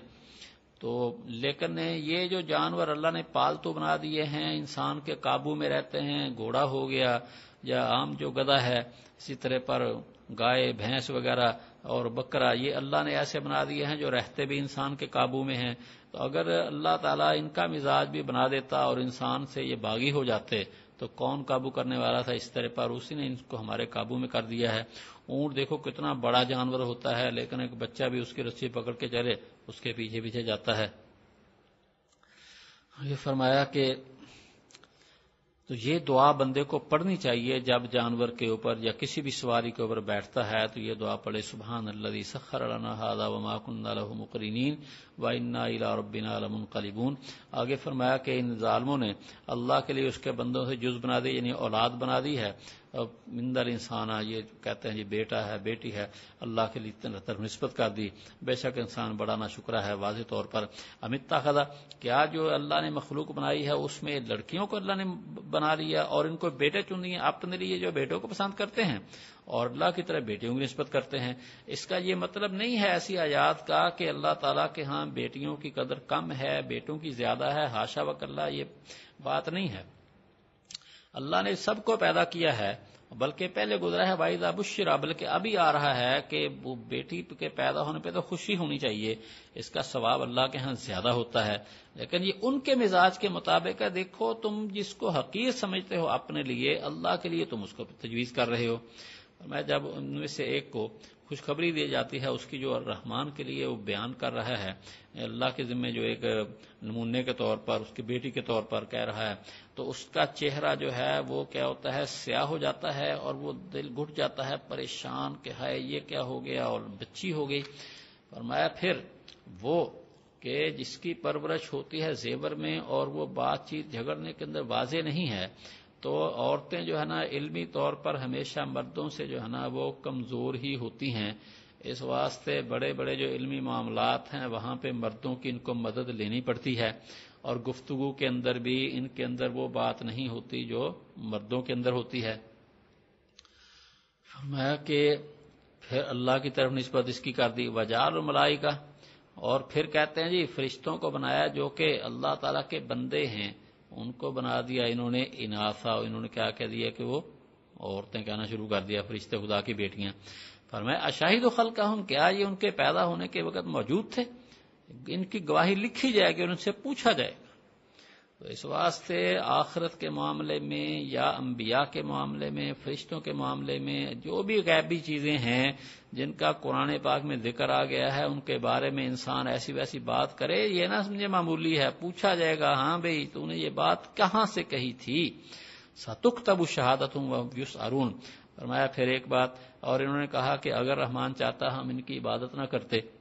تو لیکن یہ جو جانور اللہ نے پالتو بنا دیے ہیں، انسان کے قابو میں رہتے ہیں، گھوڑا ہو گیا یا عام جو گدا ہے، اسی طرح پر گائے، بھینس وغیرہ اور بکرا، یہ اللہ نے ایسے بنا دیے ہیں جو رہتے بھی انسان کے قابو میں ہیں۔ تو اگر اللہ تعالیٰ ان کا مزاج بھی بنا دیتا اور انسان سے یہ باغی ہو جاتے، تو کون قابو کرنے والا تھا؟ اس طرح پر اسی نے ان کو ہمارے قابو میں کر دیا ہے۔ اونٹ دیکھو کتنا بڑا جانور ہوتا ہے، لیکن ایک بچہ بھی اس کی رسی پکڑ کے چلے، اس کے پیچھے پیچھے جاتا ہے۔ یہ فرمایا کہ تو یہ دعا بندے کو پڑھنی چاہیے جب جانور کے اوپر یا کسی بھی سواری کے اوپر بیٹھتا ہے تو یہ دعا پڑھے سبحان اللہ سخر وما كنا له مقرنين وانا الى ربنا لمنقلبون۔ آگے فرمایا کہ ان ظالموں نے اللہ کے لیے اس کے بندوں سے جز بنا دی یعنی اولاد بنا دی ہے۔ مندر انسان یہ کہتے ہیں جی بیٹا ہے، بیٹی ہے، اللہ کے لیے طرف نسبت کر دی۔ بے شک انسان بڑا نہ شکرہ ہے، واضح طور پر۔ امتا خدا کیا جو اللہ نے مخلوق بنائی ہے، اس میں لڑکیوں کو اللہ نے بنا لیا اور ان کو بیٹے چن لیے اپنے لیے جو بیٹوں کو پسند کرتے ہیں۔ اور اللہ کی طرح بیٹیوں کی نسبت کرتے ہیں۔ اس کا یہ مطلب نہیں ہے ایسی آیات کا کہ اللہ تعالیٰ کے ہاں بیٹیوں کی قدر کم ہے، بیٹوں کی زیادہ ہے ہاشا وک اللہ یہ بات نہیں ہے۔ اللہ نے سب کو پیدا کیا ہے، بلکہ پہلے گزرا ہے واحد ابشرا بلکہ ابھی آ رہا ہے کہ وہ بیٹی کے پیدا ہونے پہ تو خوشی ہونی چاہیے۔ اس کا ثواب اللہ کے ہاں زیادہ ہوتا ہے۔ لیکن یہ ان کے مزاج کے مطابق ہے، دیکھو تم جس کو حقیق سمجھتے ہو اپنے لیے، اللہ کے لیے تم اس کو تجویز کر رہے ہو۔ میں جب ان میں سے ایک کو خوشخبری دی جاتی ہے، اس کی جو رحمان کے لیے وہ بیان کر رہا ہے۔ اللہ کے ذمے جو ایک نمونے کے طور پر، اس کی بیٹی کے طور پر کہہ رہا ہے۔ تو اس کا چہرہ جو ہے، وہ کیا ہوتا ہے، سیاہ ہو جاتا ہے اور وہ دل گھٹ جاتا ہے، پریشان کہ ہے یہ کیا ہو گیا اور بچی ہو گئی۔ فرمایا، پھر وہ کہ جس کی پرورش ہوتی ہے زیور میں اور وہ بات چیت جھگڑنے کے اندر واضح نہیں ہے تو عورتیں جو ہے نا علمی طور پر ہمیشہ مردوں سے جو ہے نا وہ کمزور ہی ہوتی ہیں۔ اس واسطے بڑے بڑے جو علمی معاملات ہیں وہاں پہ مردوں کی ان کو مدد لینی پڑتی ہے۔ اور گفتگو کے اندر بھی ان کے اندر وہ بات نہیں ہوتی جو مردوں کے اندر ہوتی ہے۔ فرمایا کہ پھر اللہ کی طرف نسبت اس کی کر دی۔ وجال ملائی کا اور پھر کہتے ہیں جی فرشتوں کو بنایا جو کہ اللہ تعالیٰ کے بندے ہیں۔ ان کو بنا دیا، انہوں نے اناسا انہوں نے کیا کہہ دیا کہ وہ عورتیں کہنا شروع کر دیا، فرشتے خدا کی بیٹیاں۔ پر میں اشاہد و خل ہوں کیا یہ ان کے پیدا ہونے کے وقت موجود تھے؟ ان کی گواہی لکھی جائے گی اور ان سے پوچھا جائے۔ گا تو اس واسطے آخرت کے معاملے میں یا انبیاء کے معاملے میں، فرشتوں کے معاملے میں، جو بھی غیبی چیزیں ہیں جن کا قرآن پاک میں ذکر آ گیا ہے، ان کے بارے میں انسان ایسی ویسی بات کرے، یہ نہ سمجھے معمولی ہے، پوچھا جائے گا ہاں بھائی تو نے یہ بات کہاں سے کہی تھی؟ ستک تب شہادت ہوں یوس ارون فرمایا پھر ایک بات اور انہوں نے کہا کہ اگر رحمان چاہتا ہم ان کی عبادت نہ کرتے۔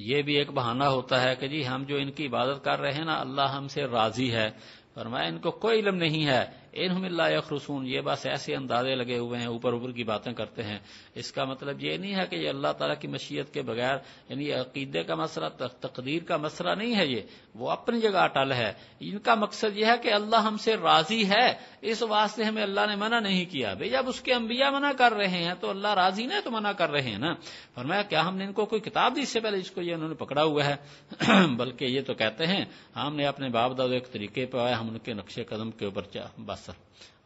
یہ بھی ایک بہانہ ہوتا ہے کہ جی ہم جو ان کی عبادت کر رہے ہیں نا، اللہ ہم سے راضی ہے۔ فرمایا، ان کو کوئی علم نہیں ہے۔ انہم اللہ یخرسون یہ بس ایسے اندازے لگے ہوئے ہیں، اوپر اوپر کی باتیں کرتے ہیں۔ اس کا مطلب یہ نہیں ہے کہ یہ اللہ تعالیٰ کی مشیت کے بغیر یعنی عقیدے کا مسئلہ تقدیر کا مسئلہ نہیں ہے یہ، وہ اپنی جگہ اٹل ہے۔ ان کا مقصد یہ ہے کہ اللہ ہم سے راضی ہے۔ اس واسطے ہمیں اللہ نے منع نہیں کیا۔ بھائی جب اس کے انبیاء منع کر رہے ہیں تو اللہ راضی نہیں تو منع کر رہے ہیں نا۔ فرمایا، کیا ہم نے ان کو کوئی کتاب دی؟ اس سے پہلے جس کو یہ انہوں نے پکڑا ہوا ہے۔ (clears throat) بلکہ یہ تو کہتے ہیں، ہم نے اپنے باپ دادو ایک طریقے پہ آیا ہم ان کے نقشے قدم کے اوپر بس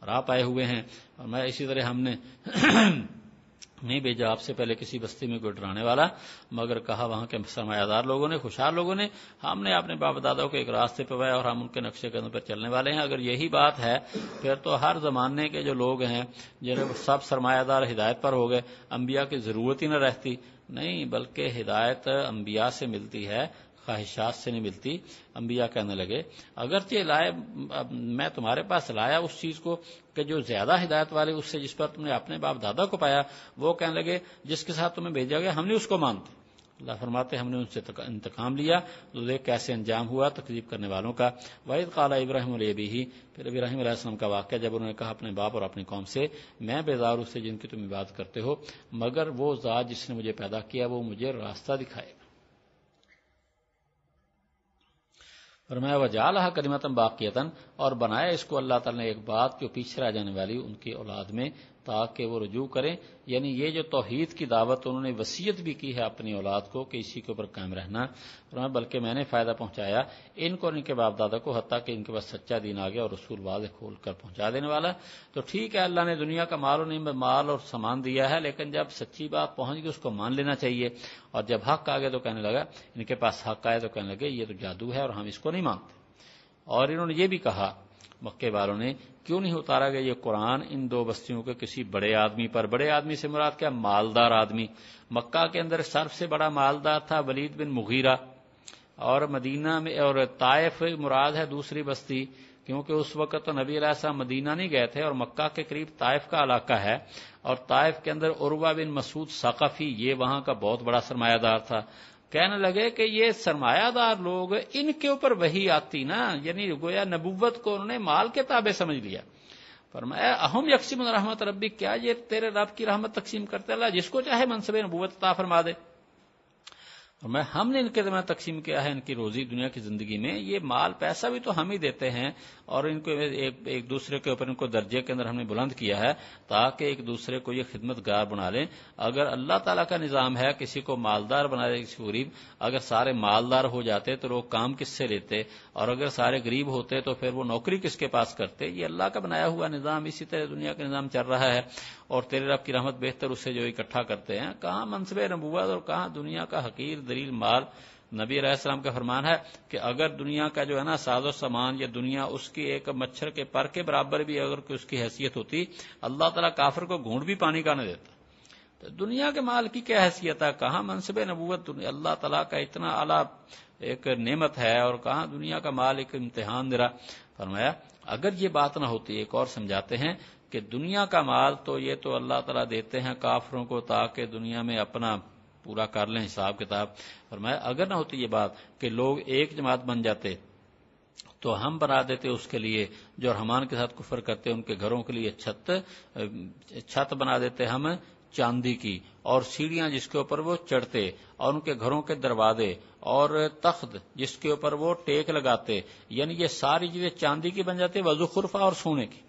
راہ پائے ہوئے ہیں اور میں اسی طرح ہم نے (clears throat) نہیں بھیجا آپ سے پہلے کسی بستی میں کوئی ڈرانے والا، مگر کہا وہاں کے سرمایہ دار لوگوں نے، خوشحال لوگوں نے، ہم نے اپنے باپ دادا کو ایک راستے پہ پایا اور ہم ان کے نقشے قدم پر چلنے والے ہیں۔ اگر یہی بات ہے، پھر تو ہر زمانے کے جو لوگ ہیں، جنہیں سب سرمایہ دار ہدایت پر ہو گئے، انبیاء کی ضرورت ہی نہ رہتی۔ نہیں، بلکہ ہدایت انبیاء سے ملتی ہے۔ خواہشات سے نہیں ملتی، انبیاء کہنے لگے، اگرچہ لائے میں تمہارے پاس لایا اس چیز کو کہ جو زیادہ ہدایت والے اس سے، جس پر تم نے اپنے باپ دادا کو پایا، وہ کہنے لگے، جس کے ساتھ تمہیں بھیجا گیا، ہم نے اس کو مانتے۔ اللہ فرماتے، ہم نے ان سے انتقام لیا۔ تو دیکھ کیسے انجام ہوا تقریب کرنے والوں کا۔ واحد کالا ابراہیم علیہ بھی پھر ابراہیم علیہ السلام کا واقعہ، جب انہوں نے کہا اپنے باپ اور اپنی قوم سے، میں بیدار اس سے جن کی تم عبادت کرتے ہو، مگر وہ ذات جس نے مجھے پیدا کیا، وہ مجھے راستہ دکھائے۔ گا فرمایا وہ جالہ کریمتم باقیتن اور بنایا اس کو اللہ تعالی نے ایک بات جو پیچھے رہ جانے والی ان کی اولاد میں تاکہ وہ رجوع کریں۔ یعنی یہ جو توحید کی دعوت انہوں نے وسیعت بھی کی ہے اپنی اولاد کو کہ اسی کے اوپر قائم رہنا۔ بلکہ میں نے فائدہ پہنچایا ان کو ان کے باپ دادا کو، حتیٰ کہ ان کے پاس سچا دین آ گیا اور رسول واضح کھول کر پہنچا دینے والا۔ تو ٹھیک ہے، اللہ نے دنیا کا مال و مال اور سامان دیا ہے، لیکن جب سچی بات پہنچ گئی اس کو مان لینا چاہیے۔ اور جب حق آ گیا تو کہنے لگا، ان کے پاس حق آئے تو کہنے لگے، یہ تو جادو ہے اور ہم اس کو نہیں مانتے۔ اور انہوں نے یہ بھی کہا مکے والوں نے کیوں نہیں اتارا گیا یہ قرآن ان دو بستیوں کے کسی بڑے آدمی پر؟ بڑے آدمی سے مراد کیا؟ مالدار آدمی۔ مکہ کے اندر سب سے بڑا مالدار تھا ولید بن مغیرہ۔ اور مدینہ میں اور طائف مراد ہے دوسری بستی، کیونکہ اس وقت تو نبی علیہ السلام مدینہ نہیں گئے تھے اور مکہ کے قریب طائف کا علاقہ ہے۔ اور طائف کے اندر عروا بن مسعود ثقافی یہ وہاں کا بہت بڑا سرمایہ دار تھا۔ کہنے لگے کہ یہ سرمایہ دار لوگ ان کے اوپر وہی آتی نا یعنی گویا نبوت کو انہوں نے مال کے تابع سمجھ لیا۔ فرمایا، اہم یکسیم الرحمت ربی، کیا یہ تیرے رب کی رحمت تقسیم کرتے اللہ جس کو چاہے منصب نبوت عطا فرما دے۔ میں ہم نے ان کے درمیان تقسیم کیا ہے ان کی روزی دنیا کی زندگی میں، یہ مال پیسہ بھی تو ہم ہی دیتے ہیں اور ان کو ایک دوسرے کے اوپر ان کو درجے کے اندر ہم نے بلند کیا ہے تاکہ ایک دوسرے کو یہ خدمت گار بنا لیں۔ اگر اللہ تعالیٰ کا نظام ہے کسی کو مالدار بنا دے کسی غریب، اگر سارے مالدار ہو جاتے تو لوگ کام کس سے لیتے؟ اور اگر سارے غریب ہوتے تو پھر وہ نوکری کس کے پاس کرتے؟ یہ اللہ کا بنایا ہوا نظام اسی طرح دنیا کا نظام چل رہا ہے۔ اور تیرے رب کی رحمت بہتر اسے جو اکٹھا کرتے ہیں۔ کہاں منصب نبوت اور کہاں دنیا کا حقیر دلیل مال؟ نبی علیہ السلام کا فرمان ہے کہ اگر دنیا کا جو ہے نا ساز و سامان یا دنیا اس کی ایک مچھر کے پر کے برابر بھی اگر اس کی حیثیت ہوتی، اللہ تعالیٰ کافر کو گھونڈ بھی پانی کا نہ دیتا۔ تو دنیا کے مال کی کیا حیثیت ہے؟ کہاں منصب نبوت اللہ تعالیٰ کا اتنا اعلیٰ ایک نعمت ہے اور کہاں دنیا کا مال ایک امتحان درا فرمایا، اگر یہ بات نہ ہوتی، ایک اور سمجھاتے ہیں کہ دنیا کا مال تو یہ تو اللہ تعالیٰ دیتے ہیں کافروں کو تاکہ دنیا میں اپنا پورا کر لیں، حساب کتاب۔ فرمایا، اگر نہ ہوتی یہ بات کہ لوگ ایک جماعت بن جاتے تو ہم بنا دیتے اس کے لیے، جو رحمان کے ساتھ کفر کرتے ان کے گھروں کے لیے چھت چھت بنا دیتے ہم چاندی کی، اور سیڑھیاں جس کے اوپر وہ چڑھتے، اور ان کے گھروں کے دروازے، اور تخت جس کے اوپر وہ ٹیک لگاتے یعنی یہ ساری چیزیں چاندی کی بن جاتی، وضو خرفہ اور سونے کی۔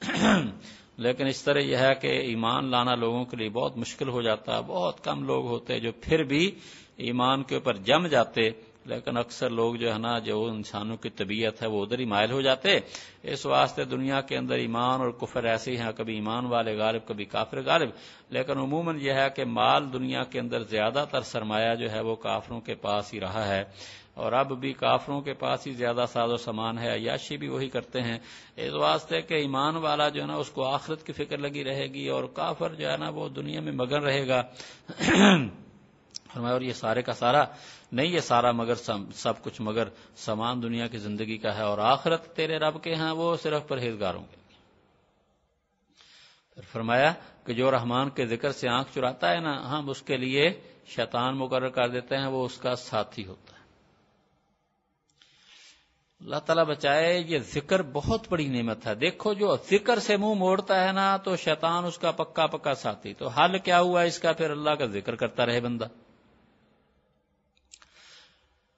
(coughs) لیکن اس طرح یہ ہے کہ ایمان لانا لوگوں کے لیے بہت مشکل ہو جاتا ہے، بہت کم لوگ ہوتے جو پھر بھی ایمان کے اوپر جم جاتے، لیکن اکثر لوگ جو ہے نا، جو انسانوں کی طبیعت ہے، وہ ادھر ہی مائل ہو جاتے۔ اس واسطے دنیا کے اندر ایمان اور کفر ایسے ہی ہیں، کبھی ایمان والے غالب، کبھی کافر غالب۔ لیکن عموماً یہ ہے کہ مال دنیا کے اندر زیادہ تر سرمایہ جو ہے وہ کافروں کے پاس ہی رہا ہے۔ اور اب بھی کافروں کے پاس ہی زیادہ ساز و سامان ہے، عیاشی بھی وہی کرتے ہیں۔ اس واسطے کہ ایمان والا جو ہے نا، اس کو آخرت کی فکر لگی رہے گی اور کافر جو ہے نا، وہ دنیا میں مگن رہے گا۔ (clears throat) اور یہ سارے کا سارا نہیں، یہ سارا مگر سب کچھ مگر سامان دنیا کی زندگی کا ہے اور آخرت تیرے رب کے ہیں، وہ صرف پرہیزگاروں کے پھر فرمایا کہ جو رحمان کے ذکر سے آنکھ چراتا ہے نا، ہم اس کے لیے شیطان مقرر کر دیتے ہیں، وہ اس کا ساتھی ہوتا ہے۔ اللہ تعالیٰ بچائے، یہ ذکر بہت بڑی نعمت ہے۔ دیکھو، جو ذکر سے منہ موڑتا ہے نا، تو شیطان اس کا پکا پکا ساتھی۔ تو حل کیا ہوا اس کا؟ پھر اللہ کا ذکر کرتا رہے بندہ۔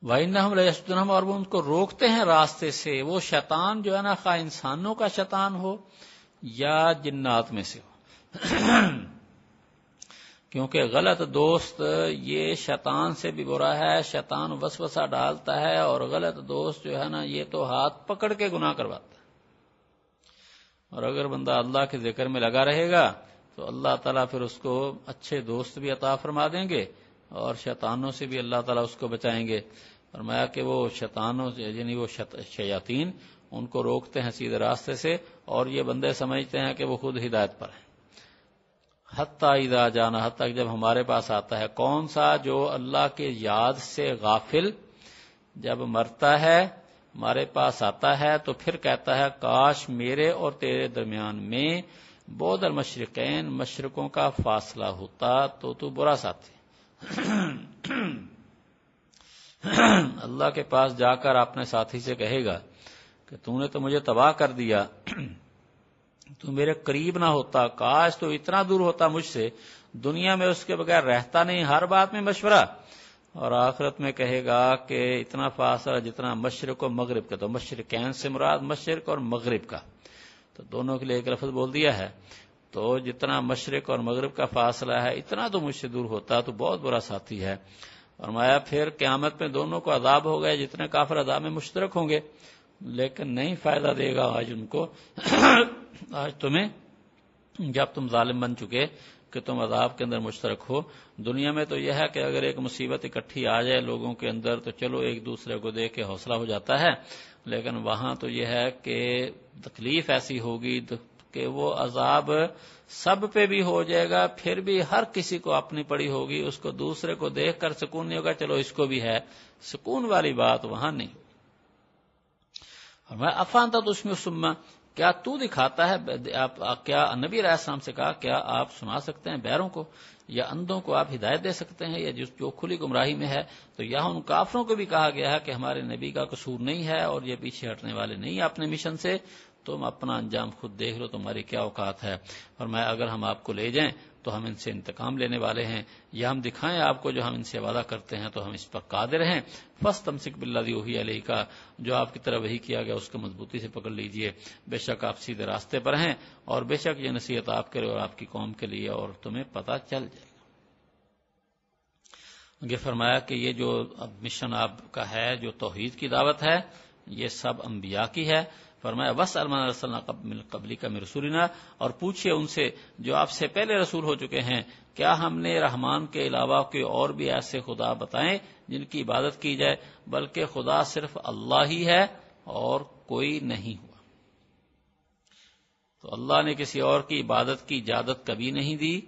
وائن ہم اور وہ ان کو روکتے ہیں راستے سے۔ وہ شیطان جو ہے نا، خواہ انسانوں کا شیطان ہو یا جنات میں سے ہو۔ (clears throat) کیونکہ غلط دوست یہ شیطان سے بھی برا ہے، شیطان وسوسہ ڈالتا ہے اور غلط دوست جو ہے نا، یہ تو ہاتھ پکڑ کے گناہ کرواتا ہے۔ اور اگر بندہ اللہ کے ذکر میں لگا رہے گا، تو اللہ تعالیٰ پھر اس کو اچھے دوست بھی عطا فرما دیں گے اور شیطانوں سے بھی اللہ تعالیٰ اس کو بچائیں گے۔ فرمایا کہ وہ شیطانوں سے یعنی وہ شیاطین، ان کو روکتے ہیں سیدھے راستے سے اور یہ بندے سمجھتے ہیں کہ وہ خود ہدایت پر ہیں۔ حتیٰ اذا جانا، حتیٰ جب ہمارے پاس آتا ہے، کون سا جو اللہ کے یاد سے غافل جب مرتا ہے، ہمارے پاس آتا ہے تو پھر کہتا ہے، کاش میرے اور تیرے درمیان میں بود المشرقین مشرقوں کا فاصلہ ہوتا تو تو برا ساتھی۔ اللہ کے پاس جا کر اپنے ساتھی سے کہے گا کہ تو نے تو مجھے تباہ کر دیا۔ تو میرے قریب نہ ہوتا، کاش تو اتنا دور ہوتا مجھ سے۔ دنیا میں اس کے بغیر رہتا نہیں، ہر بات میں مشورہ۔ اور آخرت میں کہے گا کہ اتنا فاصلہ جتنا مشرق و مغرب کا۔ تو مشرقین سے مراد مشرق اور مغرب کا۔ تو دونوں کے لیے ایک لفظ بول دیا ہے۔ تو جتنا مشرق اور مغرب کا فاصلہ ہے، اتنا تو مجھ سے دور ہوتا، تو بہت برا ساتھی ہے۔ فرمایا، پھر قیامت میں دونوں کو عذاب ہو گئے، جتنے کافر عذاب میں مشترک ہوں گے۔ لیکن نہیں فائدہ دے گا آج ان کو۔ آج تمہیں، جب تم ظالم بن چکے کہ تم عذاب کے اندر مشترک ہو، دنیا میں تو یہ ہے کہ اگر ایک مصیبت اکٹھی آ جائے لوگوں کے اندر، تو چلو ایک دوسرے کو دیکھ کے حوصلہ ہو جاتا ہے۔ لیکن وہاں تو یہ ہے کہ تکلیف ایسی ہوگی کہ وہ عذاب سب پہ بھی ہو جائے گا، پھر بھی ہر کسی کو اپنی پڑی ہوگی۔ اس کو دوسرے کو دیکھ کر سکون نہیں ہوگا، چلو اس کو بھی ہے۔ سکون والی بات وہاں نہیں۔ میں افان تھا تو اس میں سما کیا تو دکھاتا ہے؟ کیا نبی علیہ السلام سے کہا، کیا آپ سنا سکتے ہیں بیروں کو؟ یا اندوں کو آپ ہدایت دے سکتے ہیں؟ یا جس جو کھلی گمراہی میں ہے، تو یہاں ان کافروں کو بھی کہا گیا ہے کہ ہمارے نبی کا قصور نہیں ہے اور یہ پیچھے ہٹنے والے نہیں اپنے مشن سے؟ تم اپنا انجام خود دیکھ لو، تمہاری کیا اوقات ہے؟ اور میں اگر ہم آپ کو لے جائیں تو ہم ان سے انتقام لینے والے ہیں یا ہم دکھائیں آپ کو جو ہم ان سے وعدہ کرتے ہیں تو ہم اس پر قادر ہیں فس تمسک بلّہ وہی علیہ کا جو آپ کی طرح وہی کیا گیا اس کو مضبوطی سے پکڑ لیجیے، بے شک آپ سیدھے راستے پر ہیں اور بے شک یہ نصیحت آپ کرے اور آپ کی قوم کے لیے اور تمہیں پتہ چل جائے گا۔ یہ فرمایا کہ یہ جو مشن آپ کا ہے، جو توحید کی دعوت ہے یہ سب انبیاء کی ہے۔ فرمایا وس المان قبلی کا رسولنا اور پوچھئے ان سے جو آپ سے پہلے رسول ہو چکے ہیں، کیا ہم نے رحمان کے علاوہ کے اور بھی ایسے خدا بتائیں جن کی عبادت کی جائے، بلکہ خدا صرف اللہ ہی ہے اور کوئی نہیں ہوا؟ تو اللہ نے کسی اور کی عبادت کی اجازت کبھی نہیں دی۔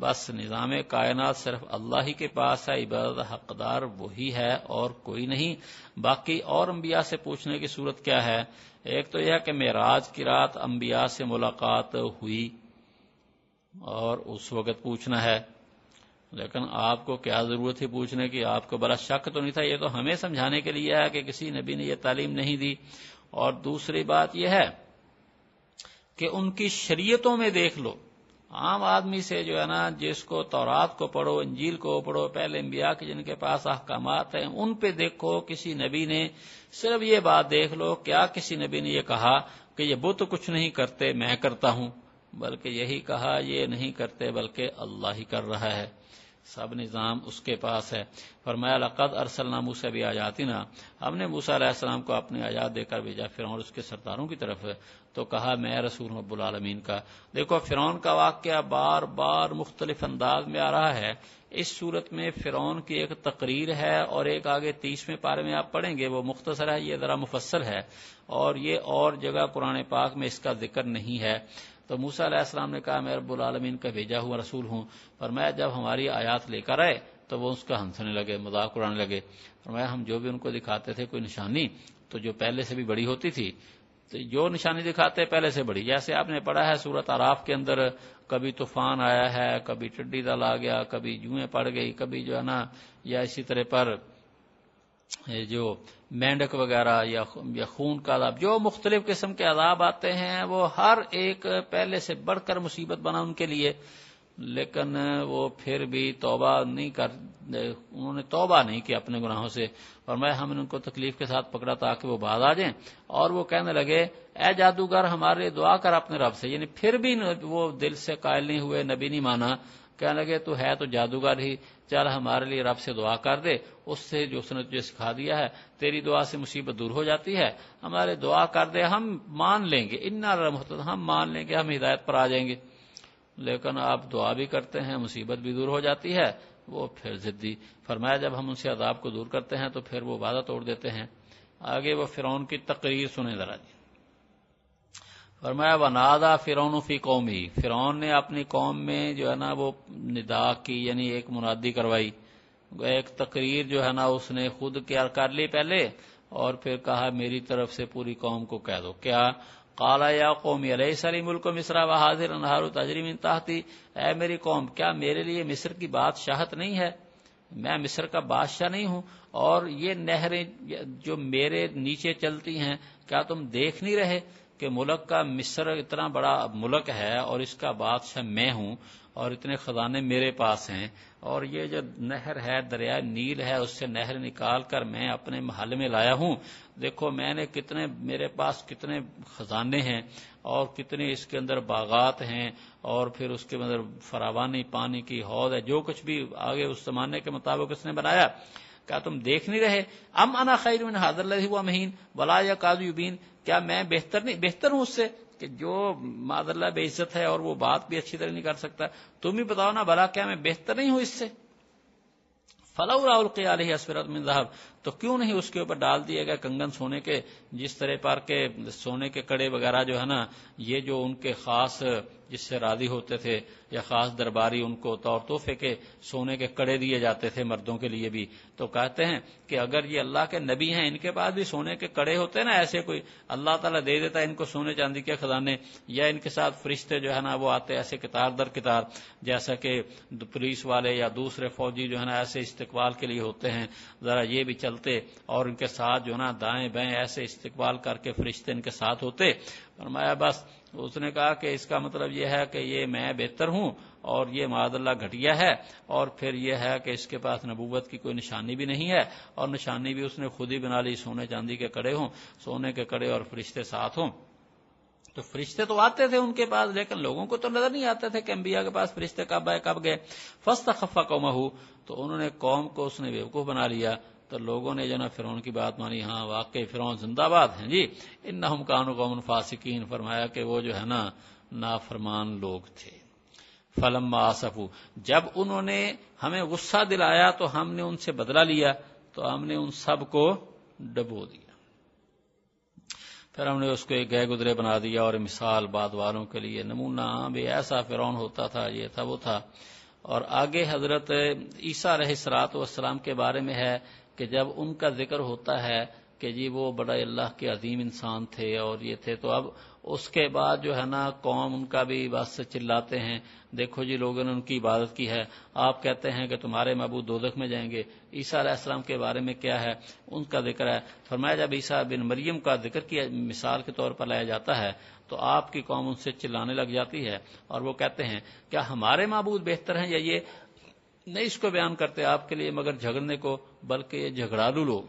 بس نظام کائنات صرف اللہ ہی کے پاس ہے، عبادت حقدار وہی ہے اور کوئی نہیں۔ باقی اور انبیاء سے پوچھنے کی صورت کیا ہے؟ ایک تو یہ کہ معراج کی رات انبیاء سے ملاقات ہوئی اور اس وقت پوچھنا ہے۔ لیکن آپ کو کیا ضرورت تھی پوچھنے کی؟ آپ کو بڑا شک تو نہیں تھا؟ یہ تو ہمیں سمجھانے کے لیے ہے کہ کسی نبی نے یہ تعلیم نہیں دی۔ اور دوسری بات یہ ہے کہ ان کی شریعتوں میں دیکھ لو۔ عام آدمی سے جو ہے نا، جس کو تورات کو پڑھو، انجیل کو پڑھو، پہلے انبیاء کے جن کے پاس احکامات ہیں، ان پہ دیکھو کسی نبی نے صرف یہ بات دیکھ لو، کیا کسی نبی نے یہ کہا کہ یہ بت کچھ نہیں کرتے، میں کرتا ہوں؟ بلکہ یہی کہا، یہ نہیں کرتے، بلکہ اللہ ہی کر رہا ہے۔ سب نظام اس کے پاس ہے۔ فرمایا، لقد ارسل نامو بھی آ نا ہم نے موسا علیہ السلام کو اپنی آزاد دے کر بھیجا پھر اور اس کے سرداروں کی طرف۔ تو کہا، میں رسول رب العالمین کا۔ دیکھو، فرعون کا واقعہ بار بار مختلف انداز میں آ رہا ہے۔ اس صورت میں فرعون کی ایک تقریر ہے اور ایک آگے تیسویں پارے میں آپ پڑھیں گے۔ وہ مختصر ہے، یہ ذرا مفصل ہے۔ اور یہ اور جگہ قرآن پاک میں اس کا ذکر نہیں ہے۔ تو موسا علیہ السلام نے کہا، میں رب العالمین کا بھیجا ہوا رسول ہوں، پر میں جب ہماری آیات لے کر آئے، تو وہ اس کا ہنسنے لگے، مذاق اڑانے لگے۔ اور میں، ہم جو بھی ان کو دکھاتے تھے، کوئی نشانی، تو جو پہلے سے بھی بڑی ہوتی تھی، تو جو نشانی دکھاتے پہلے سے بڑی۔ جیسے آپ نے پڑھا ہے سورت آراف کے اندر، کبھی طوفان آیا ہے، کبھی ٹڈی دل آ گیا، کبھی جوئیں پڑ گئی، کبھی جو ہے نا، یا اسی طرح پر جو مینڈک وغیرہ یا خون کا عذاب، جو مختلف قسم کے عذاب آتے ہیں، وہ ہر ایک پہلے سے بڑھ کر مصیبت بنا ان کے لیے، لیکن وہ پھر بھی توبہ نہیں کر انہوں نے توبہ نہیں کیا اپنے گناہوں سے۔ اور میں ہم نے ان کو تکلیف کے ساتھ پکڑا تاکہ وہ باز آ جائیں۔ اور وہ کہنے لگے، اے جادوگر، ہمارے دعا کر اپنے رب سے۔ یعنی پھر بھی وہ دل سے قائل نہیں ہوئے، نبی نہیں مانا۔ کہنے لگے، تو ہے تو جادوگر ہی۔ چل ہمارے لیے رب سے دعا کر دے، اس سے جو اس نے تجھے سکھا دیا ہے، تیری دعا سے مصیبت دور ہو جاتی ہے۔ ہمارے دعا کر دے، ہم مان لیں گے۔ ان ہم مان لیں گے، ہم ہدایت پر آ جائیں گے۔ لیکن آپ دعا بھی کرتے ہیں، مصیبت بھی دور ہو جاتی ہے۔ وہ پھر ضدی۔ فرمایا، جب ہم ان سے عذاب کو دور کرتے ہیں تو پھر وہ وعدہ توڑ دیتے ہیں۔ آگے وہ فرعون کی تقریر سنے ذرا جی۔ فرمایا وہ نادا فرعون فی قومی فرعون نے اپنی قوم میں جو ہے نا وہ ندا کی یعنی ایک منادی کروائی۔ ایک تقریر جو ہے نا اس نے خود کیا، کر لی پہلے اور پھر کہا، میری طرف سے پوری قوم کو کہہ دو۔ کیا؟ کالا یا قومی علیہ سلی ملک مصرا و حاضر انہار تجریم انتہتی اے میری قوم، کیا میرے لیے مصر کی بات شاہت نہیں ہے؟ میں مصر کا بادشاہ نہیں ہوں۔ اور یہ نہریں جو میرے نیچے چلتی ہیں، کیا تم دیکھ نہیں رہے؟ کہ ملک کا مصر اتنا بڑا ملک ہے اور اس کا بادشاہ میں ہوں اور اتنے خزانے میرے پاس ہیں اور یہ جو نہر ہے دریا نیل ہے، اس سے نہر نکال کر میں اپنے محل میں لایا ہوں۔ دیکھو، میں نے کتنے، میرے پاس کتنے خزانے ہیں اور کتنے اس کے اندر باغات ہیں اور پھر اس کے اندر فراوانی، پانی کی حوض ہے، جو کچھ بھی آگے اس زمانے کے مطابق اس نے بنایا۔ کیا تم دیکھ نہیں رہے؟ ام انا خیر من حاضر اللہ ہوا مہین، ولا یا کاجوبین کیا میں بہتر نہیں بہتر ہوں اس سے کہ جو ماد اللہ بے عزت ہے اور وہ بات بھی اچھی طرح نہیں کر سکتا، تم ہی بتاؤ نا بلا کیا میں بہتر نہیں ہوں اس سے؟ فلاح راول علیہ اسفرت من ذہب تو کیوں نہیں اس کے اوپر ڈال دیے گئے کنگن سونے کے جس طرح پر کے سونے کے کڑے وغیرہ جو ہے نا، یہ جو ان کے خاص جس سے راضی ہوتے تھے یا خاص درباری ان کو طور تحفے کے سونے کے کڑے دیے جاتے تھے مردوں کے لیے بھی۔ تو کہتے ہیں کہ اگر یہ اللہ کے نبی ہیں، ان کے پاس بھی سونے کے کڑے ہوتے ہیں نا ایسے کوئی، اللہ تعالیٰ دے دیتا ہے ان کو سونے چاندی کے خزانے، یا ان کے ساتھ فرشتے جو ہے نا، وہ آتے ایسے کتار در کتار، جیسا کہ پولیس والے یا دوسرے فوجی جو ہے نا، ایسے استقبال کے لیے ہوتے ہیں۔ ذرا یہ بھی چل چلتے اور ان کے ساتھ جو نا دائیں بائیں ایسے استقبال کر کے فرشتے ان کے ساتھ ہوتے۔ فرمایا، بس اس نے کہا کہ اس کا مطلب یہ ہے کہ یہ میں بہتر ہوں اور یہ معذ اللہ گھٹیا ہے اور پھر یہ ہے کہ اس کے پاس نبوت کی کوئی نشانی بھی نہیں ہے اور نشانی بھی اس نے خود ہی بنا لی، سونے چاندی کے کڑے ہوں، سونے کے کڑے اور فرشتے ساتھ ہوں۔ تو فرشتے تو آتے تھے ان کے پاس، لیکن لوگوں کو تو نظر نہیں آتے تھے کہ انبیاء کے پاس فرشتے کب آئے، کب گئے۔ فسٹ خفا قوم تو انہوں نے قوم کو اس نے بیوقوف بنا لیا۔ تو لوگوں نے جو نا فرون کی بات مانی ہاں واقعی فرون زندہ باد ہیں جی۔ ان نہ کانو قوم فاسقین، فرمایا کہ وہ جو ہے نا نافرمان لوگ تھے۔ فلم آسفو جب انہوں نے ہمیں غصہ دلایا تو ہم نے ان سے بدلا لیا، تو ہم نے ان سب کو ڈبو دیا۔ پھر ہم نے اس کو ایک گئے گزرے بنا دیا اور مثال بعد والوں کے لیے۔ نمونہ بھی ایسا فرون ہوتا تھا، یہ تھا، وہ تھا۔ اور آگے حضرت عیسیٰ رہ سرات والسلام کے بارے میں ہے کہ جب ان کا ذکر ہوتا ہے کہ جی وہ بڑا اللہ کے عظیم انسان تھے اور یہ تھے، تو اب اس کے بعد جو ہے نا قوم ان کا بھی بس چلاتے ہیں۔ دیکھو جی لوگوں نے ان کی عبادت کی ہے۔ آپ کہتے ہیں کہ تمہارے محبوب دودک میں جائیں گے۔ عیسیٰ علیہ السلام کے بارے میں کیا ہے؟ ان کا ذکر ہے۔ فرمایا جب عیسیٰ بن مریم کا ذکر کیا مثال کے طور پر لایا جاتا ہے، تو آپ کی قوم ان سے چلانے لگ جاتی ہے۔ اور وہ کہتے ہیں، کیا ہمارے معبود بہتر ہیں یا یہ نہیں اس کو بیان کرتے آپ کے لیے، مگر جھگڑنے کو، بلکہ یہ جھگڑالو لوگ۔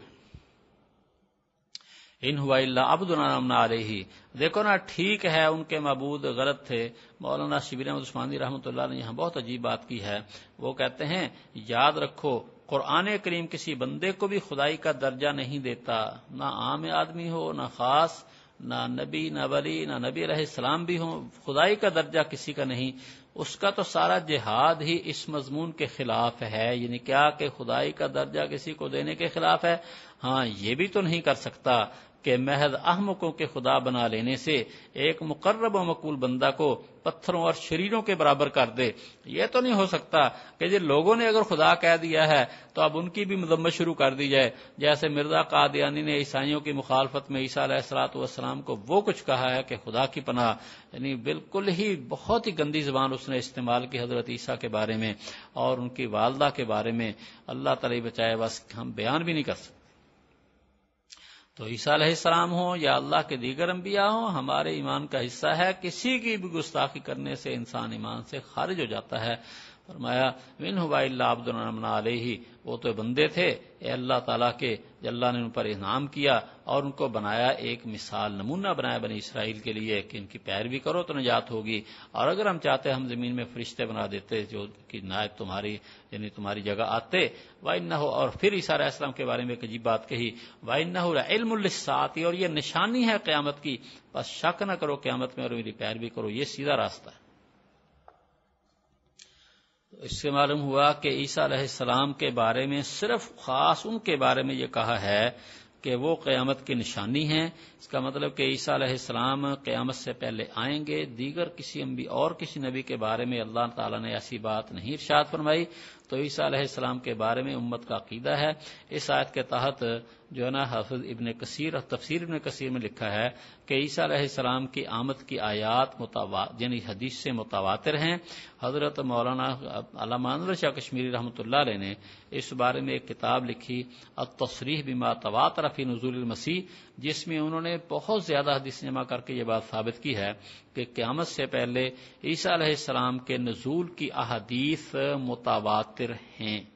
ان ہوا اللہ ابد نہ رہی دیکھو نا، ٹھیک ہے، ان کے معبود غلط تھے۔ مولانا شبیر احمد عثمانی رحمۃ اللہ نے یہاں بہت عجیب بات کی ہے۔ وہ کہتے ہیں، یاد رکھو، قرآن کریم کسی بندے کو بھی خدائی کا درجہ نہیں دیتا۔ نہ عام آدمی ہو، نہ خاص، نہ نبی، نہ ولی، نہ نبی علیہ السلام بھی ہوں، خدائی کا درجہ کسی کا نہیں۔ اس کا تو سارا جہاد ہی اس مضمون کے خلاف ہے یعنی کیا کہ خدائی کا درجہ کسی کو دینے کے خلاف ہے؟ ہاں یہ بھی تو نہیں کر سکتا۔ کہ محض احمقوں کے خدا بنا لینے سے ایک مقرب و مقول بندہ کو پتھروں اور شریروں کے برابر کر دے۔ یہ تو نہیں ہو سکتا کہ جی لوگوں نے اگر خدا کہہ دیا ہے تو اب ان کی بھی مذمت شروع کر دی جائے۔ جیسے مرزا قادیانی نے عیسائیوں کی مخالفت میں عیسیٰ علیہ السلاط والسلام کو وہ کچھ کہا ہے کہ خدا کی پناہ یعنی بالکل ہی بہت ہی گندی زبان اس نے استعمال کی حضرت عیسیٰ کے بارے میں اور ان کی والدہ کے بارے میں۔ اللہ تعالی بچائے بس ہم بیان بھی نہیں کر سکتے۔ تو عیسیٰ علیہ السلام ہوں یا اللہ کے دیگر انبیاء ہوں، ہمارے ایمان کا حصہ ہے، کسی کی بھی گستاخی کرنے سے انسان ایمان سے خارج ہو جاتا ہے۔ فرمایا من ہوا اللہ عبد علیہ، وہ تو بندے تھے۔ اے اللہ تعالیٰ کے اللہ نے ان پر انعام کیا اور ان کو بنایا ایک مثال نمونہ بنایا بنی اسرائیل کے لیے کہ ان کی پیروی کرو تو نجات ہوگی۔ اور اگر ہم چاہتے ہم زمین میں فرشتے بنا دیتے جو کہ نائب تمہاری یعنی تمہاری جگہ آتے۔ وائن نہ ہو اور پھر عیسیٰ علیہ السلام کے بارے میں ایک عجیب بات کہی وائن نہ ہو علم الساطی اور یہ نشانی ہے قیامت کی۔ بس شک نہ کرو قیامت میں اور میری پیروی کرو، یہ سیدھا راستہ ہے۔ اس سے معلوم ہوا کہ عیسیٰ علیہ السلام کے بارے میں صرف خاص ان کے بارے میں یہ کہا ہے کہ وہ قیامت کی نشانی ہیں۔ اس کا مطلب کہ عیسیٰ علیہ السلام قیامت سے پہلے آئیں گے۔ دیگر کسی انبی اور کسی نبی کے بارے میں اللہ تعالیٰ نے ایسی بات نہیں ارشاد فرمائی۔ تو عیسیٰ علیہ السلام کے بارے میں امت کا عقیدہ ہے۔ اس آیت کے تحت جو ہے نا حافظ ابن کثیر اور تفسیر ابن کثیر میں لکھا ہے کہ عیسیٰ علیہ السلام کی آمد کی آیات یعنی حدیث سے متواتر ہیں۔ حضرت مولانا علامہ انور شاہ کشمیری رحمۃ اللہ علیہ نے اس بارے میں ایک کتاب لکھی، التصریح بما تواتر فی نزول المسیح، جس میں انہوں نے بہت زیادہ حدیث جمع کر کے یہ بات ثابت کی ہے کہ قیامت سے پہلے عیسیٰ علیہ السلام کے نزول کی احادیث متواتر ہیں۔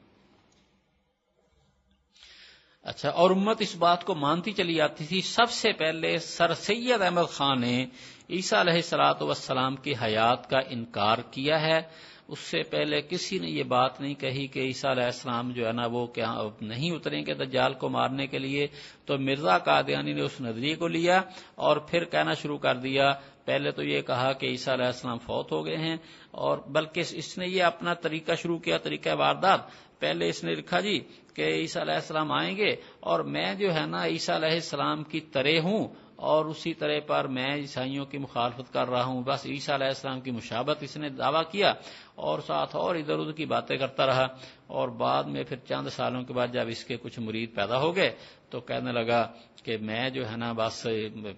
اچھا اور امت اس بات کو مانتی چلی آتی تھی، سب سے پہلے سر سید احمد خان نے عیسیٰ علیہ سلاۃ وسلام کی حیات کا انکار کیا ہے۔ اس سے پہلے کسی نے یہ بات نہیں کہی کہ عیسیٰ علیہ السلام جو ہے نا وہ کیا نہیں اتریں گے دجال کو مارنے کے لیے۔ تو مرزا قادیانی نے اس نظریے کو لیا اور پھر کہنا شروع کر دیا۔ پہلے تو یہ کہا کہ عیسیٰ علیہ السلام فوت ہو گئے ہیں اور بلکہ اس نے یہ اپنا طریقہ شروع کیا، طریقہ واردات۔ پہلے اس نے لکھا جی کہ عیسیٰ علیہ السلام آئیں گے اور میں جو ہے نا عیسیٰ علیہ السلام کی طرح ہوں اور اسی طرح پر میں عیسائیوں کی مخالفت کر رہا ہوں۔ بس عیسیٰ علیہ السلام کی مشابت اس نے دعویٰ کیا اور ساتھ اور ادھر ادھر کی باتیں کرتا رہا اور بعد میں پھر چند سالوں کے بعد جب اس کے کچھ مرید پیدا ہو گئے تو کہنے لگا کہ میں جو ہے نا بس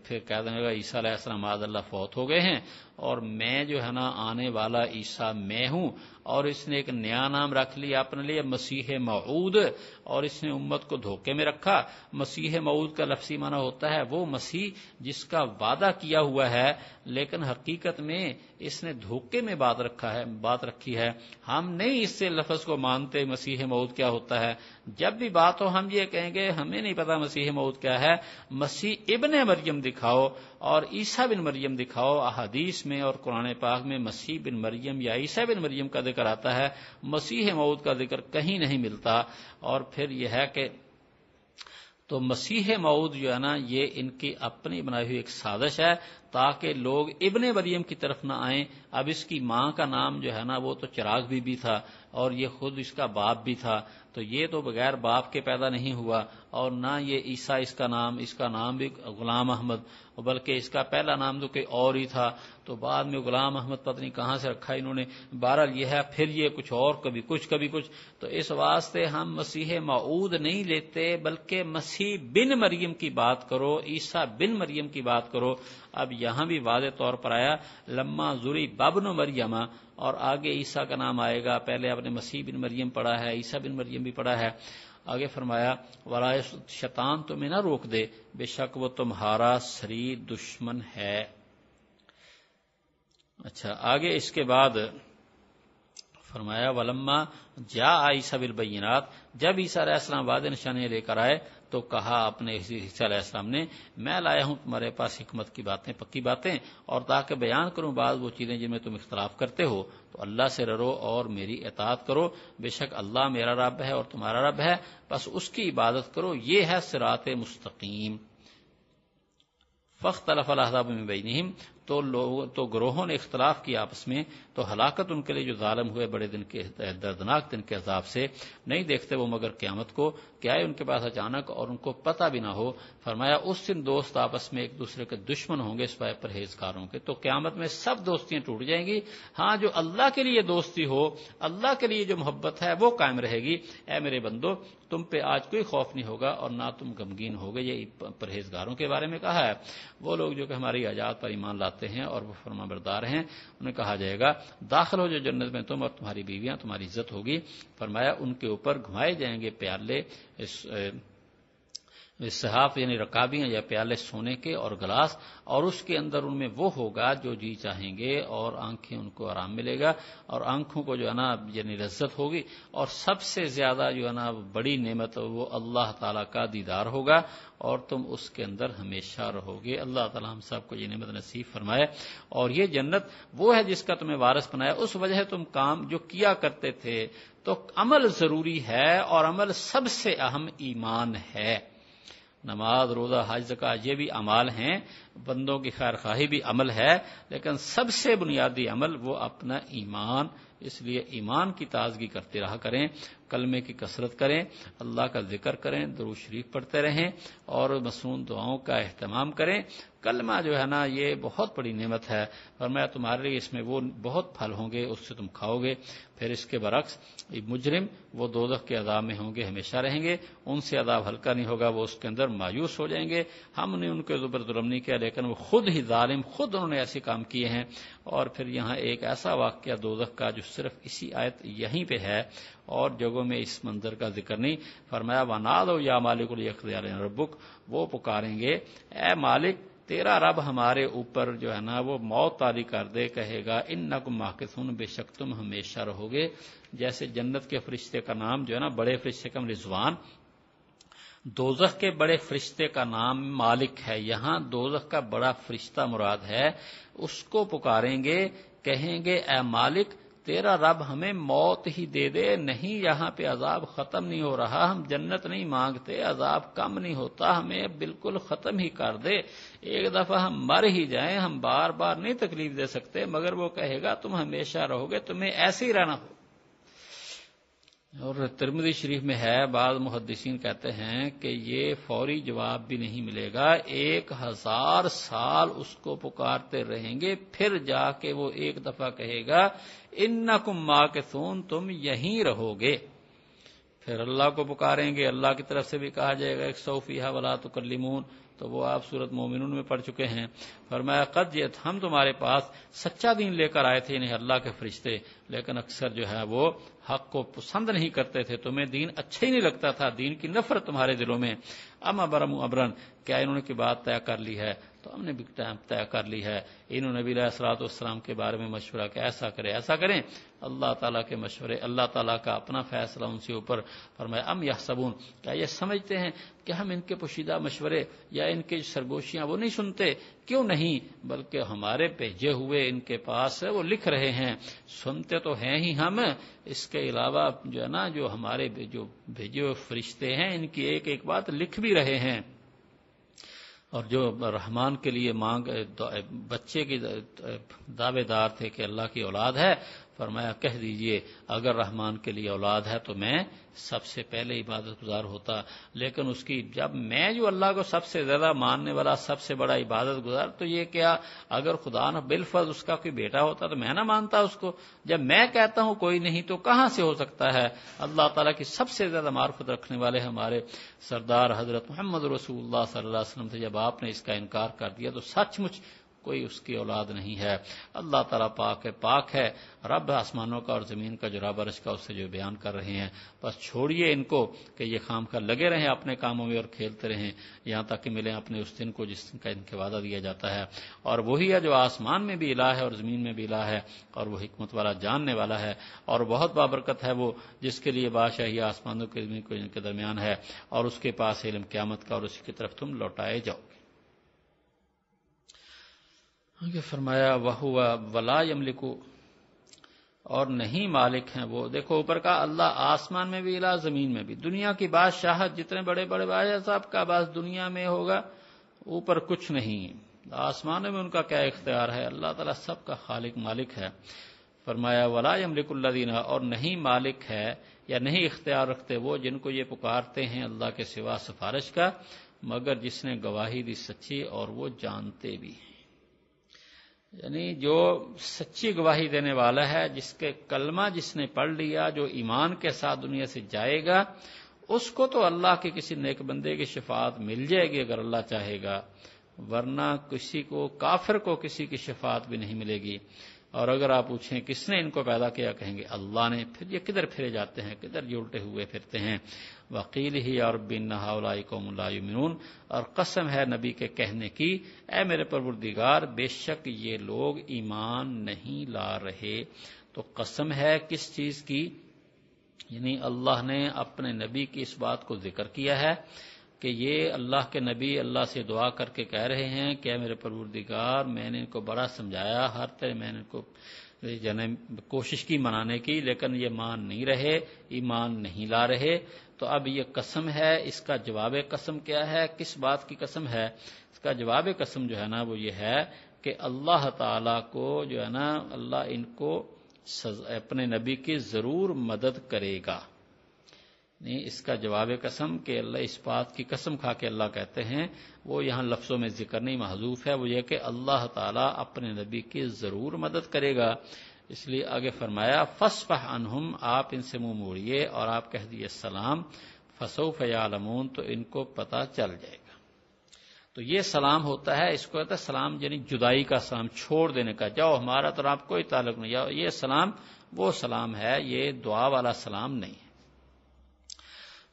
پھر کہنے لگا عیسیٰ علیہ السلام آد اللہ فوت ہو گئے ہیں اور میں جو ہے نا آنے والا عیسیٰ میں ہوں اور اس نے ایک نیا نام رکھ لیا اپنے لیے مسیح معود اور اس نے امت کو دھوکے میں رکھا۔ مسیح معود کا لفظی معنی ہوتا ہے وہ مسیح جس کا وعدہ کیا ہوا ہے، لیکن حقیقت میں اس نے دھوکے میں بات رکھا ہے، بات رکھی ہے۔ ہم نہیں اس سے لفظ کو مانتے مسیح معود کیا ہوتا ہے۔ جب بھی بات ہو، ہم یہ کہیں گے، ہمیں نہیں پتا مسیح معود کیا ہے۔ مسیح ابن مریم دکھاؤ اور عیسیٰ بن مریم دکھاؤ۔ احادیث میں اور قرآن پاک میں مسیح بن مریم یا عیسیٰ بن مریم کا ذکر آتا ہے۔ مسیح معود کا ذکر کہیں نہیں ملتا۔ اور پھر یہ ہے کہ تو مسیح معود جو ہے نا، یہ ان کی اپنی بنائی ہوئی ایک سازش ہے تاکہ لوگ ابن مریم کی طرف نہ آئیں۔ اب اس کی ماں کا نام جو ہے نا، وہ تو چراغ بی بی تھا اور یہ خود اس کا باپ بھی تھا۔ تو یہ تو بغیر باپ کے پیدا نہیں ہوا۔ اور نہ یہ عیسیٰ اس کا نام، اس کا نام بھی غلام احمد، بلکہ اس کا پہلا نام تو کوئی اور ہی تھا۔ تو بعد میں غلام احمد پتنی کہاں سے رکھا انہوں نے؟ بہرحال یہ ہے، پھر یہ کچھ اور، کبھی کچھ کبھی کچھ۔ تو اس واسطے ہم مسیح معود نہیں لیتے، بلکہ مسیح بن مریم کی بات کرو، عیسیٰ بن مریم کی بات کرو۔ اب یہاں بھی واضح طور پر آیا، لما زوری بابن مریم، اور آگے عیسیٰ کا نام آئے گا۔ پہلے آپ نے مسیح بن مریم پڑھا ہے، عیسیٰ بن مریم بھی پڑھا ہے۔ آگے فرمایا ورائے شیطان تمہیں نہ روک دے بے شک وہ تمہارا سری دشمن ہے۔ اچھا آگے اس کے بعد فرمایا، ولما جا عیسیٰ بالبینات، جب عیسیٰ علیہ السلام واد نشانے لے کر آئے، تو کہا اپنے علیہ السلام نے، میں لایا ہوں تمہارے پاس حکمت کی باتیں، پکی باتیں، اور تاکہ بیان کروں بعض وہ چیزیں جن میں تم اختلاف کرتے ہو۔ تو اللہ سے ررو اور میری اطاعت کرو، بے شک اللہ میرا رب ہے اور تمہارا رب ہے، بس اس کی عبادت کرو، یہ ہے سرات مستقیم۔ فخت الحضاب میں بینہم تو لوگ تو گروہوں نے اختلاف کیا آپس میں، تو ہلاکت ان کے لیے جو ظالم ہوئے بڑے دن کے، دردناک دن کے عذاب سے نہیں دیکھتے وہ مگر قیامت کو۔ کیا ہے ان کے پاس اچانک اور ان کو پتہ بھی نہ ہو۔ فرمایا، اس دن دوست آپس میں ایک دوسرے کے دشمن ہوں گے اس پائے پرہیزکاروں کے۔ تو قیامت میں سب دوستیاں ٹوٹ جائیں گی۔ ہاں جو اللہ کے لیے دوستی ہو، اللہ کے لیے جو محبت ہے، وہ قائم رہے گی۔ اے میرے بندو، تم پہ آج کوئی خوف نہیں ہوگا اور نہ تم غمگین ہوگے۔ یہ پرہیزگاروں کے بارے میں کہا ہے۔ وہ لوگ جو کہ ہماری آزاد پر ایمان لاتے ہیں اور وہ فرما بردار ہیں، انہیں کہا جائے گا، داخل ہو جو جنت میں تم اور تمہاری بیویاں، تمہاری عزت ہوگی۔ فرمایا، ان کے اوپر گھمائے جائیں گے پیالے اس صحاف یعنی رکابیاں یا پیالے سونے کے اور گلاس اور اس کے اندر ان میں وہ ہوگا جو جی چاہیں گے اور آنکھیں ان کو آرام ملے گا اور آنکھوں کو جو ہے نا یعنی لذت ہوگی اور سب سے زیادہ جو ہے نا بڑی نعمت وہ اللہ تعالیٰ کا دیدار ہوگا اور تم اس کے اندر ہمیشہ رہو گے۔ اللہ تعالیٰ ہم سب کو یہ نعمت نصیب فرمائے اور یہ جنت وہ ہے جس کا تمہیں وارث بنایا۔ اس وجہ تم کام جو کیا کرتے تھے تو عمل ضروری ہے اور عمل سب سے اہم ایمان ہے۔ نماز، روزہ، حج کا یہ بھی امال ہیں، بندوں کی خیر خواہی بھی عمل ہے، لیکن سب سے بنیادی عمل وہ اپنا ایمان، اس لیے ایمان کی تازگی کرتے رہا کریں۔ کلمے کی کثرت کریں، اللہ کا ذکر کریں درو شریف پڑھتے رہیں اور مصنون دعاؤں کا اہتمام کریں۔ کلمہ جو ہے نا، یہ بہت بڑی نعمت ہے۔ اور میں تمہارے لیے اس میں وہ بہت پھل ہوں گے، اس سے تم کھاؤ گے۔ پھر اس کے برعکس مجرم وہ دودھ کے عذاب میں ہوں گے، ہمیشہ رہیں گے۔ ان سے عذاب ہلکا نہیں ہوگا، وہ اس کے اندر مایوس ہو جائیں گے۔ ہم نے ان کے زبر ظلم نہیں کیا، لیکن وہ خود ہی ظالم، خود انہوں نے ایسے کام کیے ہیں۔ اور پھر یہاں ایک ایسا واقعہ دوزخ کا جو صرف اسی آیت یہیں پہ ہے۔ اور جگہوں میں اس منظر کا ذکر نہیں فرمایا ونا دو یا مالک الاختیار ربک وہ پکاریں گے، اے مالک، تیرا رب ہمارے اوپر جو ہے نا وہ موت تاری کر دے، کہے گا ان نقم ماکسون بے شک تم ہمیشہ رہو گے جیسے جنت کے فرشتے کا نام جو ہے نا بڑے فرشتے کا رضوان، دوزخ کے بڑے فرشتے کا نام مالک ہے، یہاں دوزخ کا بڑا فرشتہ مراد ہے، اس کو پکاریں گے، کہیں گے، اے مالک تیرا رب ہمیں موت ہی دے دے، نہیں یہاں پہ عذاب ختم نہیں ہو رہا، ہم جنت نہیں مانگتے، عذاب کم نہیں ہوتا، ہمیں بالکل ختم ہی کر دے۔ ایک دفعہ ہم مر ہی جائیں، ہم بار بار نہیں تکلیف دے سکتے، مگر وہ کہے گا، تم ہمیشہ رہو گے، تمہیں ایسے ہی رہنا ہو۔ اور ترمدی شریف میں ہے، بعض محدثین کہتے ہیں کہ یہ فوری جواب بھی نہیں ملے گا۔ ایک ہزار سال اس کو پکارتے رہیں گے، پھر جا کے وہ ایک دفعہ کہے گا ان کم ماں کے سون تم یہیں رہو گے۔ پھر اللہ کو پکاریں گے، اللہ کی طرف سے بھی کہا جائے گا ایک سوفیہ ولا تو کلیمون تو وہ آپ صورت مومنون میں پڑھ چکے ہیں۔ فرمایا، قد یہ ہم تمہارے پاس سچا دین لے کر آئے تھے انہیں اللہ کے فرشتے۔ لیکن اکثر جو ہے وہ حق کو پسند نہیں کرتے تھے۔ تمہیں دین اچھا ہی نہیں لگتا تھا، دین کی نفرت تمہارے دلوں میں۔ ام ابرم ابرن، کیا انہوں نے کی بات طے کر لی ہے؟ تو ہم نے بھی طے کر لی ہے۔ انہوں نے بھی اسرات والسلام کے بارے میں مشورہ کہ ایسا کرے ایسا کریں۔ اللہ تعالیٰ کے مشورے، اللہ تعالیٰ کا اپنا فیصلہ ان سے اوپر فرمایا ام یا صبون کیا یہ سمجھتے ہیں کہ ہم ان کے پوشیدہ مشورے یا ان کی سرگوشیاں وہ نہیں سنتے؟ کیوں نہیں؟ بلکہ ہمارے بھیجے ہوئے ان کے پاس وہ لکھ رہے ہیں۔ سنتے تو ہیں ہی ہم۔ اس کے علاوہ جو ہے نا، جو ہمارے جو بھیجے ہوئے فرشتے ہیں، ان کی ایک ایک بات لکھ بھی رہے ہیں۔ اور جو رحمان کے لیے مانگ بچے کی دعوے دار تھے کہ اللہ کی اولاد ہے فرمایا، کہہ دیجیے، اگر رحمان کے لیے اولاد ہے تو میں سب سے پہلے عبادت گزار ہوتا، لیکن اس کی جب میں جو اللہ کو سب سے زیادہ ماننے والا، سب سے بڑا عبادت گزار، تو یہ کیا، اگر خدا نہ بالفظ اس کا کوئی بیٹا ہوتا تو میں نہ مانتا اس کو؟ جب میں کہتا ہوں کوئی نہیں تو کہاں سے ہو سکتا ہے؟ اللہ تعالیٰ کی سب سے زیادہ معرفت رکھنے والے ہمارے سردار حضرت محمد رسول اللہ صلی اللہ علیہ وسلم سے جب آپ نے اس کا انکار کر دیا تو سچ مچ کوئی اس کی اولاد نہیں ہے۔ اللہ تعالیٰ پاک ہے پاک ہے۔ رب آسمانوں کا اور زمین کا جو رب عرش کا اس سے جو بیان کر رہے ہیں۔ بس چھوڑیے ان کو کہ یہ خام کر لگے رہیں اپنے کاموں میں اور کھیلتے رہیں۔ یہاں تک کہ ملیں اپنے اس دن کو جس دن کا ان کے وعدہ دیا جاتا ہے۔ اور وہی ہے جو آسمان میں بھی الہ ہے اور زمین میں بھی الہ ہے۔ اور وہ حکمت والا جاننے والا ہے۔ اور بہت بابرکت ہے وہ جس کے لیے بادشاہی آسمانوں کے زمین کو ان کے درمیان ہے۔ اور اس کے پاس علم قیامت کا اور اسی کی طرف تم لوٹائے جاؤ۔ فرمایا وہ ولا یملکو اور نہیں مالک ہیں وہ۔ دیکھو، اوپر کا اللہ آسمان میں بھی، الہ زمین میں بھی۔ دنیا کی بادشاہت جتنے بڑے بڑے بادشاہ صاحب کا باس دنیا میں ہوگا، اوپر کچھ نہیں آسمان میں ان کا کیا اختیار ہے؟ اللہ تعالیٰ سب کا خالق مالک ہے۔ فرمایا، ولا یملک اللہ دینا اور نہیں مالک ہے یا نہیں اختیار رکھتے وہ جن کو یہ پکارتے ہیں اللہ کے سوا سفارش کا، مگر جس نے گواہی دی سچی اور وہ جانتے بھی ہیں۔ یعنی جو سچی گواہی دینے والا ہے، جس کے کلمہ جس نے پڑھ لیا، جو ایمان کے ساتھ دنیا سے جائے گا، اس کو تو اللہ کے کسی نیک بندے کی شفاعت مل جائے گی اگر اللہ چاہے گا، ورنہ کسی کو، کافر کو کسی کی شفاعت بھی نہیں ملے گی۔ اور اگر آپ پوچھیں کس نے ان کو پیدا کیا، کہیں گے اللہ نے، پھر یہ کدھر پھرے جاتے ہیں، کدھر جلٹے ہوئے پھرتے ہیں۔ وکیل ہی اور بن نہا قوم اللہ اور قسم ہے نبی کے کہنے کی، اے میرے پروردگار، بے شک یہ لوگ ایمان نہیں لا رہے۔ تو قسم ہے کس چیز کی؟ یعنی اللہ نے اپنے نبی کی اس بات کو ذکر کیا ہے کہ یہ اللہ کے نبی اللہ سے دعا کر کے کہہ رہے ہیں کہ میرے پروردگار، میں نے ان کو بڑا سمجھایا، ہر طرح میں نے ان کو یعنی کوشش کی منانے کی، لیکن یہ مان نہیں رہے، ایمان نہیں لا رہے۔ تو اب یہ قسم ہے، اس کا جواب قسم کیا ہے؟ کس بات کی قسم ہے؟ اس کا جواب قسم جو ہے نا، وہ یہ ہے کہ اللہ تعالی کو جو ہے نا، اللہ ان کو اپنے نبی کی ضرور مدد کرے گا۔ نہیں، اس کا جواب قسم کہ اللہ اس بات کی قسم کھا کے اللہ کہتے ہیں، وہ یہاں لفظوں میں ذکر نہیں محضوف ہے، وہ یہ کہ اللہ تعالیٰ اپنے نبی کی ضرور مدد کرے گا۔ اس لیے آگے فرمایا فس پہ انہم آپ ان سے منہ موڑیے اور آپ کہہ دیے سلام فسو فیالمون تو ان کو پتا چل جائے گا۔ تو یہ سلام ہوتا ہے، اس کو کہتا ہے سلام یعنی جدائی کا سلام، چھوڑ دینے کا، جاؤ ہمارا تو آپ کوئی تعلق نہیں جاؤ یہ سلام، وہ سلام ہے، یہ دعا والا سلام نہیں۔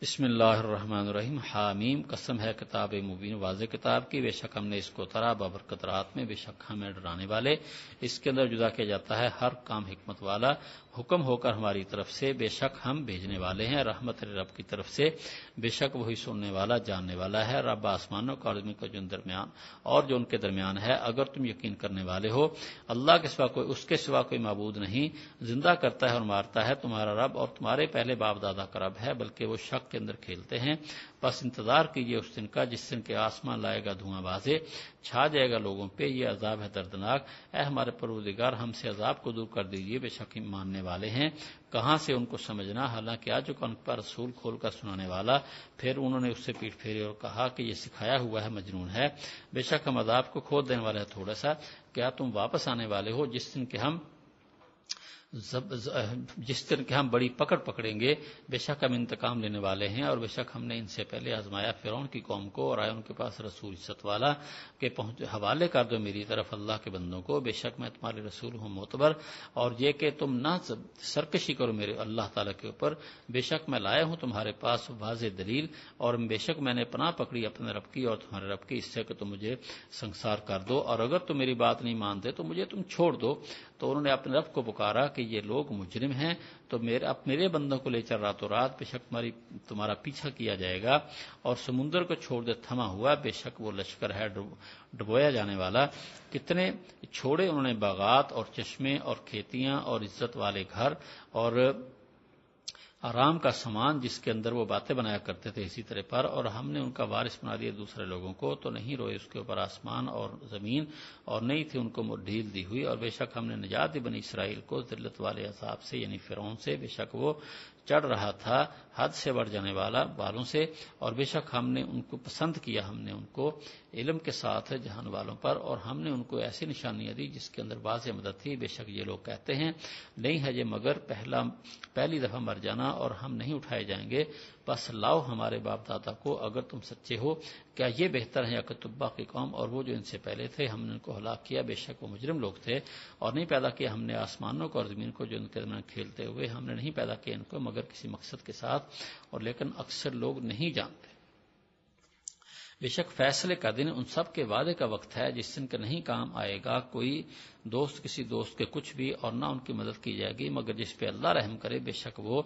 بسم اللہ الرحمن الرحیم۔ حامیم، قسم ہے کتاب مبین، واضح کتاب کی۔ بے شک ہم نے اس کو ترا ببرکت رات میں بے شک ہمیں ڈرانے والے۔ اس کے اندر جدا کیا جاتا ہے ہر کام حکمت والا۔ حکم ہو کر ہماری طرف سے بے شک ہم بھیجنے والے ہیں، رحمت رب کی طرف سے بے شک وہی سننے والا، جاننے والا ہے۔ رب آسمانوں کا آدمی کا جو درمیان اور جو ان کے درمیان ہے، اگر تم یقین کرنے والے ہو، اللہ کے سوا کوئی، اس کے سوا کوئی معبود نہیں۔ زندہ کرتا ہے اور مارتا ہے تمہارا رب اور تمہارے پہلے باپ دادا کا رب ہے، بلکہ وہ شک کے اندر کھیلتے ہیں۔ بس انتظار کیجیے اس دن کا جس دن کے آسمان لائے گا دھواں بازے، چھا جائے گا لوگوں پہ، یہ عذاب ہے دردناک۔ اے ہمارے پروردگار، ہم سے عذاب کو دور کر دیجیے بے شک ماننے والے ہیں۔ کہاں سے ان کو سمجھنا؟ حالانکہ آج ان پر رسول کھول کر سنانے والا، پھر انہوں نے اس سے پیٹ پھیری اور کہا کہ یہ سکھایا ہوا ہے، مجنون ہے۔ بے شک ہم عذاب کو کھود دینے والے ہیں تھوڑا سا۔ کیا تم واپس آنے والے ہو؟ جس دن کے ہم جس طرح کے ہم بڑی پکڑ پکڑیں گے، بے شک ہم انتقام لینے والے ہیں اور بے شک ہم نے ان سے پہلے آزمایا فرون کی قوم کو اور آئے ان کے پاس رسول عزت والا کے حوالے کر دو میری طرف اللہ کے بندوں کو، بے شک میں تمہارے رسول ہوں معتبر اور یہ کہ تم نہ سرکشی کرو میرے اللہ تعالیٰ کے اوپر، بے شک میں لایا ہوں تمہارے پاس واضح دلیل اور بے شک میں نے پناہ پکڑی اپنے رب کی اور تمہارے رب کی، اس سے کہ تم مجھے سنسار کر دو اور اگر تم میری بات نہیں مانتے تو مجھے تم چھوڑ دو۔ تو انہوں نے اپنے رب کو پکارا کہ یہ لوگ مجرم ہیں، تو میرے اب میرے بندوں کو لے چل رات و رات بے شک تمہارا پیچھا کیا جائے گا اور سمندر کو چھوڑ دے تھما ہوا، بے شک وہ لشکر ہے ڈبویا جانے والا۔ کتنے چھوڑے انہوں نے باغات اور چشمے اور کھیتیاں اور عزت والے گھر اور آرام کا سامان جس کے اندر وہ باتیں بنایا کرتے تھے اسی طرح پر، اور ہم نے ان کا وارث بنا دیا دوسرے لوگوں کو، تو نہیں روئے اس کے اوپر آسمان اور زمین، اور نہیں تھی ان کو ڈھیل دی ہوئی، اور بے شک ہم نے نجات دی بنی اسرائیل کو ذلت والے حساب سے یعنی فرعون سے، بے شک وہ چڑھ رہا تھا حد سے بڑھ جانے والا بالوں سے، اور بے شک ہم نے ان کو پسند کیا، ہم نے ان کو علم کے ساتھ جہان والوں پر، اور ہم نے ان کو ایسی نشانیاں دی جس کے اندر واضح مدد تھی۔ بے شک یہ لوگ کہتے ہیں، نہیں ہے یہ مگر پہلا، پہلی دفعہ مر جانا اور ہم نہیں اٹھائے جائیں گے۔ بس لاؤ ہمارے باپ دادا کو، اگر تم سچے ہو، کیا یہ بہتر ہے یا کتبہ کی قوم اور وہ جو ان سے پہلے تھے، ہم نے ان کو ہلاک کیا؟ بے شک وہ مجرم لوگ تھے۔ اور نہیں پیدا کیا ہم نے آسمانوں کو اور زمین کو جو ان کے درمیان کھیلتے ہوئے، ہم نے نہیں پیدا کیا ان کو مگر کسی مقصد کے ساتھ۔ اور لیکن اکثر لوگ نہیں جانتے۔ بے شک فیصلے کا دن ان سب کے وعدے کا وقت ہے جس دن کا نہیں کام آئے گا، کوئی دوست کسی دوست کے کچھ بھی اور نہ ان کی مدد کی جائے گی، مگر جس پہ اللہ رحم کرے، بے شک وہ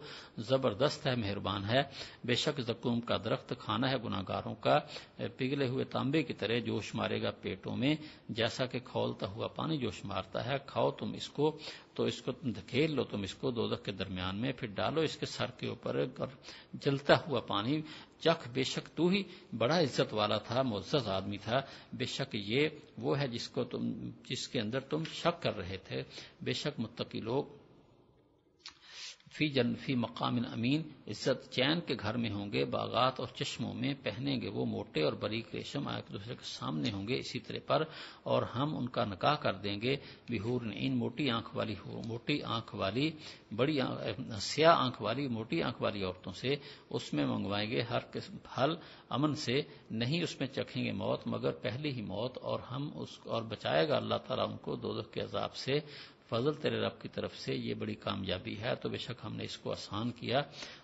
زبردست ہے، مہربان ہے۔ بے شک زکوم کا درخت کھانا ہے گناگاروں کا، پگھلے ہوئے تانبے کی طرح جوش مارے گا پیٹوں میں، جیسا کہ کھولتا ہوا پانی جوش مارتا ہے۔ کھاؤ تم اس کو، تو اس کو دھکیل لو تم اس کو دو کے درمیان میں، پھر ڈالو اس کے سر کے اوپر جلتا ہوا پانی چکھ، بے شک تو ہی بڑا عزت والا تھا، معزز آدمی تھا۔ بے شک یہ وہ ہے جس کو تم، جس کے اندر تم شک کر رہے تھے۔ بے شک متقی لوگ فی جن، فی مقام امین، عزت چین کے گھر میں ہوں گے، باغات اور چشموں میں پہنیں گے وہ موٹے اور بریک ریشم ایک دوسرے کے سامنے ہوں گے اسی طرح پر، اور ہم ان کا نکاح کر دیں گے۔ بہور ان موٹی آنکھ والی موٹی آنکھ والی، بڑی سیاہ آنکھ والی، موٹی آنکھ والی عورتوں سے اس میں منگوائیں گے۔ ہر قسم، پھل امن سے نہیں اس میں چکھیں گے موت، مگر پہلی ہی موت، اور ہم اس، اور بچائے گا اللہ تعالیٰ ان کو دو کے عذاب سے۔ فضل تیرے رب کی طرف سے یہ بڑی کامیابی ہے، تو بے شک ہم نے اس کو آسان کیا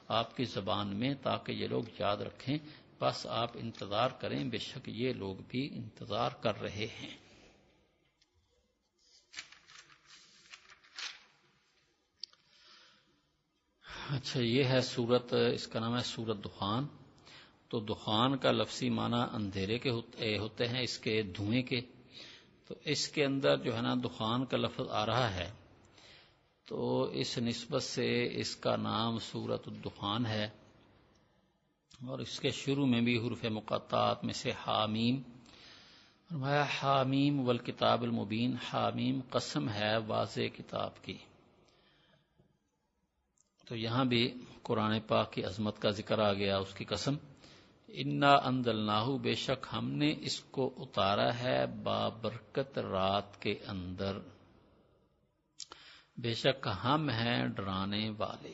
آپ کی زبان میں تاکہ یہ لوگ یاد رکھیں۔ بس آپ انتظار کریں، بے شک یہ لوگ بھی انتظار کر رہے ہیں۔ اچھا یہ ہے سورت، اس کا نام ہے سورت دخان۔ تو دخان کا لفظی معنی اندھیرے کے ہوتے ہیں، اس کے دھوئیں کے۔ تو اس کے اندر جو ہے نا دخان کا لفظ آ رہا ہے، تو اس نسبت سے اس کا نام سورت الدخان ہے اور اس کے شروع میں بھی حرف مقطعات میں سے حامیم، فرمایا حامیم والکتاب المبین، حامیم قسم ہے واضح کتاب کی۔ تو یہاں بھی قرآن پاک کی عظمت کا ذکر آ گیا اس کی قسم۔ انا اندل بے شک ہم نے اس کو اتارا ہے بابرکت رات کے اندر۔ بے شک ہم ہیں ڈرانے والے۔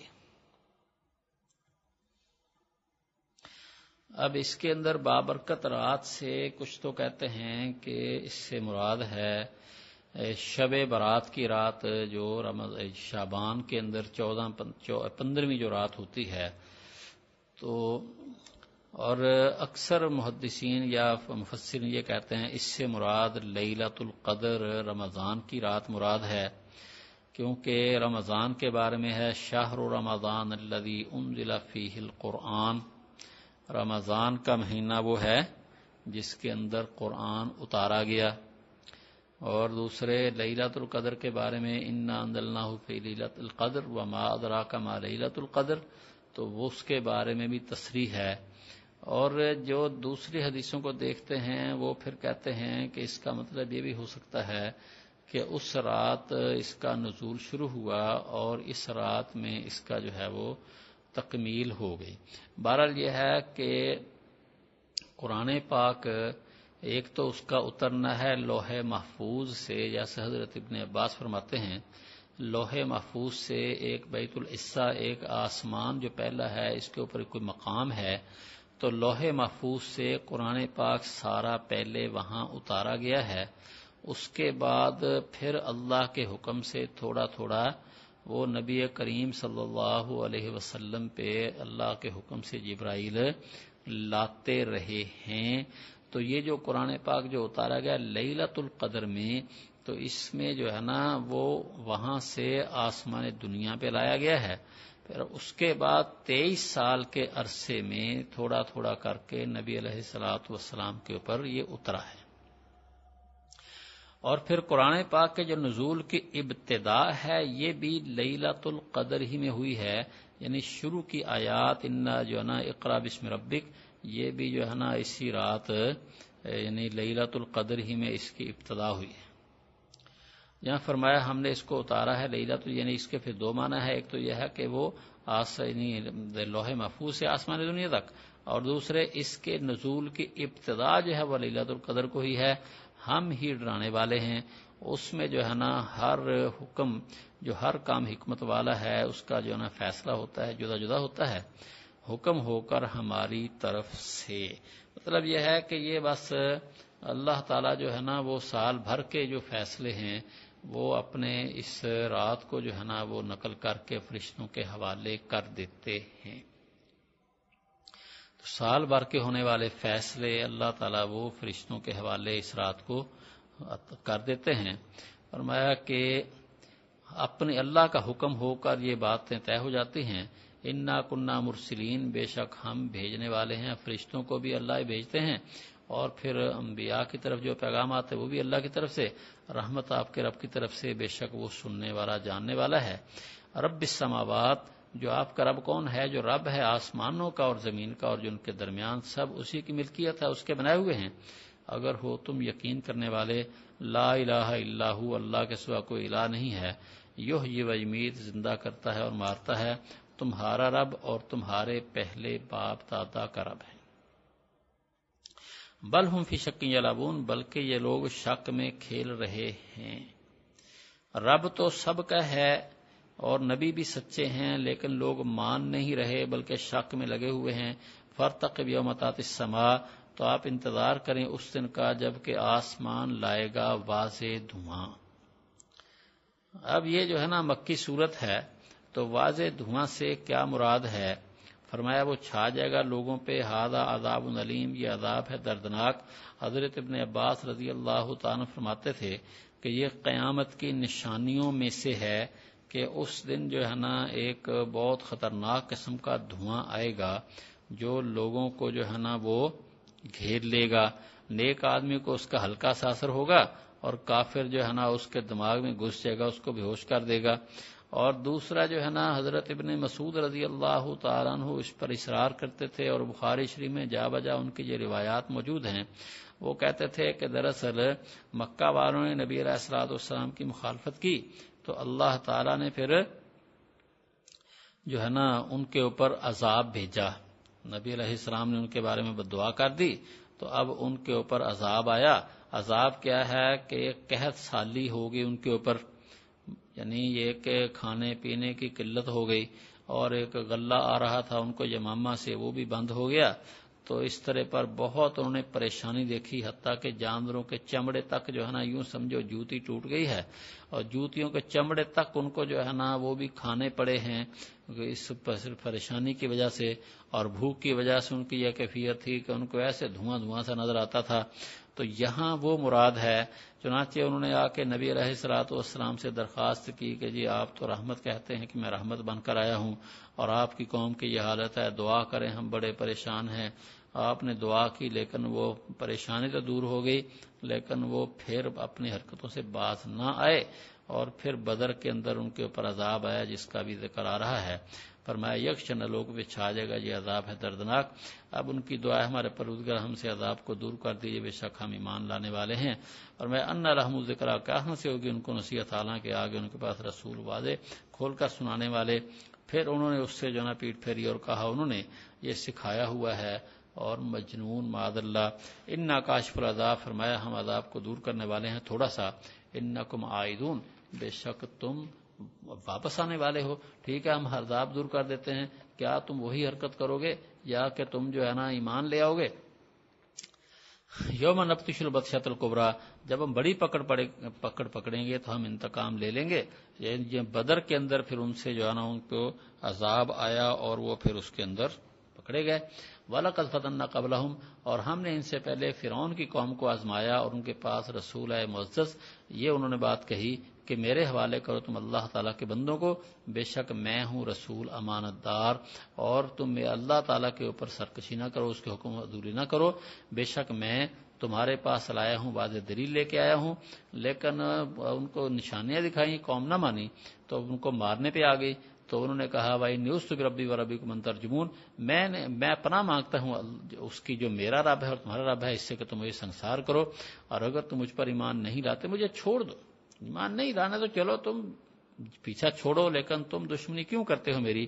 اب اس کے اندر بابرکت رات سے کچھ تو کہتے ہیں کہ اس سے مراد ہے شب برات کی رات جو رمض شابان کے اندر چودہ پندرہویں جو رات ہوتی ہے۔ تو اور اکثر محدثین یا مفسرین یہ کہتے ہیں اس سے مراد لیلت القدر رمضان کی رات مراد ہے، کیونکہ رمضان کے بارے میں ہے شاہر رمضان الذي انزل فيه القرآن۔ رمضان کا مہینہ وہ ہے جس کے اندر قرآن اتارا گیا۔ اور دوسرے لیلت القدر کے بارے میں انا اندلنا فی لیلت القدر و ما ادراک ما لیلت القدر، تو وہ اس کے بارے میں بھی تصریح ہے۔ اور جو دوسری حدیثوں کو دیکھتے ہیں، وہ پھر کہتے ہیں کہ اس کا مطلب یہ بھی ہو سکتا ہے کہ اس رات اس کا نزول شروع ہوا اور اس رات میں اس کا جو ہے وہ تکمیل ہو گئی۔ بہرحال یہ ہے کہ قرآن پاک ایک تو اس کا اترنا ہے لوہے محفوظ سے، جیسے حضرت ابن عباس فرماتے ہیں، لوہے محفوظ سے ایک بیت العصہ ایک آسمان جو پہلا ہے، اس کے اوپر کوئی مقام ہے تو لوہے محفوظ سے قرآن پاک سارا پہلے وہاں اتارا گیا ہے۔ اس کے بعد پھر اللہ کے حکم سے تھوڑا تھوڑا وہ نبی کریم صلی اللہ علیہ وسلم پہ اللہ کے حکم سے جبرائیل لاتے رہے ہیں۔ تو یہ جو قرآن پاک جو اتارا گیا لیلت القدر میں، تو اس میں جو ہے نا وہ وہاں سے آسمان دنیا پہ لایا گیا ہے۔ پھر اس کے بعد تیئیس سال کے عرصے میں تھوڑا تھوڑا کر کے نبی علیہ السلاۃ والسلام کے اوپر یہ اترا ہے۔ اور پھر قرآن پاک کے جو نزول کی ابتدا ہے، یہ بھی لیلت القدر ہی میں ہوئی ہے۔ یعنی شروع کی آیات، انا جو ہے نا اقرا بسم ربک، یہ بھی جو ہے نا اسی رات یعنی لیلت القدر ہی میں اس کی ابتدا ہوئی ہے۔ یہاں فرمایا ہم نے اس کو اتارا ہے لیلت یعنی اس کے پھر دو معنی ہے ایک تو یہ ہے کہ وہ یعنی لوہے محفوظ سے آسمان دنیا تک، اور دوسرے اس کے نزول کی ابتدا جو ہے وہ لیلت القدر کو ہی ہے، ہم ہی ڈرانے والے ہیں۔ اس میں جو ہے نا ہر حکم، جو ہر کام حکمت والا ہے، اس کا جو ہے نا فیصلہ ہوتا ہے، جدا جدا ہوتا ہے۔ حکم ہو کر ہماری طرف سے۔ مطلب یہ ہے کہ یہ بس اللہ تعالیٰ جو ہے نا وہ سال بھر کے جو فیصلے ہیں وہ اپنے اس رات کو جو ہے نا وہ نقل کر کے فرشتوں کے حوالے کر دیتے ہیں۔ تو سال بھر کے ہونے والے فیصلے اللہ تعالیٰ وہ فرشتوں کے حوالے اس رات کو کر دیتے ہیں۔ فرمایا کہ اپنے اللہ کا حکم ہو کر یہ باتیں طے ہو جاتی ہیں۔ انا کنہ مرسلین بے شک ہم بھیجنے والے ہیں، فرشتوں کو بھی اللہ بھیجتے ہیں۔ اور پھر انبیاء کی طرف جو پیغامات ہیں وہ بھی اللہ کی طرف سے۔ رحمت آپ کے رب کی طرف سے بے شک وہ سننے والا، جاننے والا ہے۔ رب السماوات، جو آپ کا رب کون ہے؟ جو رب ہے آسمانوں کا اور زمین کا اور جو ان کے درمیان سب اسی کی ملکیت ہے، اس کے بنائے ہوئے ہیں۔ اگر ہو تم یقین کرنے والے، لا الہ الا ہو، اللہ کے سوا کوئی الہ نہیں ہے۔ یوہ یہ وجمید زندہ کرتا ہے اور مارتا ہے۔ تمہارا رب اور تمہارے پہلے باپ دادا کا رب ہے۔ بل ہم فی شکی یلابون بلکہ یہ لوگ شک میں کھیل رہے ہیں۔ رب تو سب کا ہے اور نبی بھی سچے ہیں، لیکن لوگ مان نہیں رہے، بلکہ شک میں لگے ہوئے ہیں۔ فرتق یومتات السما تو آپ انتظار کریں اس دن کا جبکہ آسمان لائے گا واضح دھواں۔ اب یہ جو ہے نا مکی صورت ہے، تو واضح دھواں سے کیا مراد ہے؟ فرمایا وہ چھا جائے گا لوگوں پہ ہادہ عذاب العلیم، یہ عذاب ہے دردناک۔ حضرت ابن عباس رضی اللہ تعالیٰ فرماتے تھے کہ یہ قیامت کی نشانیوں میں سے ہے کہ اس دن جو ہے نا ایک بہت خطرناک قسم کا دھواں آئے گا جو لوگوں کو جو ہے نا وہ گھیر لے گا۔ نیک آدمی کو اس کا ہلکا سا اثر ہوگا اور کافر جو ہے نا اس کے دماغ میں گھس جائے گا، اس کو بے ہوش کر دے گا۔ اور دوسرا جو ہے نا، حضرت ابن مسعود رضی اللہ تعالیٰ عنہ اس پر اصرار کرتے تھے اور بخاری شریف میں جا بجا ان کی جو روایات موجود ہیں۔ وہ کہتے تھے کہ دراصل مکہ والوں نے نبی علیہ السلاط والسلام کی مخالفت کی۔ تو اللہ تعالی نے پھر جو ہے نا، ان کے اوپر عذاب بھیجا۔ نبی علیہ السلام نے ان کے بارے میں دعا کر دی۔ تو اب ان کے اوپر عذاب آیا۔ عذاب کیا ہے کہ قحط سالی ہوگی ان کے اوپر۔ یعنی یہ کہ کھانے پینے کی قلت ہو گئی اور ایک غلہ آ رہا تھا ان کو یمامہ سے، وہ بھی بند ہو گیا۔ تو اس طرح پر بہت انہوں نے پریشانی دیکھی، حتیٰ کہ جانوروں کے چمڑے تک جو ہے نا، یوں سمجھو جوتی ٹوٹ گئی ہے۔ اور جوتیوں کے چمڑے تک ان کو جو ہے نا، وہ بھی کھانے پڑے ہیں۔ اس پریشانی کی وجہ سے اور بھوک کی وجہ سے ان کی یہ کیفیت تھی کہ ان کو ایسے دھواں دھواں سا نظر آتا تھا۔ تو یہاں وہ مراد ہے چنانچہ انہوں نے آ کے نبی علیہ سلاۃ والسلام سے درخواست کی کہ جی آپ تو رحمت کہتے ہیں کہ میں رحمت بن کر آیا ہوں اور آپ کی قوم کی یہ حالت ہے، دعا کریں ہم بڑے پریشان ہیں۔ آپ نے دعا کی لیکن وہ پریشانی تو دور ہو گئی، لیکن وہ پھر اپنی حرکتوں سے باز نہ آئے اور پھر بدر کے اندر ان کے اوپر عذاب آیا جس کا بھی ذکر آ رہا ہے۔ فرمایا، یکش نہ لوگ چھا جائے گا، یہ عذاب ہے دردناک۔ اب ان کی دعا ہے، ہمارے پرودگر ہم سے عذاب کو دور کر دیجیے بے شک ہم ایمان لانے والے ہیں۔ اور میں ان رحم ذکر کہاں سے ہوگی؟ ان کو نصیحت، حالانکہ آگے ان کے پاس رسول واضح کھول کر سنانے والے۔ پھر انہوں نے اس سے جو نا پیٹ پھیری اور کہا، انہوں نے یہ سکھایا ہوا ہے۔ اور مجنون ماد اللہ ان ناکاشف العذاب، فرمایا، ہم عذاب کو دور کرنے والے ہیں، تھوڑا سا۔ ان نقم آئدون بے شک تم واپس آنے والے ہو، ٹھیک ہے، ہم عذاب دور کر دیتے ہیں، کیا تم وہی حرکت کرو گے؟ یا کہ تم جو ہے نا ایمان لے آؤ گے؟ یوم نفتش البدشت القبرا جب ہم بڑی پکڑ پڑے، پکڑ پکڑیں گے تو ہم انتقام لے لیں گے۔ یہ بدر کے اندر پھر ان سے جو ہے نا ان کو عذاب آیا اور وہ پھر اس کے اندر پکڑے گئے۔ والا فتن قبل اور ہم نے ان سے پہلے فرعون کی قوم کو آزمایا اور ان کے پاس رسول ہے معزز، یہ انہوں نے بات کہی کہ میرے حوالے کرو تم اللہ تعالیٰ کے بندوں کو، بے شک میں ہوں رسول امانت دار اور تم اللہ تعالیٰ کے اوپر سرکشی نہ کرو، اس کے حکم ادوری نہ کرو۔ بے شک میں تمہارے پاس لایا ہوں، واضح دلیل لے کے آیا ہوں۔ لیکن ان کو نشانیاں دکھائی قوم نہ مانی۔ تو ان کو مارنے پہ آ گئی۔ تو انہوں نے کہا بھائی نیوز تو ربی و ربی کو منتر جمون میں نے، میں پناہ مانگتا ہوں اس کی جو میرا رب ہے اور تمہارا رب ہے، اس سے کہ تم مجھے سنسار کرو۔ اور اگر تم مجھ پر ایمان نہیں لاتے، مجھے چھوڑ دو۔ ایمان نہیں لانا تو چلو، تم پیچھا چھوڑو، لیکن تم دشمنی کیوں کرتے ہو میری؟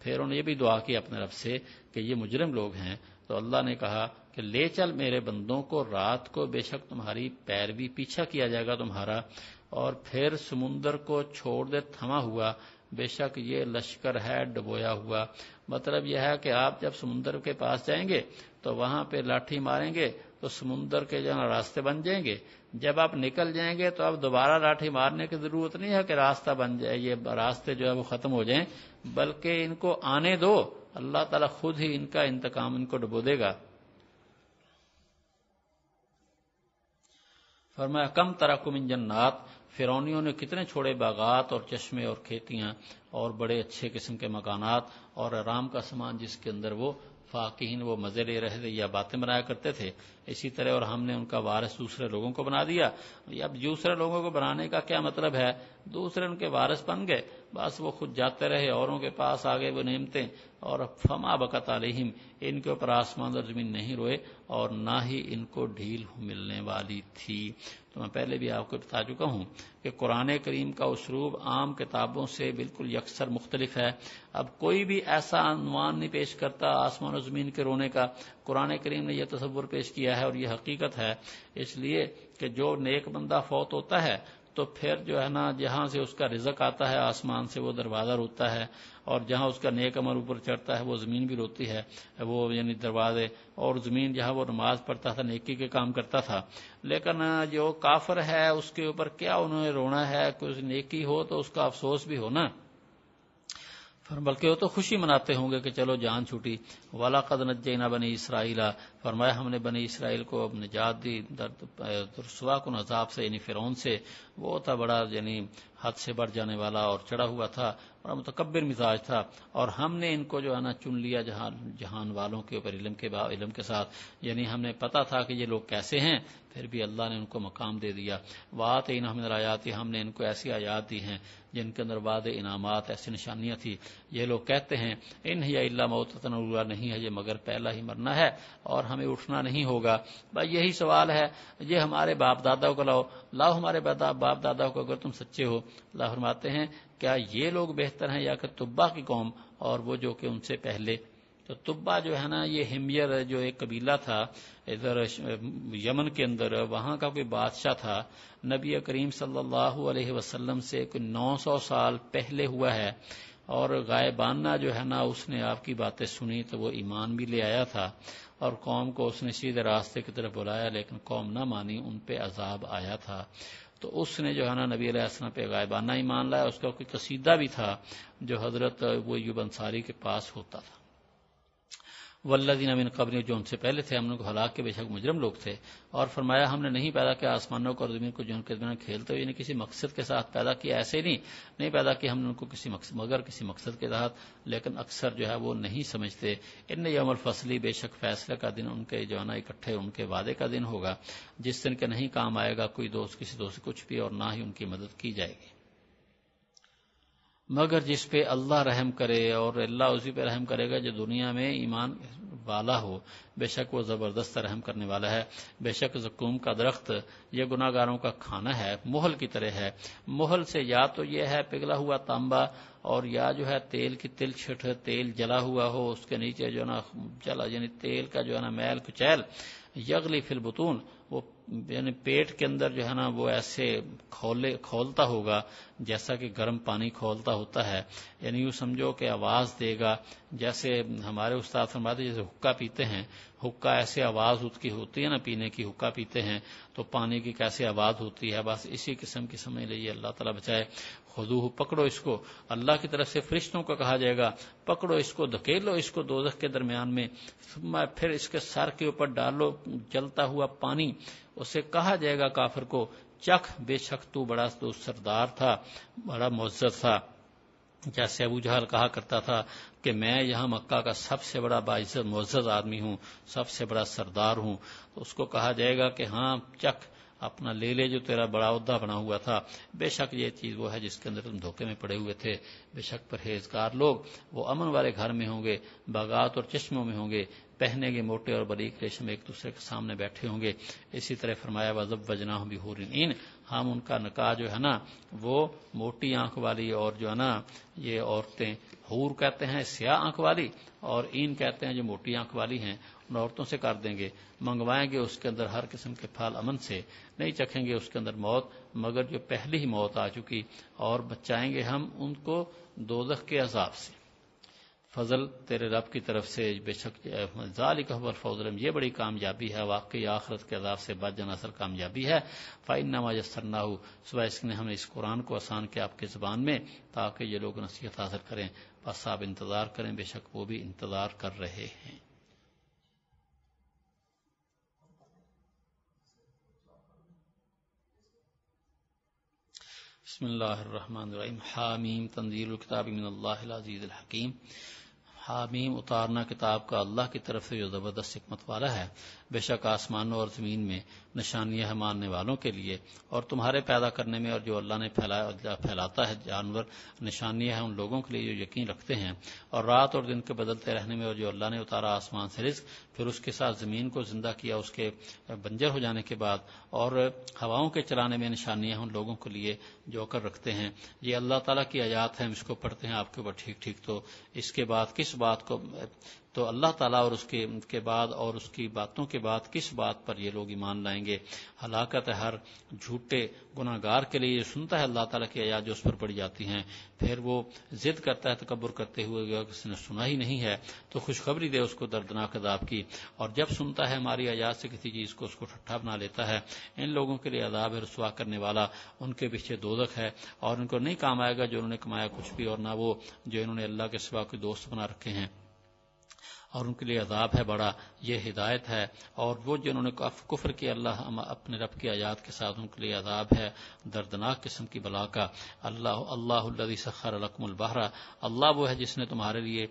پھر انہوں نے یہ بھی دعا کی اپنے رب سے کہ یہ مجرم لوگ ہیں۔ تو اللہ نے کہا کہ لے چل میرے بندوں کو، رات کو بے شک تمہاری پیروی پیچھا کیا جائے گا تمہارا۔ اور پھر سمندر کو چھوڑ دے، تھما ہوا۔ بے شک یہ لشکر ہے، ڈبویا ہوا۔ مطلب یہ ہے کہ آپ جب سمندر کے پاس جائیں گے تو وہاں پہ لاٹھی ماریں گے تو سمندر کے جو راستے بن جائیں گے۔ جب آپ نکل جائیں گے تو اب دوبارہ لاٹھی مارنے کی ضرورت نہیں ہے کہ راستہ بن جائے، یہ راستے جو ہے وہ ختم ہو جائیں، بلکہ ان کو آنے دو۔ اللہ تعالیٰ خود ہی ان کا انتقام ان کو ڈبو دے گا۔ فرمایا، کم ترکم ان جنات فرونیوں نے کتنے چھوڑے باغات اور چشمے اور کھیتیاں اور بڑے اچھے قسم کے مکانات اور آرام کا سامان جس کے اندر وہ فاقین وہ مزے لے رہے تھے یا باتیں بنایا کرتے تھے، اسی طرح اور ہم نے ان کا وارث دوسرے لوگوں کو بنا دیا۔ اب دوسرے لوگوں کو بنانے کا کیا مطلب ہے؟ دوسرے ان کے وارث بن گئے۔ بس وہ خود جاتے رہے، اوروں کے پاس آگے وہ نعمتیں۔ اور فما بکت علیہم، ان کے اوپر آسمان اور زمین نہیں روئے اور نہ ہی ان کو ڈھیل ملنے والی تھی۔ تو میں پہلے بھی آپ کو بتا چکا ہوں کہ قرآن کریم کا اسروب عام کتابوں سے بالکل یکسر مختلف ہے۔ اب کوئی بھی ایسا عنوان نہیں پیش کرتا آسمان و زمین کے رونے کا۔ قرآن کریم نے یہ تصور پیش کیا ہے اور یہ حقیقت ہے۔ اس لیے کہ جو نیک بندہ فوت ہوتا ہے تو پھر جو ہے نا جہاں سے اس کا رزق آتا ہے آسمان سے وہ دروازہ روتا ہے۔ اور جہاں اس کا نیک عمل اوپر چڑھتا ہے، وہ زمین بھی روتی ہے۔ وہ یعنی دروازے، اور زمین جہاں وہ نماز پڑھتا تھا، نیکی کے کام کرتا تھا۔ لیکن جو کافر ہے، اس کے اوپر کیا انہوں نے رونا ہے؟ کچھ نیکی ہو تو اس کا افسوس بھی ہونا۔ بلکہ وہ تو خوشی مناتے ہوں گے کہ چلو جان چھوٹی۔ والا قد نجینا بنی اسرائیلا فرمایا، ہم نے بنی اسرائیل کو اب نجات دی رسوا کن عذاب سے یعنی فرعون سے۔ وہ تھا بڑا یعنی حد سے بڑھ جانے والا اور چڑھا ہوا تھا، بڑا متکبر مزاج تھا۔ اور ہم نے ان کو جو ہے نا چن لیا جہان جہان والوں کے اوپر، علم کے علم کے ساتھ۔ یعنی ہم نے پتا تھا کہ یہ لوگ کیسے ہیں، پھر بھی اللہ نے ان کو مقام دے دیا۔ بات ان ہم آیاتی ہم نے ان کو ایسی آیات دی ہیں جن کے اندر وعد انعامات، ایسی نشانیاں تھی یہ لوگ کہتے ہیں، ان ہی اللہ موت نہیں ہے، یہ مگر پہلا ہی مرنا ہے۔ اور ہمیں اٹھنا نہیں ہوگا۔ بھائی یہی سوال ہے، یہ ہمارے باپ دادا کو لاؤ۔ لاؤ ہمارے باپ دادا کو اگر تم سچے ہو۔ اللہ فرماتے ہیں، کیا یہ لوگ بہتر ہیں یا کہ طبا کی قوم؟ اور وہ جو کہ ان سے پہلے۔ تو طبا جو ہے نا، یہ ہمیر جو ایک قبیلہ تھا، ادھر یمن کے اندر، وہاں کا کوئی بادشاہ تھا۔ نبی کریم صلی اللہ علیہ وسلم سے کوئی نو سو سال پہلے ہوا ہے۔ اور غائبانہ جو ہے نا، اس نے آپ کی باتیں سنی تو وہ ایمان بھی لے آیا تھا۔ اور قوم کو اس نے سیدھے راستے کی طرف بلایا، لیکن قوم نہ مانی، ان پہ عذاب آیا تھا۔ تو اس نے جو ہے نا نبی علیہ السلام پہ غائبانہ ایمان لایا، اس کا کوئی قصیدہ بھی تھا جو حضرت وہ یوب انصاری کے پاس ہوتا تھا۔ ولدین امین قبر جو ان سے پہلے تھے، ہم نے کو ہلاک کے بے شک مجرم لوگ تھے۔ اور فرمایا، ہم نے نہیں پیدا کیا آسمانوں کو اور زمین کو، جو ان کے درمیان کھیلتے ہوئے یعنی کسی مقصد کے ساتھ پیدا کیا، ایسے نہیں۔ نہیں پیدا کیا ہم نے ان کو کسی مقصد، مگر کسی مقصد کے تحت، لیکن اکثر جو ہے وہ نہیں سمجھتے۔ ان یوم الفصلی بے شک فیصلے کا دن ان کے جو ہے نا اکٹھے، ان کے وعدے کا دن ہوگا۔ جس دن کے نہیں کام آئے گا، کوئی دوست، کسی دوست کچھ بھی اور نہ ہی ان کی مدد کی جائے گی۔ مگر جس پہ اللہ رحم کرے اور اللہ اسی پہ رحم کرے گا جو دنیا میں ایمان والا ہو، بے شک وہ زبردست رحم کرنے والا ہے۔ بے شک زکوم کا درخت یہ گناہ گاروں کا کھانا ہے محل کی طرح ہے۔ محل سے یا تو یہ ہے پگھلا ہوا تانبا اور یا جو ہے تیل کی تل چھٹ، تیل جلا ہوا ہو، اس کے نیچے جو ہے نا جلا یعنی تیل کا جو ہے نا میل کچیل۔ یغلی فل بتون وہ یعنی پیٹ کے اندر جو ہے نا وہ ایسے کھولے، کھولتا ہوگا جیسا کہ گرم پانی کھولتا ہوتا ہے۔ یعنی یوں سمجھو کہ آواز دے گا۔ جیسے ہمارے استاد فرماتے جیسے حکا پیتے ہیں حکا ایسے آواز اس کی ہوتی ہے نا پینے کی حکا پیتے ہیں تو پانی کی کیسے آواز ہوتی ہے؟ بس اسی قسم کی سمجھ لیجیے اللہ تعالیٰ بچائے۔ خدو پکڑو اس کو۔ اللہ کی طرف سے فرشتوں کو کہا جائے گا، پکڑو اس کو، دھکیلو اس کو دوزخ کے درمیان میں۔ پھر اس کے سر کے اوپر ڈالو، جلتا ہوا پانی۔ اسے کہا جائے گا کافر کو، چکھ، بے شک تو بڑا تو سردار تھا، بڑا معزز تھا۔ جیسے ابو جہل کہا کرتا تھا کہ میں یہاں مکہ کا سب سے بڑا باعزت معزز آدمی ہوں، سب سے بڑا سردار ہوں۔ تو اس کو کہا جائے گا کہ ہاں چکھ اپنا لے لے جو تیرا بڑا عہدہ بنا ہوا تھا۔ بے شک یہ چیز وہ ہے جس کے اندر تم دھوکے میں پڑے ہوئے تھے۔ بے شک پرہیزگار لوگ، وہ امن والے گھر میں ہوں گے، باغات اور چشموں میں ہوں گے۔ پہنے گے موٹے اور بریک ریشم ایک دوسرے کے سامنے بیٹھے ہوں گے۔ اسی طرح فرمایا وزب وجنا بھی ہو ہم ان کا نکاح جو ہے نا، وہ موٹی آنکھ والی اور جو ہے نا، یہ عورتیں حور کہتے ہیں، سیاہ آنکھ والی اور این کہتے ہیں جو موٹی آنکھ والی ہیں۔ ان عورتوں سے کر دیں گے، منگوائیں گے اس کے اندر ہر قسم کے پھل امن سے، نہیں چکھیں گے اس کے اندر موت، مگر جو پہلی ہی موت آ چکی اور بچائیں گے ہم ان کو دوزخ کے عذاب سے۔ فضل تیرے رب کی طرف سے، بے شک، ذالک فضل یہ بڑی کامیابی ہے، واقعی آخرت کے عذاب سے بد جن اثر کامیابی ہے۔ فائن نما جسرنا ہو صبح اس نے ہمیں اس قرآن کو آسان کیا آپ کی زبان میں، تاکہ یہ لوگ نصیحت حاصل کریں۔ بس آپ انتظار کریں، بے شک وہ بھی انتظار کر رہے ہیں۔ بسم اللہ الرحمن الرحیم. حامیم، تنزیل الکتاب من اللہ العزیز الحکیم. حامیم، اتارنا کتاب کا اللہ کی طرف سے جو زبردست حکمت والا ہے۔ بے شک آسمانوں اور زمین میں نشانیاں ماننے والوں کے لیے اور تمہارے پیدا کرنے میں اور جو اللہ نے پھیلایا پھیلاتا ہے جانور نشانیاں ہیں ان لوگوں کے لیے جو یقین رکھتے ہیں اور رات اور دن کے بدلتے رہنے میں اور جو اللہ نے اتارا آسمان سے رزق، پھر اس کے ساتھ زمین کو زندہ کیا، اس کے بنجر ہو جانے کے بعد اور ہواؤں کے چلانے میں نشانیاں ان لوگوں کے لیے جو کر رکھتے ہیں۔ یہ اللہ تعالیٰ کی آیات ہیں، ہم اس کو پڑھتے ہیں، آپ کے اوپر ٹھیک ٹھیک تو اس کے بعد کس بات کو تو اللہ تعالیٰ اور اس کے کے بعد اور اس کی باتوں کے بعد کس بات پر یہ لوگ ایمان لائیں گے؟ ہلاکت ہر، جھوٹے گناہ گار کے لیے یہ سنتا ہے اللہ تعالیٰ کی آیات جو اس پر پڑی جاتی ہیں۔ پھر وہ ضد کرتا ہے، تکبر کرتے ہوئے کسی نے سنا ہی نہیں ہے، تو خوشخبری دے اس کو دردناک عذاب کی۔ اور جب سنتا ہے ہماری آیات سے کسی چیز کو اس کو ٹھٹھا بنا لیتا ہے، ان لوگوں کے لیے عذاب ہے، رسوا کرنے والا، ان کے پیچھے دودک ہے اور ان کو نہیں کام آئے گا جو انہوں نے کمایا کچھ بھی اور نہ وہ جو انہوں نے اللہ کے سوا کے دوست بنا رکھے ہیں۔ اور ان کے لیے عذاب ہے، بڑا یہ ہدایت ہے۔ اور وہ جنہوں نے کفر کیا، اللہ اپنے رب کی آیات کے ساتھ ان کے لیے عذاب ہے۔ دردناک قسم کی بلا کا۔ اللہ اللہ اللہ سخر القم البہرا اللہ وہ ہے جس نے تمہارے لیے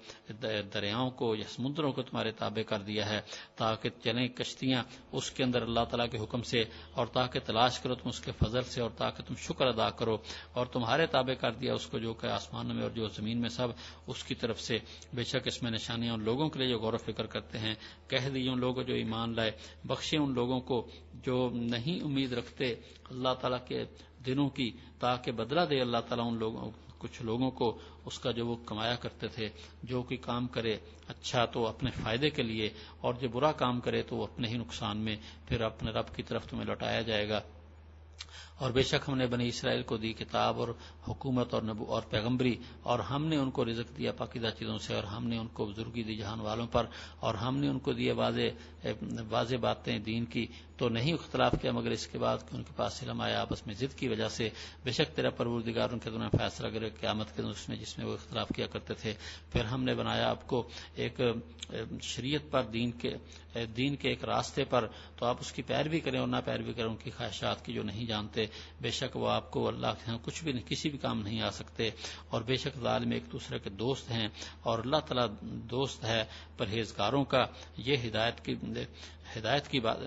دریاؤں کو یا سمندروں کو تمہارے تابع کر دیا ہے، تاکہ چلیں کشتیاں اس کے اندر اللہ تعالیٰ کے حکم سے اور تاکہ تلاش کرو تم اس کے فضل سے اور تاکہ تم شکر ادا کرو۔ اور تمہارے تابع کر دیا اس کو جو کہ آسمان میں اور جو زمین میں سب اس کی طرف سے۔ بے شک اس میں نشانیاں ان لوگوں کے لیے جو غور و فکر کرتے ہیں، کہہ دیے ان لوگوں جو ایمان لائے، بخشے ان لوگوں کو جو نہیں امید رکھتے اللہ تعالیٰ کے دنوں کی، تاکہ بدلہ دے اللہ تعالیٰ ان لوگوں، کچھ لوگوں کو اس کا جو وہ کمایا کرتے تھے، جو کوئی کام کرے اچھا تو اپنے فائدے کے لیے، اور جو برا کام کرے تو وہ اپنے ہی نقصان میں، پھر اپنے رب کی طرف تمہیں لوٹایا جائے گا۔ اور بے شک ہم نے بنی اسرائیل کو دی کتاب اور حکومت اور نبو اور پیغمبری اور ہم نے ان کو رزق دیا پاکیزہ چیزوں سے اور ہم نے ان کو بزرگی دی جہان والوں پر اور ہم نے ان کو دیے واضح واضح باتیں دین کی تو نہیں اختلاف کیا، مگر اس کے بعد کہ ان کے پاس علم آیا، آپس میں ضد کی وجہ سے بے شک تیرا پروردگار ان کے دونوں فیصلہ کرے، قیامت کے اس میں، جس میں وہ اختلاف کیا کرتے تھے۔ پھر ہم نے بنایا آپ کو ایک شریعت پر، دین کے دین کے ایک راستے پر۔ تو آپ اس کی پیروی کریں اور نہ پیروی کریں ان کی خواہشات کی جو نہیں جانتے۔ بے شک وہ آپ کو اللہ کے ہاں کچھ بھی کسی بھی کام نہیں آ سکتے۔ اور بے شک ظالم ایک دوسرے کے دوست ہیں۔ اور اللہ تعالیٰ دوست ہے پرہیزگاروں کا۔ یہ ہدایت کی ہدایت کی بات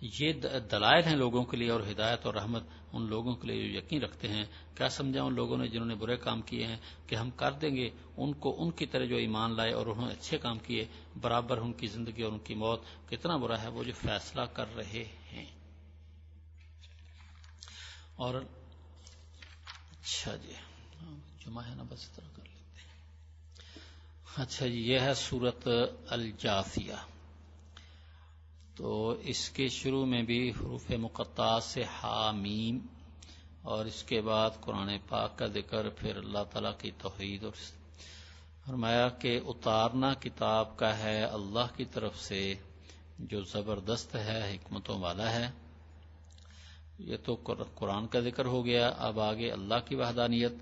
یہ دلائل ہیں لوگوں کے لیے اور ہدایت اور رحمت ان لوگوں کے لیے جو یقین رکھتے ہیں۔ کیا سمجھا ان لوگوں نے جنہوں نے برے کام کیے ہیں کہ ہم کر دیں گے؟ ان کو ان کی طرح جو ایمان لائے اور انہوں نے اچھے کام کیے، برابر ان کی زندگی اور ان کی موت۔ کتنا برا ہے وہ جو فیصلہ کر رہے ہیں۔ اور اچھا جی جمع ہے نا، بس طرح کر لیتے ہیں۔ اچھا جی یہ ہے سورت الجافیہ تو اس کے شروع میں بھی حروف مقطع سے حامیم اور اس کے بعد قرآن پاک کا ذکر، پھر اللہ تعالیٰ کی توحید اور فرمایا کہ اتارنا کتاب کا ہے اللہ کی طرف سے، جو زبردست ہے، حکمتوں والا ہے۔ یہ تو قرآن کا ذکر ہو گیا۔ اب آگے اللہ کی وحدانیت۔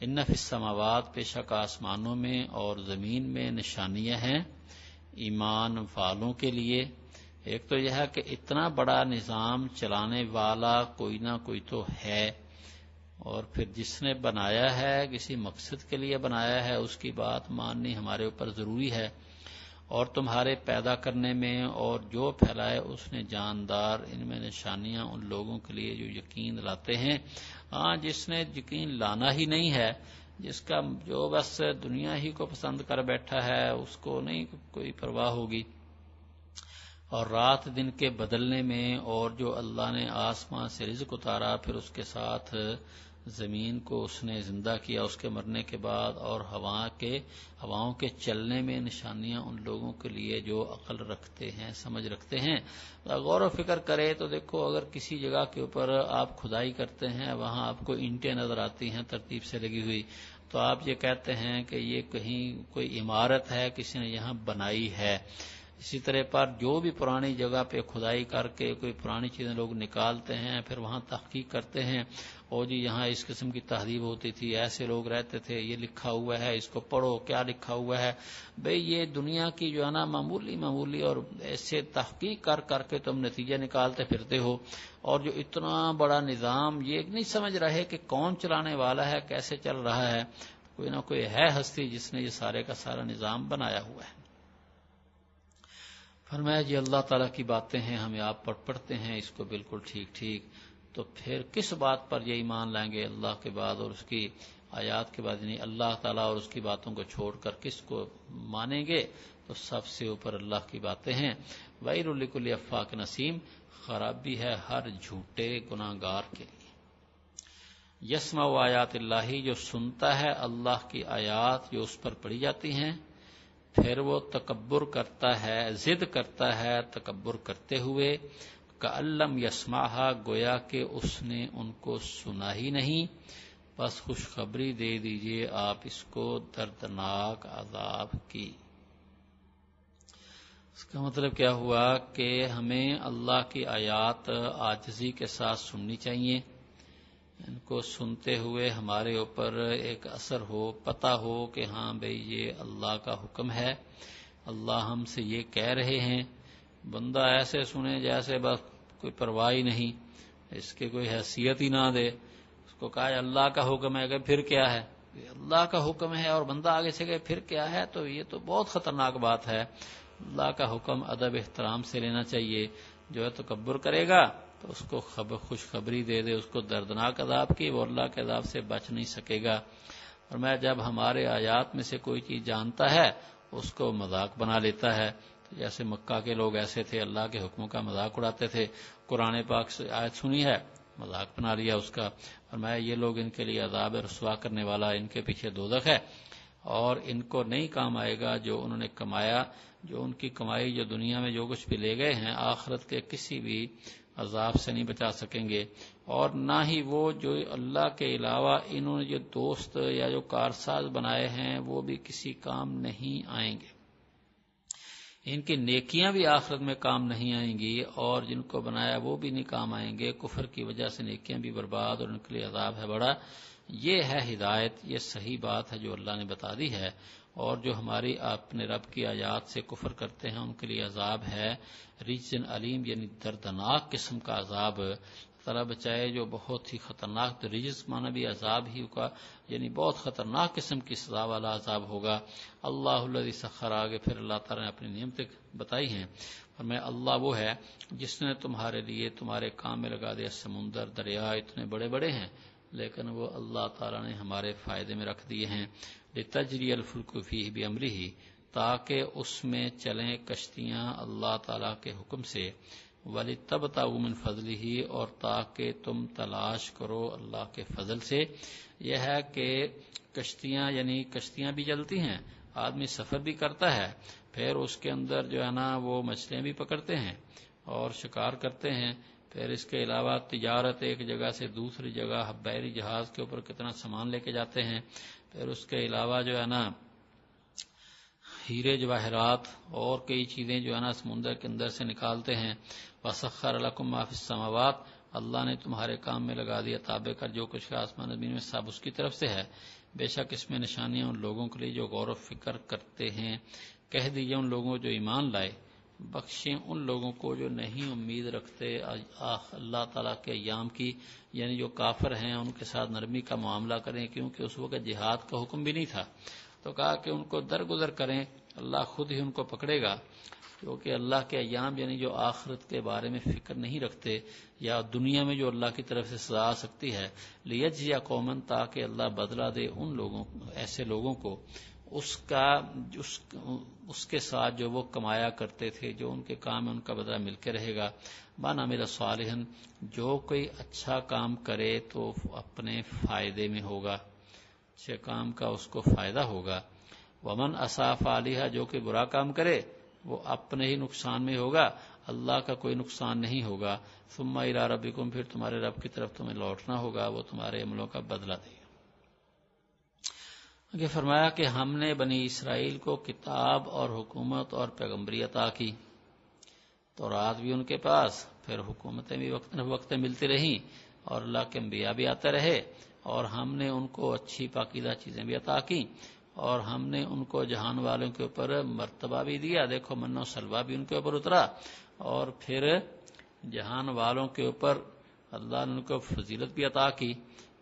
ان السماوات، بے شک آسمانوں میں اور زمین میں نشانیاں ہیں ایمان والوں کے لیے۔ ایک تو یہ ہے کہ اتنا بڑا نظام چلانے والا کوئی نہ کوئی تو ہے۔ اور پھر جس نے بنایا ہے، کسی مقصد کے لیے بنایا ہے، اس کی بات ماننی ہمارے اوپر ضروری ہے۔ اور تمہارے پیدا کرنے میں اور جو پھیلائے، اس نے جاندار ان میں نشانیاں ان لوگوں کے لیے جو یقین لاتے ہیں۔ ہاں جس نے یقین لانا ہی نہیں ہے، جس کا جو بس دنیا ہی کو پسند کر بیٹھا ہے، اس کو نہیں کوئی پرواہ ہوگی۔ اور رات دن کے بدلنے میں اور جو اللہ نے آسمان سے رزق اتارا، پھر اس کے ساتھ زمین کو اس نے زندہ کیا، اس کے مرنے کے بعد اور ہوا کے، ہواؤں کے چلنے میں نشانیاں ان لوگوں کے لیے جو عقل رکھتے ہیں، سمجھ رکھتے ہیں۔ غور و فکر کرے تو دیکھو، اگر کسی جگہ کے اوپر آپ کھدائی کرتے ہیں، وہاں آپ کو اینٹیں نظر آتی ہیں ترتیب سے لگی ہوئی، تو آپ یہ کہتے ہیں کہ یہ کہیں کوئی عمارت ہے، کسی نے یہاں بنائی ہے۔ اسی طرح پر جو بھی پرانی جگہ پہ کھدائی کر کے کوئی پرانی چیزیں لوگ نکالتے ہیں، پھر وہاں تحقیق کرتے ہیں۔ اور جی یہاں اس قسم کی تہذیب ہوتی تھی، ایسے لوگ رہتے تھے، یہ لکھا ہوا ہے، اس کو پڑھو، کیا لکھا ہوا ہے۔ بھئی یہ دنیا کی جو ہے نا معمولی معمولی اور ایسے تحقیق کر کر کے تم نتیجے نکالتے پھرتے ہو۔ اور جو اتنا بڑا نظام، یہ نہیں سمجھ رہے کہ کون چلانے والا ہے، کیسے چل رہا ہے۔ کوئی نہ کوئی ہے ہستی جس نے یہ سارے کا سارا نظام بنایا ہوا ہے۔ فرمایا جی اللہ تعالیٰ کی باتیں ہیں، ہمیں آپ پڑھ پڑھتے ہیں، اس کو بالکل ٹھیک ٹھیک۔ تو پھر کس بات پر یہ ایمان لائیں گے؟ اللہ کے بعد اور اس کی آیات کے بعد یعنی اللہ تعالیٰ اور اس کی باتوں کو چھوڑ کر کس کو مانیں گے؟ تو سب سے اوپر اللہ کی باتیں ہیں۔ ویر الکل افاق نسیم۔ خرابی ہے ہر جھوٹے گناہ گار کے لیے۔ یسما و آیات اللہ، جو سنتا ہے اللہ کی آیات، جو اس پر پڑھی جاتی ہیں۔ پھر وہ تکبر کرتا ہے، ضد کرتا ہے تکبر کرتے ہوئے کلم یسما گویا کہ اس نے ان کو سنا ہی نہیں۔ بس خوشخبری دے دیجیے آپ اس کو دردناک عذاب کی۔ اس کا مطلب کیا ہوا کہ ہمیں اللہ کی آیات آجزی کے ساتھ سننی چاہیے۔ ان کو سنتے ہوئے ہمارے اوپر ایک اثر ہو پتا ہو کہ ہاں بھائی یہ اللہ کا حکم ہے۔ اللہ ہم سے یہ کہہ رہے ہیں۔ بندہ ایسے سنے جیسے بس کوئی پرواہ نہیں، اس کے کوئی حیثیت ہی نہ دے۔ اس کو کہا اللہ کا حکم ہے کہ پھر کیا ہے؟ اللہ کا حکم ہے اور بندہ آگے سے کہ پھر کیا ہے؟ تو یہ تو بہت خطرناک بات ہے۔ اللہ کا حکم ادب احترام سے لینا چاہیے۔ جو ہے تو کبر کرے گا۔ تو اس کو خبر خوشخبری دے دے، اس کو دردناک عذاب کی، وہ اللہ کے عذاب سے بچ نہیں سکے گا۔ اور میں جب ہمارے آیات میں سے کوئی چیز جانتا ہے، اس کو مذاق بنا لیتا ہے۔ جیسے مکہ کے لوگ ایسے تھے، اللہ کے حکموں کا مذاق اڑاتے تھے۔ قرآن پاک سے آیت سنی ہے، مذاق بنا لیا اس کا۔ اور میں یہ لوگ ان کے لیے عذاب رسوا کرنے والا، ان کے پیچھے دودک ہے۔ اور ان کو نہیں کام آئے گا جو انہوں نے کمایا، جو ان کی کمائی، جو دنیا میں جو کچھ بھی لے گئے ہیں، آخرت کے کسی بھی عذاب سے نہیں بچا سکیں گے اور نہ ہی وہ جو اللہ کے علاوہ انہوں نے جو دوست یا جو کارساز بنائے ہیں وہ بھی کسی کام نہیں آئیں گے۔ ان کی نیکیاں بھی آخرت میں کام نہیں آئیں گی اور جن کو بنایا وہ بھی نہیں کام آئیں گے۔ کفر کی وجہ سے نیکیاں بھی برباد اور ان کے لیے عذاب ہے بڑا۔ یہ ہے ہدایت، یہ صحیح بات ہے جو اللہ نے بتا دی ہے۔ اور جو ہماری اپنے رب کی آیات سے کفر کرتے ہیں، ان کے لیے عذاب ہے۔ ریجن علیم یعنی دردناک قسم کا عذاب، طرح بچائے جو بہت ہی خطرناک ریجز مانا بھی عذاب ہی کا یعنی بہت خطرناک قسم کی سزا والا عذاب ہوگا۔ اللہ اللہ سخر آگے پھر اللہ تعالیٰ نے اپنی نعمتیں بتائی ہیں۔ اور میں اللہ وہ ہے جس نے تمہارے لیے تمہارے کام میں لگا دیا سمندر، دریا، اتنے بڑے بڑے ہیں، لیکن وہ اللہ تعالیٰ نے ہمارے فائدے میں رکھ دیے ہیں۔ تجری الفلقفی بھی امری ہی تاکہ اس میں چلیں کشتیاں اللہ تعالیٰ کے حکم سے ولی تب تعمن فضل ہی اور تاکہ تم تلاش کرو اللہ کے فضل سے۔ یہ ہے کہ کشتیاں یعنی کشتیاں بھی چلتی ہیں، آدمی سفر بھی کرتا ہے، پھر اس کے اندر جو ہے نا وہ مچھلیاں بھی پکڑتے ہیں اور شکار کرتے ہیں۔ پھر اس کے علاوہ تجارت ایک جگہ سے دوسری جگہ بحری جہاز کے اوپر کتنا سامان لے کے جاتے ہیں۔ پھر اس کے علاوہ جو ہے نا، ہیرے جواہرات اور کئی چیزیں جو ہے نا سمندر کے اندر سے نکالتے ہیں۔ وسخر الکم السماوات۔ اللہ نے تمہارے کام میں لگا دیا تابع کر جو کچھ آسمان زمین میں سب اس کی طرف سے ہے۔ بے شک اس میں نشانیاں ان لوگوں کے لیے جو غور و فکر کرتے ہیں۔ کہہ دیجیے ان لوگوں جو ایمان لائے۔ بخشیں ان لوگوں کو جو نہیں امید رکھتے اللہ تعالیٰ کے ایام کی یعنی جو کافر ہیں، ان کے ساتھ نرمی کا معاملہ کریں، کیونکہ اس وقت جہاد کا حکم بھی نہیں تھا۔ تو کہا کہ ان کو درگزر کریں، اللہ خود ہی ان کو پکڑے گا۔ کیونکہ اللہ کے ایام یعنی جو آخرت کے بارے میں فکر نہیں رکھتے، یا دنیا میں جو اللہ کی طرف سے سزا آ سکتی ہے لیج یا قومن تاکہ اللہ بدلا دے ان لوگوں، ایسے لوگوں کو۔ اس کا، اس اس کے ساتھ جو وہ کمایا کرتے تھے، جو ان کے کام ہے ان کا بدلہ مل کے رہے گا۔ بانا میرا صالحن، جو کوئی اچھا کام کرے تو اپنے فائدے میں ہوگا، اچھے کام کا اس کو فائدہ ہوگا۔ ومن اصاف علیہ جو کہ برا کام کرے، وہ اپنے ہی نقصان میں ہوگا۔ اللہ کا کوئی نقصان نہیں ہوگا۔ ثم الى ربکم پھر تمہارے رب کی طرف تمہیں لوٹنا ہوگا، وہ تمہارے عملوں کا بدلہ دے آگے فرمایا کہ ہم نے بنی اسرائیل کو کتاب اور حکومت اور پیغمبری عطا کی۔ تو رات بھی ان کے پاس، پھر حکومتیں بھی وقت وقت ملتی رہیں اور اللہ کے انبیاء بھی آتے رہے اور ہم نے ان کو اچھی پاکیزہ چیزیں بھی عطا کی اور ہم نے ان کو جہان والوں کے اوپر مرتبہ بھی دیا۔ دیکھو، من و سلوا بھی ان کے اوپر اترا اور پھر جہان والوں کے اوپر اللہ نے ان کو فضیلت بھی عطا کی۔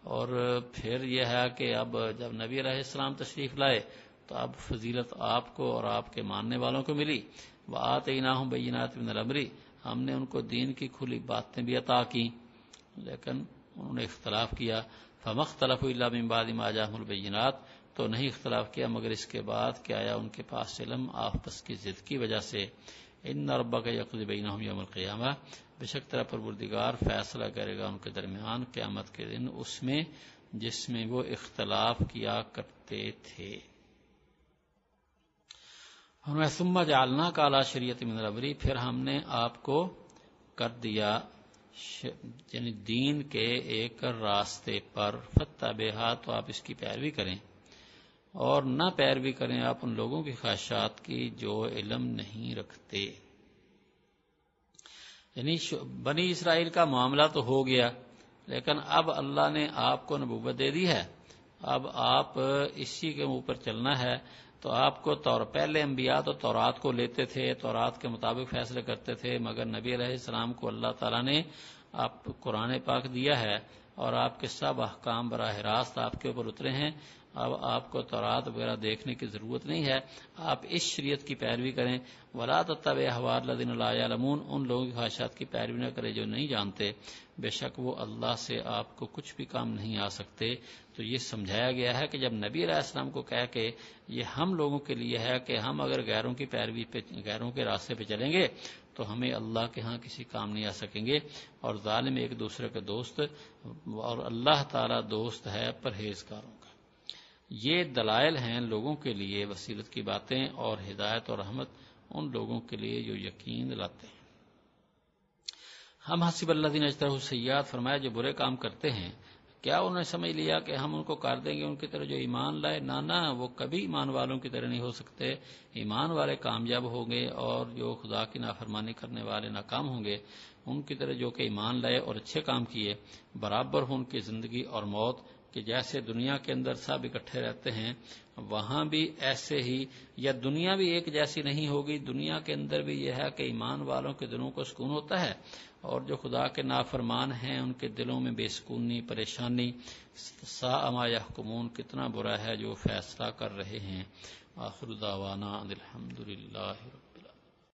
اور پھر یہ ہے کہ اب جب نبی علیہ السلام تشریف لائے تو اب فضیلت آپ کو اور آپ کے ماننے والوں کو ملی۔ وہ آتے نہ ہوں بینات بن العمری ہم نے ان کو دین کی کھلی باتیں بھی عطا کی لیکن انہوں نے اختلاف کیا۔ فمختلف اللہ بمباد ماجاہ البینات تو نہیں اختلاف کیا، مگر اس کے بعد کہ آیا ان کے پاس علم آپس کی ضد کی وجہ سے۔ ان نربا کا یقین بین یوم القیامہ بے شک طرح پر بردگار فیصلہ کرے گا ان کے درمیان قیامت کے دن اس میں جس میں وہ اختلاف کیا کرتے تھے۔ سما جالنا کالا شریعت من ربری پھر ہم نے آپ کو کر دیا یعنی دین کے ایک راستے پر۔ فتح بے تو آپ اس کی پیروی کریں۔ اور نہ پیروی کریں آپ ان لوگوں کی خواہشات کی جو علم نہیں رکھتے۔ یعنی بنی اسرائیل کا معاملہ تو ہو گیا، لیکن اب اللہ نے آپ کو نبوت دے دی ہے۔ اب آپ اسی کے اوپر چلنا ہے۔ تو آپ کو طور پہلے انبیاء تو تورات کو لیتے تھے، تورات کے مطابق فیصلے کرتے تھے، مگر نبی علیہ السلام کو اللہ تعالیٰ نے آپ قرآن پاک دیا ہے اور آپ کے سب احکام براہ راست آپ کے اوپر اترے ہیں۔ اب آپ کو تورات وغیرہ دیکھنے کی ضرورت نہیں ہے۔ آپ اس شریعت کی پیروی کریں۔ ولا طب احوار لدین اللہ علمون ان لوگوں کی خواہشات کی پیروی نہ کرے جو نہیں جانتے۔ بے شک وہ اللہ سے آپ کو کچھ بھی کام نہیں آ سکتے۔ تو یہ سمجھایا گیا ہے کہ جب نبی علیہ السلام کو کہہ کے یہ ہم لوگوں کے لیے ہے کہ ہم اگر غیروں کی پیروی پہ، غیروں کے راستے پہ چلیں گے، تو ہمیں اللہ کے ہاں کسی کام نہیں آ سکیں گے۔ اور ظالم ایک دوسرے کے دوست، اور اللہ تعالی دوست ہے، پرہیزگاروں۔ یہ دلائل ہیں لوگوں کے لیے وسیلت کی باتیں اور ہدایت اور رحمت ان لوگوں کے لیے جو یقین لاتے ہیں۔ ہم حسب اللہ دین اجتر حسیات فرمایا جو برے کام کرتے ہیں، کیا انہوں نے سمجھ لیا کہ ہم ان کو کر دیں گے؟ ان کی طرح جو ایمان لائے، نہ وہ کبھی ایمان والوں کی طرح نہیں ہو سکتے۔ ایمان والے کامیاب ہوں گے اور جو خدا کی نافرمانی کرنے والے ناکام ہوں گے، ان کی طرح جو کہ ایمان لائے اور اچھے کام کیے، برابر ہوں ان کی زندگی اور موت۔ کہ جیسے دنیا کے اندر سب اکٹھے رہتے ہیں، وہاں بھی ایسے ہی، یا دنیا بھی ایک جیسی نہیں ہوگی، دنیا کے اندر بھی یہ ہے کہ ایمان والوں کے دلوں کو سکون ہوتا ہے۔ اور جو خدا کے نافرمان ہیں، ان کے دلوں میں بے سکونی، پریشانی، سا اما یحکمون، کتنا برا ہے جو فیصلہ کر رہے ہیں۔ آخر دعوانا الحمد للہ